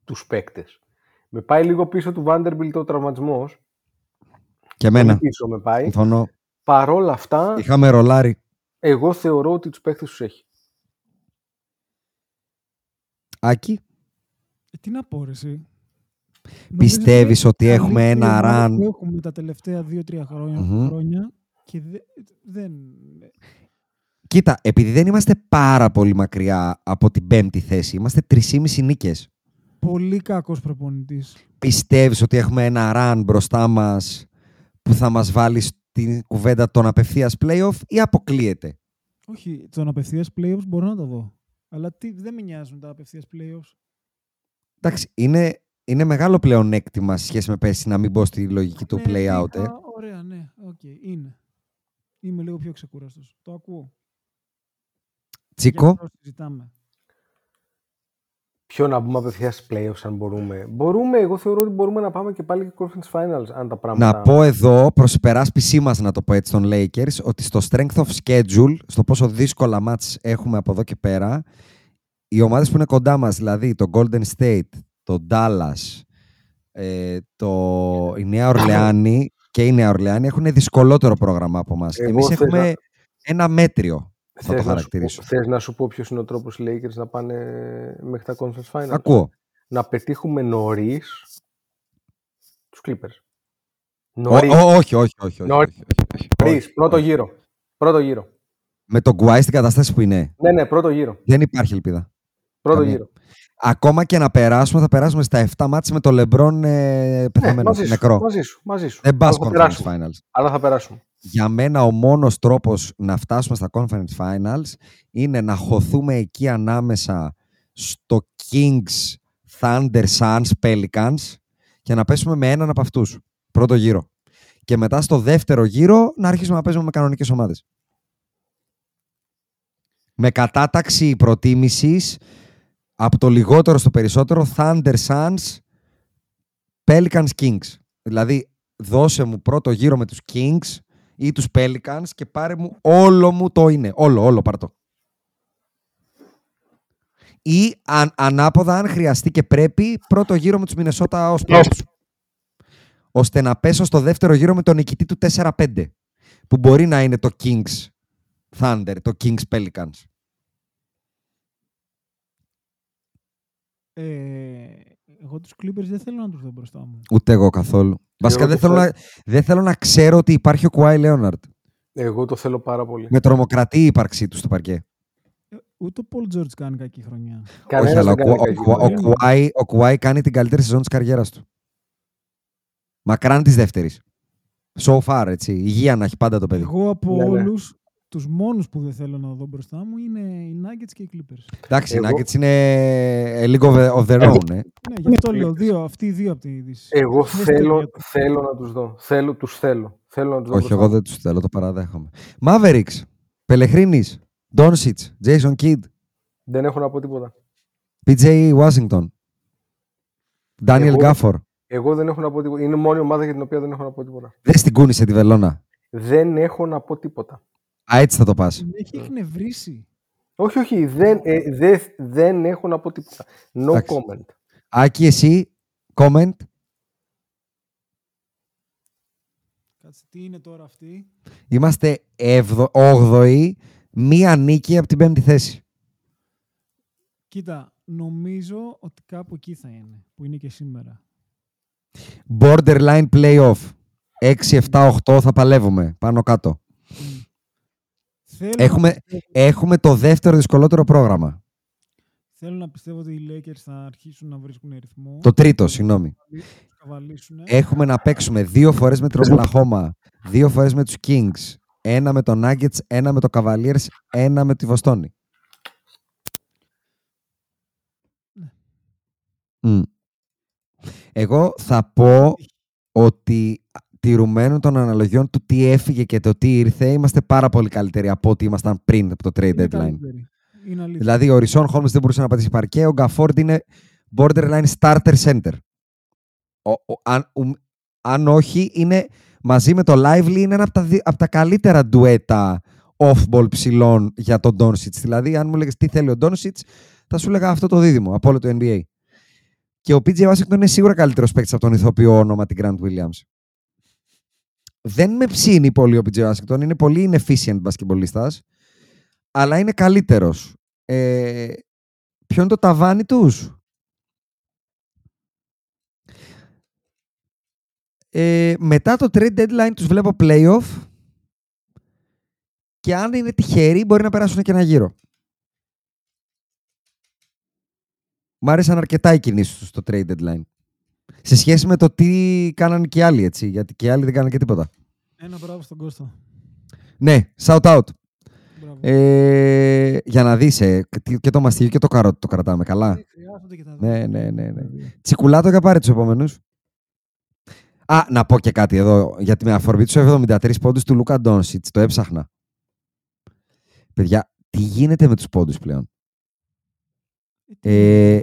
τους παίκτες. Με πάει λίγο πίσω του Vanderbilt ο τραυματισμός. Και Πολύ εμένα. πίσω με πάει. Συμφωνώ. Παρόλα αυτά, Είχαμε ρολάρι. εγώ θεωρώ ότι τους παίκτες τους έχει. Άκη. Ε, τι να πω, ρε, εσύ. Πιστεύεις Νομίζω ότι είναι η έχουμε καλύτερη ένα ομάδα run. Που έχουμε τα τελευταία 2-3 χρόνια, Μμμ. χρόνια και δε- δεν... Κοίτα, επειδή δεν είμαστε πάρα πολύ μακριά από την πέμπτη θέση, είμαστε 3,5 νίκες. Πολύ κακός προπονητής. Πιστεύεις ότι έχουμε ένα run μπροστά μας που θα μας βάλει στην κουβέντα των απευθείας playoff ή αποκλείεται; Όχι, τον απευθείας playoffs μπορώ να το δω. Αλλά τι, δεν με νοιάζουν τα απευθείας playoffs. Εντάξει, είναι, είναι μεγάλο πλεονέκτημα σε σχέση με πέρσι να μην μπω στη λογική του Ναι, play out. είχα- Ε. Ωραία, ναι, οκ, είναι. Είμαι λίγο πιο ξεκούραστος. Το ακούω. Γι' Τσίκο, αυτό συζητάμε; Ποιο να μπούμε απευθεία στις playoffs αν μπορούμε. Μπορούμε, εγώ θεωρώ ότι μπορούμε να πάμε και πάλι και conference finals αν τα πράγματα... να πω εδώ προς υπεράσπισή μας να το πω έτσι των Lakers ότι στο strength of schedule, στο πόσο δύσκολα ματς έχουμε από εδώ και πέρα, οι ομάδες που είναι κοντά μας, δηλαδή το Golden State, το Dallas, ε, το, η Νέα Ορλεάνη και η Νέα Ορλεάνη έχουν δυσκολότερο πρόγραμμα από μας. Εγώ Εμείς θες έχουμε να- ένα μέτριο, θα Θες το να, σου πω, χαρακτηρίσω. θες να σου πω ποιος είναι ο τρόπος οι Lakers να πάνε μέχρι τα conference finals; Ακούω. Να πετύχουμε νωρίς τους Clippers. Νωρίς. Ω- ω- όχι, όχι, όχι. όχι, Νωρίς. όχι, όχι, όχι. Νωρίς, πρώτο γύρο. Πρώτο γύρο. Με τον Γκουάι στην κατάσταση που είναι. Ναι, ναι, πρώτο γύρο. Δεν υπάρχει ελπίδα. Πρώτο Καμία. γύρο. Ακόμα και να περάσουμε, θα περάσουμε στα 7 μάτια με το Λεμπρόν ε, Ναι, πεθαμένος, μαζί σου, νεκρό. μαζί σου, μαζί σου. Δεν πας Αλλά θα conference περάσουμε. finals. Αλλά θα περάσουμε. Για μένα ο μόνος τρόπος να φτάσουμε στα conference finals είναι να χωθούμε εκεί ανάμεσα στο Kings, Thunder, Suns, Pelicans και να πέσουμε με έναν από αυτούς. Πρώτο γύρο. Και μετά στο δεύτερο γύρο να αρχίσουμε να παίζουμε με κανονικές ομάδες. Με κατάταξη προτίμησης από το λιγότερο στο περισσότερο Thunder, Suns, Pelicans, Kings. Δηλαδή δώσε μου πρώτο γύρο με τους Kings ή τους Pelicans και πάρε μου όλο μου το είναι. Όλο, όλο πάρ' το. Ή αν, ανάποδα, αν χρειαστεί και πρέπει, πρώτο γύρο με τους Minnesota ως πρώτους. Ώστε να πέσω στο δεύτερο γύρο με τον νικητή του 4-5. Που μπορεί να είναι το Kings Thunder, το Kings Pelicans. Ε, εγώ τους Clippers δεν θέλω να τους δω μπροστά μου. Ούτε εγώ καθόλου. Βασικά δεν το θέλω, θέλω. να, δεν θέλω να ξέρω ότι υπάρχει ο Κουάι Λέοναρντ. Εγώ το θέλω πάρα πολύ. Με τρομοκρατεί η ύπαρξή του στο παρκέ. Ε, Ούτε ο Paul George κάνει κακή χρονιά. Κανένας Όχι, αλλά ο, δεν κάνει Κουα- ο, κακή Κουα- ο, χρονιά. Κουάι, ο Κουάι κάνει την καλύτερη σεζόν της καριέρας του. Μακράν της δεύτερης. So far, έτσι. Υγεία να έχει πάντα το παιδί. Εγώ από Ναι, ναι. Όλους τους μόνους που δεν θέλω να δω μπροστά μου είναι οι Nuggets και οι Clippers. Εντάξει, οι Εγώ- Nuggets είναι a league of, of their own, ε. Ναι, γι' αυτό λέω δύο, αυτοί οι δύο από τη δύση. Εγώ Δεν θέλω, θέλω. θέλω να τους δω. Θέλω, τους θέλω. Θέλω να τους δω. Όχι, μπροστά εγώ μου. δεν τους θέλω, το παραδέχομαι. Mavericks, Πελεχρίνης, Doncic, Jason Kidd, Δεν έχω να πω τίποτα. PJ Washington, Daniel Εγώ- Gafford. Εγώ δεν έχω να πω τίποτα. Είναι η μόνη ομάδα για την οποία δεν έχω να πω τίποτα. Δεν στην κούνησε τη βελόνα. Δεν έχω να πω τίποτα. Α, έτσι θα το πας. Με έχει εκνευρίσει. Όχι, όχι. Δεν, ε, δε- δεν έχω να πω τίποτα. No Εντάξει. comment. Άκη, εσύ, comment. Κάτσε, τι είναι τώρα αυτή; Είμαστε 8η, μία νίκη από την πέμπτη θέση. Κοίτα, νομίζω ότι κάπου εκεί θα είναι, που είναι και σήμερα. Borderline playoff. 6, 7, 8 θα παλεύουμε πάνω κάτω. Θέλω, Έχουμε, να πιστεύω, έχουμε το δεύτερο δυσκολότερο πρόγραμμα. θέλω να πιστεύω ότι οι Lakers θα αρχίσουν να βρίσκουν ρυθμό. Το τρίτο, συγγνώμη. Θα καβαλήσουν. Έχουμε να παίξουμε δύο φορές με την Οκλαχώμα, δύο φορές με τους Kings, ένα με το Nuggets, ένα με το Cavaliers, ένα με τη Βοστόνη. Μμ. Εγώ θα πω ότι τηρουμένων των αναλογιών του τι έφυγε και το τι ήρθε, είμαστε πάρα πολύ καλύτεροι από ό,τι ήμασταν πριν από το trade Είναι deadline. καλύτερη. Είναι αλήθεια. Δηλαδή, ο Ρισόν Χόλμς δεν μπορούσε να πατήσει παρκέ, ο Γκαφόρντ είναι borderline starter center. Ο, ο- αν, ου- αν όχι, είναι μαζί με το Lively είναι ένα από τα, δι- από τα καλύτερα ντουέτα off-ball ψηλών για τον Doncic. Δηλαδή, αν μου λέγες τι θέλει ο Doncic, θα σου έλεγα αυτό το δίδυμο από όλο το NBA. Και ο PJ Washington είναι σίγουρα καλύτερος παίκτης από τον ηθοποιό όνομα την Grant Williams. Δεν με ψήνει πολύ ο PJ Washington, είναι πολύ inefficient μπασκεμπολίστας, αλλά είναι καλύτερος. Ε, ποιο είναι το ταβάνι τους; Ε, μετά το trade deadline τους βλέπω playoff και αν είναι τυχεροί μπορεί να περάσουν και ένα γύρο. Μ' άρεσαν αρκετά οι κινήσεις τους στο trade deadline. Σε σχέση με το τι κάνανε και οι άλλοι, έτσι. Γιατί και οι άλλοι δεν κάνανε και τίποτα. Ένα μπράβο στον Κώστα. Ναι, shout out. Μπράβο. Ε, για να δεις, ε, και- και το μαστίγιο και το καρότο το κρατάμε καλά. Ε, Χρειάζονται και τα δύο. Ναι, ναι, ναι, ναι. Τσικουλάτο για πάρε τους επόμενους. Α, να πω και κάτι εδώ, γιατί με αφορμή τους 73 πόντους του Λούκα Ντόνσιτς, το έψαχνα. Παιδιά, τι γίνεται με τους πόντους πλέον; Ε,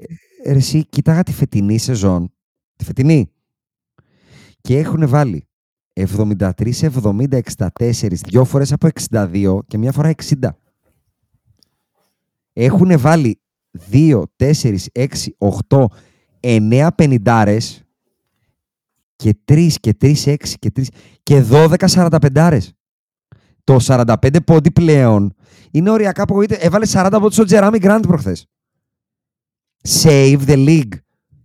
ρε, εσύ, κοίταγα τη φετινή σεζόν, τη φετινή, και έχουν βάλει 73, 70, 64, δύο φορές από 62 και μία φορά 60. Έχουν βάλει 2, 4, 6, 8, 9 πενιντάρες και 3 και 3, 6 και 3 και 12 45 Το 45 πόντι πλέον είναι οριακά που έβαλε 40 πόντους ο Τζεράμι Γκραντ προχθές. Save the league.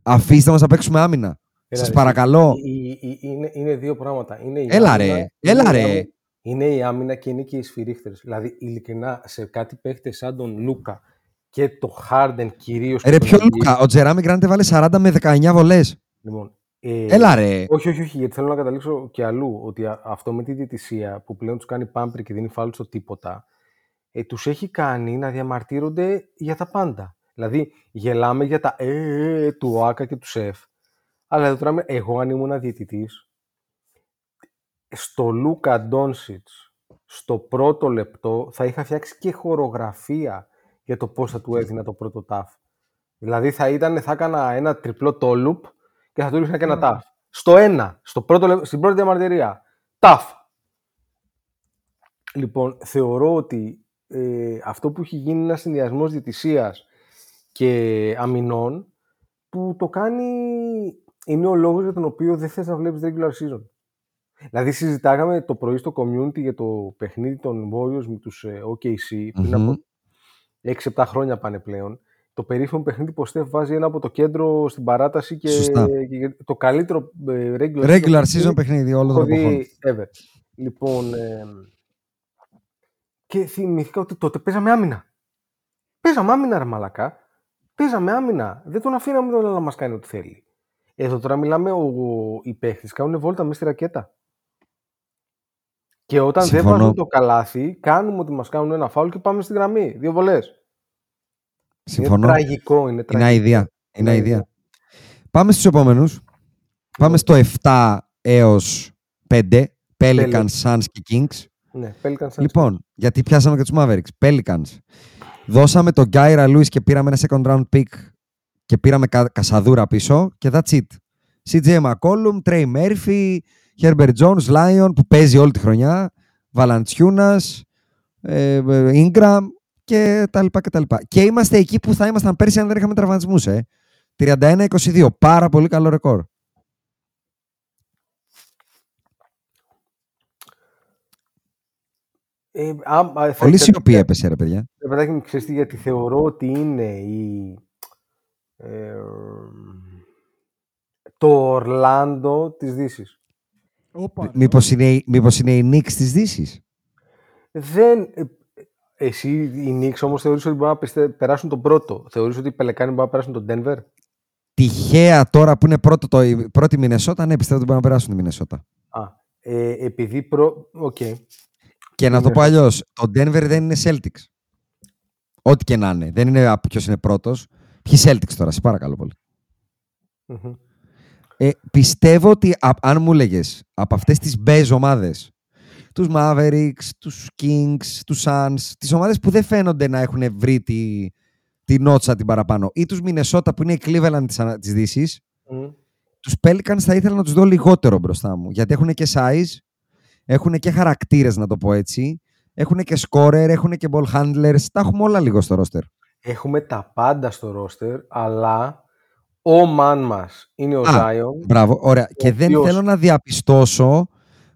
Αφήστε μας να παίξουμε άμυνα. Έλα, Σας ρε, παρακαλώ. η- η- η- Είναι, είναι δύο πράγματα. Είναι η Έλα, άμυνα- ρε. είναι Έλα, η ρε. άμυνα- Είναι η άμυνα και είναι και οι σφυρίχτερες. Δηλαδή, ειλικρινά, σε κάτι παίχτες σαν τον Λούκα και το Χάρντεν κυρίως... Ρε, ποιο Λούκα; Ο Τζεράμι Γκράντε βάλε 40 με 19 βολές. Λοιπόν, ε, Έλα, ρε. Όχι, όχι, όχι, γιατί θέλω να καταλήξω και αλλού. Ότι α- αυτό με τη διαιτησία που πλέον τους κάνει πάμπρι και δίνει φάουλ στο τίποτα, ε, τους έχει κάνει να διαμαρτύρονται για τα πάντα. Δηλαδή, γελάμε για τα ε, ε, ε, του ΟΑΚΑ και του ΣΕΦ. Αλλά εδώ τώρα, με- εγώ αν ήμουν διαιτητής, στο Λούκα Ντόνσιτς, στο πρώτο λεπτό, θα είχα φτιάξει και χορογραφία για το πώς θα του έδινα το πρώτο τάφ. Δηλαδή θα ήταν, θα έκανα ένα τριπλό τόλουπ και θα του ρίχνα και ένα τάφ. Στο ένα, στο πρώτο, λε- στην πρώτη διαμαρτυρία. Τάφ. Λοιπόν, θεωρώ ότι ε, αυτό που έχει γίνει είναι ένας συνδυασμός διαιτησίας και αμυνών που το κάνει. είναι ο λόγος για τον οποίο δεν θες να βλέπεις regular season. Δηλαδή, συζητάγαμε το πρωί στο community για το παιχνίδι των Warriors με τους OKC πριν Μμμ. από 6-7 χρόνια πάνε πλέον. Το περίφημο παιχνίδι που ο Στεφ βάζει ένα από το κέντρο στην παράταση και, Σωστά. και το καλύτερο ε, regular, Regular παιχνίδι season παιχνίδι όλων έχω των εποχών. δει ever. Λοιπόν, ε, και θυμήθηκα ότι τότε παίζαμε άμυνα. Παίζαμε άμυνα, ρε μαλακά. Παίζαμε άμυνα. Δεν τον αφήναμε τον να μας κάνει ό,τι θέλει. Εδώ τώρα μιλάμε, ο, οι παίχτες κάνουν βόλτα μέσα στη ρακέτα. Και όταν Συμφωνώ. δεν βάζουν το καλάθι, κάνουμε ότι μας κάνουν ένα φάουλ και πάμε στη γραμμή. Δύο βολές. Συμφωνώ. Είναι τραγικό. Είναι Είναι τραγικό. αηδία. Είναι Είναι αηδία. Πάμε στους επόμενους. Πάμε στο 7 έως 5. Pelicans, Suns και Kings. Ναι, Pelicans Suns. Λοιπόν, γιατί πιάσαμε και τους Mavericks. Pelicans. Δώσαμε τον Γκάιρα Lewis και πήραμε ένα second round pick και πήραμε κα, κασαδούρα πίσω και that's it. CJ McCollum, Trey Murphy, Herbert Jones, Lion που παίζει όλη τη χρονιά, Valanciunas, ε, ε, Ingram και τα λοιπά και τα λοιπά. Και είμαστε εκεί που θα ήμασταν πέρσι αν δεν είχαμε τραυματισμούς, ε. 31-22. Πάρα πολύ καλό ρεκόρ. Ε, α, α, θα- Πολύ θα- σιωπή θα- έπεσε, ρε παιδιά. Ρε παιδάκι μου, ξέρεις τι, γιατί θεωρώ ότι είναι η... ε, το Ορλάντο της Δύσης. Όπα, ρε. Μήπως είναι, η- μήπως είναι η Knicks της Δύσης; Δεν... ε, εσύ οι Νίξ όμως θεωρείς ότι μπορούν να πιστε- περάσουν τον πρώτο. Θεωρείς ότι οι Πελεκάνοι μπορούν να περάσουν τον Denver. Τυχαία τώρα που είναι πρώτο το, η πρώτη Μινεσότα, ναι, πιστεύω ότι μπορούν να περάσουν τη Μινεσότα. Α, ε, επειδή προ... Οκ. Και να το Είναι πω σωστό. αλλιώς, το Denver δεν είναι Celtics. Ό,τι και να είναι. Δεν είναι ποιος είναι πρώτος. Ποιοι Celtics τώρα, σε παρακαλώ πολύ. Μμμ. Ε, πιστεύω ότι α- αν μου έλεγε από αυτές τις μπέζ ομάδες, τους Mavericks, τους Kings, τους Suns, τις ομάδες που δεν φαίνονται να έχουν βρει τη, τη νότσα την παραπάνω, ή τους Minnesota που είναι η Cleveland της Δύσης, Μμ. τους Pelicans θα ήθελα να τους δω λιγότερο μπροστά μου. Γιατί έχουν και size, έχουν και χαρακτήρες, να το πω έτσι. Έχουν και scorer, έχουν και ball handlers. Τα έχουμε όλα λίγο στο roster. Έχουμε τα πάντα στο ρόστερ, αλλά ο man μας είναι ο Α, Zion. Μπράβο, ωραία. και δεν οποίος- θέλω να διαπιστώσω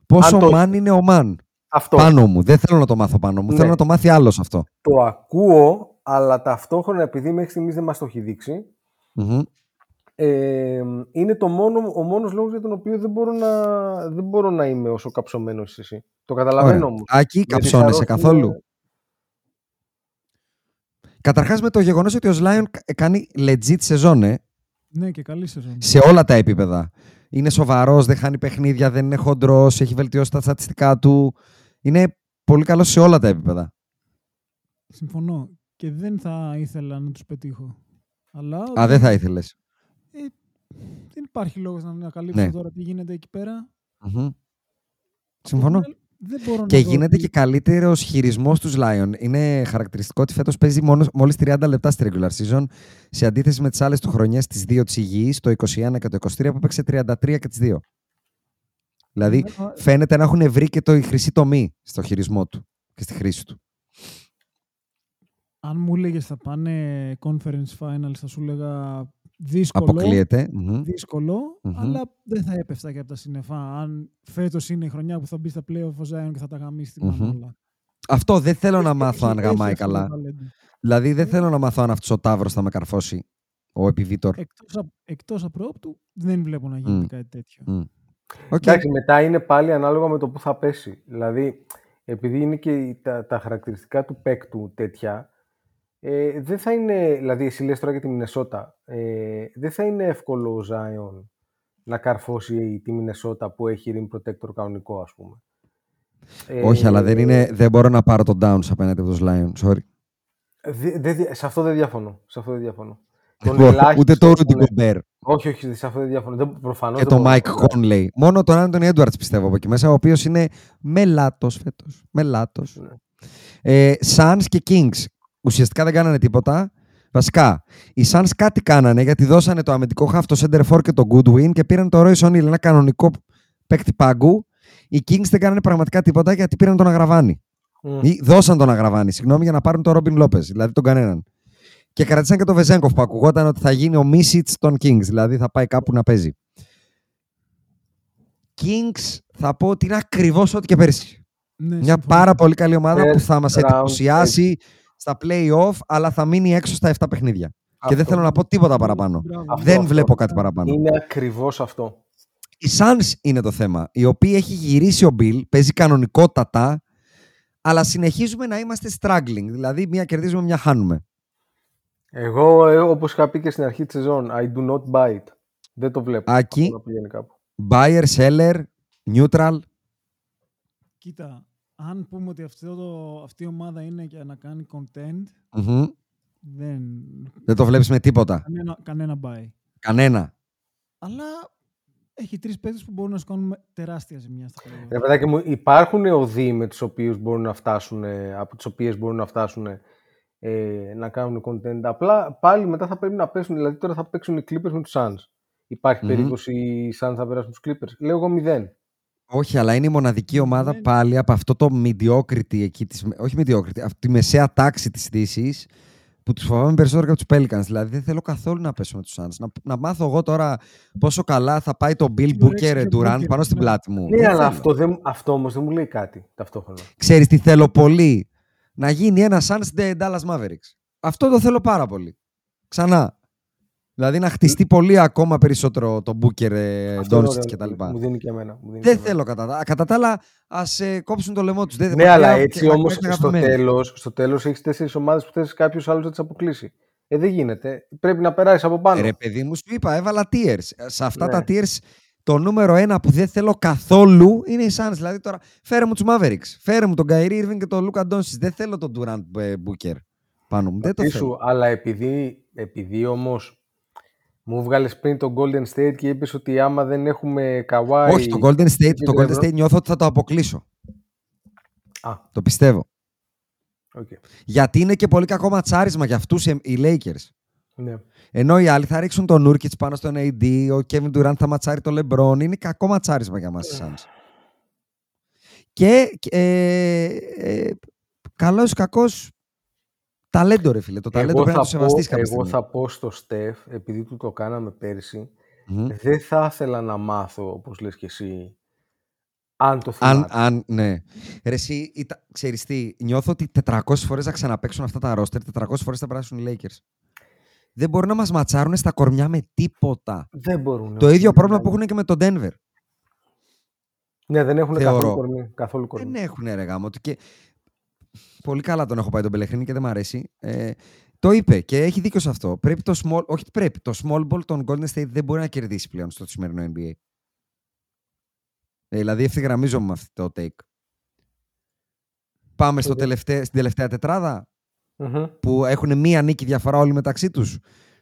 πόσο Αν το- man είναι ο man. Αυτό. Πάνω μου. Δεν θέλω να το μάθω πάνω μου. Ναι. Θέλω να το μάθει άλλος αυτό. Το ακούω, αλλά ταυτόχρονα επειδή μέχρι στιγμής δεν μας το έχει δείξει, Μμμ. Ε, είναι το μόνο, ο μόνος λόγος για τον οποίο δεν μπορώ να, δεν μπορώ να είμαι όσο καψωμένος είσαι εσύ. Το καταλαβαίνω Ωραία. όμως. Άκη, Γιατί καψώνεσαι θα καθόλου; ρώχνουμε- Καταρχάς με το γεγονός ότι ο Σλάιον κάνει legit σεζόν, ε, Ναι, και καλή σεζόν. σε όλα τα επίπεδα. Είναι σοβαρός, δεν χάνει παιχνίδια, δεν είναι χοντρός, έχει βελτιώσει τα στατιστικά του. Είναι πολύ καλός σε όλα τα επίπεδα. Συμφωνώ. Και δεν θα ήθελα να τους πετύχω. Αλλά Α, δεν θα ήθελες. Δεν υπάρχει λόγος να ανακαλύψω Ναι. τώρα τι γίνεται εκεί πέρα. Μμμ. Συμφωνώ. Δεν μπορώ Και να δω γίνεται τι- και καλύτερος χειρισμός τους Lion. Είναι χαρακτηριστικό ότι φέτος παίζει μόλις 30 λεπτά στη regular season σε αντίθεση με τις άλλες του χρονιέ, τι δύο της υγιής, το 21 και το 23, που παίξε 33 και τις δύο. Δηλαδή Ναι, α, φαίνεται να έχουν βρει και το η χρυσή τομή στο χειρισμό του και στη χρήση του. Αν μου έλεγες θα πάνε conference finals, θα σου έλεγα δύσκολο. Αποκλείεται. Μμμ. Δύσκολο, Μμμ. αλλά δεν θα έπεφτα και από τα σύννεφα. Αν φέτος είναι η χρονιά που θα μπει στα playoff ο Zion και θα τα γαμίσει τη Μμμ. μανόλα. Αυτό δεν θέλω να Έχει- μάθω αν έχει γαμάει αυτό το καλά. ταλέντο. Δηλαδή δεν θέλω να μάθω αν αυτός ο Ταύρος θα με καρφώσει. ο επιβίτορ. Εκτός, απ- εκτός απρόπτου δεν βλέπω να γίνεται Μμ. κάτι τέτοιο. Μμ. Οκ. Εντάξει, μετά είναι πάλι ανάλογα με το που θα πέσει. Δηλαδή, επειδή είναι και οι- τα, τα χαρακτηριστικά του παίκτου τέτοια, ε, δεν θα είναι, δηλαδή εσύ λες τώρα για τη Μινεσότα, ε, δεν θα είναι εύκολο ο Zion να καρφώσει τη Μινεσότα που έχει rim protector κανονικό, ας πούμε; Ε, Όχι, αλλά δεν, είναι, δεν μπορώ να πάρω τον Towns απέναντι από τους Lions. Sorry. δε- δε δια- σε αυτό δεν διαφωνώ. Σε αυτό δεν διαφωνώ. Δεν Τον μπορώ. ελάχιστο Ούτε το τον- Rudy Gobert Όχι, όχι, σε αυτό δεν διαφωνώ. Δεν, προφανώς και δεν τον μπορώ να Mike το κάνω. Conley. Μόνο τον Anthony Edwards πιστεύω από εκεί μέσα, ο οποίος είναι μελάτος φέτος. Μελάτος. Ναι. Ε, Suns και Kings. Ουσιαστικά δεν κάνανε τίποτα. Βασικά, οι Suns κάτι κάνανε γιατί δώσανε το αμυντικό half, το center for και το Goodwin και πήραν το Royce O'Neal, ένα κανονικό παίκτη πάγκου. Οι Kings δεν κάνανε πραγματικά τίποτα γιατί πήραν τον Αγραβάνη. Μμ. Ή δώσαν τον Αγραβάνη, συγγνώμη, για να πάρουν τον Ρόμπιν Λόπε, δηλαδή τον κανέναν. Και κρατήσαν και τον Βεζέγκοφ που ακουγόταν ότι θα γίνει ο Μίσιτς των Kings, δηλαδή θα πάει κάπου να παίζει. Kings θα πω ότι είναι ακριβώς ό,τι και πέρσι. Ναι, Μια συμφωνώ. πάρα πολύ καλή ομάδα που First θα μας round εντυπωσιάσει στα play-off, αλλά θα μείνει έξω στα 7 παιχνίδια. Και δεν Αυτό. θέλω να πω τίποτα παραπάνω. Μπράβο. Αυτό, δεν αυτό. βλέπω κάτι παραπάνω. Είναι ακριβώς αυτό. Οι Suns είναι το θέμα, οι οποίοι έχει γυρίσει ο Bill, παίζει κανονικότατα, αλλά συνεχίζουμε να είμαστε struggling. Δηλαδή, μία κερδίζουμε, μια χάνουμε. Εγώ, ε, όπως είχα πει και στην αρχή της σεζόν, I do not buy it. Δεν το βλέπω. Άκη. αυτό να πηγαίνει κάπου. Buyer, seller, neutral. Κοίτα, αν πούμε ότι αυτό το, αυτή η ομάδα είναι για να κάνει content, Μμμ. δεν... Δεν το βλέπεις με τίποτα. Κανένα, κανένα buy. Κανένα. Αλλά έχει τρεις παίκτες που μπορούν να σου κάνουν τεράστια ζημιά στα play-off. Ρε παιδάκι μου, υπάρχουν οδοί με τους οποίους μπορούν να φτάσουν, ε, από τις οποίες μπορούν να φτάσουν ε, να κάνουν content. Απλά πάλι μετά θα πρέπει να πέσουν, δηλαδή τώρα θα παίξουν οι Clippers με τους Suns. Υπάρχει Μμμ. περίπτωση οι Suns θα περάσουν τους Clippers. Λέω εγώ μηδέν. Όχι, αλλά είναι η μοναδική ομάδα Δεν- πάλι από αυτό το mediocrity εκεί, της, όχι mediocrity, από τη μεσαία τάξη της δύσης που τους φοβάμαι περισσότερο και από τους Pelicans. Δηλαδή δεν θέλω καθόλου να πέσω με τους Suns. Να, να μάθω εγώ τώρα πόσο καλά θα πάει το Bill Τι ωραίο Booker και Durant Booker, πάνω στην ναι. πλάτη μου. Ναι, Δεν αλλά θέλω. αυτό, δεν, αυτό όμως δεν μου λέει κάτι ταυτόχρονα. Ξέρεις τι θέλω πολύ; Να γίνει ένα Suns The Dallas Mavericks. Αυτό το θέλω πάρα πολύ. Ξανά. Δηλαδή να χτιστεί πολύ ακόμα περισσότερο το Booker, ε, Αυτό είναι Doncic ωραίο. και τα λοιπά. Μου δίνει και εμένα. Μου δίνει Δεν και εμένα. θέλω κατά τα, κατά τα άλλα. Α ε, κόψουν το λαιμό τους. Ναι, αλλά έτσι όμως στο τέλος, στο τέλος έχεις τέσσερις ομάδες που θες κάποιος άλλος να τις αποκλείσει. Ε, δεν γίνεται. Πρέπει να περάσεις από πάνω. Ρε παιδί μου, σου είπα, έβαλα tiers. Ε, Σε αυτά Ναι. τα tiers, το νούμερο ένα που δεν θέλω καθόλου είναι οι Suns. Δηλαδή τώρα, φέρε μου τους Mavericks. Φέρε μου τον Kyrie Irving και τον Luka Doncic. Δεν θέλω τον Durant ε, Booker πάνω μου. Δεν το Πατήσου, θέλω. αλλά επειδή, επειδή όμως μου βγάλες πριν το Golden State και είπες ότι άμα δεν έχουμε Kawhi... Όχι, το Golden State, και το τον Golden Lebron- State νιώθω ότι θα το αποκλείσω. Α, Το πιστεύω. οκ. Γιατί είναι και πολύ κακό ματσάρισμα για αυτούς οι Lakers. Ναι. Ενώ οι άλλοι θα ρίξουν τον Νούρκιτς πάνω στον AD, ο Kevin Durant θα ματσάρει τον LeBron. Είναι κακό ματσάρισμα για μας οι Suns. Και ε, ε, καλός ή κακός ταλέντο, ρε φίλε. Το ταλέντο Εγώ πρέπει να θα, το πω, σεβαστείς κάποια εγώ στιγμή. θα πω στο Στεφ, επειδή του το κάναμε πέρσι, Μμμ. δεν θα ήθελα να μάθω, όπως λες και εσύ, αν το Αν, θυμάται. αν, ναι. Ρε, εσύ, ήταν- ξέρεις τι, νιώθω ότι 400 φορές θα ξαναπαίξουν αυτά τα roster, 400 φορές θα περάσουν οι Lakers. Δεν μπορούν να μας ματσάρουν στα κορμιά με τίποτα. Δεν μπορούν. Το όχι, ίδιο δεν πρόβλημα που κάνει. έχουν και με τον Denver. Ναι, δεν έχουν θεωρώ. καθόλου κορμί. Καθόλου κορμί. Δεν έχουν ρε γάμο του και πολύ καλά τον έχω πάει τον Πελεχρίνη και δεν μ' αρέσει. Ε, το είπε και έχει δίκιο σε αυτό. Πρέπει το small, όχι πρέπει, το small ball των Golden State δεν μπορεί να κερδίσει πλέον στο σημερινό NBA. Ε, δηλαδή ευθυγραμμίζομαι με αυτό το take. Πάμε στο Οκ. τελευταί- στην τελευταία τετράδα Μμμ. που έχουν μία νίκη διαφορά όλοι μεταξύ τους.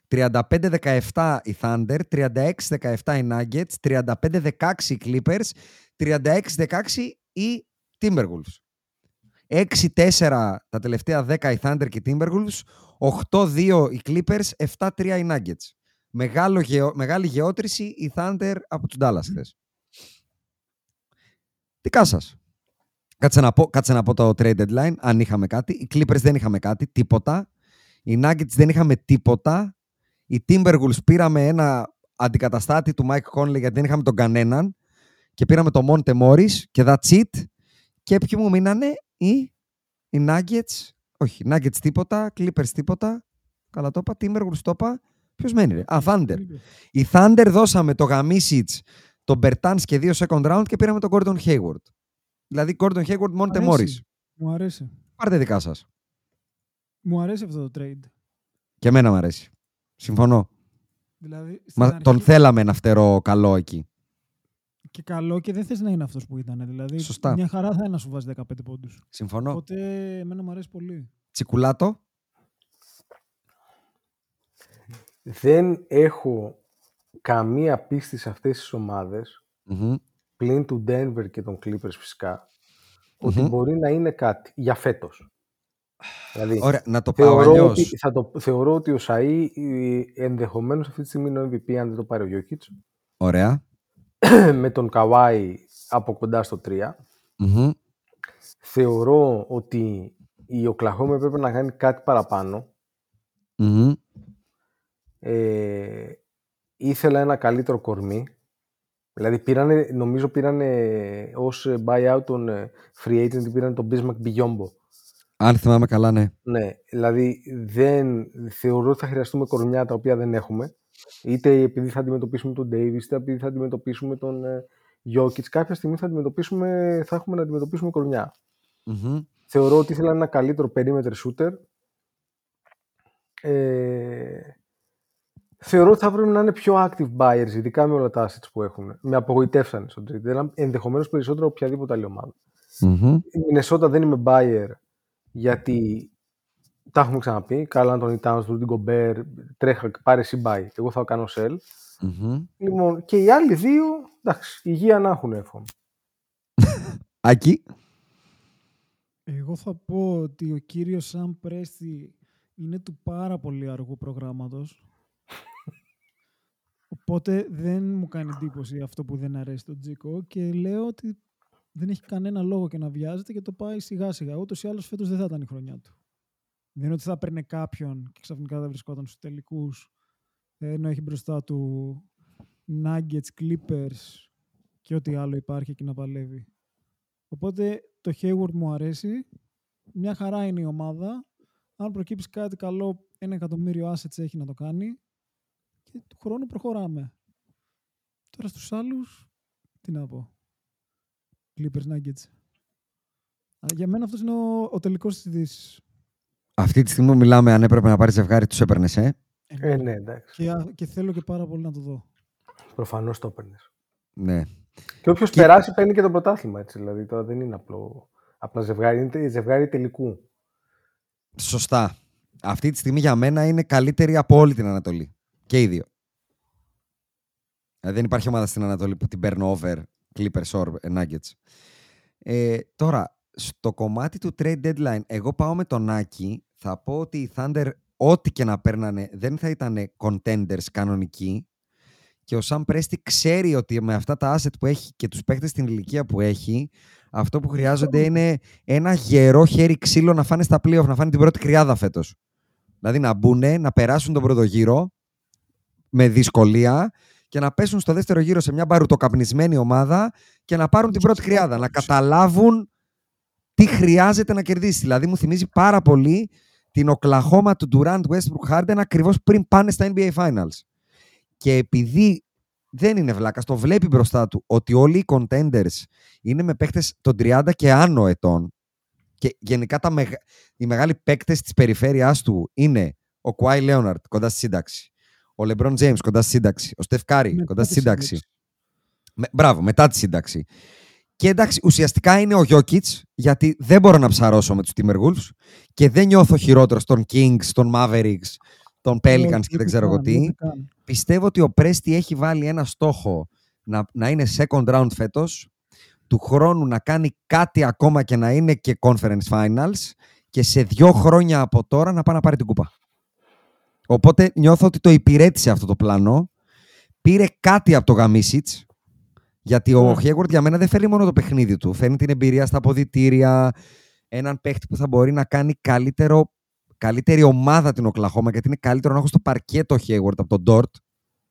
35-17 οι Thunder, 36-17 οι Nuggets, 35-16 οι Clippers, 36-16 οι Timberwolves. 6-4 τα τελευταία 10 οι Thunder και οι Timberwolves, 8-2 οι Clippers, 7-3 οι Nuggets. Μεγάλο γεω- μεγάλη γεώτρηση οι Thunder από τους Dallas χθες. Δικά σας. Κάτσε να, πω, κάτσε να πω το trade deadline, αν είχαμε κάτι. Οι Clippers δεν είχαμε κάτι, τίποτα. Οι Nuggets δεν είχαμε τίποτα. Οι Timberwolves πήραμε ένα αντικαταστάτη του Mike Conley γιατί δεν είχαμε τον κανέναν. Και πήραμε το Monte Morris και that's it. Και ποιοι μου μείνανε; Οι, οι Nuggets. Όχι, Nuggets τίποτα, Clippers τίποτα. Καλά το είπα, Timberwolves το είπα. Ποιος μένει, ρε; Α, Thunder. Η Thunder δώσαμε το Γαμίσιτς, τον Bertans και δύο second round και πήραμε τον Gordon Hayward. Δηλαδή, Gordon Hayward, Monte Αρέσει. Morris. Μου αρέσει. Πάρτε δικά σας. Μου αρέσει αυτό το trade. Και εμένα μου αρέσει. Συμφωνώ. Δηλαδή, στην Μα, αρχή τον θέλαμε ένα φτερό καλό εκεί. Και καλό και δεν θες να είναι αυτός που ήταν. Δηλαδή, Σωστά. μια χαρά θα είναι να σου βάζει 15 πόντους. Συμφωνώ. Οπότε, εμένα μου αρέσει πολύ. Τσικουλάτο. Δεν έχω καμία πίστη σε αυτές τις ομάδες, Μμμ. πλην του Denver και των Clippers φυσικά, ότι Μμμ. μπορεί να είναι κάτι για φέτος. Δηλαδή, Ωραία, να το πάω θεωρώ αλλιώς. ότι, θα το, θεωρώ ότι ο Σαΐ ε, ενδεχομένως αυτή τη στιγμή είναι ο MVP αν δεν το πάρει ο Jokic, Ωραία. Με τον Kawhi από κοντά στο 3. Μμμ. Θεωρώ ότι η Οκλαχώμα έπρεπε να κάνει κάτι παραπάνω. Μμμ. Ε, ήθελα ένα καλύτερο κορμί. Δηλαδή πήρανε, νομίζω πήρανε ως buyout τον ε, free agent πήραν τον Bismack Biyombo. Αν θυμάμαι καλά, ναι. Ναι, δηλαδή δεν θεωρώ ότι θα χρειαστούμε κορμιά τα οποία δεν έχουμε. Είτε επειδή θα αντιμετωπίσουμε τον Davis, είτε επειδή θα αντιμετωπίσουμε τον ε, Jokic. Κάποια στιγμή θα, αντιμετωπίσουμε, θα έχουμε να αντιμετωπίσουμε κορμιά. Μμμ. Θεωρώ ότι ήθελα ένα καλύτερο perimeter shooter. Ε, θεωρώ ότι θα πρέπει να είναι πιο active buyers, ειδικά με όλα τα assets που έχουν. Με απογοητεύσανε στο trade. Ενδεχομένως περισσότερο από οποιαδήποτε άλλη ομάδα. Μμμ. Η Μινεσότα δεν είμαι buyer γιατί τα έχουμε ξαναπεί. Καλά, τον Towns, Rudy Gobert, τρέχα, πάρε εσύ buy. Εγώ θα κάνω sell. Μμμ. Λοιπόν, και οι άλλοι δύο, εντάξει, υγεία να έχουν εύχομαι. Άκη. Εγώ θα πω ότι ο κύριος Σαν Πρέστη είναι του πάρα πολύ αργού προγράμματος. Οπότε δεν μου κάνει εντύπωση αυτό που δεν αρέσει τον Τζίκο και λέω ότι δεν έχει κανένα λόγο και να βιάζεται και το πάει σιγά σιγά. Ούτως ή άλλως φέτος δεν θα ήταν η χρονιά του. Δεν είναι ότι θα παίρνει κάποιον και ξαφνικά θα βρισκόταν στους τελικούς ενώ έχει μπροστά του Nuggets, Clippers και ό,τι άλλο υπάρχει εκεί να παλεύει. Οπότε το Hayward μου αρέσει. Μια χαρά είναι η ομάδα. Αν προκύψει κάτι καλό, ένα εκατομμύριο assets έχει να το κάνει. Και του χρόνου προχωράμε. Τώρα στους άλλους, τι να πω. Clippers Nuggets. Α, Για μένα αυτός είναι ο, ο τελικός της Δύσης. Αυτή τη στιγμή που μιλάμε, αν έπρεπε να πάρεις ζευγάρι, τους έπαιρνες, ε; Ε, ναι, εντάξει. Και, α- και θέλω και πάρα πολύ να το δω. Προφανώς το έπαιρνες. Ναι. Και όποιος περάσει παίρνει και το πρωτάθλημα. Έτσι, δηλαδή τώρα δεν είναι απλό, απλά ζευγάρι, είναι τε- ζευγάρι τελικού. Σωστά. Αυτή τη στιγμή για μένα είναι καλύτερη από όλη την Ανατολή. Και οι δύο. Δηλαδή δεν υπάρχει ομάδα στην Ανατολή που την παίρνω over Clippers or Nuggets. Ε, τώρα, στο κομμάτι του trade deadline, εγώ πάω με τον Άκη. Θα πω ότι οι Thunder, ό,τι και να παίρνανε, δεν θα ήταν contenders κανονικοί. Και ο Sam Presti ξέρει ότι με αυτά τα asset που έχει και τους παίχτες στην ηλικία που έχει, αυτό που χρειάζονται είναι ένα γερό χέρι ξύλο να φάνε στα playoff, να φάνε την πρώτη κρυάδα φέτος. Δηλαδή να μπουν, να περάσουν τον πρώτο γύρο με δυσκολία και να πέσουν στο δεύτερο γύρο σε μια μπαρουτοκαπνισμένη ομάδα και να πάρουν την πρώτη κρυάδα. Να καταλάβουν τι χρειάζεται να κερδίσει. Δηλαδή μου θυμίζει πάρα πολύ την Οκλαχώμα του Durant Westbrook Harden ακριβώς πριν πάνε στα NBA Finals. Και επειδή δεν είναι βλάκας, το βλέπει μπροστά του ότι όλοι οι contenders είναι με παίχτες των 30 και άνω ετών και γενικά τα μεγα... οι μεγάλοι παίκτες της περιφέρειάς του είναι ο Κουάι Λέοναρτ κοντά στη σύνταξη, ο LeBron James κοντά στη σύνταξη, ο Στεφ Κάρι Μετά κοντά στη τη σύνταξη. σύνταξη. Με, μπράβο, μετά τη σύνταξη. Και εντάξει, ουσιαστικά είναι ο Γιόκιτς, γιατί δεν μπορώ να ψαρώσω με τους Timberwolves και δεν νιώθω χειρότερο των Kings, των Mavericks, των Pelicans Όχι, και δεν ούτε ξέρω εγώ καν, τι. ούτε καν. Πιστεύω ότι ο Πρέστι έχει βάλει ένα στόχο να, να είναι second round φέτος, του χρόνου να κάνει κάτι ακόμα και να είναι και conference finals και σε δύο χρόνια από τώρα να πάει να πάρει την κούπα. Οπότε νιώθω ότι το υπηρέτησε αυτό το πλάνο. Πήρε κάτι από το Γαμίσιτς, γιατί ο Ναι. Hayward για μένα δεν φέρνει μόνο το παιχνίδι του. Φέρνει την εμπειρία στα αποδητήρια, έναν παίχτη που θα μπορεί να κάνει καλύτερο, καλύτερη ομάδα την Οκλαχώμα, γιατί είναι καλύτερο να έχω στο παρκέτο Hayward από τον Dort,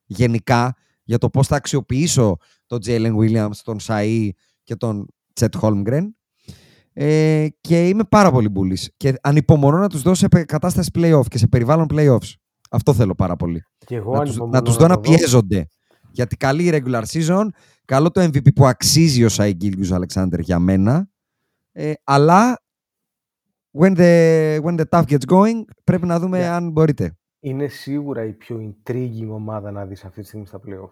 γενικά, για το πώς θα αξιοποιήσω τον Jalen Williams, τον Σαΐ και τον Chet Holmgren. Ε, και είμαι πάρα πολύ bullish. Και ανυπομονώ να τους δώσω σε πε- κατάσταση playoff και σε περιβάλλον playoffs. Αυτό θέλω πάρα πολύ. Και εγώ να τους, ανυπομονώ να τους δω να το δω. πιέζονται. Γιατί καλή η regular season, καλό το MVP που αξίζει ο Σάι Γκίλγιους Αλεξάνδρ για μένα. Ε, αλλά when the, when the tough gets going πρέπει να δούμε Ναι. αν μπορείτε. Είναι σίγουρα η πιο intriguing ομάδα να δεις αυτή τη στιγμή στα playoff.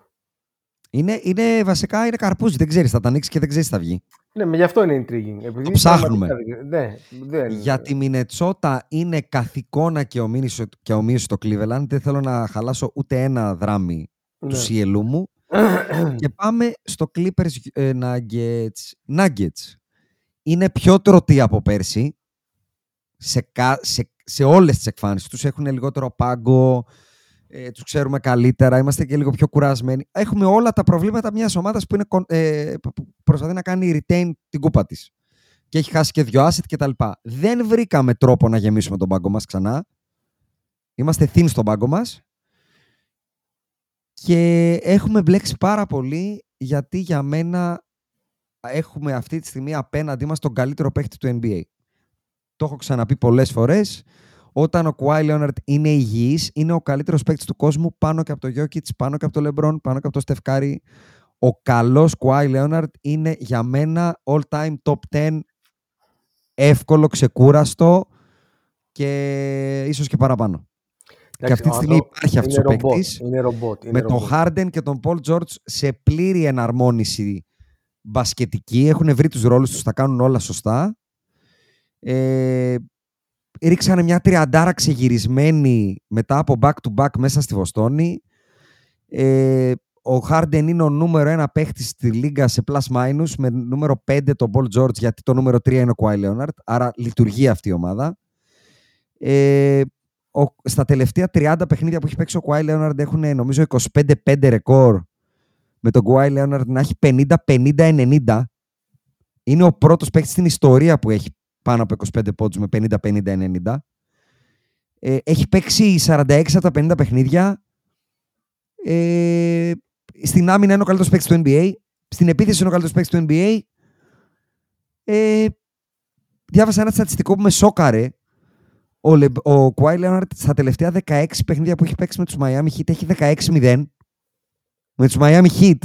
Είναι, είναι βασικά είναι καρπούζι, δεν ξέρεις, θα τα ανοίξεις και δεν ξέρεις τι θα βγει. Ναι, με γι' αυτό είναι intriguing. Επειδή ψάχνουμε. πραγματικά δεν- Ναι, δεν... Για τη Μινετσότα είναι καθηκόνα και ομοίωση, και ομοίωση στο Cleveland. Δεν θέλω να χαλάσω ούτε ένα δράμι Ναι. του CLU μου. και πάμε στο Clippers ε, Nuggets. Nuggets. Είναι πιο τρωτή από πέρσι. Σε, κα- σε, σε όλες τις εκφάνσεις τους έχουν λιγότερο πάγκο, ε, τους ξέρουμε καλύτερα, είμαστε και λίγο πιο κουρασμένοι. Έχουμε όλα τα προβλήματα μιας ομάδας που, είναι, κον- ε, που που προσπαθεί να κάνει retain την κούπα της. Και έχει χάσει και δυο asset και τα λοιπά. Δεν βρήκαμε τρόπο να γεμίσουμε τον πάγκο μας ξανά. Είμαστε thin στον πάγκο μας. Και έχουμε μπλέξει πάρα πολύ γιατί για μένα έχουμε αυτή τη στιγμή απέναντί μας τον καλύτερο παίχτη του NBA. Το έχω ξαναπεί πολλές φορές. Όταν ο Κουάι Λέοναρτ είναι υγιής, είναι ο καλύτερος παίκτης του κόσμου πάνω και από το Γιώκητς, πάνω και από το Λεμπρόν, πάνω και από το Στεφκάρη. Ο καλός Κουάι Λέοναρτ είναι για μένα all time top 10 εύκολο, ξεκούραστο και ίσως και παραπάνω. και αυτή τη ο στιγμή άνθρωπο- υπάρχει αυτός είναι ο ρομπότ, παίκτης Είναι ρομπότ. είναι με τον ρομπότ. Harden και τον Paul George σε πλήρη εναρμόνιση μπασκετική. Έχουν βρει τους ρόλους τους, τα κάνουν όλα σωστά. Ε, ρίξανε μια τριαντάρα ξεγυρισμένη μετά από back-to-back μέσα στη Βοστόνη. Ε, ο Harden είναι ο νούμερο ένα παίχτης στη λίγα σε plus minus με νούμερο 5 τον Paul George γιατί το νούμερο 3 είναι ο Kawhi Leonard. Άρα λειτουργεί αυτή η ομάδα. Ε, ο, στα τελευταία 30 παιχνίδια που έχει παίξει ο Kawhi Leonard έχουν νομίζω 25-5 ρεκόρ με τον Kawhi Leonard να έχει 50-50-90. Είναι ο πρώτος παίκτης στην ιστορία που έχει πάνω από 25 πόντους με 50-50-90. Ε, έχει παίξει 46 από τα 50 παιχνίδια. Ε, στην άμυνα είναι ο καλύτερος παίκτης του NBA. Στην επίθεση είναι ο καλύτερος παίκτης του NBA. Ε, διάβασα ένα στατιστικό που με σόκαρε. Ο, Λε, ο Kawhi Leonard στα τελευταία 16 παιχνίδια που έχει παίξει με τους Miami Heat έχει 16-0. Με τους Miami Heat.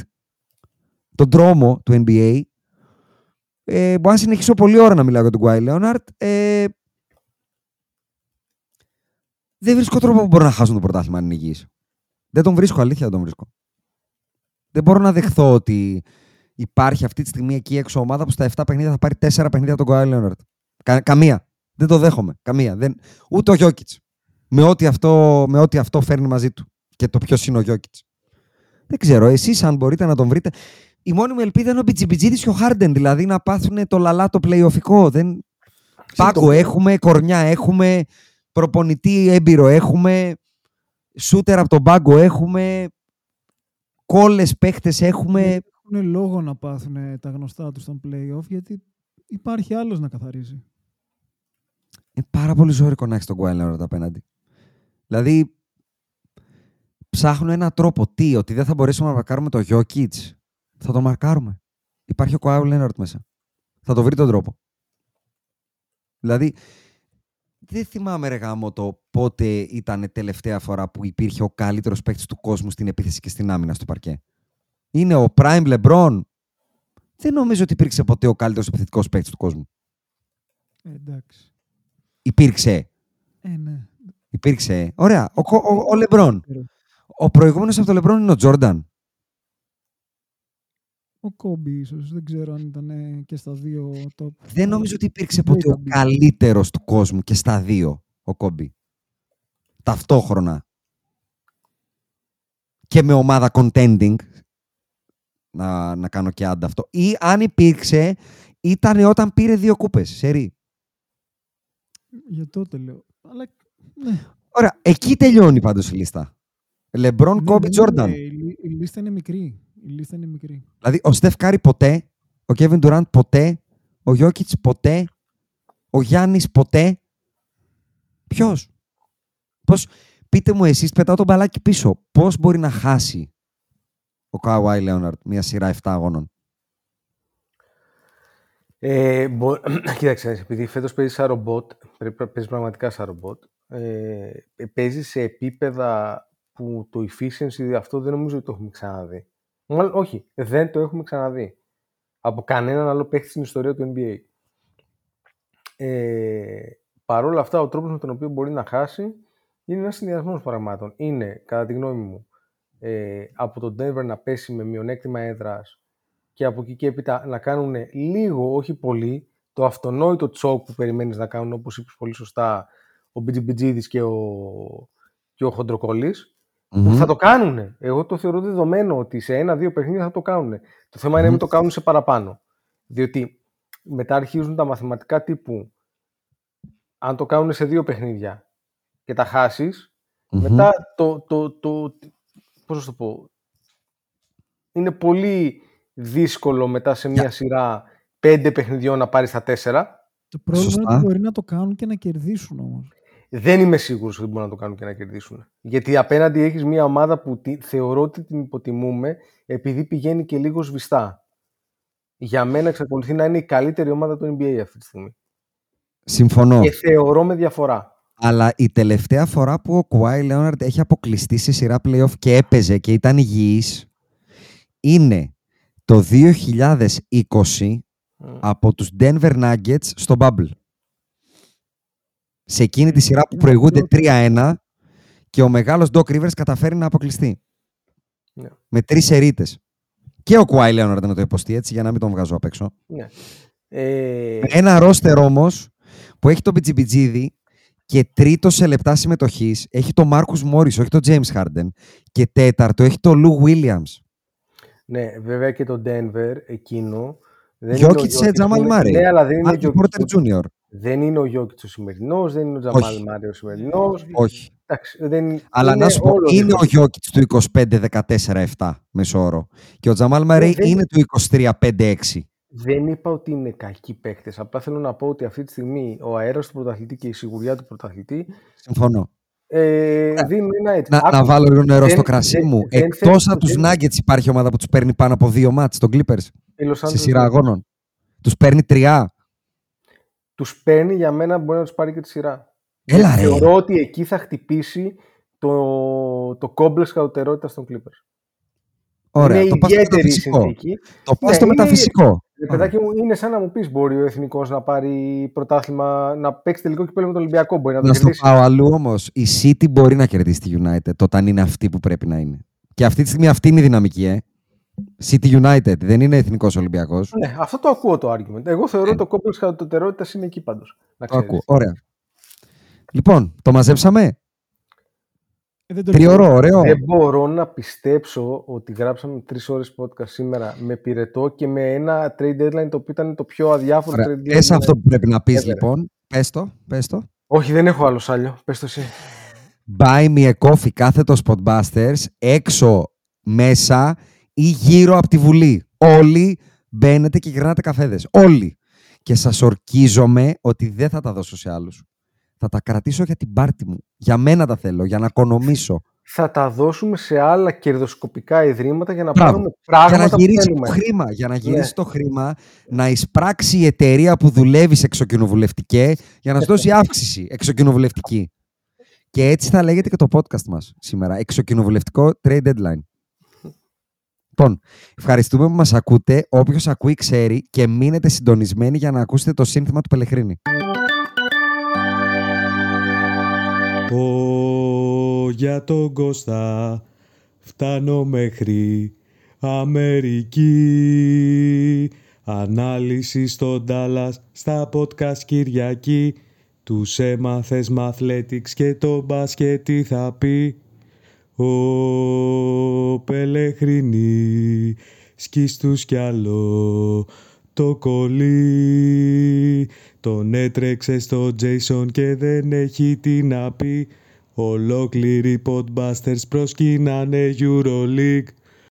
Τον τρόμο του NBA. Ε, μπορώ να συνεχίσω πολλή ώρα να μιλάω για τον Kawhi Leonard. Ε, δεν βρίσκω τρόπο που μπορούν να χάσουν το πρωτάθλημα αν είναι υγιείς. Δεν τον βρίσκω, αλήθεια δεν τον βρίσκω. Δεν μπορώ να δεχθώ ότι υπάρχει αυτή τη στιγμή εκεί έξω ομάδα που στα 7 παιχνίδια θα πάρει 4 παιχνίδια από τον Kawhi Leonard. Κα, καμία. Δεν το δέχομαι. Καμία. Δεν... Ούτε ο Γιώκητς. Με ό,τι αυτό, με ό,τι αυτό φέρνει μαζί του. Και το ποιος είναι ο Γιώκητς. Δεν ξέρω. Εσείς, αν μπορείτε να τον βρείτε. Η μόνη μου ελπίδα είναι ο Μπιτζιμπιτζίδη και ο Χάρντεν. Δηλαδή να πάθουν το λαλά το playoffικό. Δεν... Πάγκο έχουμε, κορμιά έχουμε, προπονητή έμπειρο έχουμε, σούτερ από τον πάγκο έχουμε, κόλλες παίχτες έχουμε. Έχουν λόγο να πάθουν τα γνωστά τους στον playoff γιατί υπάρχει άλλος να καθαρίζει. Είναι πάρα πολύ ζώρικο να έχεις τον Kawhi Leonard απέναντι. Δηλαδή, ψάχνουν έναν τρόπο. Τι, ότι δεν θα μπορέσουμε να μαρκάρουμε το Jokic. Θα το μαρκάρουμε. Υπάρχει ο Kawhi Leonard μέσα. Θα το βρει τον τρόπο. Δηλαδή, δεν θυμάμαι ρε γάμο το πότε ήταν τελευταία φορά που υπήρχε ο καλύτερος παίκτης του κόσμου στην επίθεση και στην άμυνα στο παρκέ. Είναι ο Prime LeBron. Δεν νομίζω ότι υπήρξε ποτέ ο καλύτερος επιθετικός παίκτης του κόσμου. Ε, εντάξει. Υπήρξε. Ε, ναι. Υπήρξε. Ωραία. Ο, Κο- ο, ο Λεμπρόν. Ο προηγούμενος από το Λεμπρόν είναι ο Τζόρνταν. Ο Κόμπι ίσως. Δεν ξέρω αν ήταν ε, και στα δύο top. Δεν νομίζω ότι υπήρξε ποτέ ο καλύτερος του κόσμου και στα δύο ο Κόμπι. Ταυτόχρονα. Και με ομάδα contending. Να, να κάνω και άντα αυτό. Ή αν υπήρξε, ήταν όταν πήρε δύο κούπες. Σερί. Για τότε λέω. Αλλά ναι. Ωραία. Εκεί τελειώνει πάντως η λίστα. Λεμπρόν, Ναι, Κόμπι, ναι, Τζόρνταν. ναι, Η, λι- η λίστα είναι μικρή. Η λίστα είναι μικρή. Δηλαδή, ο Στεφ Κάρη ποτέ, ο Κέβιν Ντουράντ ποτέ, ο Γιώκητς ποτέ, ο Γιάννης ποτέ. Ποιος; Πώς, πείτε μου εσείς, πετάω τον μπαλάκι πίσω. Πώς μπορεί να χάσει ο Καουάι Λέοναρτ μια σειρά 7 αγώνων; Ε, μπο... Κοίταξε, επειδή φέτος παίζεις σαν ρομπότ, πρέπει να παίζεις πραγματικά σαν ρομπότ. ε, παίζεις σε επίπεδα που το efficiency αυτό δεν νομίζω ότι το έχουμε ξαναδεί. Μάλλον, όχι, δεν το έχουμε ξαναδεί. Από κανέναν άλλο παίχτη στην ιστορία του NBA. Ε, Παρ' όλα αυτά, ο τρόπος με τον οποίο μπορεί να χάσει είναι ένας συνδυασμός πραγμάτων. Είναι, κατά τη γνώμη μου, ε, από τον Denver να πέσει με μειονέκτημα έδρας και από εκεί και έπειτα να κάνουν λίγο, όχι πολύ, το αυτονόητο τσόκ που περιμένεις να κάνουν, όπως είπες πολύ σωστά, ο Μπιτζιμπιτζίδης και ο, και ο χοντροκολλης που θα το κάνουν. Εγώ το θεωρώ δεδομένο ότι σε ένα-δύο παιχνίδια θα το κάνουν. Το θέμα είναι να μην το κάνουν σε παραπάνω. Διότι μετά αρχίζουν τα μαθηματικά τύπου αν το κάνουν σε δύο παιχνίδια και τα χασεις μετά το, το, το, πώς θα το πω, είναι πολύ δύσκολο μετά σε μια σειρά πέντε παιχνιδιών να πάρεις τα τέσσερα. Το πρόβλημα είναι ότι μπορεί να το κάνουν και να κερδίσουν όμως. Δεν είμαι σίγουρος ότι μπορούν να το κάνουν και να κερδίσουν. Γιατί απέναντι έχεις μια ομάδα που θεωρώ ότι την υποτιμούμε επειδή πηγαίνει και λίγο σβηστά. Για μένα εξακολουθεί να είναι η καλύτερη ομάδα του NBA αυτή τη στιγμή. Συμφωνώ. Και θεωρώ με διαφορά. Αλλά η τελευταία φορά που ο Κουάι Λέοναρντ έχει αποκλειστεί σε σειρά playoff και έπαιζε και ήταν υγιής είναι το 2020 από τους Denver Nuggets στο Bubble. Σε εκείνη τη σειρά που προηγούνται 3-1 και ο μεγάλος Doc Rivers καταφέρει να αποκλειστεί. Ναι. Με τρεις ερείτες. Και ο Κουάι Λέοναρντ να το υποστεί έτσι για να μην τον βγάζω απ' έξω. Ναι. Ε... Ένα ρόστερ όμως που έχει τον Μπιτζιμπιτζίδη και τρίτο σε λεπτά συμμετοχής έχει τον Μάρκου Μόρι, όχι τον James Harden. Και τέταρτο έχει τον Λου Williams. Ναι, βέβαια και τον Denver εκείνο. Γιώκητ σε Τζαμάλ Μάρι. Ναι, αλλά δεν είναι ο Γιώκητ Junior. Δεν είναι ο Γιώκητς ο σημερινός, δεν είναι ο Τζαμάλ Μάρι ο σημερινός. Όχι. Εντάξει, δεν... Αλλά να σου πω, είναι ο Γιώκητς του 25-14-7 μεσόωρο. Και ο Τζαμάλ Μάρι είναι του 23-5-6. Δεν είπα ότι είναι κακοί παίχτε. Απλά θέλω να πω ότι αυτή τη στιγμή ο αέρας του πρωταθλητή και η σιγουριά του πρωταθλητή. Συμφωνώ. Ε, δίνουν ένα έτσι. Να, να βάλω λίγο νερό στο κρασί μου. Εκτός από τους Nuggets υπάρχει ομάδα που τους παίρνει πάνω από δύο μάτς, τον Clippers. Σε σειρά αγώνων. Τους παίρνει τρία. Τους παίρνει για μένα μπορεί να τους πάρει και τη σειρά. Έλα, ρε. Θεωρώ ότι εκεί θα χτυπήσει το, το κόμπλεξ κατωτερότητα των Clippers. Ωραία, είναι το πας μεταφυσικό. συνθήκη. Το πας στο μεταφυσικό. Ναι, παιδάκι μου, είναι σαν να μου πεις: Μπορεί ο εθνικός να πάρει πρωτάθλημα, να παίξει τελικό κυπέλο με τον Ολυμπιακό. Μπορεί να το να κερδίσει. στο πάω αλλού όμως. Η City μπορεί να κερδίσει τη United όταν είναι αυτή που πρέπει να είναι. Και αυτή τη στιγμή αυτή είναι η δυναμική, ε. City United, δεν είναι εθνικός Ολυμπιακός. Ναι, αυτό το ακούω το argument. Εγώ θεωρώ ότι το κόμπλεξ κατωτερότητας είναι εκεί πάντως. Το ακούω. Ωραία. Λοιπόν, το μαζέψαμε; Ε, δεν το Τριωρό, ωραίο. Δεν μπορώ να πιστέψω ότι γράψαμε τρεις ώρες podcast σήμερα με πυρετό και με ένα trade deadline το οποίο ήταν το πιο αδιάφορο Ωραία. trade deadline. Πες αυτό που πρέπει να πεις Έβρε. λοιπόν. Πες το, πες το. Όχι, δεν έχω άλλο σάλιο. Πες το εσύ. Buy me a coffee κάθετο Spotbusters έξω, μέσα ή γύρω από τη Βουλή. Όλοι μπαίνετε και γυρνάτε καφέδες. Όλοι. Και σας ορκίζομαι ότι δεν θα τα δώσω σε άλλους. Θα τα κρατήσω για την πάρτη μου. Για μένα τα θέλω, για να οικονομήσω. Θα τα δώσουμε σε άλλα κερδοσκοπικά ιδρύματα για να Μπράβο. πάρουμε πράγματα για να που γυρίσεις θέλουμε. το χρήμα. Για να γυρίσεις Ναι. το χρήμα, να εισπράξει η εταιρεία που δουλεύει σε εξοκοινοβουλευτικέ για να σου δώσει αύξηση εξοκοινοβουλευτική. Και έτσι θα λέγεται και το podcast μας σήμερα. Εξοκοινοβουλευτικό trade deadline. Λοιπόν, ευχαριστούμε που μας ακούτε. Όποιος ακούει ξέρει και μείνετε συντονισμένοι για να ακούσετε το σύνθημα του Πελεχρίνη. Πω για τον Κώστα φτάνω μέχρι Αμερική Ανάλυση στον Dallas στα podcast Κυριακή Τους έμαθες με athletics και το μπάσκετ τι θα πει Ο Πελεχρινή σκίστους κι άλλο το κολλή. Τον έτρεξε στο Jason και δεν έχει τι να πει. Ολόκληροι podbusters προσκύνανε Euroleague